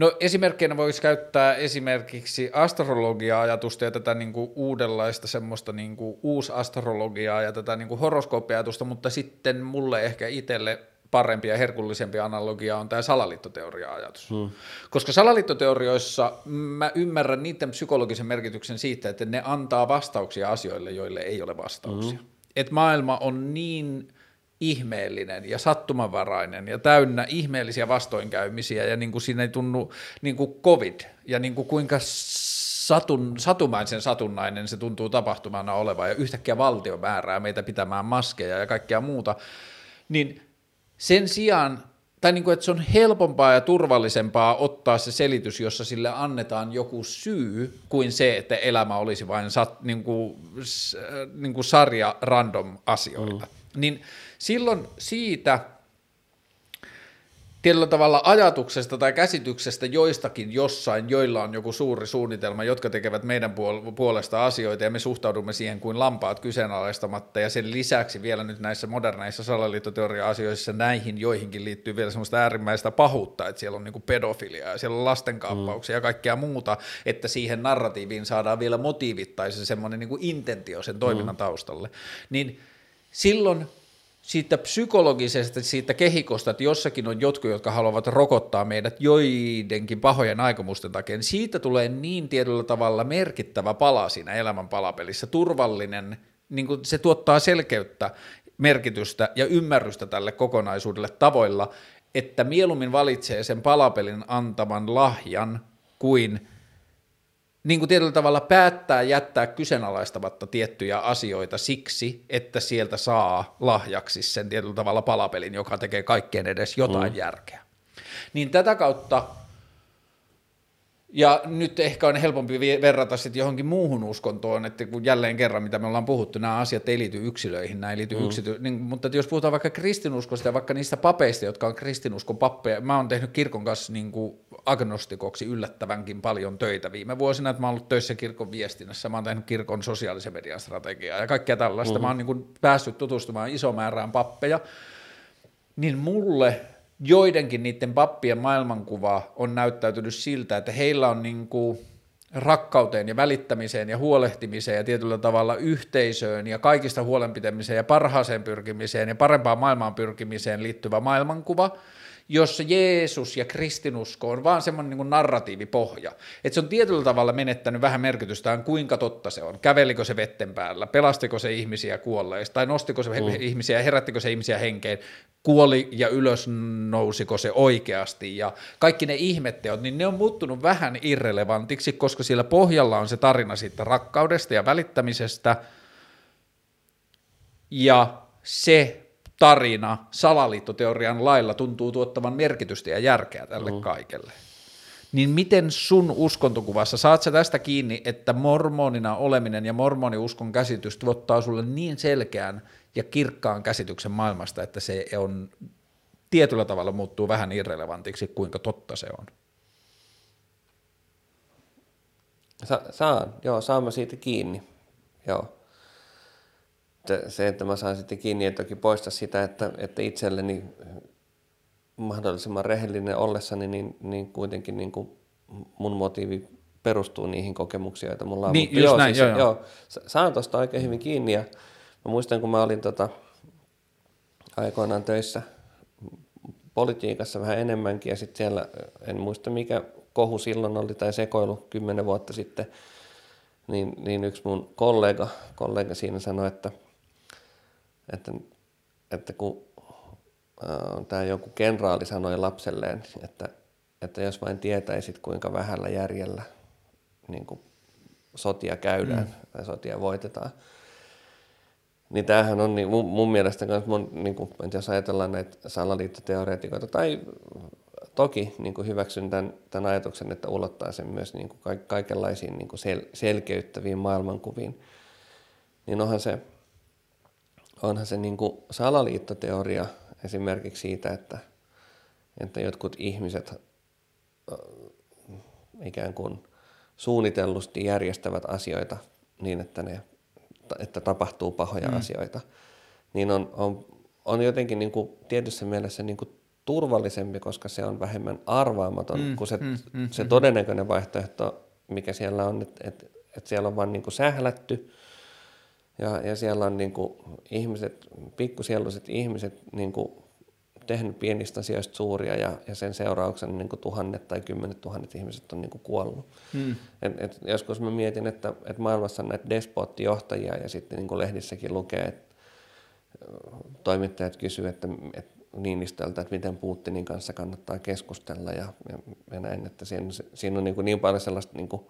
No esimerkkinä voisi käyttää esimerkiksi astrologia-ajatusta ja tätä niin kuin uudenlaista semmoista niin kuin uusastrologiaa ja tätä niin kuin horoskooppiajatusta, mutta sitten mulle ehkä itselle parempi ja herkullisempi analogia on tämä salaliittoteoria-ajatus. Hmm. Koska salaliittoteorioissa mä ymmärrän niiden psykologisen merkityksen siitä, että ne antaa vastauksia asioille, joille ei ole vastauksia. Hmm. Et maailma on niin ihmeellinen ja sattumanvarainen ja täynnä ihmeellisiä vastoinkäymisiä ja niin kuin siinä ei tunnu niin kuin covid ja niin kuin kuinka satun, satumaisen satunnainen se tuntuu tapahtumana olevan ja yhtäkkiä valtio määrää meitä pitämään maskeja ja kaikkea muuta, niin sen sijaan tai niin kuin, että se on helpompaa ja turvallisempaa ottaa se selitys, jossa sille annetaan joku syy, kuin se, että elämä olisi vain sat, niin kuin, niin kuin sarja random asioita. Mm. Niin silloin siitä tietyllä tavalla ajatuksesta tai käsityksestä joistakin jossain, joilla on joku suuri suunnitelma, jotka tekevät meidän puolesta asioita ja me suhtaudumme siihen kuin lampaat kyseenalaistamatta ja sen lisäksi vielä nyt näissä moderneissa salaliittoteoria-asioissa näihin joihinkin liittyy vielä semmoista äärimmäistä pahuutta, että siellä on niin pedofilia ja siellä on lastenkaappauksia mm. ja kaikkea muuta, että siihen narratiiviin saadaan vielä motiivit tai se semmoinen niin intentio sen toiminnan mm. taustalle, niin silloin siitä psykologisesta, siitä kehikosta, että jossakin on jotkut, jotka haluavat rokottaa meidät joidenkin pahojen aikomusten takia, niin siitä tulee niin tietyllä tavalla merkittävä pala siinä elämän palapelissä, turvallinen, niin kuin se tuottaa selkeyttä, merkitystä ja ymmärrystä tälle kokonaisuudelle tavoilla, että mieluummin valitsee sen palapelin antaman lahjan kuin niin kuin tietyllä tavalla päättää jättää kyseenalaistamatta tiettyjä asioita siksi, että sieltä saa lahjaksi sen tietyllä tavalla palapelin, joka tekee kaikkeen edes jotain mm. järkeä. Niin tätä kautta ja nyt ehkä on helpompi verrata sitten johonkin muuhun uskontoon, että kun jälleen kerran, mitä me ollaan puhuttu, nämä asiat ei liity yksilöihin, nämä ei liity mm. yksity, niin, mutta jos puhutaan vaikka kristinuskosta ja vaikka niistä papeista, jotka on kristinuskon pappeja, mä oon tehnyt kirkon kanssa niin kuin agnostikoksi yllättävänkin paljon töitä viime vuosina, että mä oon ollut töissä kirkon viestinnässä, mä oon tehnyt kirkon sosiaalisen median strategiaa ja kaikkea tällaista, mm. mä oon niin kuin päässyt tutustumaan iso määrään pappeja, niin mulle joidenkin niiden pappien maailmankuva on näyttäytynyt siltä, että heillä on niin kuin rakkauteen ja välittämiseen ja huolehtimiseen ja tietyllä tavalla yhteisöön ja kaikista huolenpitämiseen ja parhaaseen pyrkimiseen ja parempaan maailmaan pyrkimiseen liittyvä maailmankuva – jossa Jeesus ja kristinusko on vaan semmoinen niin narratiivipohja. Että se on tietyllä tavalla menettänyt vähän merkitystään, kuinka totta se on. Kävelikö se vetten päällä, pelastiko se ihmisiä kuolleista, tai nostiko se mm. ihmisiä herättikö se ihmisiä henkeen, kuoli ja ylös nousiko se oikeasti. Ja kaikki ne ihmetteot, niin ne on muuttunut vähän irrelevantiksi, koska siellä pohjalla on se tarina siitä rakkaudesta ja välittämisestä, ja se tarina salaliittoteorian lailla tuntuu tuottavan merkitystä ja järkeä tälle mm. kaikelle. Niin miten sun uskontokuvassa, saat sä tästä kiinni, että mormonina oleminen ja mormoniuskon käsitys tuottaa sulle niin selkeän ja kirkkaan käsityksen maailmasta, että se on tietyllä tavalla muuttuu vähän irrelevantiksi, kuinka totta se on? Sa- saan, joo, saan mä siitä kiinni, joo että se, että mä saan sitten kiinni, että toki poista sitä, että, että itselleni mahdollisimman rehellinen ollessani, niin, niin kuitenkin niin kuin mun motiivi perustuu niihin kokemuksiin, joita mulla on. Niin, Mutta joo, näin, siis, joo, joo. joo, saan tuosta oikein hyvin kiinni ja mä muistan, kun mä olin tota, aikoinaan töissä politiikassa vähän enemmänkin ja sitten siellä, en muista mikä kohu silloin oli tai sekoilu kymmenen vuotta sitten, niin, niin yksi mun kollega, kollega siinä sanoi, että – että, että kun äh, tämä joku kenraali sanoi lapselleen, että, että jos vain tietäisit kuinka vähällä järjellä niin kuin sotia käydään mm. tai sotia voitetaan, niin tämähän on niin, mun, mun mielestä myös, mun, niin kuin, jos ajatellaan näitä salaliittoteoreetikoita, tai toki niin kuin hyväksyn tämän, tämän ajatuksen, että ulottaa sen myös niin kuin kaikenlaisiin niin kuin sel, selkeyttäviin maailmankuviin, niin onhan se, onhan se niin kuin salaliittoteoria esimerkiksi siitä, että, että jotkut ihmiset ikään kuin suunnitellusti järjestävät asioita niin, että, ne, että tapahtuu pahoja mm. asioita, niin on, on, on jotenkin niin kuin tietyssä mielessä niin kuin turvallisempi, koska se on vähemmän arvaamaton mm, kuin se, mm, mm, se mm. todennäköinen vaihtoehto, mikä siellä on, että, että, että siellä on vain niin kuin sählätty ja, ja siellä on niin kuin ihmiset, pikkusieluiset ihmiset niin kuin tehnyt pienistä asioista suuria ja, ja sen seurauksena niin kuin tuhannet tai kymmenet tuhannet ihmiset on niin kuin kuollut. Hmm. Et, et joskus mä mietin, että, että maailmassa on näitä despoottijohtajia ja sitten niin kuin lehdissäkin lukee, että toimittajat kysyvät, että, että Niinistöltä, että miten Putinin kanssa kannattaa keskustella ja, ja, ja näin, että siinä, siinä on niin, kuin niin paljon sellaista niin kuin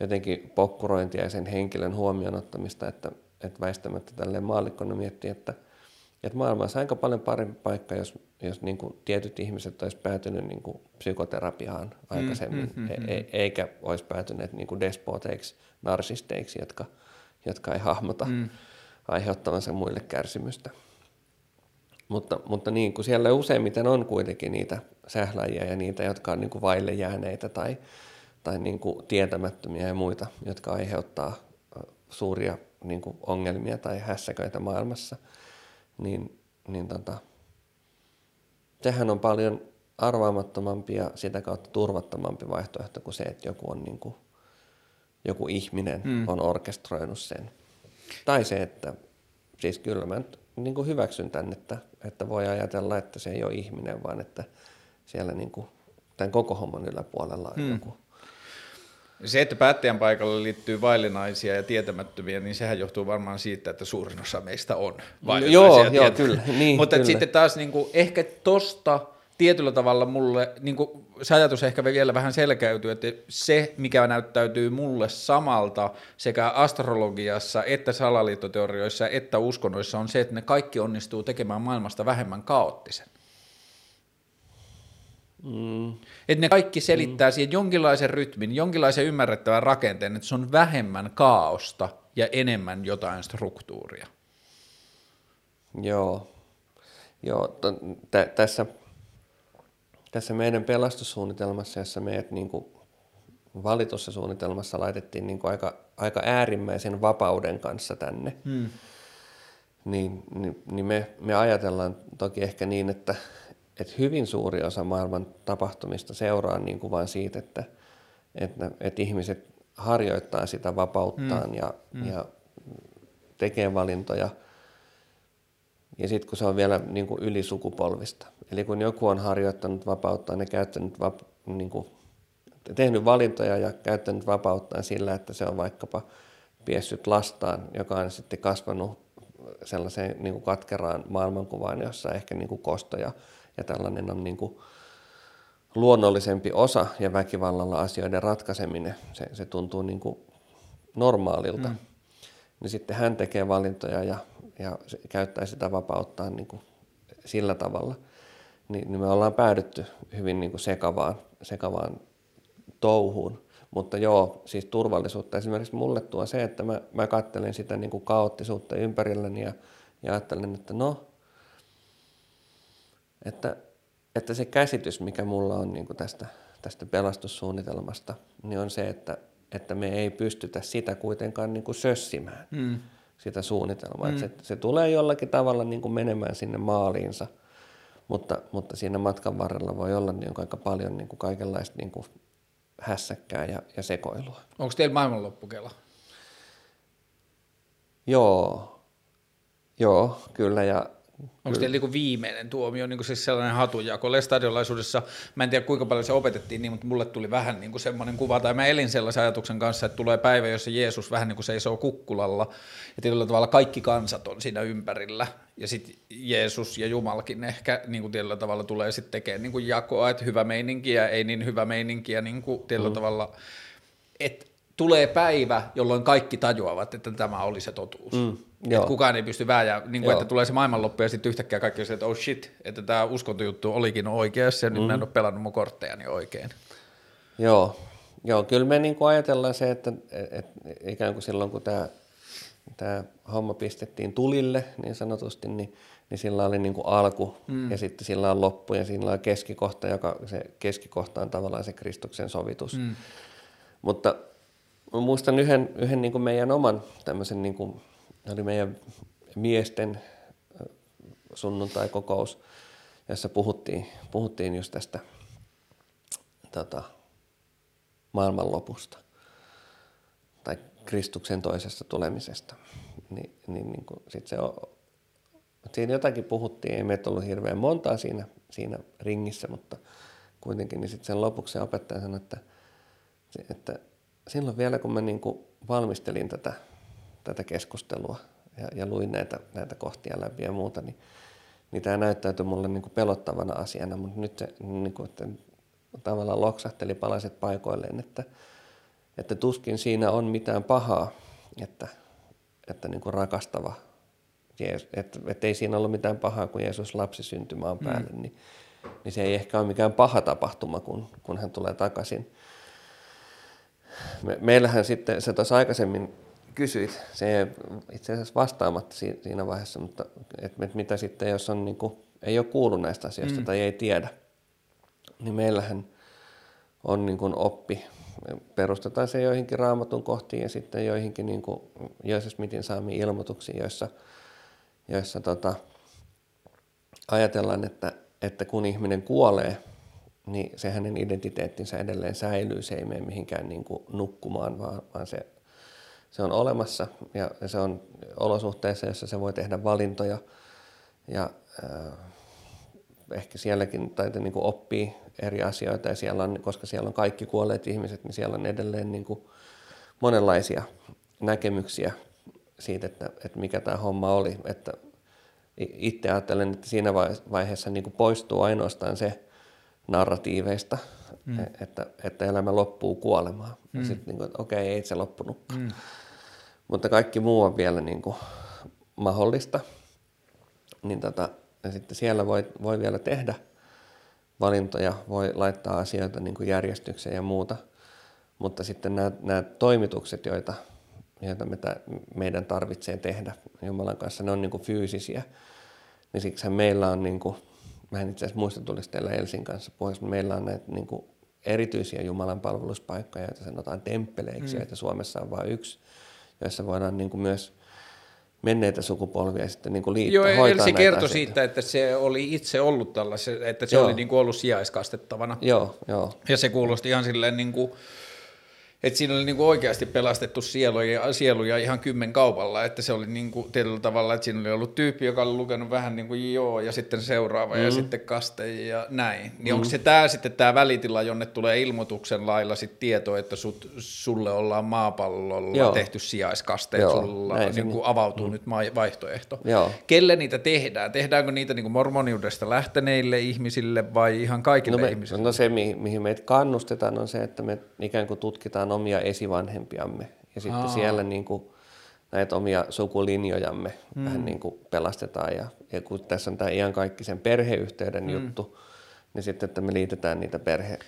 jotenkin pokkurointia ja sen henkilön huomioon ottamista, että, että väistämättä tälleen maallikkona miettii, että, että maailmassa on aika paljon parempi paikka, jos, jos niin kuin tietyt ihmiset olisi päätynyt niin kuin psykoterapiaan aikaisemmin, mm, mm, mm, e- eikä olisi päätyneet niin kuin despoteiksi, narsisteiksi, jotka, jotka ei hahmota mm. aiheuttavansa muille kärsimystä. Mutta, mutta niin kuin siellä useimmiten on kuitenkin niitä sähläjiä ja niitä, jotka on niin kuin vaille jääneitä tai, tai niin kuin tietämättömiä ja muita, jotka aiheuttaa suuria niin kuin ongelmia tai hässäköitä maailmassa, niin, niin tota, sehän on paljon arvaamattomampi ja sitä kautta turvattomampi vaihtoehto kuin se, että joku, on niin kuin, joku ihminen hmm. on orkestroinut sen. Tai se, että siis kyllä mä niin kuin hyväksyn tämän, että, että voi ajatella, että se ei ole ihminen, vaan että siellä niin kuin, tämän koko homman yläpuolella on hmm. joku. Se, että päättäjän paikalle liittyy vaillinaisia ja tietämättömiä, niin sehän johtuu varmaan siitä, että suurin osa meistä on vaillinaisia. Joo, joo kyllä. Niin, Mutta kyllä. sitten taas niin kuin, ehkä tosta tietyllä tavalla mulle, niin kuin se ajatus ehkä vielä vähän selkäytyy, että se, mikä näyttäytyy mulle samalta sekä astrologiassa, että salaliittoteorioissa, että uskonnoissa, on se, että ne kaikki onnistuu tekemään maailmasta vähemmän kaoottisen. Mm. Että ne kaikki selittää mm. siihen jonkinlaisen rytmin, jonkinlaisen ymmärrettävän rakenteen, että se on vähemmän kaaosta ja enemmän jotain struktuuria. Joo, Joo t- tässä tässä meidän pelastussuunnitelmassa, jossa meidät niin kuin valitussa suunnitelmassa laitettiin niin kuin aika, aika äärimmäisen vapauden kanssa tänne, hmm. niin, niin, niin me, me ajatellaan toki ehkä niin, että, että hyvin suuri osa maailman tapahtumista seuraa niin kuin vain siitä, että, että, että ihmiset harjoittaa sitä vapauttaan hmm. Ja, hmm. ja tekee valintoja. Ja sitten kun se on vielä niin kuin ylisukupolvista, Eli kun joku on harjoittanut vapauttaan ja käyttänyt vap, niin kuin, tehnyt valintoja ja käyttänyt vapauttaan sillä, että se on vaikkapa piessyt lastaan, joka on sitten kasvanut sellaiseen niin kuin katkeraan maailmankuvaan, jossa ehkä niin kuin kosto ja, ja tällainen on niin kuin luonnollisempi osa ja väkivallalla asioiden ratkaiseminen, se, se tuntuu niin kuin normaalilta. Mm. Niin sitten hän tekee valintoja ja, ja käyttää sitä vapauttaan niin kuin sillä tavalla – niin, niin me ollaan päädytty hyvin niin kuin sekavaan, sekavaan touhuun. Mutta joo, siis turvallisuutta esimerkiksi mulle tuo se, että mä, mä katselen sitä niin kuin kaoottisuutta ympärilläni ja, ja ajattelen, että no, että, että se käsitys, mikä mulla on niin kuin tästä, tästä pelastussuunnitelmasta, niin on se, että, että me ei pystytä sitä kuitenkaan niin kuin sössimään, mm. sitä suunnitelmaa. Mm. Että se, se tulee jollakin tavalla niin kuin menemään sinne maaliinsa – mutta, mutta siinä matkan varrella voi olla niin aika paljon niin kuin kaikenlaista niin kuin hässäkkää ja, ja sekoilua. Onko teillä maailmanloppukela? Joo, joo, kyllä. Ja Onko teillä niin viimeinen tuomio, niin kuin siis sellainen hatujako? Lestadiolaisuudessa, mä en tiedä kuinka paljon se opetettiin niin, mutta mulle tuli vähän niin kuin semmoinen kuva, tai mä elin sellaisen ajatuksen kanssa, että tulee päivä, jossa Jeesus vähän niin kuin seisoo kukkulalla, ja tietyllä tavalla kaikki kansat on siinä ympärillä, ja sitten Jeesus ja Jumalkin ehkä niin kuin tietyllä tavalla tulee sitten tekemään niin kuin jakoa, että hyvä meininkiä, ei niin hyvä meininkiä niin kuin tietyllä mm. tavalla, että tulee päivä, jolloin kaikki tajuavat, että tämä oli se totuus. Mm. Että kukaan ei pysty vääjää, niin kuin, että tulee se maailmanloppu ja sitten yhtäkkiä kaikki on se, että oh shit, että tämä uskontojuttu olikin oikeassa ja mm. nyt mä en mm. ole pelannut mun korttejani oikein. Joo, Joo kyllä me niin kuin ajatellaan se, että, että ikään kuin silloin kun tämä, tämä homma pistettiin tulille niin sanotusti, niin, niin sillä oli niin kuin alku mm. ja sitten sillä on loppu ja sillä on keskikohta, joka se keskikohta on tavallaan se Kristuksen sovitus. Mm. Mutta mä muistan yhden, yhden niin kuin meidän oman tämmöisen niin kuin oli meidän miesten sunnuntai-kokous, jossa puhuttiin, puhuttiin just tästä tota, maailmanlopusta tai Kristuksen toisesta tulemisesta. Ni, niin, niin kuin, sit se siinä jotakin puhuttiin, ei meitä ollut hirveän montaa siinä, siinä ringissä, mutta kuitenkin niin sitten sen lopuksi se opettaja sanoi, että, että silloin vielä kun mä niin kuin valmistelin tätä tätä keskustelua ja, ja luin näitä, näitä kohtia läpi ja muuta, niin, niin tämä näyttäytyi mulle niin kuin pelottavana asiana, mutta nyt se niin kuin, että tavallaan loksahteli palaset paikoilleen, että, että tuskin siinä on mitään pahaa, että, että niin kuin rakastava, Jeesus, että, että ei siinä ollut mitään pahaa, kun Jeesus lapsi syntymään päälle, mm. niin, niin se ei ehkä ole mikään paha tapahtuma, kun, kun hän tulee takaisin. Me, meillähän sitten, se tuossa aikaisemmin kysyit, se itse asiassa vastaamatta siinä vaiheessa, mutta et, et mitä sitten, jos on, niin kuin, ei ole kuullut näistä asioista mm. tai ei tiedä, niin meillähän on niin kuin oppi. Me perustetaan se joihinkin raamatun kohtiin ja sitten joihinkin niin kuin Joseph Smithin saamiin ilmoituksiin, joissa, joissa tota, ajatellaan, että, että kun ihminen kuolee, niin se hänen identiteettinsä edelleen säilyy, se ei mene mihinkään niin kuin nukkumaan, vaan, vaan se se on olemassa. Ja se on olosuhteissa, jossa se voi tehdä valintoja. Ja äh, ehkä sielläkin tai niin kuin oppii eri asioita. Ja siellä on, koska siellä on kaikki kuolleet ihmiset, niin siellä on edelleen niin kuin monenlaisia näkemyksiä siitä, että, että mikä tämä homma oli. Että itse ajattelen, että siinä vaiheessa niin kuin poistuu ainoastaan se narratiiveista, mm. E, että, että elämä loppuu kuolemaan. Mm. Ja sitten niin okei, okay, ei se loppunutkaan. Mm. Mutta kaikki muu on vielä niin kuin mahdollista. Niin tota, ja sitten siellä voi, voi vielä tehdä valintoja, voi laittaa asioita niin kuin järjestykseen ja muuta. Mutta sitten nämä, nämä toimitukset, joita, joita me, meidän tarvitsee tehdä Jumalan kanssa, ne on niin kuin fyysisiä. Niin siksi meillä on, niin kuin, mä en itse asiassa muista tulisi teillä Elsin kanssa puheessa, mutta meillä on näitä niin kuin erityisiä Jumalan palveluspaikkoja, joita sanotaan temppeleiksi, mm. joita Suomessa on vain yksi, joissa voidaan niin kuin myös – menneitä sukupolvia sitten niin kuin liitto, Joo, Elsi kertoi siitä, että se oli itse ollut tällaisen, että se Joo. oli niin kuin ollut sijaiskastettavana. Joo, joo. Ja se kuulosti ihan silleen niin kuin, että siinä oli niinku oikeasti pelastettu sieluja, sieluja ihan kymmen kaupalla, että se oli niinku tietyllä tavalla, että siinä oli ollut tyyppi, joka oli lukenut vähän niin kuin joo ja sitten seuraava mm. ja sitten kaste ja näin. Niin mm. onko se tämä sitten tämä välitila, jonne tulee ilmoituksen lailla sitten tieto, että sut, sulle ollaan maapallolla joo. tehty sijaiskaste, että sulla näin, niin kuin avautuu mm. nyt vaihtoehto. Joo. Kelle niitä tehdään? Tehdäänkö niitä niin kuin mormoniudesta lähteneille ihmisille vai ihan kaikille no me, ihmisille? No se, mihin meitä kannustetaan, on se, että me ikään kuin tutkitaan omia esivanhempiamme ja sitten Aa. siellä niin kuin näitä omia sukulinjojamme mm. vähän niin kuin pelastetaan. Ja, ja kun tässä on tämä iankaikkisen perheyhteyden mm. juttu, niin sitten, että me liitetään niitä perhe,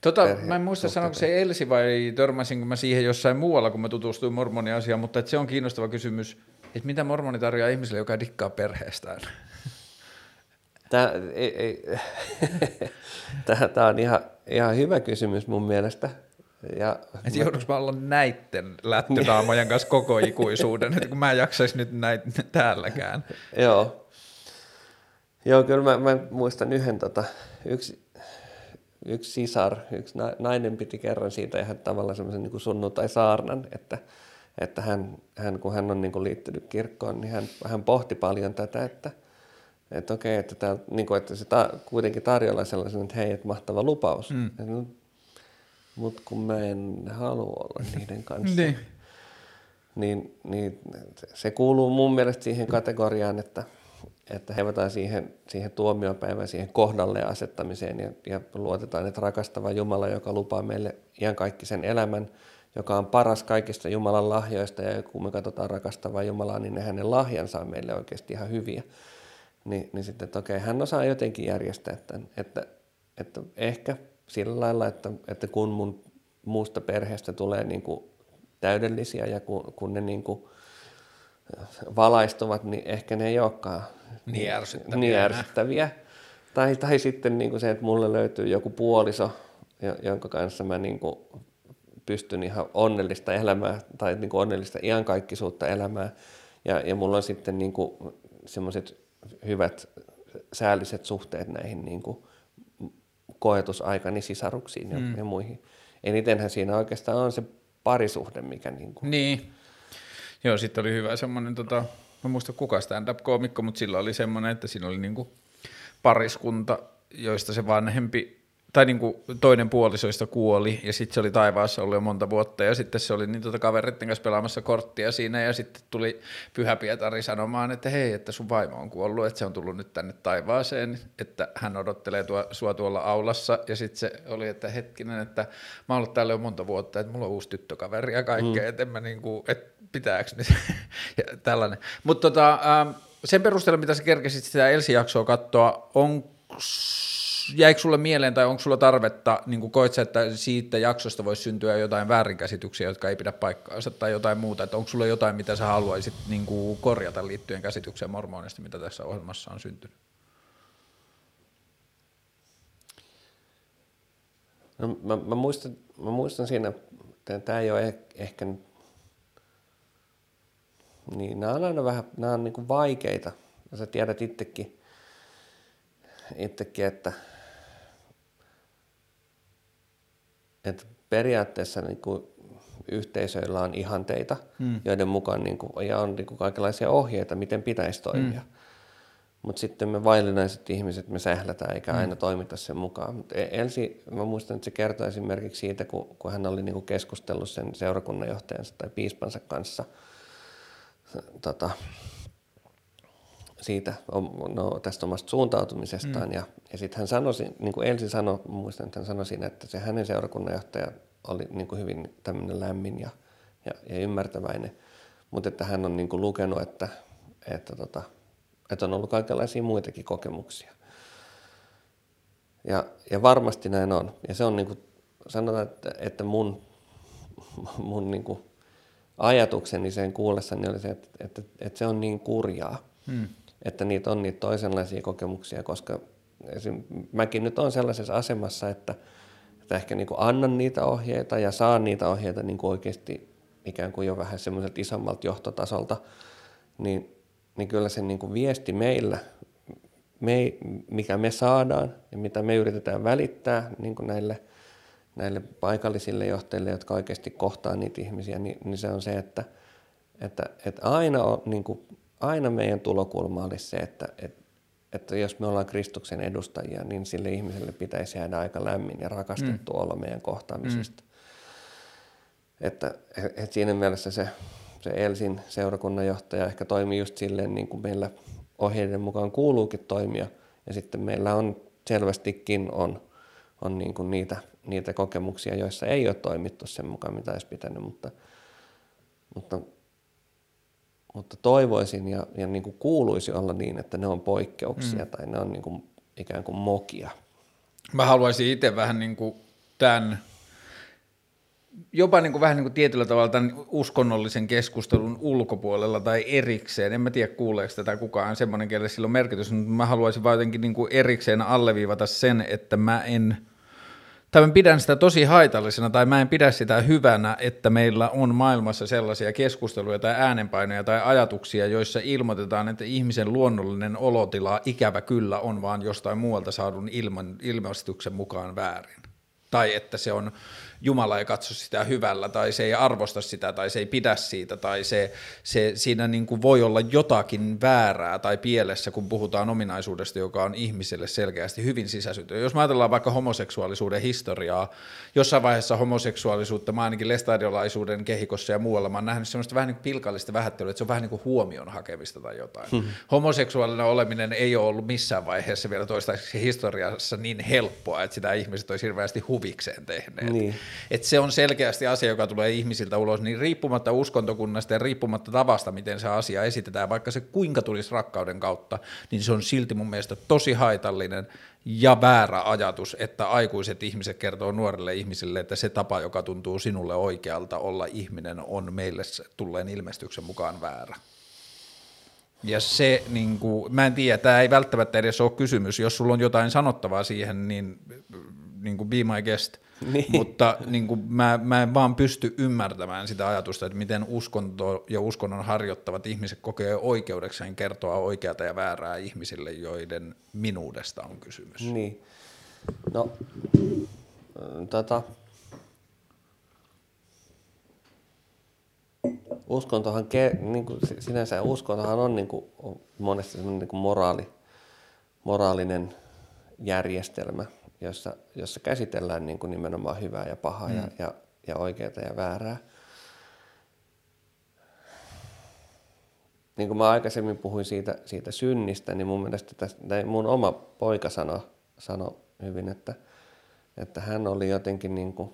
Tota, perhe- mä en muista sanoiko se Elsi vai törmäsinkö mä siihen jossain muualla, kun mä tutustuin mormoniasiaan, mutta että se on kiinnostava kysymys, että mitä mormoni tarjoaa ihmiselle, joka dikkaa perheestään? Tämä, ei, ei, tämä on ihan, ihan hyvä kysymys mun mielestä. Ja et mä... joudunko mä olla näitten lättönaamojen kanssa koko ikuisuuden, että kun mä en jaksaisi nyt näitä täälläkään. Joo. Joo, kyllä mä, mä muistan yhden, tota, yksi, yksi sisar, yksi nainen piti kerran siitä ihan tavallaan semmoisen niin sunnuntai-saarnan, että, että hän, hän, kun hän on niin kuin liittynyt kirkkoon, niin hän, hän pohti paljon tätä, että, että okei, että, tää, niin kuin, että se ta, kuitenkin tarjolla sellaisen, että hei, että mahtava lupaus. Mm. Mutta kun mä en halua olla niiden kanssa. niin. Niin, niin se kuuluu mun mielestä siihen kategoriaan, että, että hevataan siihen, siihen tuomiopäivään, siihen kohdalle asettamiseen ja, ja luotetaan, että rakastava Jumala, joka lupaa meille ihan kaikki sen elämän, joka on paras kaikista Jumalan lahjoista ja kun me katsotaan rakastavaa Jumalaa, niin ne hänen lahjansa on meille oikeasti ihan hyviä. Ni, niin sitten, että okei, hän osaa jotenkin järjestää tämän, että, että ehkä sillä lailla, että, että kun mun muusta perheestä tulee niin kuin täydellisiä ja kun, kun ne niin kuin valaistuvat, niin ehkä ne ei olekaan niin ärsyttäviä. Niin ärsyttäviä. Tai, tai sitten niin kuin se, että mulle löytyy joku puoliso, jonka kanssa mä niin kuin pystyn ihan onnellista elämää tai niin kuin onnellista iankaikkisuutta elämää. Ja, ja mulla on sitten niin semmoiset hyvät säälliset suhteet näihin niin kuin koetusaikani sisaruksiin ja, mm. ja muihin. Enitenhän siinä oikeastaan on se parisuhde, mikä niin kuin... Niin. Joo, sitten oli hyvä semmoinen, tota, mä muista kuka stand-up-koomikko, mutta sillä oli semmoinen, että siinä oli niin kuin pariskunta, joista se vanhempi tai niin kuin toinen puolisoista kuoli ja sitten se oli taivaassa ollut jo monta vuotta ja sitten se oli niin tuota kaveritten kanssa pelaamassa korttia siinä ja sitten tuli Pyhä Pietari sanomaan, että hei, että sun vaimo on kuollut, että se on tullut nyt tänne taivaaseen, että hän odottelee tuo, sua tuolla aulassa ja sitten se oli, että hetkinen, että mä oon ollut täällä jo monta vuotta, että mulla on uusi tyttökaveri ja kaikkea, mm. että en mä niin kuin, että pitääkö niin ja tällainen. Mutta tota, ähm, sen perusteella, mitä sä kerkesit sitä Elsi-jaksoa katsoa, on jäikö sulle mieleen tai onko sulla tarvetta, niin kuin sä, että siitä jaksosta voisi syntyä jotain väärinkäsityksiä, jotka ei pidä paikkaansa tai jotain muuta, että onko sulla jotain, mitä sä haluaisit niin kuin korjata liittyen käsitykseen mormonista, mitä tässä ohjelmassa on syntynyt? No, mä, mä, muistan, mä muistan siinä, että tämä ei ole ehkä, niin nämä on aina vähän, nämä on niin kuin vaikeita, ja sä tiedät itsekin, itsekin että että periaatteessa niin kuin yhteisöillä on ihanteita, hmm. joiden mukaan niin kuin, ja on niin kuin kaikenlaisia ohjeita, miten pitäisi toimia. Hmm. mutta sitten me vaillinaiset ihmiset, me sählätään eikä aina mm. toimita sen mukaan. Mutta Elsi, mä muistan, että se kertoi esimerkiksi siitä, kun, kun hän oli niinku keskustellut sen seurakunnanjohtajansa tai piispansa kanssa tota, siitä, no, tästä omasta suuntautumisestaan. Mm. Ja, ja sitten hän sanoi, niin kuin Elsi sanoi, muistan, että hän sanoi siinä, että se hänen seurakunnanjohtaja oli niin kuin hyvin tämmöinen lämmin ja, ja, ja ymmärtäväinen, mutta että hän on niin kuin lukenut, että, että, tota, että on ollut kaikenlaisia muitakin kokemuksia. Ja, ja varmasti näin on. Ja se on niin kuin, sanotaan, että, että mun, mun niin kuin ajatukseni sen kuullessani oli se, että, että, että se on niin kurjaa, hmm. Että niitä on niitä toisenlaisia kokemuksia, koska esim, mäkin nyt on sellaisessa asemassa, että, että ehkä niin kuin annan niitä ohjeita ja saan niitä ohjeita niin kuin oikeasti ikään kuin jo vähän semmoiselta isommalta johtotasolta, niin, niin kyllä se niin kuin viesti meillä, me, mikä me saadaan ja mitä me yritetään välittää niin kuin näille, näille paikallisille johtajille, jotka oikeasti kohtaa niitä ihmisiä, niin, niin se on se, että, että, että aina, on, niin kuin, aina meidän tulokulma olisi se, että, että että jos me ollaan Kristuksen edustajia, niin sille ihmiselle pitäisi jäädä aika lämmin ja rakastettu mm. olo meidän kohtaamisesta. Mm. Että, että siinä mielessä se, se Elsin seurakunnan johtaja ehkä toimii just silleen, niin kuin meillä ohjeiden mukaan kuuluukin toimia. Ja sitten meillä on selvästikin on, on niin kuin niitä, niitä kokemuksia, joissa ei ole toimittu sen mukaan, mitä olisi pitänyt, mutta, mutta mutta toivoisin ja, ja niin kuin kuuluisi olla niin, että ne on poikkeuksia mm. tai ne on niin kuin ikään kuin mokia. Mä haluaisin itse vähän niin kuin tämän, jopa niin kuin vähän niin kuin tietyllä tavalla tämän uskonnollisen keskustelun ulkopuolella tai erikseen. En mä tiedä kuuleeko tätä kukaan semmoinen, kelle sillä on merkitys, mutta mä haluaisin vaan jotenkin niin kuin erikseen alleviivata sen, että mä en – tai mä pidän sitä tosi haitallisena tai mä en pidä sitä hyvänä, että meillä on maailmassa sellaisia keskusteluja tai äänenpainoja tai ajatuksia, joissa ilmoitetaan, että ihmisen luonnollinen olotila ikävä kyllä on vaan jostain muualta saadun ilman, ilmastuksen mukaan väärin. Tai että se on Jumala ei katso sitä hyvällä, tai se ei arvosta sitä, tai se ei pidä siitä, tai se, se, siinä niin kuin voi olla jotakin väärää tai pielessä, kun puhutaan ominaisuudesta, joka on ihmiselle selkeästi hyvin sisäsyntyä. Jos me ajatellaan vaikka homoseksuaalisuuden historiaa, jossain vaiheessa homoseksuaalisuutta, mä ainakin lestadiolaisuuden kehikossa ja muualla, mä oon nähnyt semmoista vähän niin kuin pilkallista vähättelyä, että se on vähän niin kuin huomion hakemista tai jotain. Hmm. Homoseksuaalinen oleminen ei ole ollut missään vaiheessa vielä toistaiseksi historiassa niin helppoa, että sitä ihmiset olisi hirveästi huvikseen tehneet. Niin. Et se on selkeästi asia, joka tulee ihmisiltä ulos, niin riippumatta uskontokunnasta ja riippumatta tavasta, miten se asia esitetään, vaikka se kuinka tulisi rakkauden kautta, niin se on silti mun mielestä tosi haitallinen ja väärä ajatus, että aikuiset ihmiset kertoo nuorille ihmisille, että se tapa, joka tuntuu sinulle oikealta olla ihminen, on meille tulleen ilmestyksen mukaan väärä. Ja se, niin kuin, mä en tiedä, tämä ei välttämättä edes ole kysymys. Jos sulla on jotain sanottavaa siihen, niin, niin kuin be my guest – niin. Mutta niin kuin mä, mä en vaan pysty ymmärtämään sitä ajatusta, että miten uskonto ja uskonnon harjoittavat ihmiset kokee oikeudekseen kertoa oikeata ja väärää ihmisille, joiden minuudesta on kysymys. Niin. No, tota, uskontohan, ke, niin kuin sinänsä uskontohan on niin kuin, monesti niin kuin moraali, moraalinen järjestelmä – jossa, jossa käsitellään niin kuin nimenomaan hyvää ja pahaa mm. ja, ja, ja oikeaa ja väärää. Niin kuin mä aikaisemmin puhuin siitä, siitä synnistä, niin mun mielestä tästä, mun oma poika sanoi sano hyvin, että, että hän oli jotenkin niin kuin,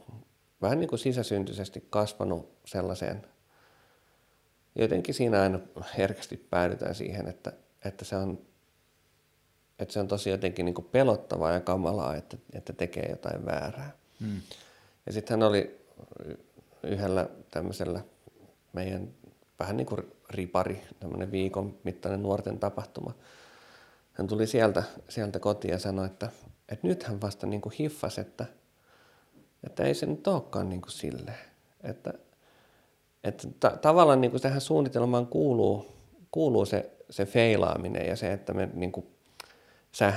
vähän niin kuin sisäsyntyisesti kasvanut sellaiseen, jotenkin siinä aina herkästi päädytään siihen, että, että se on että se on tosi jotenkin niin pelottavaa ja kamalaa, että, että tekee jotain väärää. Hmm. Ja sitten hän oli yhdellä tämmöisellä meidän vähän niin kuin ripari, tämmöinen viikon mittainen nuorten tapahtuma. Hän tuli sieltä, sieltä kotiin ja sanoi, että, että nyt hän vasta niin kuin hiffasi, että, että ei se nyt olekaan niin kuin silleen. Että, että ta- tavallaan niin kuin tähän suunnitelmaan kuuluu, kuuluu se, se feilaaminen ja se, että me niin kuin sä,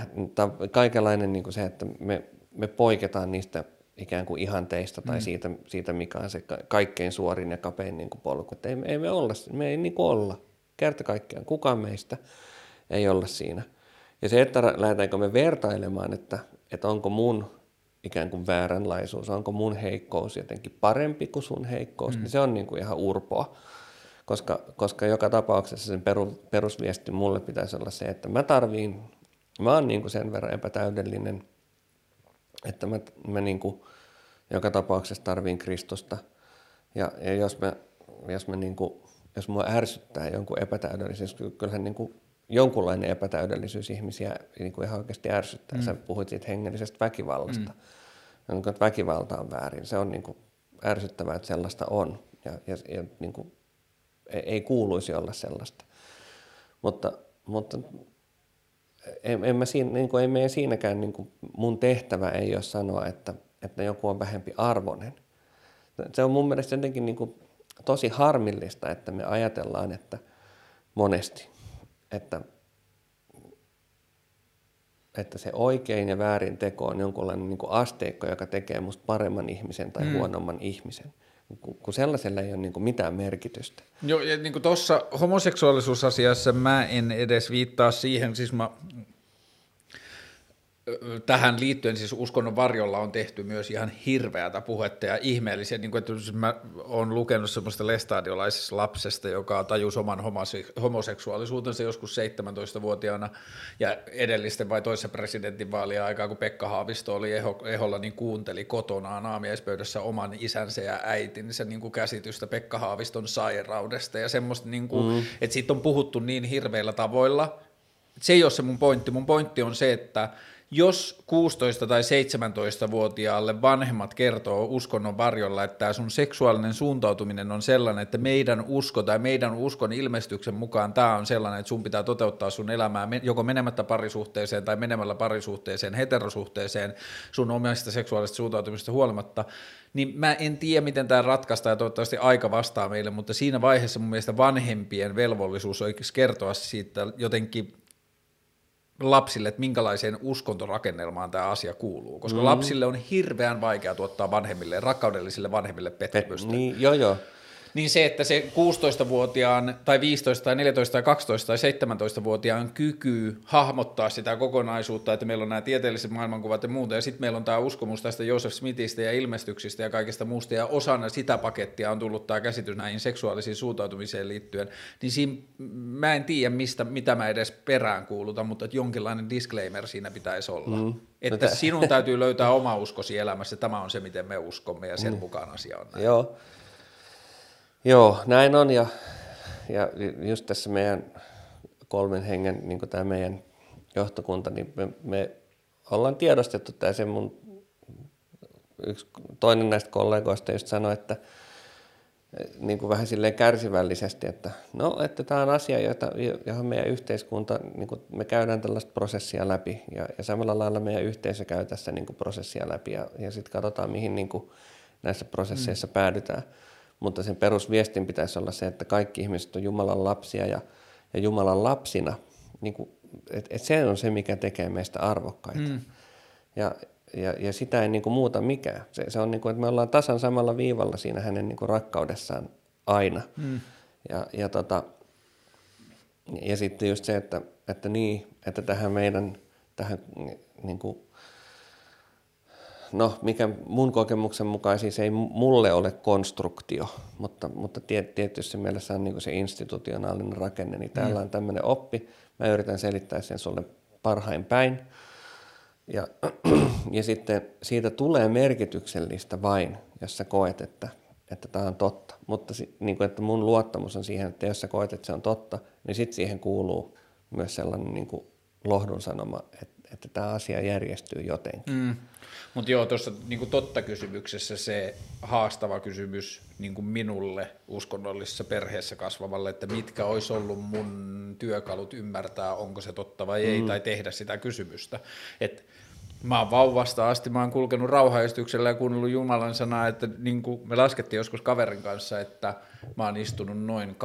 kaikenlainen niin kuin se, että me, me poiketaan niistä ikään kuin ihanteista tai mm. siitä, siitä, mikä on se kaikkein suorin ja kapein niin kuin polku. Että ei, ei me olla, me ei niin kuin olla. Kerta kaikkiaan kukaan meistä ei olla siinä. Ja se, että lähdetäänkö me vertailemaan, että, että onko mun ikään kuin vääränlaisuus, onko mun heikkous jotenkin parempi kuin sun heikkous, mm. niin se on niin kuin ihan urpoa. Koska, koska joka tapauksessa sen peru, perusviesti mulle pitäisi olla se, että mä tarviin, mä oon niin kuin sen verran epätäydellinen, että mä, mä niin kuin joka tapauksessa tarviin Kristusta. Ja, ja jos, mä, jos, mä niin kuin, jos mua ärsyttää jonkun epätäydellisyys, kyllähän niin kuin jonkunlainen epätäydellisyys ihmisiä niin kuin ihan oikeasti ärsyttää. Mm. Sä puhuit siitä hengellisestä väkivallasta. Mm niin kuin, että väkivalta on väärin. Se on niin kuin ärsyttävää, että sellaista on ja, ja, ja niin kuin, ei, ei kuuluisi olla sellaista. Mutta, mutta en, en mä siinä, niin kuin, ei meidän siinäkään, niin kuin, mun tehtävä ei ole sanoa, että, että joku on vähempi arvoinen. Se on mun mielestä jotenkin niin kuin, tosi harmillista, että me ajatellaan, että monesti, että että se oikein ja väärin teko on jonkunlainen niin kuin asteikko, joka tekee musta paremman ihmisen tai mm. huonomman ihmisen. Kun sellaisella ei ole niin mitään merkitystä. Joo, ja niin tuossa homoseksuaalisuusasiassa mä en edes viittaa siihen, siis mä tähän liittyen siis uskonnon varjolla on tehty myös ihan hirveätä puhetta ja ihmeellisiä, niin kuin, että mä oon lukenut semmoista lestadiolaisesta lapsesta, joka tajusi oman homoseksuaalisuutensa joskus 17-vuotiaana ja edellisten vai toisessa presidentinvaalien aikaa, kun Pekka Haavisto oli eho, eholla, niin kuunteli kotonaan aamiaispöydässä oman isänsä ja äitinsä niin kuin käsitystä Pekka Haaviston sairaudesta ja semmoista, niin kuin, mm. että siitä on puhuttu niin hirveillä tavoilla, se ei ole se mun pointti, mun pointti on se, että jos 16- tai 17-vuotiaalle vanhemmat kertoo uskonnon varjolla, että tämä sun seksuaalinen suuntautuminen on sellainen, että meidän usko tai meidän uskon ilmestyksen mukaan tämä on sellainen, että sun pitää toteuttaa sun elämää joko menemättä parisuhteeseen tai menemällä parisuhteeseen, heterosuhteeseen sun omista seksuaalisesta suuntautumista huolimatta, niin mä en tiedä, miten tämä ratkaistaan ja toivottavasti aika vastaa meille, mutta siinä vaiheessa mun mielestä vanhempien velvollisuus oikeasti kertoa siitä jotenkin lapsille, että minkälaiseen uskontorakennelmaan tämä asia kuuluu, koska mm. lapsille on hirveän vaikea tuottaa vanhemmille, rakkaudellisille vanhemmille pettymystä. Niin, joo, joo niin se, että se 16-vuotiaan tai 15 tai 14 tai 12 tai 17-vuotiaan kyky hahmottaa sitä kokonaisuutta, että meillä on nämä tieteelliset maailmankuvat ja muuta, ja sitten meillä on tämä uskomus tästä Joseph Smithistä ja ilmestyksistä ja kaikesta muusta, ja osana sitä pakettia on tullut tämä käsitys näihin seksuaalisiin suuntautumiseen liittyen, niin siinä mä en tiedä, mistä, mitä mä edes perään kuulutan, mutta että jonkinlainen disclaimer siinä pitäisi olla. Mm. Että sinun täytyy löytää oma uskosi elämässä, tämä on se, miten me uskomme, ja sen mm. mukaan asia on näin. Joo. Joo, näin on ja, ja just tässä meidän kolmen hengen, niin tämä meidän johtokunta, niin me, me ollaan tiedostettu tämä se mun yksi toinen näistä kollegoista just sanoi, että niin kuin vähän silleen kärsivällisesti, että no, että tämä on asia, jota, johon meidän yhteiskunta, niin kuin me käydään tällaista prosessia läpi ja, ja samalla lailla meidän yhteisö käy tässä niin kuin prosessia läpi ja, ja sitten katsotaan, mihin niin kuin näissä prosesseissa mm. päädytään mutta sen perusviestin pitäisi olla se, että kaikki ihmiset on Jumalan lapsia ja, ja Jumalan lapsina, niin kuin, et, et se on se, mikä tekee meistä arvokkaita. Mm. Ja, ja, ja sitä ei niin kuin muuta mikään. Se, se on niin kuin, että me ollaan tasan samalla viivalla siinä hänen niin kuin rakkaudessaan aina. Mm. Ja, ja, tota, ja sitten just se, että, että niin, että tähän meidän tähän niin kuin no mikä mun kokemuksen mukaan siis ei mulle ole konstruktio, mutta, mutta tietysti mielessä on niin se institutionaalinen rakenne, niin täällä mm. on tämmöinen oppi, mä yritän selittää sen sulle parhain päin, ja, ja sitten siitä tulee merkityksellistä vain, jos sä koet, että että tämä on totta. Mutta niin kuin, että mun luottamus on siihen, että jos sä koet, että se on totta, niin sitten siihen kuuluu myös sellainen niin kuin lohdun sanoma, että, että tämä asia järjestyy jotenkin. Mm. Mutta joo, tuossa niin totta kysymyksessä se haastava kysymys niin minulle uskonnollisessa perheessä kasvavalle, että mitkä olisi ollut mun työkalut ymmärtää, onko se totta vai ei, mm. tai tehdä sitä kysymystä. Että Mä oon vauvasta asti, mä oon kulkenut rauhaistyksellä ja kuunnellut Jumalan sanaa, että niin kuin me laskettiin joskus kaverin kanssa, että mä oon istunut noin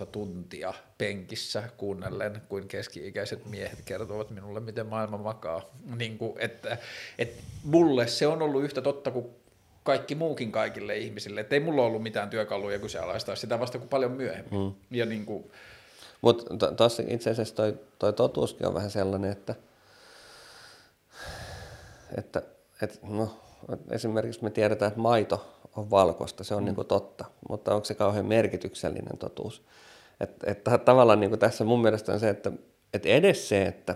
2-2,5 tuntia penkissä kuunnellen, kuin keski-ikäiset miehet kertovat minulle, miten maailma makaa. Niin kuin, että, että mulle se on ollut yhtä totta kuin kaikki muukin kaikille ihmisille, että ei mulla ollut mitään työkaluja kyseenalaistaa sitä vasta kuin paljon myöhemmin. Mm. Ja niin kuin, Mutta tuossa itse asiassa toi, toi totuuskin on vähän sellainen, että, että, että no, esimerkiksi me tiedetään, että maito on valkoista, se on mm. niin kuin totta, mutta onko se kauhean merkityksellinen totuus? Että, että tavallaan niin kuin tässä mun mielestä on se, että, että edes se, että,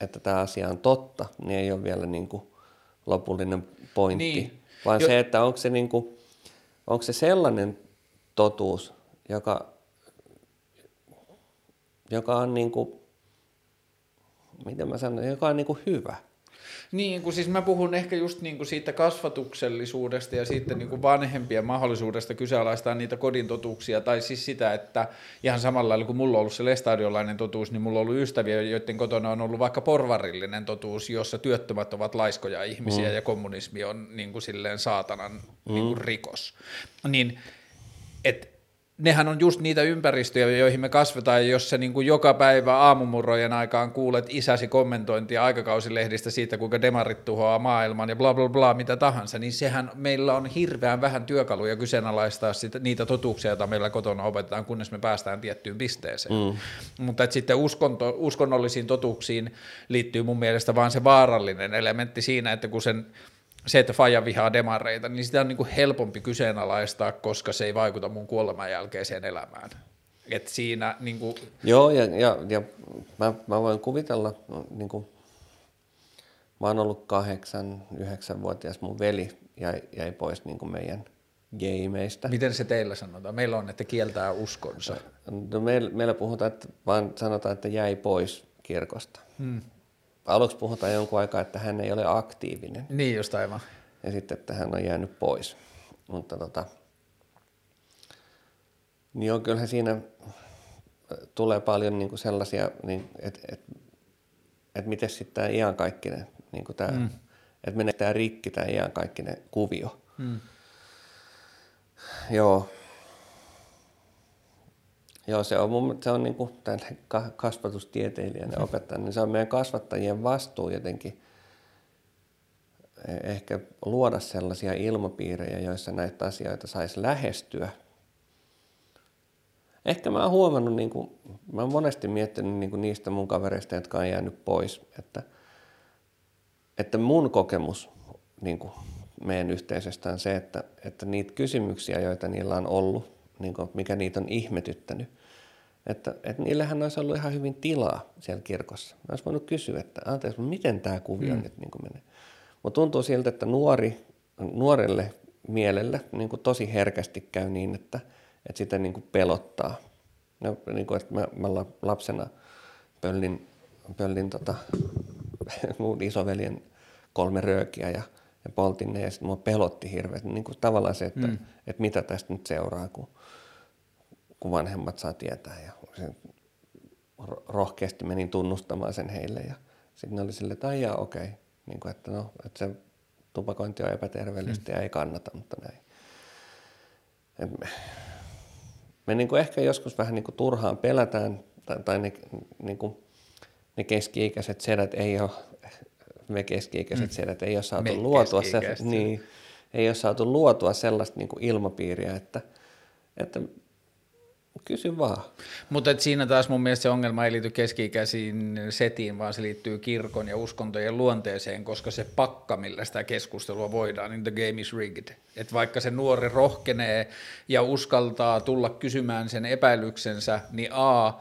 että tämä asia on totta, niin ei ole vielä niin kuin lopullinen pointti, niin. vaan jo. se, että onko se, niin kuin, onko se sellainen totuus, joka, joka on niin kuin, miten mä sanon, joka on niin kuin hyvä. Niin, kun siis mä puhun ehkä just niin kuin siitä kasvatuksellisuudesta ja siitä niin kuin vanhempien mahdollisuudesta kyseenalaistaa niitä kodin totuuksia, tai siis sitä, että ihan samalla lailla kuin mulla on ollut se lestadiolainen totuus, niin mulla on ollut ystäviä, joiden kotona on ollut vaikka porvarillinen totuus, jossa työttömät ovat laiskoja ihmisiä mm. ja kommunismi on niin kuin silleen saatanan mm. niin kuin rikos. Niin, että nehän on just niitä ympäristöjä, joihin me kasvetaan, ja jos sä niin kuin joka päivä aamumurrojen aikaan kuulet isäsi kommentointia aikakausilehdistä siitä, kuinka demarit tuhoaa maailman ja bla bla bla, mitä tahansa, niin sehän meillä on hirveän vähän työkaluja kyseenalaistaa sitä, niitä totuuksia, joita meillä kotona opetetaan, kunnes me päästään tiettyyn pisteeseen. Mm. Mutta että sitten uskonto, uskonnollisiin totuuksiin liittyy mun mielestä vaan se vaarallinen elementti siinä, että kun sen se, että Faja vihaa demareita, niin sitä on niin kuin helpompi kyseenalaistaa, koska se ei vaikuta mun kuoleman jälkeiseen elämään. Et siinä niin kuin... Joo, ja, ja, ja mä, mä voin kuvitella, niin kuin, mä oon ollut kahdeksan, yhdeksänvuotias, mun veli jäi, jäi pois niin kuin meidän gameista. Miten se teillä sanotaan? Meillä on, että kieltää uskonsa. No meillä, meillä puhutaan, että vaan sanotaan, että jäi pois kirkosta. Hmm aluksi puhutaan jonkun aikaa, että hän ei ole aktiivinen. Niin just aivan. Ja sitten, että hän on jäänyt pois. Mutta tota, niin on kyllähän siinä tulee paljon niin kuin sellaisia, niin, että et, et miten sitten tämä iankaikkinen, niin kuin tämä, mm. että menee tämä rikki, tämä iankaikkinen kuvio. Mm. Joo, Joo, se on, mun, se on niin kuin kasvatustieteilijän ja opettajan, niin se on meidän kasvattajien vastuu jotenkin e, ehkä luoda sellaisia ilmapiirejä, joissa näitä asioita saisi lähestyä. Ehkä mä oon huomannut, niin kuin, mä oon monesti miettinyt niin kuin niistä mun kavereista, jotka on jäänyt pois, että, että mun kokemus niin kuin meidän yhteisöstä on se, että, että niitä kysymyksiä, joita niillä on ollut, niin kuin, mikä niitä on ihmetyttänyt. Että, että niillähän olisi ollut ihan hyvin tilaa siellä kirkossa. Mä olisi voinut kysyä, että anteeksi, miten tämä kuvio mm. nyt niin menee. Mutta tuntuu siltä, että nuori, nuorelle mielelle niin kuin tosi herkästi käy niin, että, että sitä niin kuin pelottaa. No, niin kuin, että mä, mä lapsena pöllin, pöllin tota, mun isoveljen kolme röökiä ja, ja poltin ne ja sitten mua pelotti hirveästi. Niin kuin tavallaan se, että, mm. että mitä tästä nyt seuraa, kun kun vanhemmat saa tietää. Ja sen rohkeasti menin tunnustamaan sen heille ja sitten ne oli silleen, että aijaa okei, okay. niin kuin, että no, että se tupakointi on epäterveellistä mm. ja ei kannata, mutta näin. Et me me niin kuin ehkä joskus vähän niin kuin turhaan pelätään, tai, tai ne, niin kuin, ne keski-ikäiset sedät ei ole, me keski-ikäiset mm. sedät ei ole saatu me luotua, se, niin, ei ole saatu luotua sellaista niin kuin ilmapiiriä, että, että Kysy vaan. Mutta siinä taas mun mielestä se ongelma ei liity keski-ikäisiin setiin, vaan se liittyy kirkon ja uskontojen luonteeseen, koska se pakka, millä sitä keskustelua voidaan, niin the game is rigged. Et vaikka se nuori rohkenee ja uskaltaa tulla kysymään sen epäilyksensä, niin A,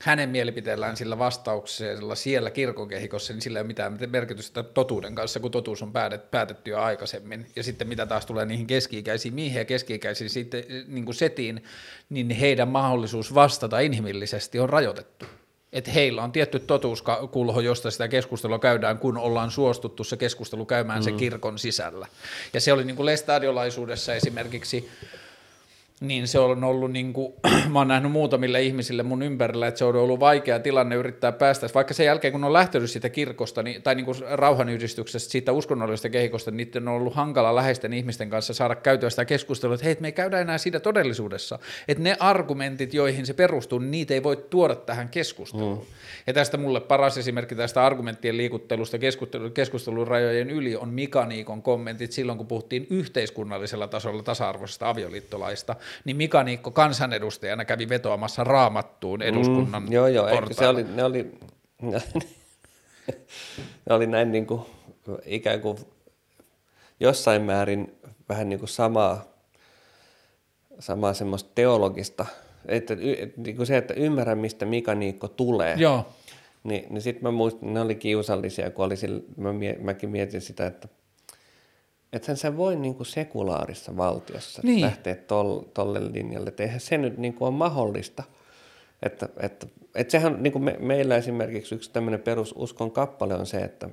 hänen mielipiteellään sillä vastauksella siellä kirkokehikossa, niin sillä ei ole mitään merkitystä totuuden kanssa, kun totuus on päätetty jo aikaisemmin. Ja sitten mitä taas tulee niihin keski-ikäisiin miehiin ja keski-ikäisiin sitten, niin kuin setiin, niin heidän mahdollisuus vastata inhimillisesti on rajoitettu. Että heillä on tietty totuuskulho, josta sitä keskustelua käydään, kun ollaan suostuttu se keskustelu käymään mm. sen kirkon sisällä. Ja se oli niin kuin lestadiolaisuudessa esimerkiksi niin se on ollut, niin kuin, mä oon nähnyt muutamille ihmisille mun ympärillä, että se on ollut vaikea tilanne yrittää päästä, vaikka sen jälkeen kun on lähtenyt siitä kirkosta niin, tai niin kuin rauhanyhdistyksestä, siitä uskonnollisesta kehikosta, niin niiden on ollut hankala läheisten ihmisten kanssa saada käytyä sitä keskustelua, että hei, me ei käydä enää siitä todellisuudessa, että ne argumentit, joihin se perustuu, niin niitä ei voi tuoda tähän keskusteluun. Mm. Ja tästä mulle paras esimerkki tästä argumenttien liikuttelusta keskustelun, keskustelun rajojen yli on Mika Niikon kommentit silloin, kun puhuttiin yhteiskunnallisella tasolla tasa-arvoisesta avioliittolaista, niin Mika Niikko kansanedustajana kävi vetoamassa raamattuun eduskunnan Mm, joo, joo, eikö se oli, ne oli, ne oli näin niin kuin, ikään kuin jossain määrin vähän niin kuin samaa, samaa semmoista teologista, että, niin kuin se, että ymmärrän, mistä Mika Niikko tulee. Joo, Niin, niin sitten mä muistin, ne oli kiusallisia, kun oli sillä, mä, mäkin mietin sitä, että ethän sä voi niin kuin sekulaarissa valtiossa Niin. lähteä tol, tolle linjalle, että eihän se nyt niin kuin ole mahdollista. Että, että, että sehän niin kuin me, meillä esimerkiksi yksi tämmöinen perususkon kappale on se, että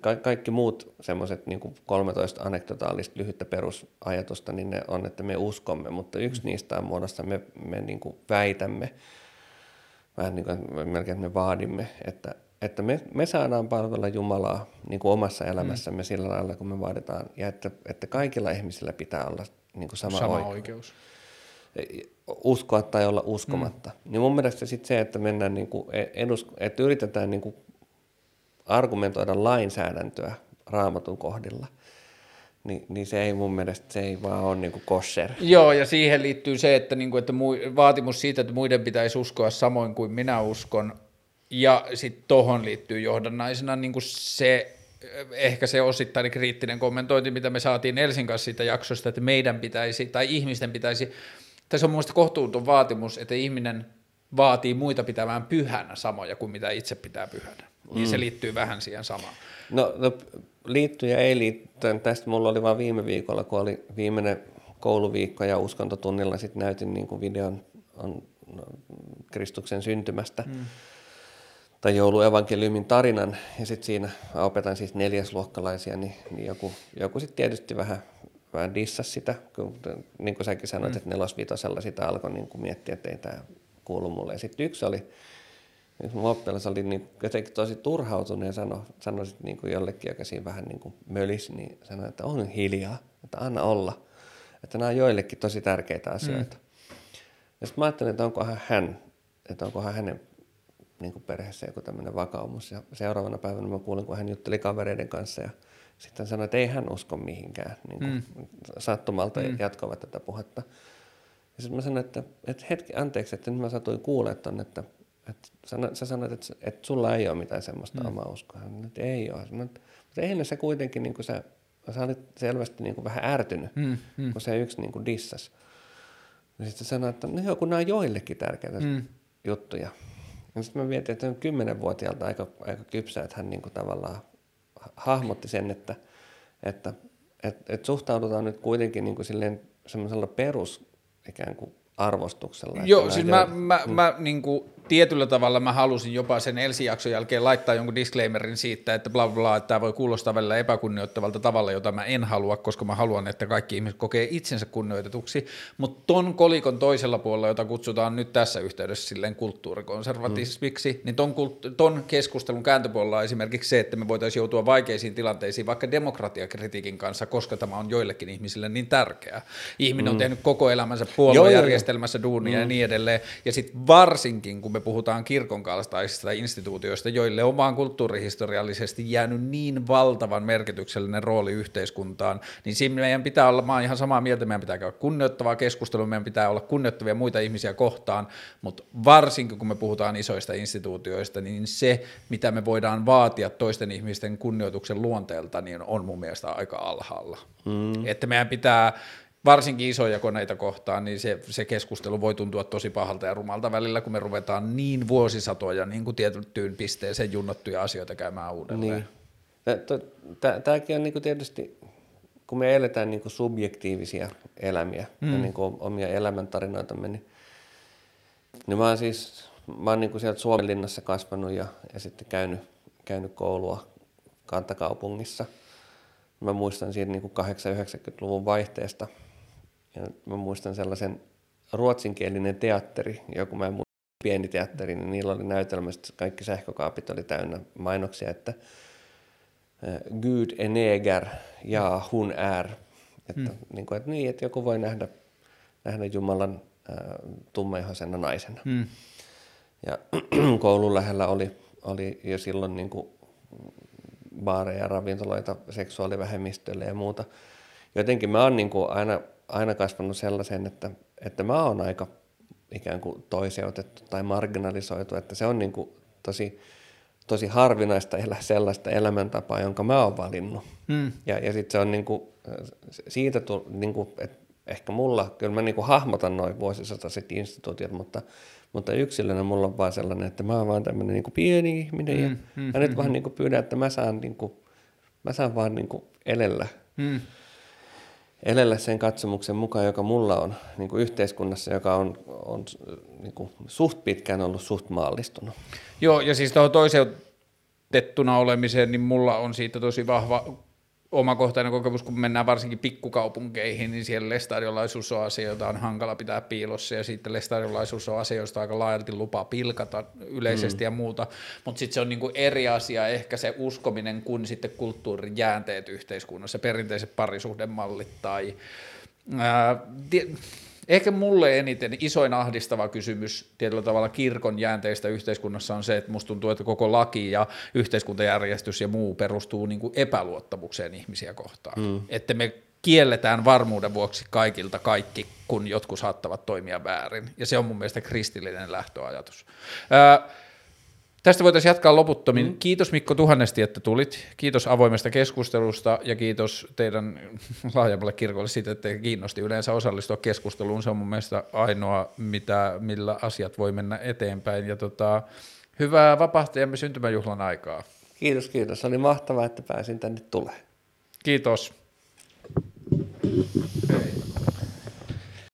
ka, kaikki muut semmoiset niin 13 anekdotaalista lyhyttä perusajatusta, niin ne on, että me uskomme, mutta yksi niistä on muodossa, me, me niin kuin väitämme, vähän niin kuin melkein että me vaadimme, että, että me, me saadaan palvella Jumalaa niin kuin omassa elämässämme mm. sillä lailla, kun me vaaditaan, ja että, että kaikilla ihmisillä pitää olla niin kuin sama, sama oikeus oikeus. uskoa tai olla uskomatta. Mm. Niin mun mielestä sit se, että mennään niinku edus, että yritetään niinku argumentoida lainsäädäntöä raamatun kohdilla, niin, niin se ei mun mielestä, se ei vaan ole niinku kosher. Joo, ja siihen liittyy se, että, niinku, että mui, vaatimus siitä, että muiden pitäisi uskoa samoin kuin minä uskon, ja sitten tuohon liittyy johdannaisena niinku se, ehkä se osittainen kriittinen kommentointi, mitä me saatiin Elsin kanssa siitä jaksosta, että meidän pitäisi, tai ihmisten pitäisi, tässä on mun mielestä kohtuuton vaatimus, että ihminen vaatii muita pitämään pyhänä samoja kuin mitä itse pitää pyhänä. Niin se liittyy vähän siihen samaan. No, no liittyy ja ei liitty. Tästä mulla oli vaan viime viikolla, kun oli viimeinen kouluviikko ja uskontotunnilla sitten näytin niin kuin videon on, no, Kristuksen syntymästä. Mm. Tai jouluevankeliumin tarinan, ja sitten siinä opetan siis neljäsluokkalaisia, niin, niin joku, joku sitten tietysti vähän, vähän dissasi sitä, kun, niin kuin säkin sanoit, mm. että nelosvitosella sitä alkoi niin kuin miettiä, että ei tämä kuulu mulle. Ja sitten yksi oli, yksi mun oppilas oli niin, jotenkin tosi turhautunut ja sanoi, sanoi sit niin kuin jollekin, joka siinä vähän niin kuin mölisi, niin sanoi, että on hiljaa, että anna olla. Että nämä on joillekin tosi tärkeitä asioita. Mm. Ja sitten mä ajattelin, että onkohan hän, että onkohan hänen niin kuin perheessä joku tämmöinen vakaumus. Ja seuraavana päivänä mä kuulin, kun hän jutteli kavereiden kanssa ja sitten hän sanoi, että ei hän usko mihinkään. Niin kuin mm. Sattumalta mm. jatkoivat tätä puhetta. Ja sitten mä sanoin, että, että hetki, anteeksi, että nyt mä satuin kuulemaan ton, että, että sano, sä sanoit, että, että sulla ei ole mitään semmoista mm. omaa uskoa. Hän sanoi, että ei ole. Sanoin, että, mutta eihän se kuitenkin, niin kuin sä, sä olit selvästi niin kuin vähän ärtynyt, mm. Mm. kun se yksi niin kuin dissas. Ja sitten sanoi, että no joo, kun nämä on joillekin tärkeitä mm. juttuja. Ja sitten mä mietin, että on kymmenenvuotiaalta aika, aika kypsä, että hän niin kuin tavallaan hahmotti sen, että, että et, et suhtaudutaan nyt kuitenkin niin kuin silleen semmoisella perus ikään kuin arvostuksella. Joo, siis mä, mä, mm. mä niin kuin, tietyllä tavalla mä halusin jopa sen Elsi-jakson jälkeen laittaa jonkun disclaimerin siitä, että bla bla, että tämä voi kuulostaa välillä epäkunnioittavalta tavalla, jota mä en halua, koska mä haluan, että kaikki ihmiset kokee itsensä kunnioitetuksi, mutta ton kolikon toisella puolella, jota kutsutaan nyt tässä yhteydessä silleen kulttuurikonservatismiksi, mm. niin ton, ton keskustelun kääntöpuolella on esimerkiksi se, että me voitaisiin joutua vaikeisiin tilanteisiin vaikka demokratiakritiikin kanssa, koska tämä on joillekin ihmisille niin tärkeää. Ihminen mm. on tehnyt koko elämänsä puoluejärjestelmässä duunia mm. ja niin edelleen, ja sitten varsinkin, kun me puhutaan kirkon kaltaisista instituutioista, joille on vaan kulttuurihistoriallisesti jäänyt niin valtavan merkityksellinen rooli yhteiskuntaan, niin siinä meidän pitää olla, mä oon ihan samaa mieltä, meidän pitää käydä kunnioittavaa keskustelua, meidän pitää olla kunnioittavia muita ihmisiä kohtaan, mutta varsinkin kun me puhutaan isoista instituutioista, niin se, mitä me voidaan vaatia toisten ihmisten kunnioituksen luonteelta, niin on mun mielestä aika alhaalla. Mm. Että meidän pitää varsinkin isoja koneita kohtaan, niin se, se keskustelu voi tuntua tosi pahalta ja rumalta välillä, kun me ruvetaan niin vuosisatoja niin kuin tiettyyn pisteeseen junnottuja asioita käymään uudelleen. Niin. Tämäkin on niin kuin tietysti, kun me eletään niin kuin subjektiivisia elämiä mm. ja niin kuin omia elämäntarinoitamme, niin, niin mä oon siis, mä oon niin kuin sieltä Suomenlinnassa kasvanut ja, ja sitten käynyt, käynyt koulua kantakaupungissa. Mä muistan siitä niin kuin 80-90-luvun vaihteesta, ja mä muistan sellaisen ruotsinkielinen teatteri, joku mä en muista, pieni teatteri, niin niillä oli näytelmästä, kaikki sähkökaapit oli täynnä mainoksia, että Gud är neger, ja hun är. Että, mm. niin, kuin, että, niin, että joku voi nähdä, nähdä Jumalan äh, tummaihoisena naisena. Mm. Ja koulun lähellä oli, oli jo silloin niin kuin baareja ja ravintoloita seksuaalivähemmistöille ja muuta. Jotenkin mä oon niin kuin aina, aina kasvanut sellaisen, että, että mä oon aika ikään kuin toiseutettu tai marginalisoitu, että se on niin kuin tosi, tosi harvinaista elää sellaista elämäntapaa, jonka mä oon valinnut. Mm. Ja, ja sitten se on niin kuin, siitä, niin kuin, että ehkä mulla, kyllä mä niin kuin hahmotan noin vuosisataiset instituutiot, mutta, mutta yksilönä mulla on vaan sellainen, että mä oon vaan tämmöinen niin pieni ihminen mm, ja mm, mä mm, nyt mm. vaan niin kuin pyydän, että mä saan, niin kuin, mä saan vaan niin kuin elellä. Mm elellä sen katsomuksen mukaan, joka mulla on niin kuin yhteiskunnassa, joka on, on niin kuin suht pitkään ollut suht maallistunut. Joo, ja siis tuohon toiseutettuna olemiseen, niin mulla on siitä tosi vahva omakohtainen kokemus, kun mennään varsinkin pikkukaupunkeihin, niin siellä lestadiolaisuus on asia, jota on hankala pitää piilossa, ja sitten lestadiolaisuus on asia, josta aika laajalti lupaa pilkata yleisesti mm. ja muuta, mutta sitten se on niinku eri asia ehkä se uskominen kuin sitten kulttuurin jäänteet yhteiskunnassa, perinteiset parisuhdemallit tai ää, Ehkä mulle eniten isoin ahdistava kysymys tietyllä tavalla kirkon jäänteistä yhteiskunnassa on se, että musta tuntuu, että koko laki ja yhteiskuntajärjestys ja muu perustuu niin kuin epäluottamukseen ihmisiä kohtaan. Mm. Että me kielletään varmuuden vuoksi kaikilta kaikki, kun jotkut saattavat toimia väärin. Ja se on mun mielestä kristillinen lähtöajatus. Ää, Tästä voitaisiin jatkaa loputtomin. Mm. Kiitos Mikko tuhannesti, että tulit. Kiitos avoimesta keskustelusta ja kiitos teidän laajemmalle kirkolle siitä, että kiinnosti yleensä osallistua keskusteluun. Se on mun mielestä ainoa, mitä, millä asiat voi mennä eteenpäin. Ja tota, hyvää vapahtajamme syntymäjuhlan aikaa. Kiitos, kiitos. Oli mahtavaa, että pääsin tänne tulemaan. Kiitos.